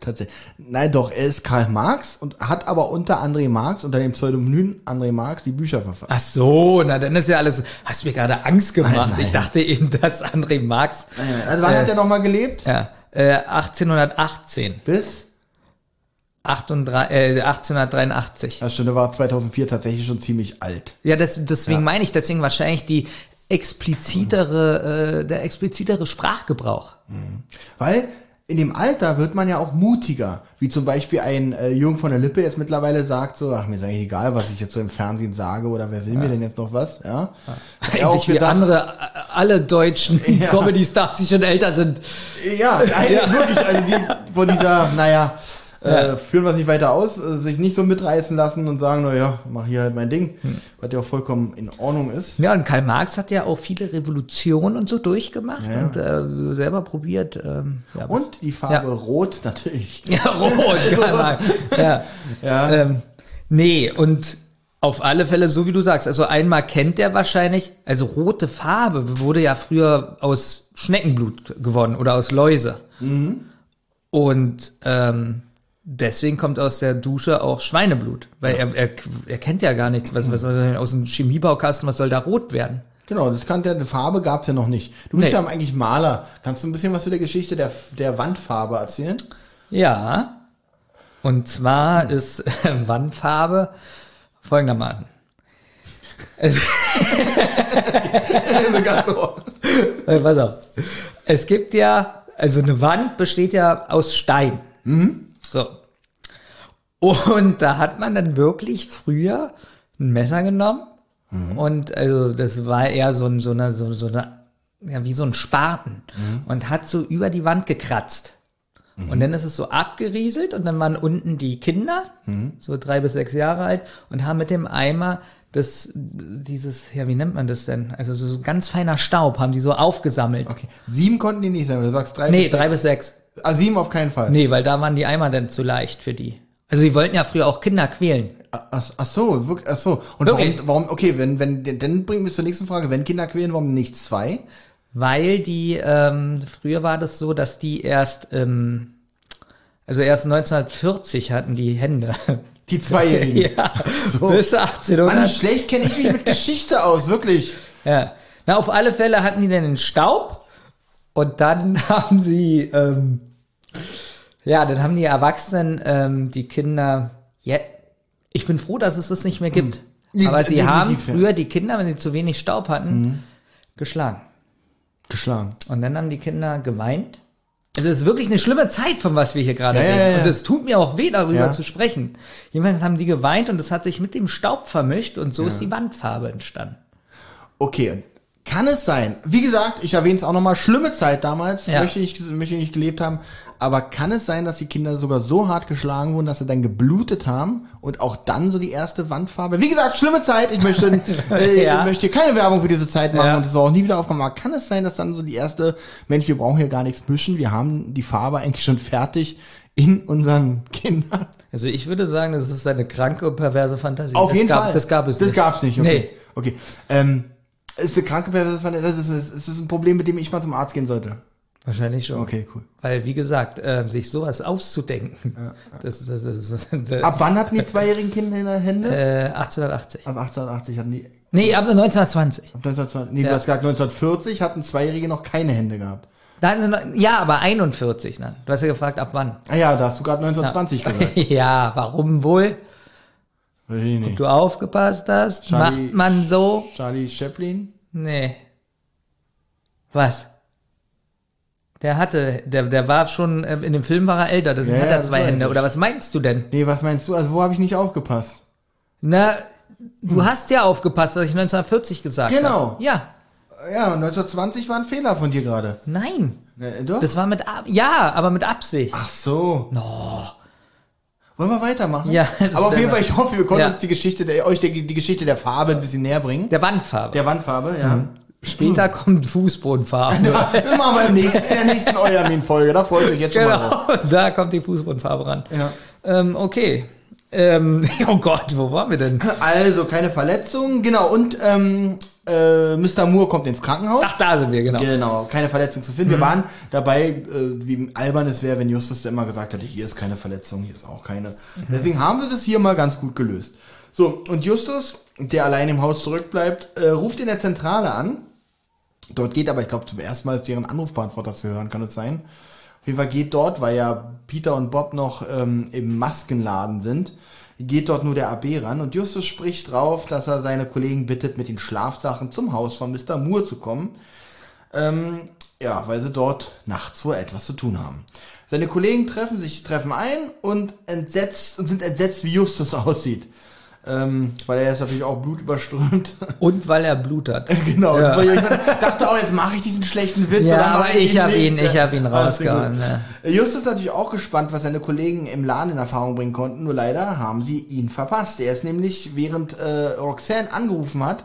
tatsächlich. Nein, doch, er ist Karl Marx und hat aber unter André Marx, unter dem Pseudonym André Marx, die Bücher verfasst. Ach so, na dann ist ja alles. Hast mir gerade Angst gemacht. Nein, nein. Ich dachte eben, dass André Marx Also wann hat er nochmal gelebt? ja, äh, 1818, Bis? 38, äh, 1883. Ja, stimmt, er war 2004 tatsächlich schon ziemlich alt. Ja, das, deswegen meine ich, deswegen wahrscheinlich die explizitere, äh, der explizitere Sprachgebrauch. Weil in dem Alter wird man ja auch mutiger. Wie zum Beispiel ein äh, Jürgen von der Lippe jetzt mittlerweile sagt so, ach, mir ist eigentlich egal, was ich jetzt so im Fernsehen sage oder wer will mir denn jetzt noch was, ja. Auch Eigentlich wie gedacht- andere, äh, alle deutschen *laughs* Ja. Comedy-Stars, die schon älter sind. Ja, *laughs* ja. wirklich, also die von dieser, naja, äh, führen wir es nicht weiter aus, äh, sich nicht so mitreißen lassen und sagen, naja, mach hier halt mein Ding, Hm. was ja auch vollkommen in Ordnung ist. Ja, und Karl Marx hat ja auch viele Revolutionen und so durchgemacht und äh, selber probiert. Ähm, ja, Und die Farbe Ja. Rot natürlich. *laughs* Ja, rot, *laughs* Karl Marx. Ja. Ja. Ähm, nee, und auf alle Fälle, so wie du sagst, also einmal kennt der wahrscheinlich, also rote Farbe wurde ja früher aus Schneckenblut gewonnen oder aus Läuse. Und ähm, deswegen kommt aus der Dusche auch Schweineblut, weil er, er, er kennt ja gar nichts, was, was denn aus dem Chemiebaukasten, was soll da rot werden? Genau, das kannte er, eine Farbe gab's ja noch nicht. Du bist Nee. ja eigentlich Maler. Kannst du ein bisschen was zu der Geschichte der, der Wandfarbe erzählen? Ja, und zwar ist Wandfarbe folgendermaßen. Es, *laughs* äh, pass auf. Es gibt ja, also eine Wand besteht ja aus Stein. So. Und da hat man dann wirklich früher ein Messer genommen und also das war eher so, ein, so eine, so, so eine, ja, wie so ein Spaten und hat so über die Wand gekratzt. Und dann ist es so abgerieselt und dann waren unten die Kinder, so drei bis sechs Jahre alt, und haben mit dem Eimer das, dieses, ja, wie nennt man das denn? Also so ganz feiner Staub haben die so aufgesammelt. Okay. Sieben konnten die nicht sein, weil du sagst drei Nee, bis drei sechs. bis sechs. Ah, sieben auf keinen Fall. Nee, weil da waren die Eimer dann zu leicht für die. Also die wollten ja früher auch Kinder quälen. Ach, ach so, wirklich, ach so. Und warum, warum, okay, wenn, wenn, dann bringen wir zur nächsten Frage. Wenn Kinder quälen, warum nicht zwei? Weil die, ähm, früher war das so, dass die erst, ähm, also erst 1940 hatten die Hände. *laughs* Die Zweijährigen. *laughs* ja, So. bis Mann, 1800. wie schlecht kenne ich mich mit Geschichte aus, wirklich. Ja. Na, auf alle Fälle hatten die dann den Staub und dann *laughs* haben sie, ähm, ja, dann haben die Erwachsenen ähm, die Kinder, ja, ich bin froh, dass es das nicht mehr gibt. Mhm. Aber sie haben früher die Kinder, wenn sie zu wenig Staub hatten, geschlagen. Geschlagen. Und dann haben die Kinder geweint. Es ist wirklich eine schlimme Zeit, von was wir hier gerade Ja, reden. ja, ja. Und es tut mir auch weh, darüber zu sprechen. Jedenfalls haben die geweint und es hat sich mit dem Staub vermischt und so ist die Wandfarbe entstanden. Okay. Kann es sein? Wie gesagt, ich erwähne es auch nochmal, schlimme Zeit damals, Ja. möchte, ich, möchte ich nicht gelebt haben. Aber kann es sein, dass die Kinder sogar so hart geschlagen wurden, dass sie dann geblutet haben und auch dann so die erste Wandfarbe? Wie gesagt, schlimme Zeit. Ich möchte, *laughs* äh, Ja. ich möchte keine Werbung für diese Zeit machen Ja. und es soll auch nie wieder aufkommen. Aber kann es sein, dass dann so die erste, Mensch, wir brauchen hier gar nichts mischen, wir haben die Farbe eigentlich schon fertig in unseren Kindern? Also ich würde sagen, das ist eine kranke und perverse Fantasie. Auf das jeden gab, Fall. Das gab es Das nicht. gab's nicht, okay. Nee. Okay. Ähm, ist eine kranke Fantasie, das ist, das ist ein Problem, mit dem ich mal zum Arzt gehen sollte. Wahrscheinlich schon. Okay, cool. Weil, wie gesagt, äh, sich sowas auszudenken, das, das, das, das, das Ab wann hatten die *laughs* zweijährigen Kinder in der Hände? Äh, 1880. Ab 1880 hatten die. Nee, ab 1920. Ab 1920, nee, Ja. du hast gesagt, 1940 hatten Zweijährige noch keine Hände gehabt. Da hatten sie noch, ja, aber 41, ne? Du hast ja gefragt, ab wann. Ah ja, da hast du gerade 1920 gesagt. *laughs* ja, warum wohl? Nicht. Du aufgepasst hast? Charlie- Macht man so? Charlie Chaplin? Nee. Was? Der hatte, der, der war schon, äh, in dem Film war er älter, deswegen Ja, hat er zwei Hände. Oder was meinst du denn? Nee, was meinst du? Also wo habe ich nicht aufgepasst? Na, du hast ja aufgepasst, dass ich 1940 gesagt habe. Genau. Ja. Ja, 1920 war ein Fehler von dir gerade. Nein. Ne, doch? Das war mit, ja, aber mit Absicht. Ach so. Wollen wir weitermachen? Ja, Aber auf jeden Fall, ich hoffe, wir konnten Ja. uns die Geschichte der, euch die, die Geschichte der Farbe ein bisschen näher bringen. Der Wandfarbe. Der Wandfarbe, ja. Später *laughs* kommt Fußbodenfarbe. Ja, das machen wir im nächsten, in der nächsten *laughs* Euermin-Folge. Da freut euch jetzt schon mal drauf. genau, da kommt die Fußbodenfarbe ran. Ja. Ähm, okay. Ähm, *laughs* oh Gott, wo waren wir denn? Also, keine Verletzungen. Genau, und ähm, äh, Mr. Moore kommt ins Krankenhaus. Ach, da sind wir, genau. Genau, keine Verletzung zu finden. Wir waren dabei, äh, wie albern es wäre, wenn Justus da immer gesagt hätte, hier ist keine Verletzung, hier ist auch keine. Deswegen haben sie das hier mal ganz gut gelöst. So, und Justus, der allein im Haus zurückbleibt, äh, ruft in der Zentrale an. Dort geht aber, ich glaube, zum ersten Mal ist deren Anrufbeantworter zu hören, kann es sein. Auf jeden Fall geht dort, weil ja Peter und Bob noch ähm, im Maskenladen sind, geht dort nur der AB ran und Justus spricht drauf, dass er seine Kollegen bittet, mit den Schlafsachen zum Haus von Mr. Moore zu kommen. Ähm, ja, weil sie dort nachts so etwas zu tun haben. Seine Kollegen treffen sich, treffen ein und entsetzt und sind entsetzt, wie Justus *laughs* aussieht. Ähm, weil er ist natürlich auch blutüberströmt. Und weil er Blut hat. *laughs* genau. Ja. Ich dachte auch, jetzt mache ich diesen schlechten Witz. Ja, aber ich hab nicht. ihn- ich hab ihn rausgehauen, ja. Justus ist natürlich auch gespannt, was seine Kollegen im Laden in Erfahrung bringen konnten. Nur leider haben sie ihn verpasst. Er ist nämlich, während äh, Roxanne angerufen hat,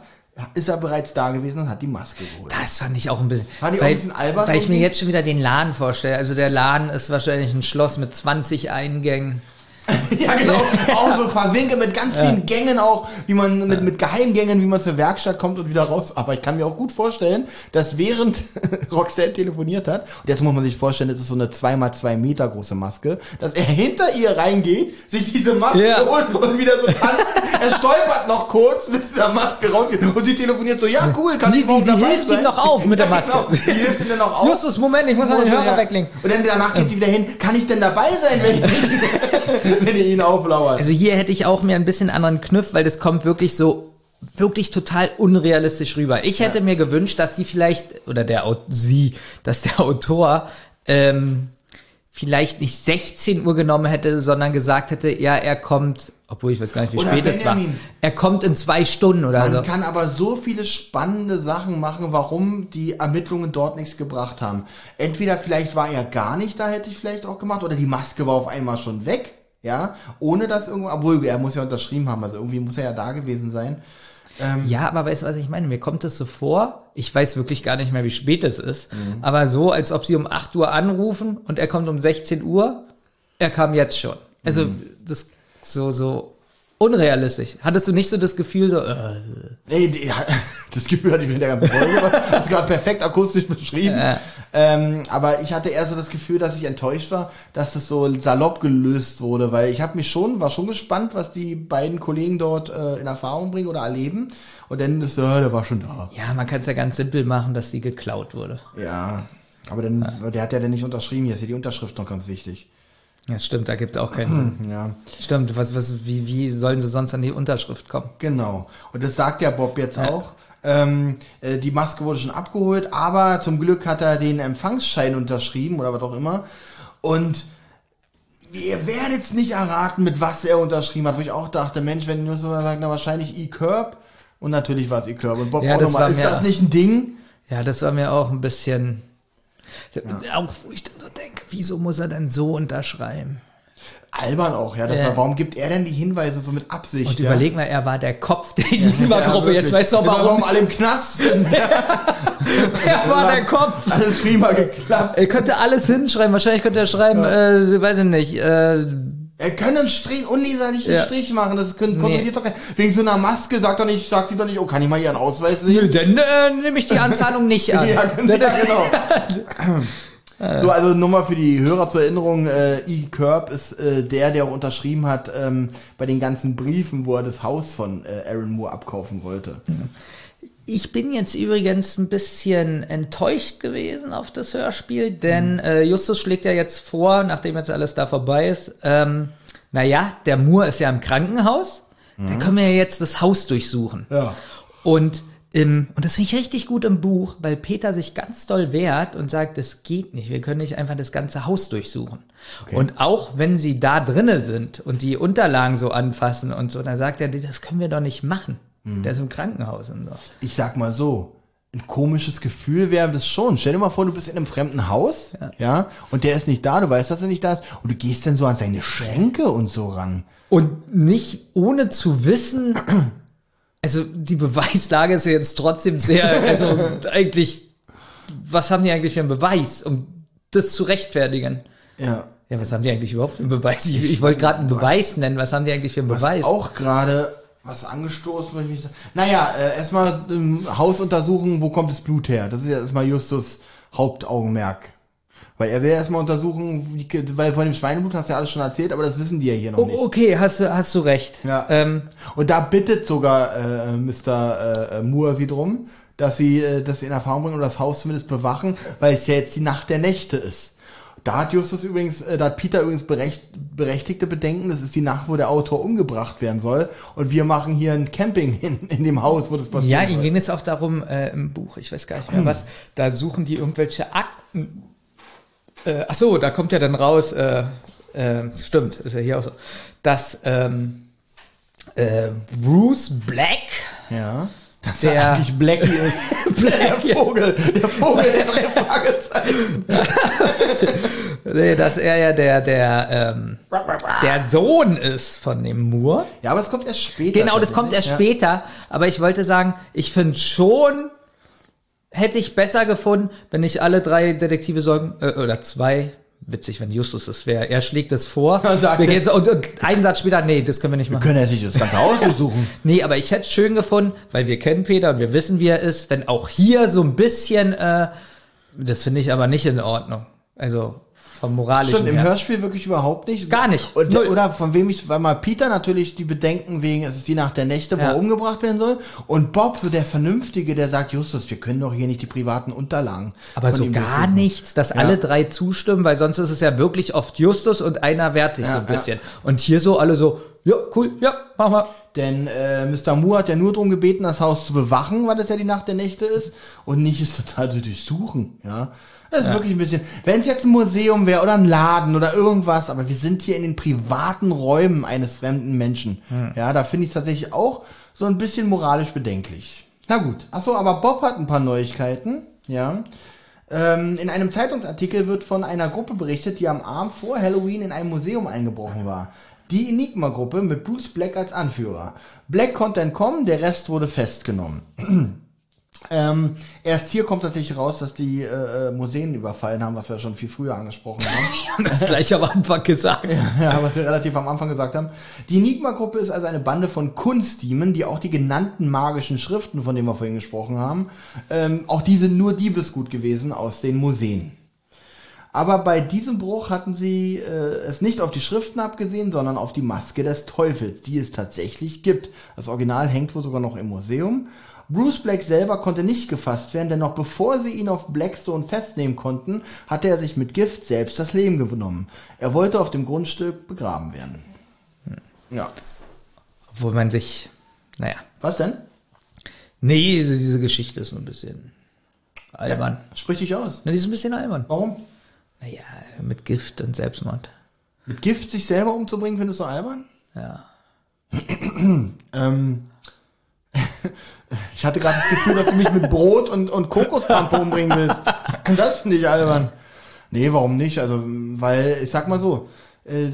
ist er bereits da gewesen und hat die Maske geholt. Das fand ich auch ein bisschen. Fand ich auch weil, ein bisschen albern Weil ich mir jetzt schon wieder den Laden vorstelle. Also der Laden ist wahrscheinlich ein Schloss mit 20 Eingängen. *laughs* Ja, genau. auch so verwinkelt mit ganz vielen Gängen auch, wie man mit, mit Geheimgängen, wie man zur Werkstatt kommt und wieder raus. Aber ich kann mir auch gut vorstellen, dass während *laughs* Roxanne telefoniert hat, und jetzt muss man sich vorstellen, das ist so eine 2x2 Meter große Maske, dass er hinter ihr reingeht, sich diese Maske Ja. holt und wieder so tanzt. er stolpert noch kurz mit dieser Maske rausgeht und sie telefoniert so, ja cool, kann Sie- ich sie dabei hilft sein? ihm noch auf mit der *laughs* Ja, Maske. Genau. Sie hilft ihm dann noch auf. Justus, Moment, ich muss mal den Hörer Ja. weglegen. Und dann danach geht sie wieder hin. Kann ich denn dabei sein, wenn, ich, *laughs* wenn ihr ihn auflauert? Also hier hätte ich auch mir ein bisschen anderen Kniff, weil das kommt wirklich so wirklich total unrealistisch rüber. Ich hätte mir gewünscht, dass sie vielleicht oder der sie, dass der Autor ähm, vielleicht nicht 16 Uhr genommen hätte, sondern gesagt hätte, ja, er kommt, obwohl ich weiß gar nicht, wie Oder spät es war. Benjamin. Er kommt in zwei Stunden oder Man so. kann aber so viele spannende Sachen machen, warum die Ermittlungen dort nichts gebracht haben. Entweder vielleicht war er gar nicht da, hätte ich vielleicht auch gemacht, oder die Maske war auf einmal schon weg, ja, ohne dass irgendwo, obwohl er muss ja unterschrieben haben, also irgendwie muss er ja da gewesen sein. Ja, aber weißt du, was ich meine? Mir kommt es so vor, ich weiß wirklich gar nicht mehr, wie spät es ist, Mhm. aber so, als ob sie um 8 Uhr anrufen und er kommt um 16 Uhr, er kam jetzt schon. Also, Mhm. das so, so unrealistisch. Hattest du nicht so das Gefühl, so, äh, Nee, ja, *laughs* das Gefühl hatte ich in der ganzen Folge. *laughs* Das ist gerade perfekt akustisch beschrieben. Ähm, aber ich hatte eher so das Gefühl, dass ich enttäuscht war, dass das so salopp gelöst wurde, weil ich habe mich schon, war schon gespannt, was die beiden Kollegen dort äh, in Erfahrung bringen oder erleben. Und dann ist, äh, der war schon da. ja, man kann es ja ganz simpel machen, dass die geklaut wurde. Ja. Aber dann, der hat ja dann nicht unterschrieben, hier ist ja die Unterschrift noch ganz wichtig. Ja, stimmt, da gibt auch keinen *clears throat* Sinn. Ja, Stimmt, was, was, wie, wie sollen sie sonst an die Unterschrift kommen? genau. Und das sagt ja Bob jetzt auch. Ähm, äh, die Maske wurde schon abgeholt, aber zum Glück hat er den Empfangsschein unterschrieben oder was auch immer. Und ihr werdet es nicht erraten, mit was er unterschrieben hat, wo ich auch dachte, Mensch, wenn nur so sagt, na wahrscheinlich E-Curb. Und natürlich war es E-Curb. Und Bob Ja, auch das nochmal, ist das nicht ein Ding? Ja, das war mir auch ein bisschen. Auch wo ich dann so denke, Wieso muss er denn so unterschreiben? Albern auch, ja. Ja. war, warum gibt er denn die Hinweise so mit Absicht? Und ja? überleg mal, er war der Kopf der Enigma-Gruppe. Jetzt weißt du auch, warum warum alle im Knast sind. *laughs* er war der Kopf. Alles prima geklappt. Er könnte alles hinschreiben. Wahrscheinlich könnte er schreiben, äh, weiß ich nicht, äh, Er kann einen Strich, unleserlichen Ja. Strich machen, das können, kontrolliert doch keiner. Wegen so einer Maske sagt doch nicht, sagt sie doch nicht, oh, kann ich mal ihren Ausweis sehen? nö, dann äh, nehme ich die Anzahlung nicht *laughs* an. *laughs* Ja, genau. So, also nur mal für die Hörer zur Erinnerung, äh, E. Curb ist äh, der, der auch unterschrieben hat ähm, bei den ganzen Briefen, wo er das Haus von äh, Aaron Moore abkaufen wollte. Ich bin jetzt übrigens ein bisschen enttäuscht gewesen auf das Hörspiel, denn äh, Justus schlägt ja jetzt vor, nachdem jetzt alles da vorbei ist, ähm, naja, der Moore ist ja im Krankenhaus, da können wir ja jetzt das Haus durchsuchen. Ja. Und im, und das finde ich richtig gut im Buch, weil Peter sich ganz doll wehrt und sagt, das geht nicht, wir können nicht einfach das ganze Haus durchsuchen. Und auch wenn sie da drinne sind und die Unterlagen so anfassen und so, dann sagt er, das können wir doch nicht machen. Der ist im Krankenhaus und so. Ich sag mal so, ein komisches Gefühl wäre das schon. Stell dir mal vor, du bist in einem fremden Haus, ja. und der ist nicht da, du weißt, dass er nicht da ist, und du gehst dann so an seine Schränke und so ran. Und nicht ohne zu wissen, also die Beweislage ist ja jetzt trotzdem sehr, also eigentlich, was haben die eigentlich für einen Beweis, um das zu rechtfertigen? Ja. Ja, was haben die eigentlich überhaupt für einen Beweis? Ich, ich wollte gerade einen Beweis nennen, was haben die eigentlich für einen Beweis? Auch gerade was angestoßen, würde ich nicht sagen. Naja, äh, erstmal im Haus untersuchen, wo kommt das Blut her? Das ist ja erstmal Justus Hauptaugenmerk. Weil er will erstmal untersuchen, weil von dem Schweineblut hast du ja alles schon erzählt, aber das wissen die ja hier noch Oh, nicht. okay, hast du, hast du recht. Ja. Ähm, Und da bittet sogar äh, Mr. Äh, Moore sie drum, dass sie äh, das in Erfahrung bringen und das Haus zumindest bewachen, weil es ja jetzt die Nacht der Nächte ist. Da hat Justus übrigens, äh, da hat Peter übrigens berecht, berechtigte Bedenken, das ist die Nacht, wo der Autor umgebracht werden soll. Und wir machen hier ein Camping in, *laughs* in dem Haus, wo das passiert. ja, ihm ging es auch darum, äh, im Buch, ich weiß gar nicht mehr *clears throat* was, da suchen die irgendwelche Akten. Äh, ach so, da kommt ja dann raus, äh, äh, stimmt, ist ja hier auch so, dass ähm, äh, Bruce Black, Ja. Dass Der- er eigentlich Blackie ist. Black, *laughs* *laughs* der Vogel. Der Vogel der drei Fragezeichen. nee, dass er ja der, der, ähm, *laughs* der Sohn ist von dem Moore. Ja, aber es kommt erst später. Genau, das kommt erst Ja. später. Aber ich wollte sagen, ich finde schon, hätte ich besser gefunden, wenn nicht alle drei Detektive sagen, äh, oder zwei, witzig, wenn Justus es wäre, er schlägt es vor. *laughs* Wir gehen so, und, und einen Satz später, nee, das können wir nicht Wir machen. können ja nicht das ganze *laughs* Haus durchsuchen. Nee, aber ich hätte es schön gefunden, weil wir kennen Peter und wir wissen, wie er ist, wenn auch hier so ein bisschen, äh, das finde ich aber nicht in Ordnung. Also vom moralischen Stimmt, im her. Hörspiel wirklich überhaupt nicht. Gar nicht. Und, oder von wem ich, weil mal Peter natürlich die Bedenken wegen, es ist die Nacht der Nächte, wo Ja. er umgebracht werden soll. Und Bob, so der Vernünftige, der sagt, Justus, wir können doch hier nicht die privaten Unterlagen. Aber so gar nichts, dass alle drei zustimmen, weil sonst ist es ja wirklich oft Justus und einer wehrt sich Ja, so ein bisschen. Und hier so alle so, ja, cool, ja, machen wir. Denn äh, Mr. Moore hat ja nur darum gebeten, das Haus zu bewachen, weil es ja die Nacht der Nächte ist. Und nicht es total zu durchsuchen. Ja. Das ist wirklich ein bisschen. Wenn es jetzt ein Museum wäre oder ein Laden oder irgendwas, aber wir sind hier in den privaten Räumen eines fremden Menschen. Ja, da finde ich es tatsächlich auch so ein bisschen moralisch bedenklich. Na gut. Achso, aber Bob hat ein paar Neuigkeiten. Ja. Ähm, in einem Zeitungsartikel wird von einer Gruppe berichtet, die am Abend vor Halloween in ein Museum eingebrochen war. Die Enigma-Gruppe mit Bruce Black als Anführer. Black konnte entkommen, der Rest wurde festgenommen. *clears throat* ähm, erst hier kommt tatsächlich raus, dass die äh, äh, Museen überfallen haben, was wir schon viel früher angesprochen haben. *laughs* haben das gleich am Anfang gesagt. ja, was wir relativ am Anfang gesagt haben. Die Enigma-Gruppe ist also eine Bande von Kunstdiemen, die auch die genannten magischen Schriften, von denen wir vorhin gesprochen haben, ähm, auch die sind nur Diebesgut gewesen aus den Museen. Aber bei diesem Bruch hatten sie äh, es nicht auf die Schriften abgesehen, sondern auf die Maske des Teufels, die es tatsächlich gibt. Das Original hängt wohl sogar noch im Museum. Bruce Black selber konnte nicht gefasst werden, denn noch bevor sie ihn auf Blackstone festnehmen konnten, hatte er sich mit Gift selbst das Leben genommen. Er wollte auf dem Grundstück begraben werden. Ja. Obwohl man sich, naja. Was denn? Nee, diese Geschichte ist so ein bisschen albern. Sprich dich aus. Na, die ist ein bisschen albern. Warum? Naja, mit Gift und Selbstmord. Mit Gift sich selber umzubringen, findest du albern? Ja. *clears throat* Ähm, ich hatte gerade das Gefühl, dass du mich mit Brot und, und Kokospampe umbringen willst. Das finde ich albern. Nee, warum nicht? Also, weil, ich sag mal so, äh,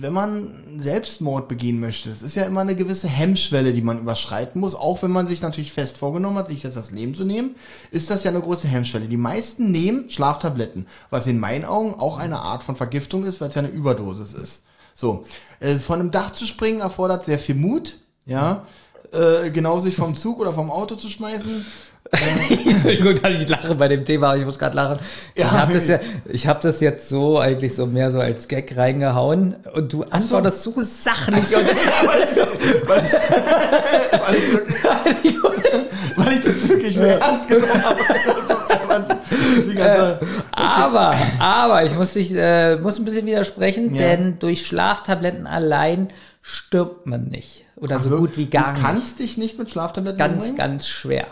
wenn man Selbstmord begehen möchte, das ist ja immer eine gewisse Hemmschwelle, die man überschreiten muss, auch wenn man sich natürlich fest vorgenommen hat, sich jetzt das Leben zu nehmen, ist das ja eine große Hemmschwelle. Die meisten nehmen Schlaftabletten, was in meinen Augen auch eine Art von Vergiftung ist, weil es ja eine Überdosis ist. So, äh, von einem Dach zu springen erfordert sehr viel Mut, ja, äh, genau sich vom Zug oder vom Auto zu schmeißen. *laughs* Entschuldigung, dass ich lache bei dem Thema, aber ich muss gerade lachen. ich Ja. habe das ja, ich habe das jetzt so eigentlich so mehr so als Gag reingehauen und du antwortest so sachlich und *laughs* weil, ich, weil, ich *laughs* weil ich das wirklich ernst genommen habe. Die ganze- Aber, aber ich muss dich, äh, muss ein bisschen widersprechen, Ja. denn durch Schlaftabletten allein stirbt man nicht. Oder so gut wie gar du nicht. kannst dich nicht mit Schlaftabletten Ganz, umbringen? ganz schwer.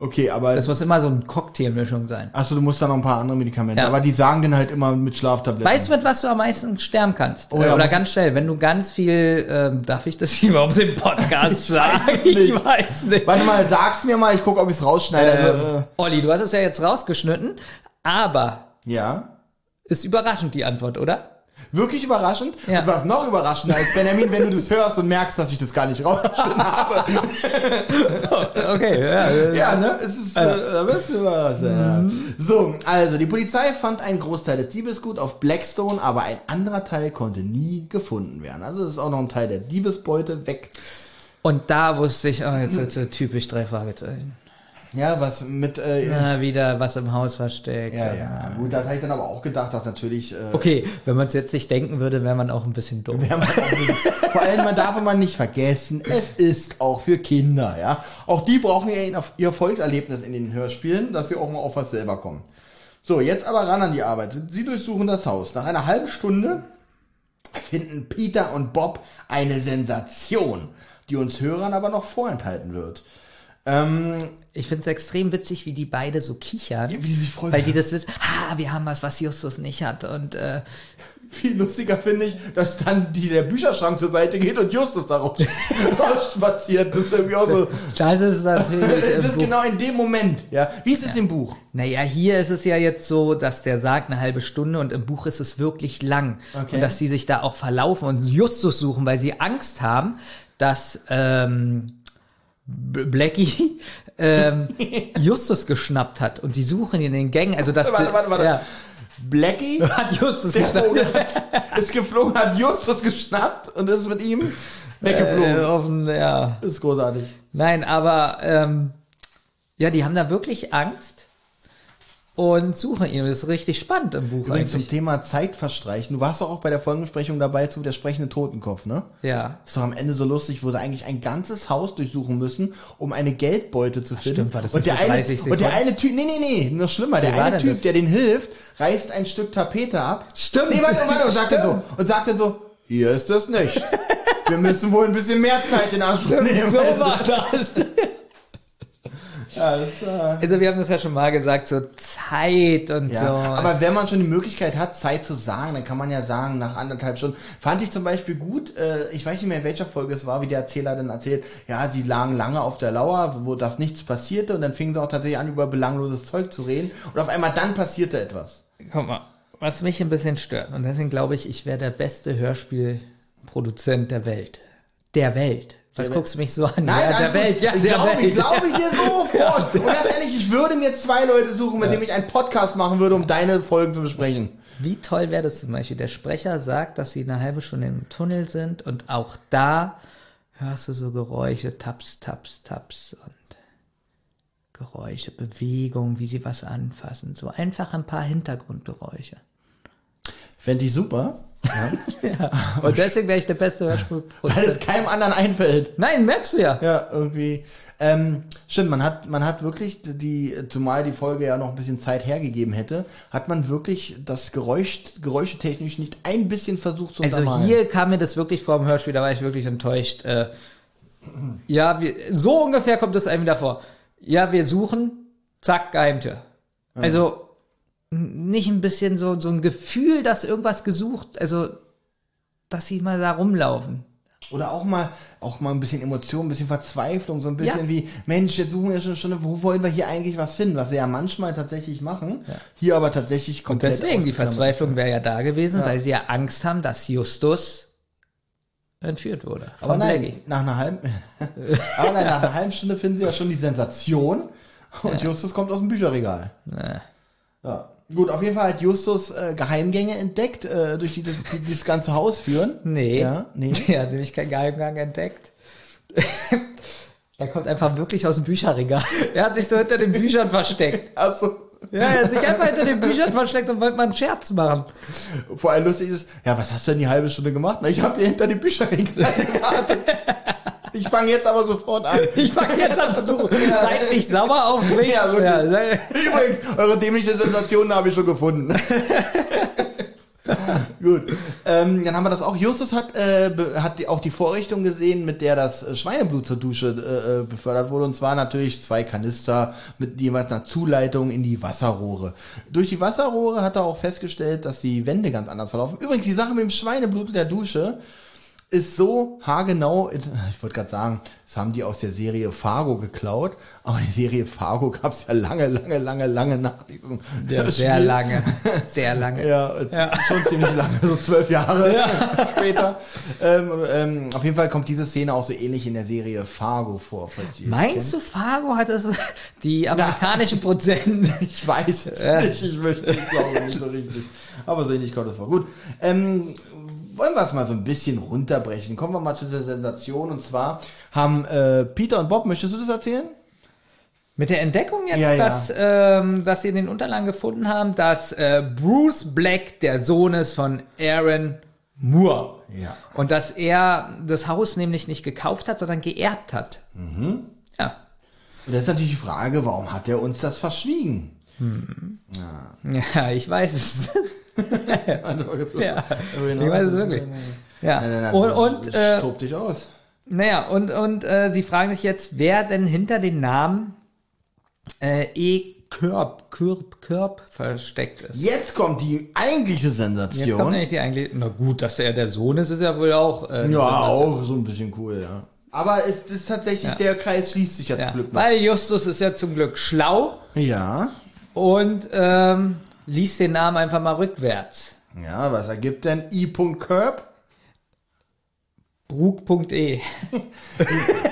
Okay, aber Das muss immer so eine Cocktailmischung sein. achso, du musst da noch ein paar andere Medikamente. Ja. Aber die sagen dann halt immer mit Schlaftabletten. Weißt du, mit was du am meisten sterben kannst? Oh ja, Oder ganz schnell, wenn du ganz viel, ähm, darf ich das hier überhaupt im Podcast *laughs* sagen? nicht. Ich weiß nicht. Warte mal, sag's mir mal, ich gucke, ob ich's rausschneide. also, äh, Olli, du hast es ja jetzt rausgeschnitten, aber ja. ist überraschend die Antwort, oder? Wirklich überraschend. Ja. Und was noch überraschender ist, Benjamin, wenn du das hörst und merkst, dass ich das gar nicht rausgeschnitten *laughs* habe. Okay, ja. äh, Ja, ne? Es ist, äh, da weißt du was. Ja. So, also, die Polizei fand einen Großteil des Diebesgut auf Blackstone, aber ein anderer Teil konnte nie gefunden werden. Also, das ist auch noch ein Teil der Diebesbeute weg. Und da wusste ich, oh, jetzt so typisch drei Fragezeichen. Ja, was mit, äh, ja, wieder was im Haus versteckt. ja, gut, das habe ich dann aber auch gedacht, dass natürlich, äh, Okay, wenn man es jetzt nicht denken würde, wäre man auch ein bisschen dumm. Ja, man, *laughs* vor allem, man darf immer nicht vergessen, es ist auch für Kinder, ja. Auch die brauchen ja ihr- ihr Erfolgserlebnis in den Hörspielen, dass sie auch mal auf was selber kommen. So, jetzt aber ran an die Arbeit. Sie durchsuchen das Haus. Nach einer halben Stunde finden Peter und Bob eine Sensation, die uns Hörern aber noch vorenthalten wird. Ähm, Ich finde es extrem witzig, wie die beide so kichern. wie die sich freuen. Weil die das wissen, ha, wir haben was, was Justus nicht hat. Und äh, Viel lustiger finde ich, dass dann die, der Bücherschrank zur Seite geht und Justus darauf *laughs* spaziert. Das ist irgendwie auch so. das ist natürlich. *laughs* Das ist Buch- genau in dem Moment, ja. Wie ist es im Buch? Naja, hier ist es ja jetzt so, dass der sagt eine halbe Stunde und im Buch ist es wirklich lang. Okay. Und dass die sich da auch verlaufen und Justus suchen, weil sie Angst haben, dass ähm, Blackie ähm, Justus geschnappt hat und die suchen ihn in den Gängen. Also das Warte, warte, warte. Ja, Blackie, *laughs* hat Justus geschnappt. Hat- ist geflogen, hat Justus geschnappt und ist mit ihm weggeflogen. Äh, offen, ja. Das ist großartig. Nein, aber ähm, ja, die haben da wirklich Angst und suchen ihn. Das ist richtig spannend im Buch Übrigens zum. Thema Zeit verstreichen. Du warst doch auch bei der Folgenbesprechung dabei zu der sprechende Totenkopf, ne? Ja. ist doch am Ende so lustig, wo sie eigentlich ein ganzes Haus durchsuchen müssen, um eine Geldbeute zu finden. stimmt, war das und nicht der eine 30 und der Sekunden? eine Typ, nee, nee, nee, noch schlimmer, der eine Typ, das? der den hilft, reißt ein Stück Tapete ab. Stimmt. Nee, warte, warte, und sagt dann so, und sagt dann so, hier ist das nicht. *laughs* Wir müssen wohl ein bisschen mehr Zeit in Anspruch nehmen. So war das. *laughs* äh, Also wir haben das ja schon mal gesagt, so Zeit und ja. so. Aber wenn man schon die Möglichkeit hat, Zeit zu sagen, dann kann man ja sagen, nach anderthalb Stunden. Fand ich zum Beispiel gut, äh, ich weiß nicht mehr, in welcher Folge es war, wie der Erzähler dann erzählt, ja, sie lagen lange auf der Lauer, wo das nichts passierte und dann fingen sie auch tatsächlich an, über belangloses Zeug zu reden und auf einmal dann passierte etwas. Guck mal, was mich ein bisschen stört, und deswegen glaube ich, ich wäre der beste Hörspielproduzent der Welt. Der Welt. Was guckst du mich so an? Nein, ja, der gut. Welt, ja, glaube ich, Welt. glaube ich dir sofort. *laughs* Und ganz ehrlich, ich würde mir zwei Leute suchen, mit denen ich einen Podcast machen würde, um deine Folgen zu besprechen. Wie toll wäre das zum Beispiel? Der Sprecher sagt, dass sie eine halbe Stunde im Tunnel sind und auch da hörst du so Geräusche, Taps, Taps, Taps und Geräusche, Bewegungen, wie sie was anfassen. So einfach ein paar Hintergrundgeräusche. Fände ich super. Ja. Und deswegen wäre ich der beste Weil es Hörspielproduzent. keinem anderen einfällt. Nein, merkst du ja. Ja, irgendwie. Ähm, stimmt, man hat, man hat wirklich die, zumal die Folge ja noch ein bisschen Zeit hergegeben hätte, hat man wirklich das Geräusch, geräuschetechnisch nicht ein bisschen versucht zu Also hier kam mir das wirklich vor dem Hörspiel, da war ich wirklich enttäuscht. Äh, ja, wir, so ungefähr kommt es einem wieder vor. Ja, wir suchen, zack, Geheimtür. Also nicht ein bisschen so, so ein Gefühl, dass irgendwas gesucht, also dass sie mal da rumlaufen. Oder auch mal, auch mal ein bisschen Emotion, ein bisschen Verzweiflung, so ein bisschen Ja. wie, Mensch, jetzt suchen wir schon, schon, wo wollen wir hier eigentlich was finden? Was wir ja manchmal tatsächlich machen. Hier aber tatsächlich Und komplett. deswegen, die Verzweiflung wäre ja da gewesen, weil sie ja Angst haben, dass Justus entführt wurde. Aber Von nein, Blackie. nach einer halben, *laughs* aber nein, nach einer halben Stunde finden sie ja schon die Sensation und Justus kommt aus dem Bücherregal. Ja. Gut, auf jeden Fall hat Justus äh, Geheimgänge entdeckt, äh, durch die das, die das ganze Haus führen. Nee. Ja, nee. *laughs* Er hat nämlich keinen Geheimgang entdeckt. *laughs* er kommt einfach wirklich aus dem Bücherregal. *laughs* Er hat sich so hinter den Büchern versteckt. Also, Ja, er hat sich einfach hinter den Büchern versteckt und wollte mal einen Scherz machen. vor allem lustig ist, ja, was hast du denn die halbe Stunde gemacht? Na, ich habe hier hinter die Bücherregal gewartet. Ich fange jetzt aber sofort an. Ich fange jetzt an zu suchen. Seid nicht sauer auf mich. Ja, wirklich. sei- Übrigens, eure dämliche Sensation habe ich schon gefunden. *laughs* Gut. Ähm, dann haben wir das auch. Justus hat, äh, hat die, auch die Vorrichtung gesehen, mit der das äh, Schweineblut zur Dusche äh, äh, befördert wurde. Und zwar natürlich zwei Kanister mit jeweils einer Zuleitung in die Wasserrohre. Durch die Wasserrohre hat er auch festgestellt, dass die Wände ganz anders verlaufen. Übrigens, die Sache mit dem Schweineblut in der Dusche ist so haargenau, ich wollte gerade sagen, das haben die aus der Serie Fargo geklaut, aber die Serie Fargo gab es ja lange, lange, lange, lange nach diesem Ja, *laughs* sehr Spiel. lange. Sehr lange. Ja, jetzt schon ziemlich lange, so zwölf Jahre *laughs* später. Ähm, ähm, auf jeden Fall kommt diese Szene auch so ähnlich in der Serie Fargo vor. Meinst du, Fargo hat das, die *laughs* amerikanischen Prozent? Ich weiß es nicht, ich möchte, ich glaube nicht so richtig. Aber so ähnlich kommt es vor. Gut, ähm, wollen wir es mal so ein bisschen runterbrechen. Kommen wir mal zu der Sensation. Und zwar haben äh, Peter und Bob, möchtest du das erzählen? Mit der Entdeckung jetzt, Ja, ja. Dass, ähm, dass sie in den Unterlagen gefunden haben, dass äh, Bruce Black der Sohn ist von Aaron Moore. Ja. Und dass er das Haus nämlich nicht gekauft hat, sondern geerbt hat. Mhm. Ja. Und das ist natürlich die Frage, warum hat er uns das verschwiegen? Ja, ich weiß es. *laughs* ja. Ich weiß es wirklich. Ja. Und, und äh, Tob dich aus. Naja, und, und äh, sie fragen sich jetzt, wer denn hinter den Namen äh, E. Körb, Körb versteckt ist. Jetzt kommt die eigentliche Jetzt kommt Sensation. nämlich die eigentlich, na gut, dass er der Sohn ist, ist ja wohl auch. Äh, ja, auch so ein bisschen cool, ja. Aber es ist tatsächlich, der Kreis schließt sich jetzt Ja, Glück noch. weil Justus ist ja zum Glück schlau Ja. und ähm, liest den Namen einfach mal rückwärts. Ja, was ergibt denn I.Curb? Brug.e. *laughs*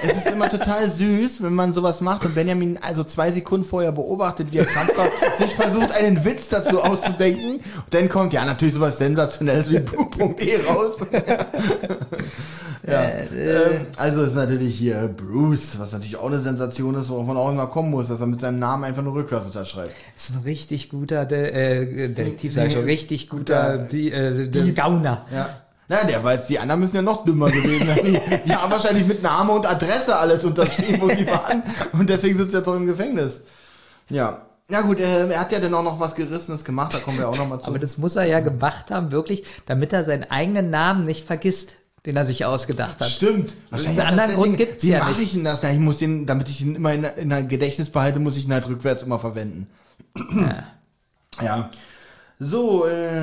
Es ist immer total süß, wenn man sowas macht und Benjamin also zwei Sekunden vorher beobachtet, wie er krampfhaft sich versucht, einen Witz dazu auszudenken. Und dann kommt ja natürlich sowas Sensationelles wie Blue.e raus. *laughs* ja. ähm, also ist natürlich hier Bruce, was natürlich auch eine Sensation ist, worauf man auch immer kommen muss, dass er mit seinem Namen einfach nur rückwärts unterschreibt. Das ist ein richtig guter De äh, Detektiv, sag ich schon, richtig guter Guter Die, äh, De Gauner. Ja. Na, der weiß, die anderen müssen ja noch dümmer gewesen sein. Die, haben wahrscheinlich mit Name und Adresse alles unterschrieben, wo sie waren. Und deswegen sitzt er jetzt auch im Gefängnis. Ja. Ja gut, äh, er hat ja dann auch noch was Gerissenes gemacht, da kommen wir auch noch mal zu. Aber das muss er ja gemacht haben, wirklich, damit er seinen eigenen Namen nicht vergisst, den er sich ausgedacht hat. Stimmt. Einen anderen Grund gibt's wie ja mache nicht. ich denn das? Na, ich muss den, damit ich ihn immer in, in ein Gedächtnis behalte, muss ich ihn halt rückwärts immer verwenden. Ja. *clears throat* So, äh,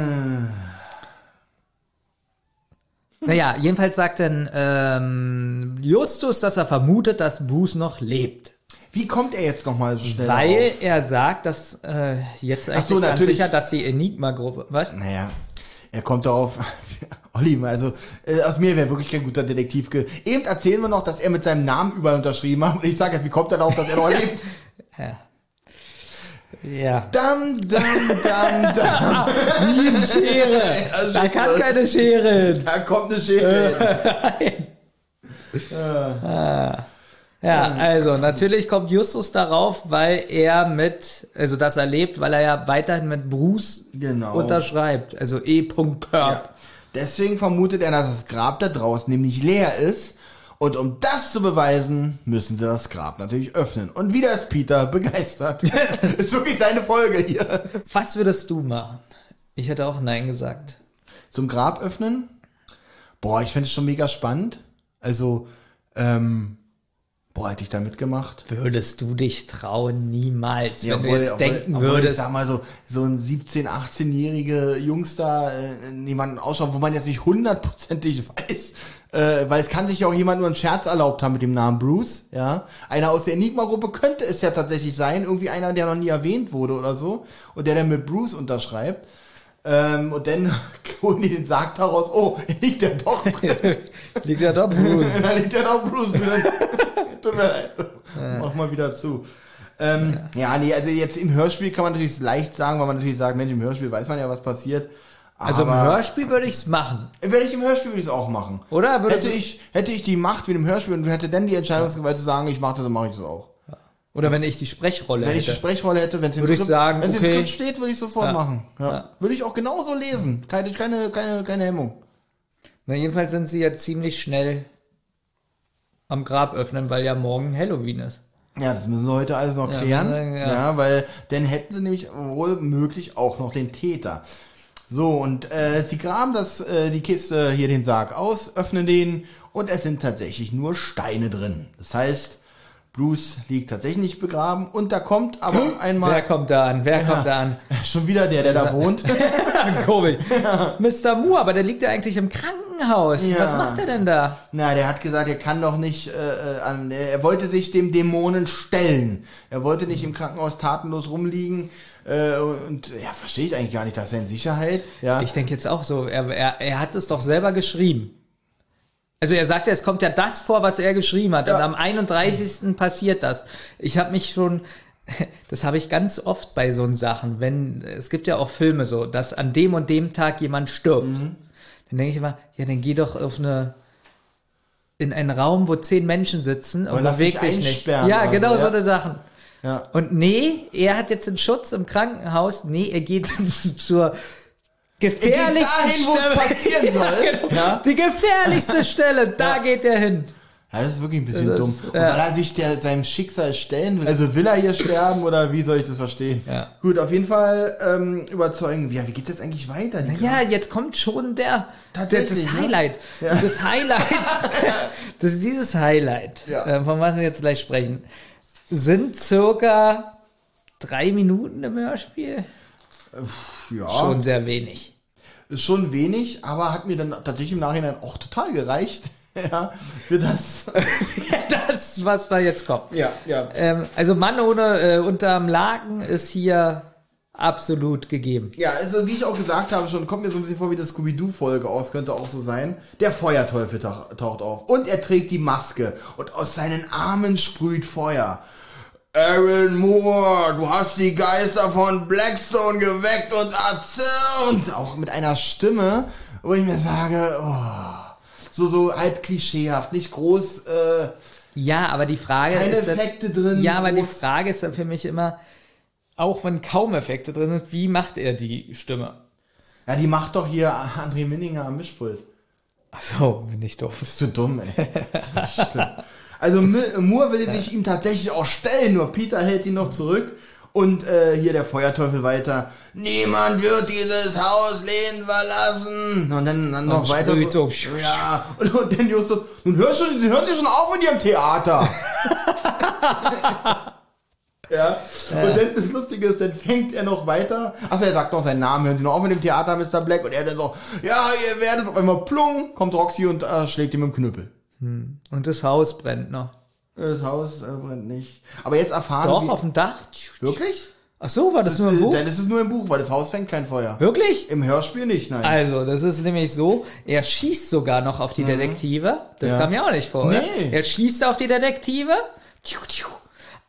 Naja, jedenfalls sagt dann ähm, Justus, dass er vermutet, dass Bruce noch lebt. wie kommt er jetzt nochmal so schnell Weil auf? er sagt, dass äh, jetzt eigentlich so, ganz sicher, dass die Enigma-Gruppe, was? Naja, er kommt darauf, *laughs* Olli, also äh, aus mir wäre wirklich kein guter Detektiv. Ge Eben erzählen wir noch, dass er mit seinem Namen überall unterschrieben hat. Und ich sage jetzt, wie kommt er darauf, dass er noch *laughs* lebt? Ja. Dam, dam, dam, dam. *laughs* Wie eine Schere. Also, Da kann keine Schere. Da kommt eine Schere. *laughs* Ja, also natürlich kommt Justus darauf, weil er mit, also dass er lebt, weil er ja weiterhin mit Bruce Genau. unterschreibt. Also E. Körb. Ja. Deswegen vermutet er, dass das Grab da draußen nämlich leer ist. Und um das zu beweisen, müssen sie das Grab natürlich öffnen. Und wieder ist Peter begeistert. *laughs* ist wirklich seine Folge hier. Was würdest du machen? Ich hätte auch Nein gesagt. Zum Grab öffnen? Boah, ich finde es schon mega spannend. Also, ähm, Boah, hätte ich da mitgemacht. Würdest du dich trauen? Niemals. Wenn du obwohl- jetzt obwohl- denken obwohl, Ich würdest. sag mal so, so ein 17-, 18-jährige Jungs da, äh, jemanden ausschauen, wo man jetzt nicht hundertprozentig weiß, äh, weil es kann sich ja auch jemand nur einen Scherz erlaubt haben mit dem Namen Bruce, ja. Einer aus der Enigma-Gruppe könnte es ja tatsächlich sein, irgendwie einer, der noch nie erwähnt wurde oder so, und der dann mit Bruce unterschreibt. Ähm, und dann *laughs* holen die den Sarg daraus, oh, liegt der doch drin. *laughs* Liegt ja doch Bruce. *laughs* da liegt ja doch Bruce drin. Tut mir leid. Mach mal wieder zu. Ähm, ja. nee, also jetzt im Hörspiel kann man natürlich leicht sagen, weil man natürlich sagt, Mensch, im Hörspiel weiß man ja, was passiert. Also im Hörspiel würde ich's machen. Werde ich im Hörspiel würde ich es auch machen. Oder? Hätte ich, hätte ich die Macht wie im Hörspiel und hätte dann die Entscheidungsgewalt zu sagen, ich mache das, dann mache ich das auch. Oder wenn ich die Sprechrolle Wenn ich die hätte. Sprechrolle hätte, wenn es im Würde ich Skript, sagen, wenn es im okay. Skript steht, würde ich sofort Ja. machen. Ja. Ja. Würde ich auch genauso lesen. Keine, keine, keine, keine Hemmung. Na, jedenfalls sind sie ja ziemlich schnell am Grab öffnen, weil ja morgen Halloween ist. Ja, das müssen wir heute alles noch klären. ja. weil dann hätten sie nämlich wohl möglich auch noch den Täter. So, und äh, sie graben das, äh, die Kiste hier den Sarg aus, öffnen den und es sind tatsächlich nur Steine drin. Das heißt, Bruce liegt tatsächlich nicht begraben und da kommt aber auf einmal Wer kommt da an? Wer kommt da an? *laughs* schon wieder der, der da wohnt. *laughs* Komisch. Mr. Moore, aber der liegt ja eigentlich im Krankenhaus. Ja. Was macht er denn da? Na, der hat gesagt, er kann doch nicht äh, äh, an. Er wollte sich dem Dämonen stellen. Er wollte nicht im Krankenhaus tatenlos rumliegen. Äh, und ja, verstehe ich eigentlich gar nicht, dass er in Sicherheit. Ja. Ich denke jetzt auch so, er, er, er hat es doch selber geschrieben. Also er sagt ja, es kommt ja das vor, was er geschrieben hat. Und Ja. am 31. passiert das. Ich habe mich schon, *laughs* das habe ich ganz oft bei so Sachen, wenn, es gibt ja auch Filme so, dass an dem und dem Tag jemand stirbt. Mhm. Dann denke ich immer, ja, dann geh doch auf eine, in einen Raum, wo zehn Menschen sitzen und beweg dich nicht. Ja, genau so, so ja. eine Sachen. Ja. Und nee, er hat jetzt den Schutz im Krankenhaus. Nee, er geht *laughs* zur gefährlichsten dahin, wo es Stelle. passieren *laughs* soll. Ja, genau. Ja. Die gefährlichste Stelle, da geht er hin. Ja, das ist wirklich ein bisschen Das ist- dumm. Und ja. weil er sich der, seinem Schicksal stellen will. Also will er hier sterben oder wie soll ich das verstehen? Ja. Gut, auf jeden Fall ähm, überzeugen. Ja, wie geht's jetzt eigentlich weiter? Ja, jetzt kommt schon der, der das ne? Highlight. Ja. Und das Highlight, *laughs* das ist dieses Highlight, Ja. äh, von was wir jetzt gleich sprechen, sind circa drei Minuten im Hörspiel. ja. Schon sehr wenig. Ist schon wenig, aber hat mir dann tatsächlich im Nachhinein auch total gereicht. *laughs* ja, für das. *laughs* das, was da jetzt kommt. ja, ja. Ähm, also Mann ohne äh, unterm Laken ist hier absolut gegeben. Ja, also wie ich auch gesagt habe, schon kommt mir so ein bisschen vor wie eine Scooby-Doo-Folge aus, könnte auch so sein. Der Feuerteufel tauch- taucht auf und er trägt die Maske und aus seinen Armen sprüht Feuer. Aaron Moore, du hast die Geister von Blackstone geweckt und erzürnt. Auch mit einer Stimme, wo ich mir sage, oh, so, so halt klischeehaft, nicht groß, äh, Ja, aber die Frage keine ist dann, Effekte drin. ja, aber die Frage ist dann für mich immer, auch wenn kaum Effekte drin sind, wie macht er die Stimme? Ja, die macht doch hier André Minninger am Mischpult. Achso, bin ich doof. Bist du dumm, ey. *laughs* Also Mi- Moore will sich ihm tatsächlich auch stellen, nur Peter hält ihn noch zurück. Und äh, hier der Feuerteufel weiter. Niemand wird dieses Haus lehnen verlassen. Und dann, dann noch Und weiter. so. Ja. Und, und dann Justus, nun hör schon, hören Sie schon auf in Ihrem Theater. *laughs* *laughs* ja. Und dann das Lustige ist, dann fängt er noch weiter. Achso, er sagt noch seinen Namen, hören Sie noch auf in dem Theater, Mr. Black. Und er dann so, ja, ihr werdet auf einmal plung, kommt Roxy und äh, schlägt ihm mit dem Knüppel. Und das Haus brennt noch. Das Haus äh, brennt nicht. Aber jetzt erfahren Doch, wir... auf dem Dach. Wirklich? Ach so, war das nur im Buch? Dann ist es nur im Buch, weil das Haus fängt kein Feuer. Wirklich? Im Hörspiel nicht, nein. Also, das ist nämlich so, er schießt sogar noch auf die Detektive. Das Mhm. Ja. kam mir auch nicht vor. oder? Nee. Er schießt auf die Detektive. Tschu, tschu.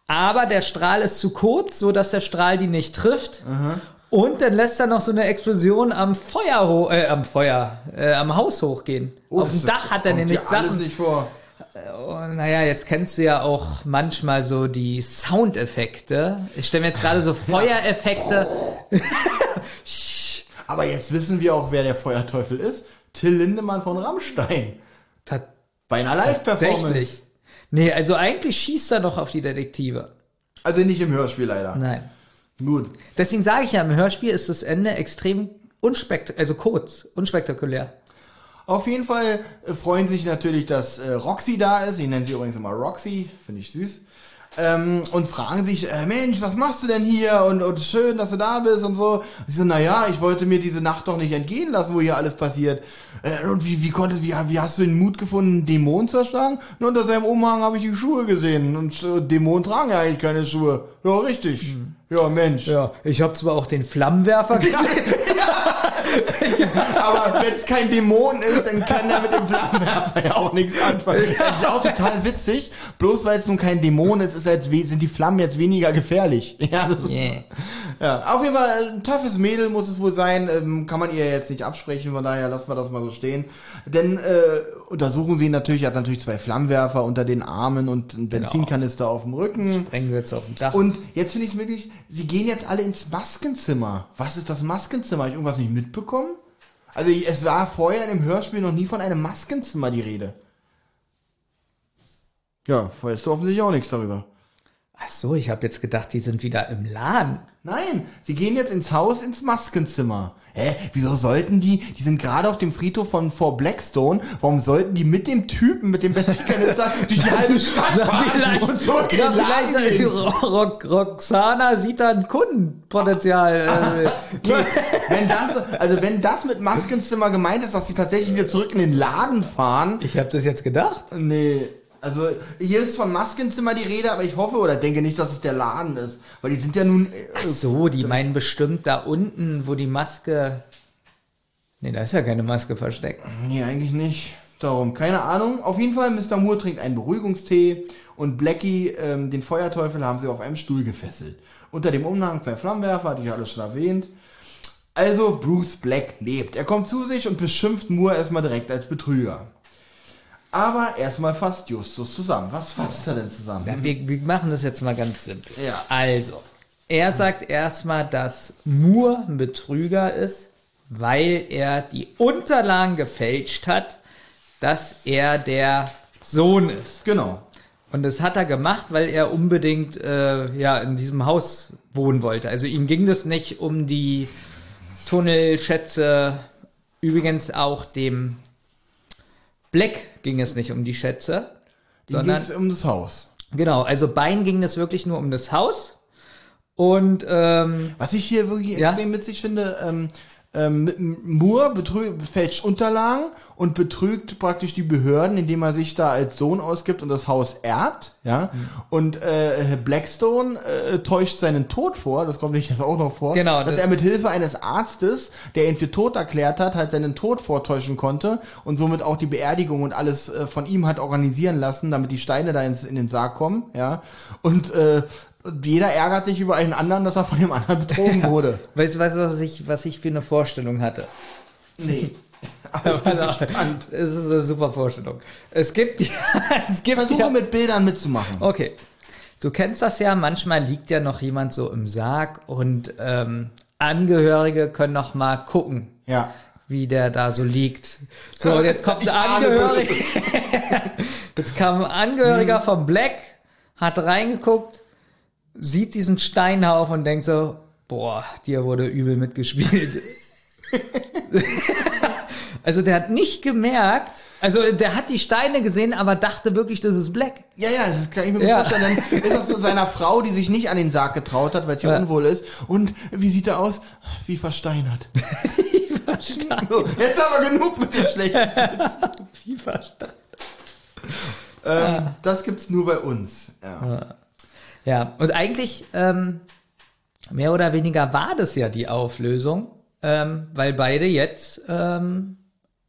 Aber der Strahl ist zu kurz, so dass der Strahl die nicht trifft. Und dann lässt er noch so eine Explosion am Feuer, äh, am Feuer, äh, am Haus hochgehen. Oh, auf dem Dach hat er nämlich dir alles Sachen. nicht vor. Und naja, jetzt kennst du ja auch manchmal so die Soundeffekte. Ich stelle mir jetzt gerade so *laughs* Feuereffekte. *laughs* Aber jetzt wissen wir auch, wer der Feuerteufel ist. Till Lindemann von Rammstein. Ta- Bei einer Live-Performance. Nee, also eigentlich schießt er doch auf die Detektive. Also nicht im Hörspiel leider. Nein. Gut. Deswegen sage ich ja, im Hörspiel ist das Ende extrem unspektakulär, also kurz, unspektakulär. Auf jeden Fall äh, freuen sich natürlich, dass äh, Roxy da ist. Ich nenne sie übrigens immer Roxy, finde ich süß. Ähm, und fragen sich, äh, Mensch, was machst du denn hier? Und, und schön, dass du da bist und so. Sie so, naja, ich wollte mir diese Nacht doch nicht entgehen lassen, wo hier alles passiert. Äh, und wie, wie konnte, wie, wie hast du den Mut gefunden, einen Dämon zu erschlagen? Und unter seinem Umhang habe ich die Schuhe gesehen. Und äh, Dämonen tragen ja eigentlich keine Schuhe. Ja, richtig. Ja, Mensch. Ja, ich habe zwar auch den Flammenwerfer *laughs* gesehen. *laughs* *laughs* *laughs* Aber wenn es kein Dämon ist, dann kann er mit dem Flammenwerfer ja auch nichts anfangen. Das ist auch total witzig. Bloß weil es nun kein Dämon ist, ist jetzt, sind die Flammen jetzt weniger gefährlich. *laughs* Ja, das ist, Yeah. ja. Auf jeden Fall ein toughes Mädel muss es wohl sein. Ähm, kann man ihr jetzt nicht absprechen, von daher lassen wir das mal so stehen. Denn äh, untersuchen sie natürlich, hat natürlich zwei Flammenwerfer unter den Armen und einen Benzinkanister auf dem Rücken. Wir jetzt auf dem Dach. Und jetzt finde ich es wirklich, sie gehen jetzt alle ins Maskenzimmer. Was ist das Maskenzimmer? Habe ich irgendwas nicht mitbekommen? Also es war vorher in dem Hörspiel noch nie von einem Maskenzimmer die Rede. Ja, weißt du offensichtlich auch nichts darüber. Ach so, ich habe jetzt gedacht, die sind wieder im Laden. Nein, sie gehen jetzt ins Haus, ins Maskenzimmer. Hä, wieso sollten die, die sind gerade auf dem Friedhof von Fort Blackstone, warum sollten die mit dem Typen, mit dem Benzinkanister *laughs* durch die halbe Stadt fahren und zurück in vielleicht? *laughs* Rock, Roxana sieht da ein Kundenpotenzial. Äh, *laughs* Okay, wenn das, also wenn das mit Maskenzimmer gemeint ist, dass sie tatsächlich wieder zurück in den Laden fahren, ich habe das jetzt gedacht. nee. Also hier ist von Maskenzimmer die Rede, aber ich hoffe oder denke nicht, dass es der Laden ist, weil die sind ja nun. äh, Ach so, die meinen bestimmt da unten, wo die Maske. Nee, da ist ja keine Maske versteckt. Nee, eigentlich nicht. Darum, keine Ahnung. Auf jeden Fall, Mr. Moore trinkt einen Beruhigungstee und Blackie, ähm, den Feuerteufel, haben sie auf einem Stuhl gefesselt. Unter dem Umhang zwei Flammenwerfer, hatte ich alles schon erwähnt. Also, Bruce Black lebt. Er kommt zu sich und beschimpft Moore erstmal direkt als Betrüger. Aber erstmal fasst Justus zusammen. Was fasst er denn zusammen? Ja, wir, wir machen das jetzt mal ganz simpel. Ja. Also, er sagt erstmal, dass Moore ein Betrüger ist, weil er die Unterlagen gefälscht hat, dass er der Sohn ist. Genau. Und das hat er gemacht, weil er unbedingt äh, ja in diesem Haus wohnen wollte. Also ihm ging es nicht um die Tunnelschätze. Übrigens auch dem Black ging es nicht um die Schätze, Ihm ging sondern es um das Haus. genau. Also beiden ging es wirklich nur um das Haus. Und ähm, Was ich hier wirklich Ja? extrem witzig finde, ähm, ähm, Moore betrü- fälscht Unterlagen und betrügt praktisch die Behörden, indem er sich da als Sohn ausgibt und das Haus erbt, ja. Und äh, Blackstone äh, täuscht seinen Tod vor, das kommt nicht jetzt auch noch vor, Genau, dass das- er mit Hilfe eines Arztes, der ihn für tot erklärt hat, halt seinen Tod vortäuschen konnte und somit auch die Beerdigung und alles äh, von ihm hat organisieren lassen, damit die Steine da ins, in den Sarg kommen, ja. Und äh, jeder ärgert sich über einen anderen, dass er von dem anderen betrogen wurde. weißt du, weißt was ich, was ich für eine Vorstellung hatte? Nee. *laughs* Aber ich bin gespannt. Es ist eine super Vorstellung. Es gibt ja, *laughs* es gibt Versuche ja, mit Bildern mitzumachen. Okay. Du kennst das ja, manchmal liegt ja noch jemand so im Sarg und ähm, Angehörige können noch mal gucken, Ja. wie der da so liegt. So, jetzt kommt ein Angehöriger. *laughs* jetzt kam ein Angehöriger vom Black, hat reingeguckt, sieht diesen Steinhaufen und denkt so, boah, dir wurde übel mitgespielt. *laughs* also der hat nicht gemerkt, also der hat die Steine gesehen, aber dachte wirklich, das ist Black. Ja, ja, das kann ich mir gut Ja. vorstellen. Dann ist das zu seiner Frau, die sich nicht an den Sarg getraut hat, weil ihr Ja. unwohl ist. Und wie sieht er aus? Wie versteinert. *laughs* So, jetzt aber genug mit dem schlechten Witz. *laughs* Wie verstanden. Ähm, Das gibt's nur bei uns. Ja. Ja, und eigentlich ähm, mehr oder weniger war das ja die Auflösung, ähm, weil beide jetzt, ähm,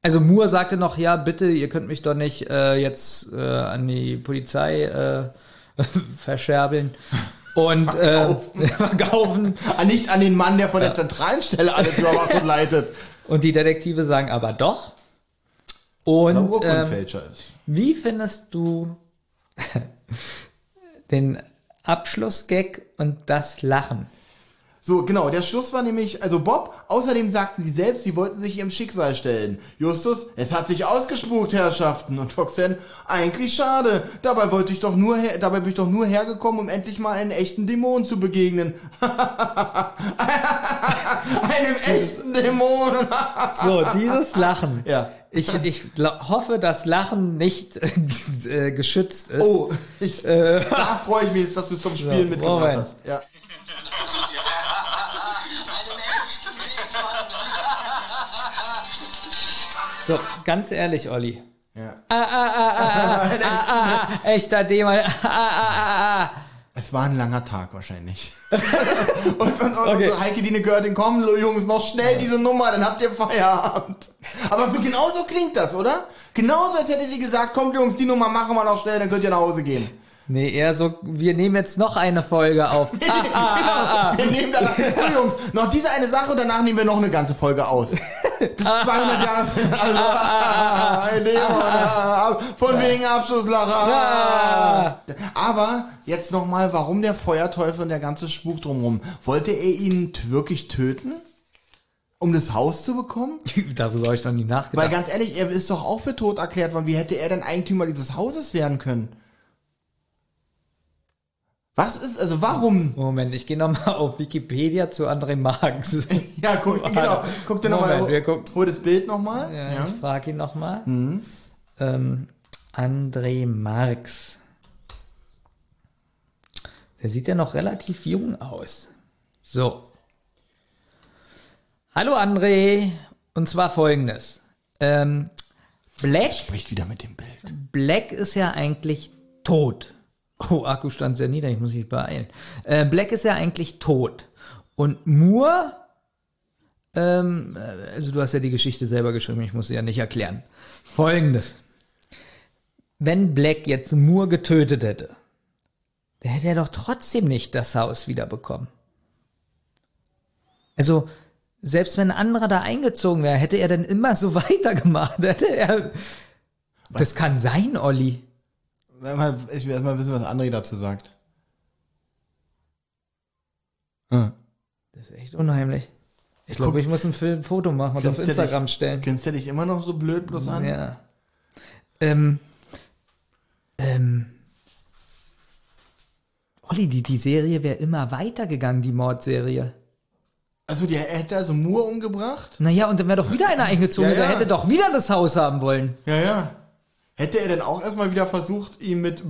also Moore sagte noch, ja, bitte, ihr könnt mich doch nicht äh, jetzt äh, an die Polizei äh, *laughs* verscherbeln und Verkaufen. Äh, *laughs* verkaufen. Ah, Nicht an den Mann, der von der zentralen Stelle alles überwacht und *laughs* leitet. Und die Detektive sagen aber doch. Und ähm, ist. wie findest du den Abschlussgag und das Lachen? So, genau, der Schluss war nämlich, also Bob, außerdem sagten sie selbst, sie wollten sich ihrem Schicksal stellen. Justus, es hat sich ausgespukt, Herrschaften. Und Roxanne, eigentlich schade. Dabei wollte ich doch nur, her, dabei bin ich doch nur hergekommen, um endlich mal einen echten Dämon zu begegnen. *laughs* Einem echten Dämon. So, dieses Lachen. Ja. Ich, ich hoffe, dass Lachen nicht *laughs* äh, geschützt ist. oh, ich, da freue ich mich, dass du es zum Spielen *laughs* So, mitgebracht Moment. hast. Ja. So, ganz ehrlich, Olli. ja. Ah, ah, ah, ah, ah, ah, ah, ah, echter Dämon. Ah, ah, ah, ah. Es war ein langer Tag wahrscheinlich. und, und, und, Okay. und Heike Dine Görding, komm, Jungs, noch schnell diese Nummer, dann habt ihr Feierabend. Aber so genau so klingt das, oder? Genauso, als hätte sie gesagt, kommt Jungs, die Nummer machen wir noch schnell, dann könnt ihr nach Hause gehen. Nee, eher so, wir nehmen jetzt noch eine Folge auf. *laughs* Ah, genau. Wir nehmen danach, so Jungs, noch diese eine Sache und danach nehmen wir noch eine ganze Folge aus. Das ist 200 Jahre, also, ah, ah, von wegen Abschlusslacher. Ah. Aber jetzt nochmal, warum der Feuerteufel und der ganze Spuk drumherum? Wollte er ihn wirklich töten? Um das Haus zu bekommen? *laughs* Darüber habe ich noch nie Weil nachgedacht. ganz ehrlich, er ist doch auch für tot erklärt worden. Wie hätte er denn Eigentümer dieses Hauses werden können? Was ist, also warum? Moment, ich gehe nochmal auf Wikipedia zu André Marx. *laughs* Ja, guck, genau, guck dir nochmal, gucken. hol das Bild nochmal. Ja, Ja. Ich frage ihn nochmal. Ähm, André Marx. Der sieht ja noch relativ jung aus. So. Hallo André. Und zwar folgendes. Ähm, Black, Spricht wieder mit dem Bild. Black ist ja eigentlich tot. Oh, Akkustand sehr nieder, ich muss mich beeilen. Äh, Black ist ja eigentlich tot. Und Moore, ähm, äh, also du hast ja die Geschichte selber geschrieben, ich muss sie ja nicht erklären. Folgendes. Wenn Black jetzt Moore getötet hätte, dann hätte er doch trotzdem nicht das Haus wiederbekommen. Also, selbst wenn ein anderer da eingezogen wäre, hätte er dann immer so *laughs* weitergemacht. Hätte er. Das kann sein, Olli. Mal- Ich will erstmal wissen, was André dazu sagt. Hm. Das ist echt unheimlich. Ich glaube, ich muss ein Film, Foto machen und auf Instagram dich- stellen. Kennst du dich immer noch so blöd bloß an? Ja. Ähm, ähm, Olli, die, die Serie wäre immer weitergegangen, die Mordserie. Also, der er hätte also Moore umgebracht? Naja, und dann wäre doch wieder einer eingezogen, Ja, ja. der hätte doch wieder das Haus haben wollen. Ja, ja. Hätte er denn auch erstmal wieder versucht, ihn mit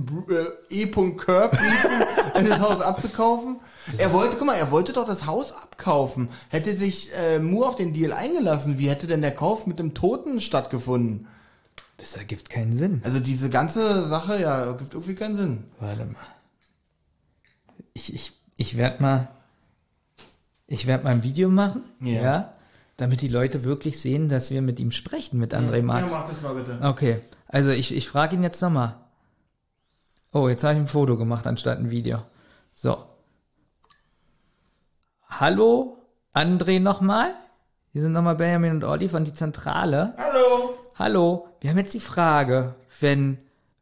äh, E. *laughs* In das Haus abzukaufen? Er wollte, guck mal, er wollte doch das Haus abkaufen. Hätte sich äh, Moore auf den Deal eingelassen, wie hätte denn der Kauf mit dem Toten stattgefunden? Das ergibt keinen Sinn. Also diese ganze Sache, ja, gibt irgendwie keinen Sinn. Warte mal. Ich, ich, ich werde mal, ich werde mal ein Video machen, Ja. ja. damit die Leute wirklich sehen, dass wir mit ihm sprechen, mit André Marx. Ja, mach das mal bitte. Okay, also ich, ich frage ihn jetzt nochmal. Oh, jetzt habe ich ein Foto gemacht anstatt ein Video. So. Hallo, André nochmal. Hier sind nochmal Benjamin und Olli von die Zentrale. Hallo! Hallo, wir haben jetzt die Frage, wenn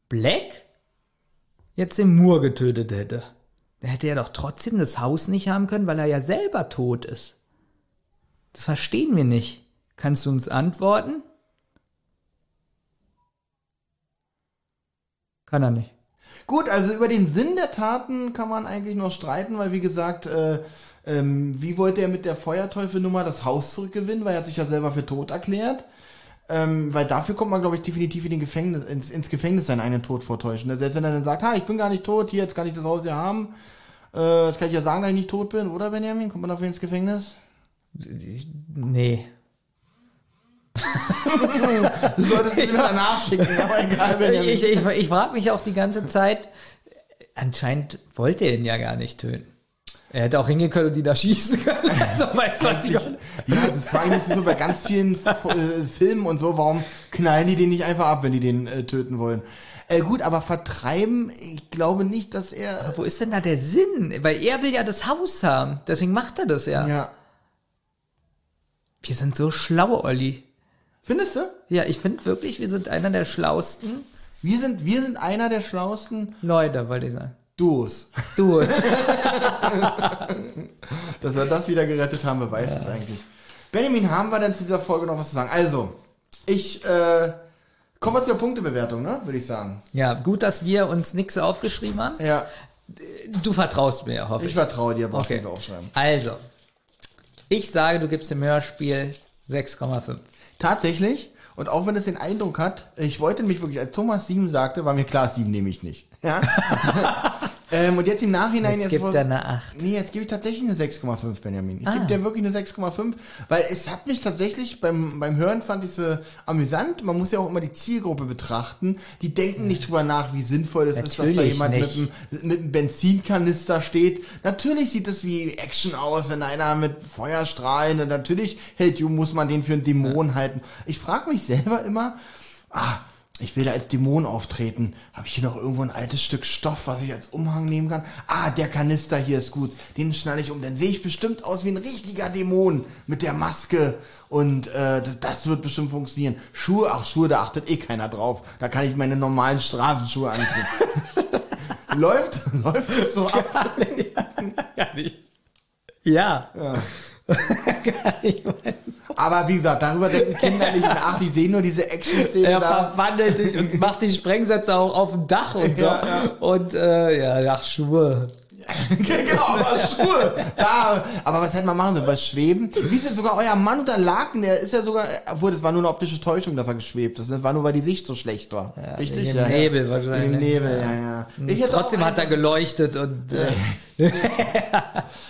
Black jetzt den Moore getötet hätte, dann hätte er doch trotzdem das Haus nicht haben können, weil er ja selber tot ist. Das verstehen wir nicht. Kannst du uns antworten? Kann er nicht. Gut, also über den Sinn der Taten kann man eigentlich nur streiten, weil wie gesagt, äh, ähm, wie wollte er mit der Feuerteufelnummer das Haus zurückgewinnen, weil er hat sich ja selber für tot erklärt. Ähm, weil dafür kommt man, glaube ich, definitiv in den Gefängnis, ins, ins Gefängnis seinen eigenen Tod vortäuschen. Ne? Selbst wenn er dann sagt, ha, ich bin gar nicht tot, hier, jetzt kann ich das Haus ja haben. Äh, jetzt kann ich ja sagen, dass ich nicht tot bin, oder Benjamin? Kommt man dafür ins Gefängnis? Nee. Du solltest es mir danach schicken, aber egal. Ich, ich, ich frage mich auch die ganze Zeit, anscheinend wollte er ihn ja gar nicht töten. Er hätte auch hingehen können und die da schießen können. *laughs* Also, weißt du, was ich meine? Ja, das frage ich mich so bei ganz vielen äh, Filmen und so, warum knallen die den nicht einfach ab, wenn die den äh, töten wollen? Äh, gut, aber vertreiben, ich glaube nicht, dass er. Wo ist denn da der Sinn? Weil er will ja das Haus haben. Deswegen macht er das ja. Ja. Wir sind so schlau, Olli. Findest du? Ja, ich finde wirklich, wir sind einer der schlausten Wir sind, wir sind einer der schlausten. Leute, wollte ich sagen. Duos. Du, *laughs* Dass wir das wieder gerettet haben, wer weiß es eigentlich. Benjamin, haben wir denn zu dieser Folge noch was zu sagen? Also, ich, äh, kommen wir zur Punktebewertung, ne? Würde ich sagen. ja, gut, dass wir uns nichts aufgeschrieben haben. Ja, Du vertraust mir, hoffe ich ich. vertraue dir, Okay. okay. aufschreiben. Also, ich sage, du gibst dem Hörspiel 6,5. Tatsächlich, und auch wenn es den Eindruck hat, ich wollte mich wirklich, als Thomas 7 sagte, war mir klar, 7 nehme ich nicht. Ja? *laughs* ähm, und jetzt im Nachhinein Jetzt jetzt. gibt er eine 8. Nee, jetzt gebe ich tatsächlich eine 6,5, Benjamin. Ich Ah. gebe dir wirklich eine 6,5, weil es hat mich tatsächlich beim, beim Hören fand ich sie amüsant. Man muss ja auch immer die Zielgruppe betrachten. Die denken nicht drüber nach, wie sinnvoll es ist, dass da jemand mit einem, mit einem Benzinkanister steht. Natürlich sieht es wie Action aus, wenn einer mit Feuerstrahlen und natürlich hält you, muss man den für einen Dämon halten. Ich frage mich selber immer, ah, ich will da als Dämon auftreten. Habe ich hier noch irgendwo ein altes Stück Stoff, was ich als Umhang nehmen kann? Ah, der Kanister hier ist gut. Den schnalle ich um. Dann sehe ich bestimmt aus wie ein richtiger Dämon mit der Maske. Und äh, das, das wird bestimmt funktionieren. Schuhe, ach Schuhe, da achtet eh keiner drauf. Da kann ich meine normalen Straßenschuhe anziehen. *laughs* läuft, läuft es so ab. Ja. Gar nicht mein *laughs* Aber wie gesagt, darüber denken Kinder nicht nach. Die sehen nur diese Action-Szene Er da. verwandelt sich und macht die Sprengsätze auch auf dem Dach und *laughs* so. Ja, ja. Und äh, ja, ach, Schuhe. *laughs* genau, aber Schuhe. Da, aber was hätte man machen sollen? Was schweben? Wie ist denn sogar euer Mann unter Laken? Der ist ja sogar, obwohl das war nur eine optische Täuschung, dass er geschwebt ist. Das war nur, weil die Sicht so schlecht war. Richtig? wegen dem ja, ja. Nebel wahrscheinlich, dem ne? Nebel, ja, ja. Hätte Trotzdem hat er geleuchtet und äh, *laughs*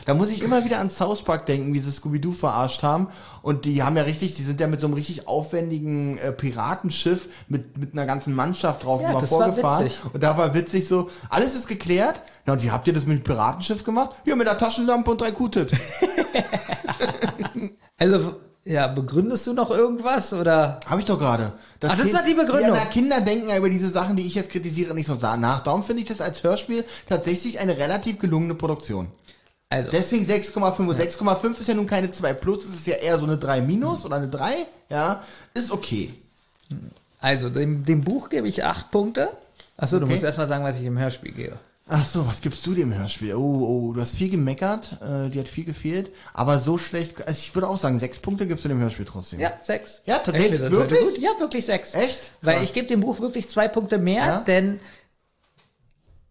Da muss ich immer wieder an South Park denken, wie sie Scooby-Doo verarscht haben. Und die haben ja richtig, die sind ja mit so einem richtig aufwendigen äh, Piratenschiff mit, mit einer ganzen Mannschaft drauf Ja, mal vorgefahren. Und da war witzig so, alles ist geklärt. Na und wie habt ihr das mit dem Piratenschiff gemacht? Ja, mit einer Taschenlampe und drei Q-Tips. *laughs* also ja, begründest du noch irgendwas oder? Habe ich doch gerade. Ah, das war die Begründung. Ja, na, Kinder denken ja über diese Sachen, die ich jetzt kritisiere, nicht so nach. Darum finde ich das als Hörspiel tatsächlich eine relativ gelungene Produktion. Also Deswegen 6,5. Und 6,5 ist ja nun keine 2 plus, es ist ja eher so eine 3 minus oder eine 3. Ja, ist okay. Also, dem, dem Buch gebe ich acht Punkte. Achso, du Okay. musst erstmal sagen, was ich im Hörspiel gebe. Ach so, was gibst du dem Hörspiel? Oh, oh, du hast viel gemeckert, äh, dir hat viel gefehlt, aber so schlecht, also ich würde auch sagen, 6 Punkte gibst du dem Hörspiel trotzdem. Ja, sechs. Ja, tatsächlich? Heute Wirklich? Gut. Ja, wirklich sechs. Echt? Weil Krass. ich gebe dem Buch wirklich zwei Punkte mehr, Ja? denn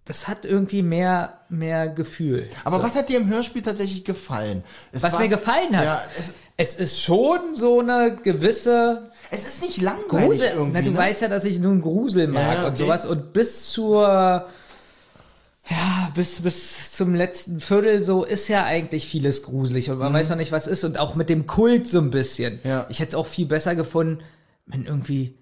das hat irgendwie mehr, mehr Gefühl. Aber was hat dir im Hörspiel tatsächlich gefallen? Es Was war- mir gefallen hat, Ja, es, es ist schon so eine gewisse es ist nicht langweilig Grusel. irgendwie. Na, du ne? weißt ja, dass ich nun Grusel mag Ja, ja, und okay. sowas. Und bis zur, ja, bis, bis zum letzten Viertel so ist ja eigentlich vieles gruselig und man weiß noch nicht, was ist. Und auch mit dem Kult so ein bisschen. Mhm. Ja. Ich hätte es auch viel besser gefunden, wenn irgendwie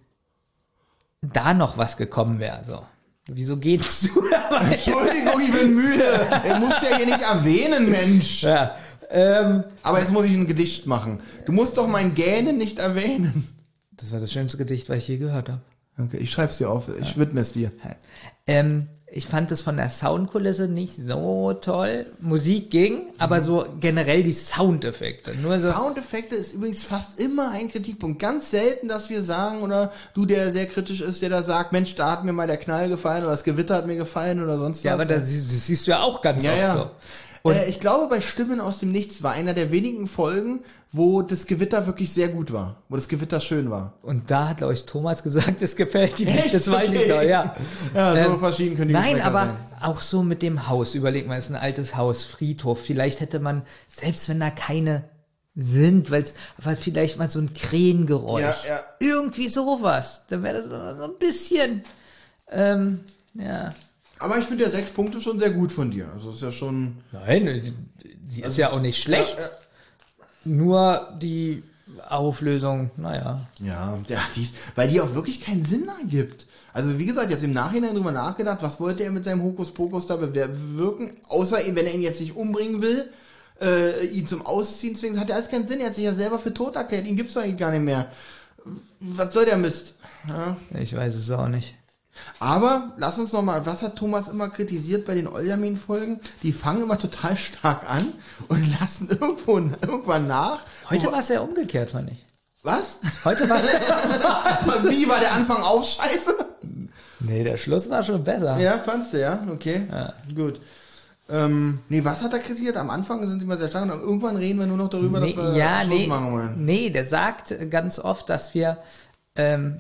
da noch was gekommen wäre. So. Wieso gehst *laughs* du dabei? Entschuldigung, ich bin müde. Er muss ja hier nicht erwähnen, Mensch. ja. Ähm, Aber jetzt muss ich ein Gedicht machen. Du musst doch mein Gähnen nicht erwähnen. das war das schönste Gedicht, was ich je gehört habe. Okay, ich schreib's dir auf. Ich widme es dir. Ähm, ich fand es von der Soundkulisse nicht so toll. Musik ging, aber so generell die Soundeffekte. Nur so. Soundeffekte ist übrigens fast immer ein Kritikpunkt. Ganz selten, dass wir sagen, oder du, der sehr kritisch ist, der da sagt, Mensch, da hat mir mal der Knall gefallen oder das Gewitter hat mir gefallen oder sonst ja, was. aber das, das siehst du ja auch ganz ja, oft ja. so. Äh, ich glaube, bei Stimmen aus dem Nichts war einer der wenigen Folgen, wo das Gewitter wirklich sehr gut war. Wo das Gewitter schön war. Und da hat, glaube ich, Thomas *laughs* gesagt, es gefällt ihm nicht. Das weiß ich Okay. noch, ja. Ja, so Ähm, verschieden können die Nein, aber sein. auch so mit dem Haus. Überleg mal, es ist ein altes Haus, Friedhof. Vielleicht hätte man, selbst wenn da keine sind, weil es vielleicht mal so ein Krähengeräusch. Ja, ja. Irgendwie sowas. Dann wäre das so so ein bisschen, ähm, ja. Aber ich finde ja sechs Punkte schon sehr gut von dir. Also ist ja schon. Nein, sie ist ja auch nicht schlecht. Ja, ja. Nur die Auflösung, naja. Ja, der, die, weil die auch wirklich keinen Sinn ergibt. Also wie gesagt, jetzt im Nachhinein drüber nachgedacht, was wollte er mit seinem Hokuspokus da bewirken, außer wenn er ihn jetzt nicht umbringen will, äh, ihn zum Ausziehen zwingen, das hat ja alles keinen Sinn. Er hat sich ja selber für tot erklärt, ihn gibt's doch eigentlich gar nicht mehr. Was soll der Mist? Ja. Ich weiß es auch nicht. Aber lass uns noch mal, was hat Thomas immer kritisiert bei den Oljamin-Folgen? Die fangen immer total stark an und *laughs* lassen irgendwo irgendwann nach. Heute war es ja umgekehrt, fand ich. was? Heute war es. Wie war der Anfang auch scheiße? Nee, der Schluss war schon besser. Ja, fandst du, ja? Okay. Gut. Ähm, nee, was hat er kritisiert? Am Anfang sind sie immer sehr stark und irgendwann reden wir nur noch darüber, Nee, dass wir ja, Schluss nee, machen wollen. nee, der sagt ganz oft, dass wir ähm,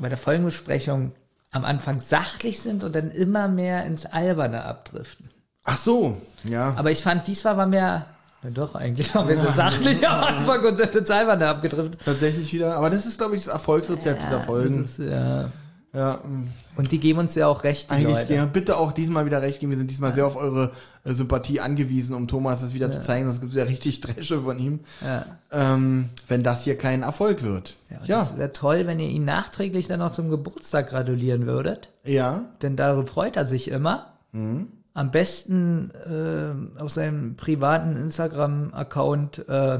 bei der Folgenbesprechung am Anfang sachlich sind und dann immer mehr ins Alberne abdriften. Ach so, ja. Aber ich fand, diesmal waren wir, na doch, eigentlich waren wir so sachlich am Anfang und sind ins Alberne abgedriftet. Tatsächlich wieder. Aber das ist, glaube ich, das Erfolgsrezept dieser Folgen. Das ist, ja. Ja. Und die geben uns ja auch recht, eigentlich ja, bitte auch diesmal wieder recht geben. Wir sind diesmal sehr auf eure äh, Sympathie angewiesen, um Thomas das wieder zu zeigen. Sonst gibt es ja richtig Dresche von ihm. Ja. Ähm, wenn das hier kein Erfolg wird. Ja, Ja, Das wäre toll, wenn ihr ihn nachträglich dann noch zum Geburtstag gratulieren würdet. ja. Denn darüber freut er sich immer. Mhm. Am besten äh, auf seinem privaten Instagram-Account äh,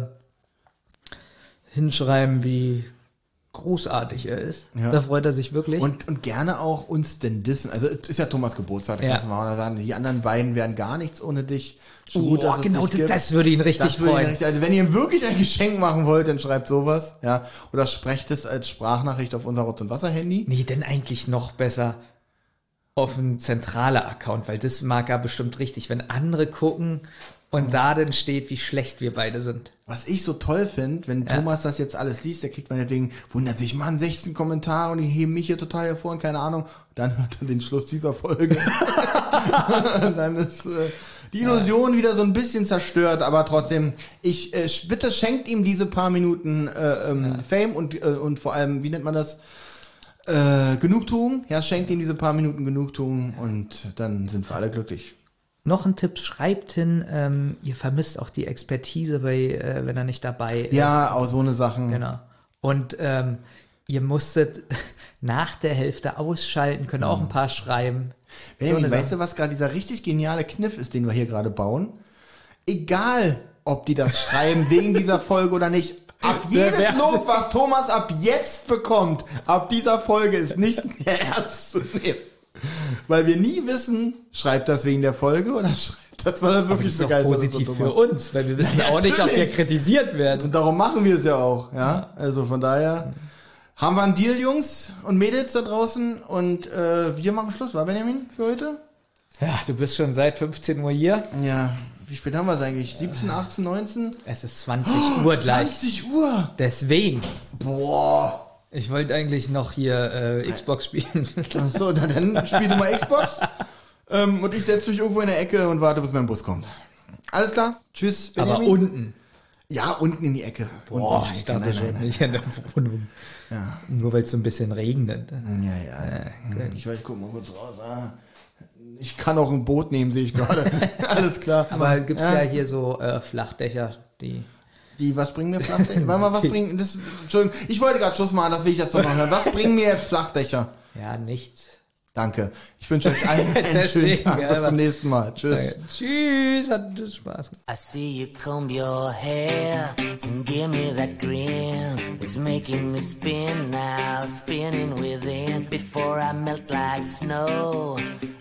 hinschreiben, wie großartig er ist. Ja. Da freut er sich wirklich. Und, und gerne auch uns denn dissen. Also es ist ja Thomas Geburtstag, da Ja. kannst du mal sagen, die anderen beiden wären gar nichts ohne dich. Schon Oh, gut, dass genau, dich gibt. das würde ihn richtig Das würde ihn richtig, also wenn ihr ihm wirklich ein Geschenk machen wollt, dann schreibt sowas, ja. Oder sprecht es als Sprachnachricht auf unser Rotz- und Wasser-Handy. nee, denn eigentlich noch besser auf ein zentraler Account, weil das mag er bestimmt richtig, wenn andere gucken und da dann steht, wie schlecht wir beide sind. Was ich so toll finde, wenn Thomas das jetzt alles liest, der kriegt meinetwegen, wundert sich, Mann, 16 Kommentare und die heben mich hier total hervor und keine Ahnung. Dann hört er den Schluss dieser Folge. und *laughs* *laughs* dann ist äh, die Illusion wieder so ein bisschen zerstört, aber trotzdem, ich äh, bitte schenkt ihm diese paar Minuten äh, ähm, Fame und, äh, und vor allem, wie nennt man das? Äh, Genugtuung. Ja, schenkt ihm diese paar Minuten Genugtuung und dann sind wir alle glücklich. Noch ein Tipp, schreibt hin, ähm, ihr vermisst auch die Expertise, bei, äh, wenn er nicht dabei ist. Ja, auch so eine Sachen. Genau. Und ähm, ihr musstet *laughs* nach der Hälfte ausschalten, können auch ein paar schreiben. Benjamin, eine weißt du, was gerade dieser richtig geniale Kniff ist, den wir hier gerade bauen? Egal, ob die das schreiben *laughs* wegen dieser Folge oder nicht. Ab jedes Lob, was Thomas ab jetzt bekommt, ab dieser Folge ist nicht *laughs* mehr ernst zu nehmen. Weil wir nie wissen, schreibt das wegen der Folge oder *laughs* schreibt das, weil er Das wirklich begeistert positiv ist. von für uns, weil wir wissen *laughs* Ja, auch nicht, ob wir kritisiert werden. Und darum machen wir es ja auch, ja. Also von daher haben wir einen Deal, Jungs und Mädels da draußen und äh, wir machen Schluss, war Benjamin für heute? Ja, du bist schon seit 15 Uhr hier. Ja, wie spät haben wir es eigentlich? 17, 18, 19? Es ist 20 Uhr gleich. *gasps* 20 Uhr. Deswegen. Boah. Ich wollte eigentlich noch hier äh, Xbox spielen. Achso, dann, dann spiel du mal Xbox. ähm, und ich setze mich irgendwo in der Ecke und warte, bis mein Bus kommt. Alles klar? Tschüss, Aber Benjamin. unten. ja, unten in die Ecke. Unten Boah, die ich dachte Nein, schon nein, nein. nicht der Wohnung. Ja. Nur weil es so ein bisschen regnet. Ja, ja. Hm, Ich weiß, ich guck mal kurz raus. Ah, ich kann auch ein Boot nehmen, sehe ich gerade. *laughs* Alles klar. Aber gibt's ja. hier so äh, Flachdächer, die. Die, was bringen mir Flachdächer? *laughs* Warte mal, was bringen, das, Entschuldigung, ich wollte gerade Schluss machen, das will ich jetzt noch mal hören. Was *laughs* bringen mir jetzt Flachdächer? Ja, nichts. Danke. Ich wünsche euch allen *laughs* einen schönen Tag. Bis zum nächsten Mal. Tschüss. Tschüss, hat Spaß gemacht. I see you comb your hair and give me that grin. It's making me spin now, spinning within. Before I melt like snow,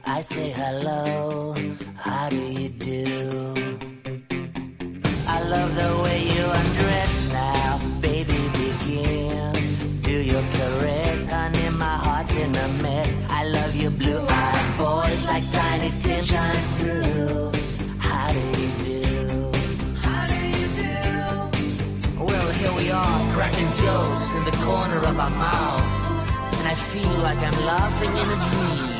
I say hello. How do you do? I love the way you undress now, baby. Begin. Do your caress, honey. My heart's in a mess. I love your blue-eyed voice like tiny tin shines through. How do you do? How do you do? Well, here we are, cracking jokes in the corner of our mouths, and I feel like I'm laughing in a dream.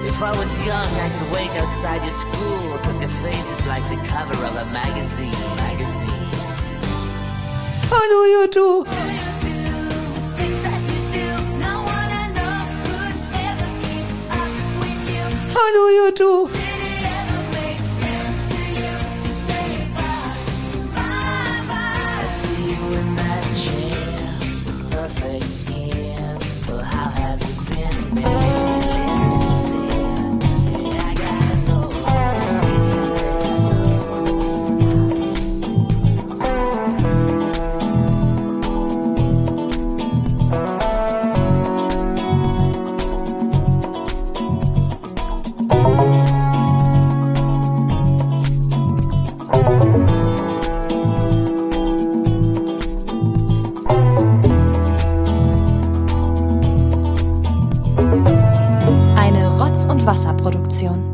If I was young, I could wait outside your school, cause your face is like the cover of a magazine, magazine. Hallo, YouTube. Hallo, YouTube. I see you in that chair, perfect Wasserproduktion.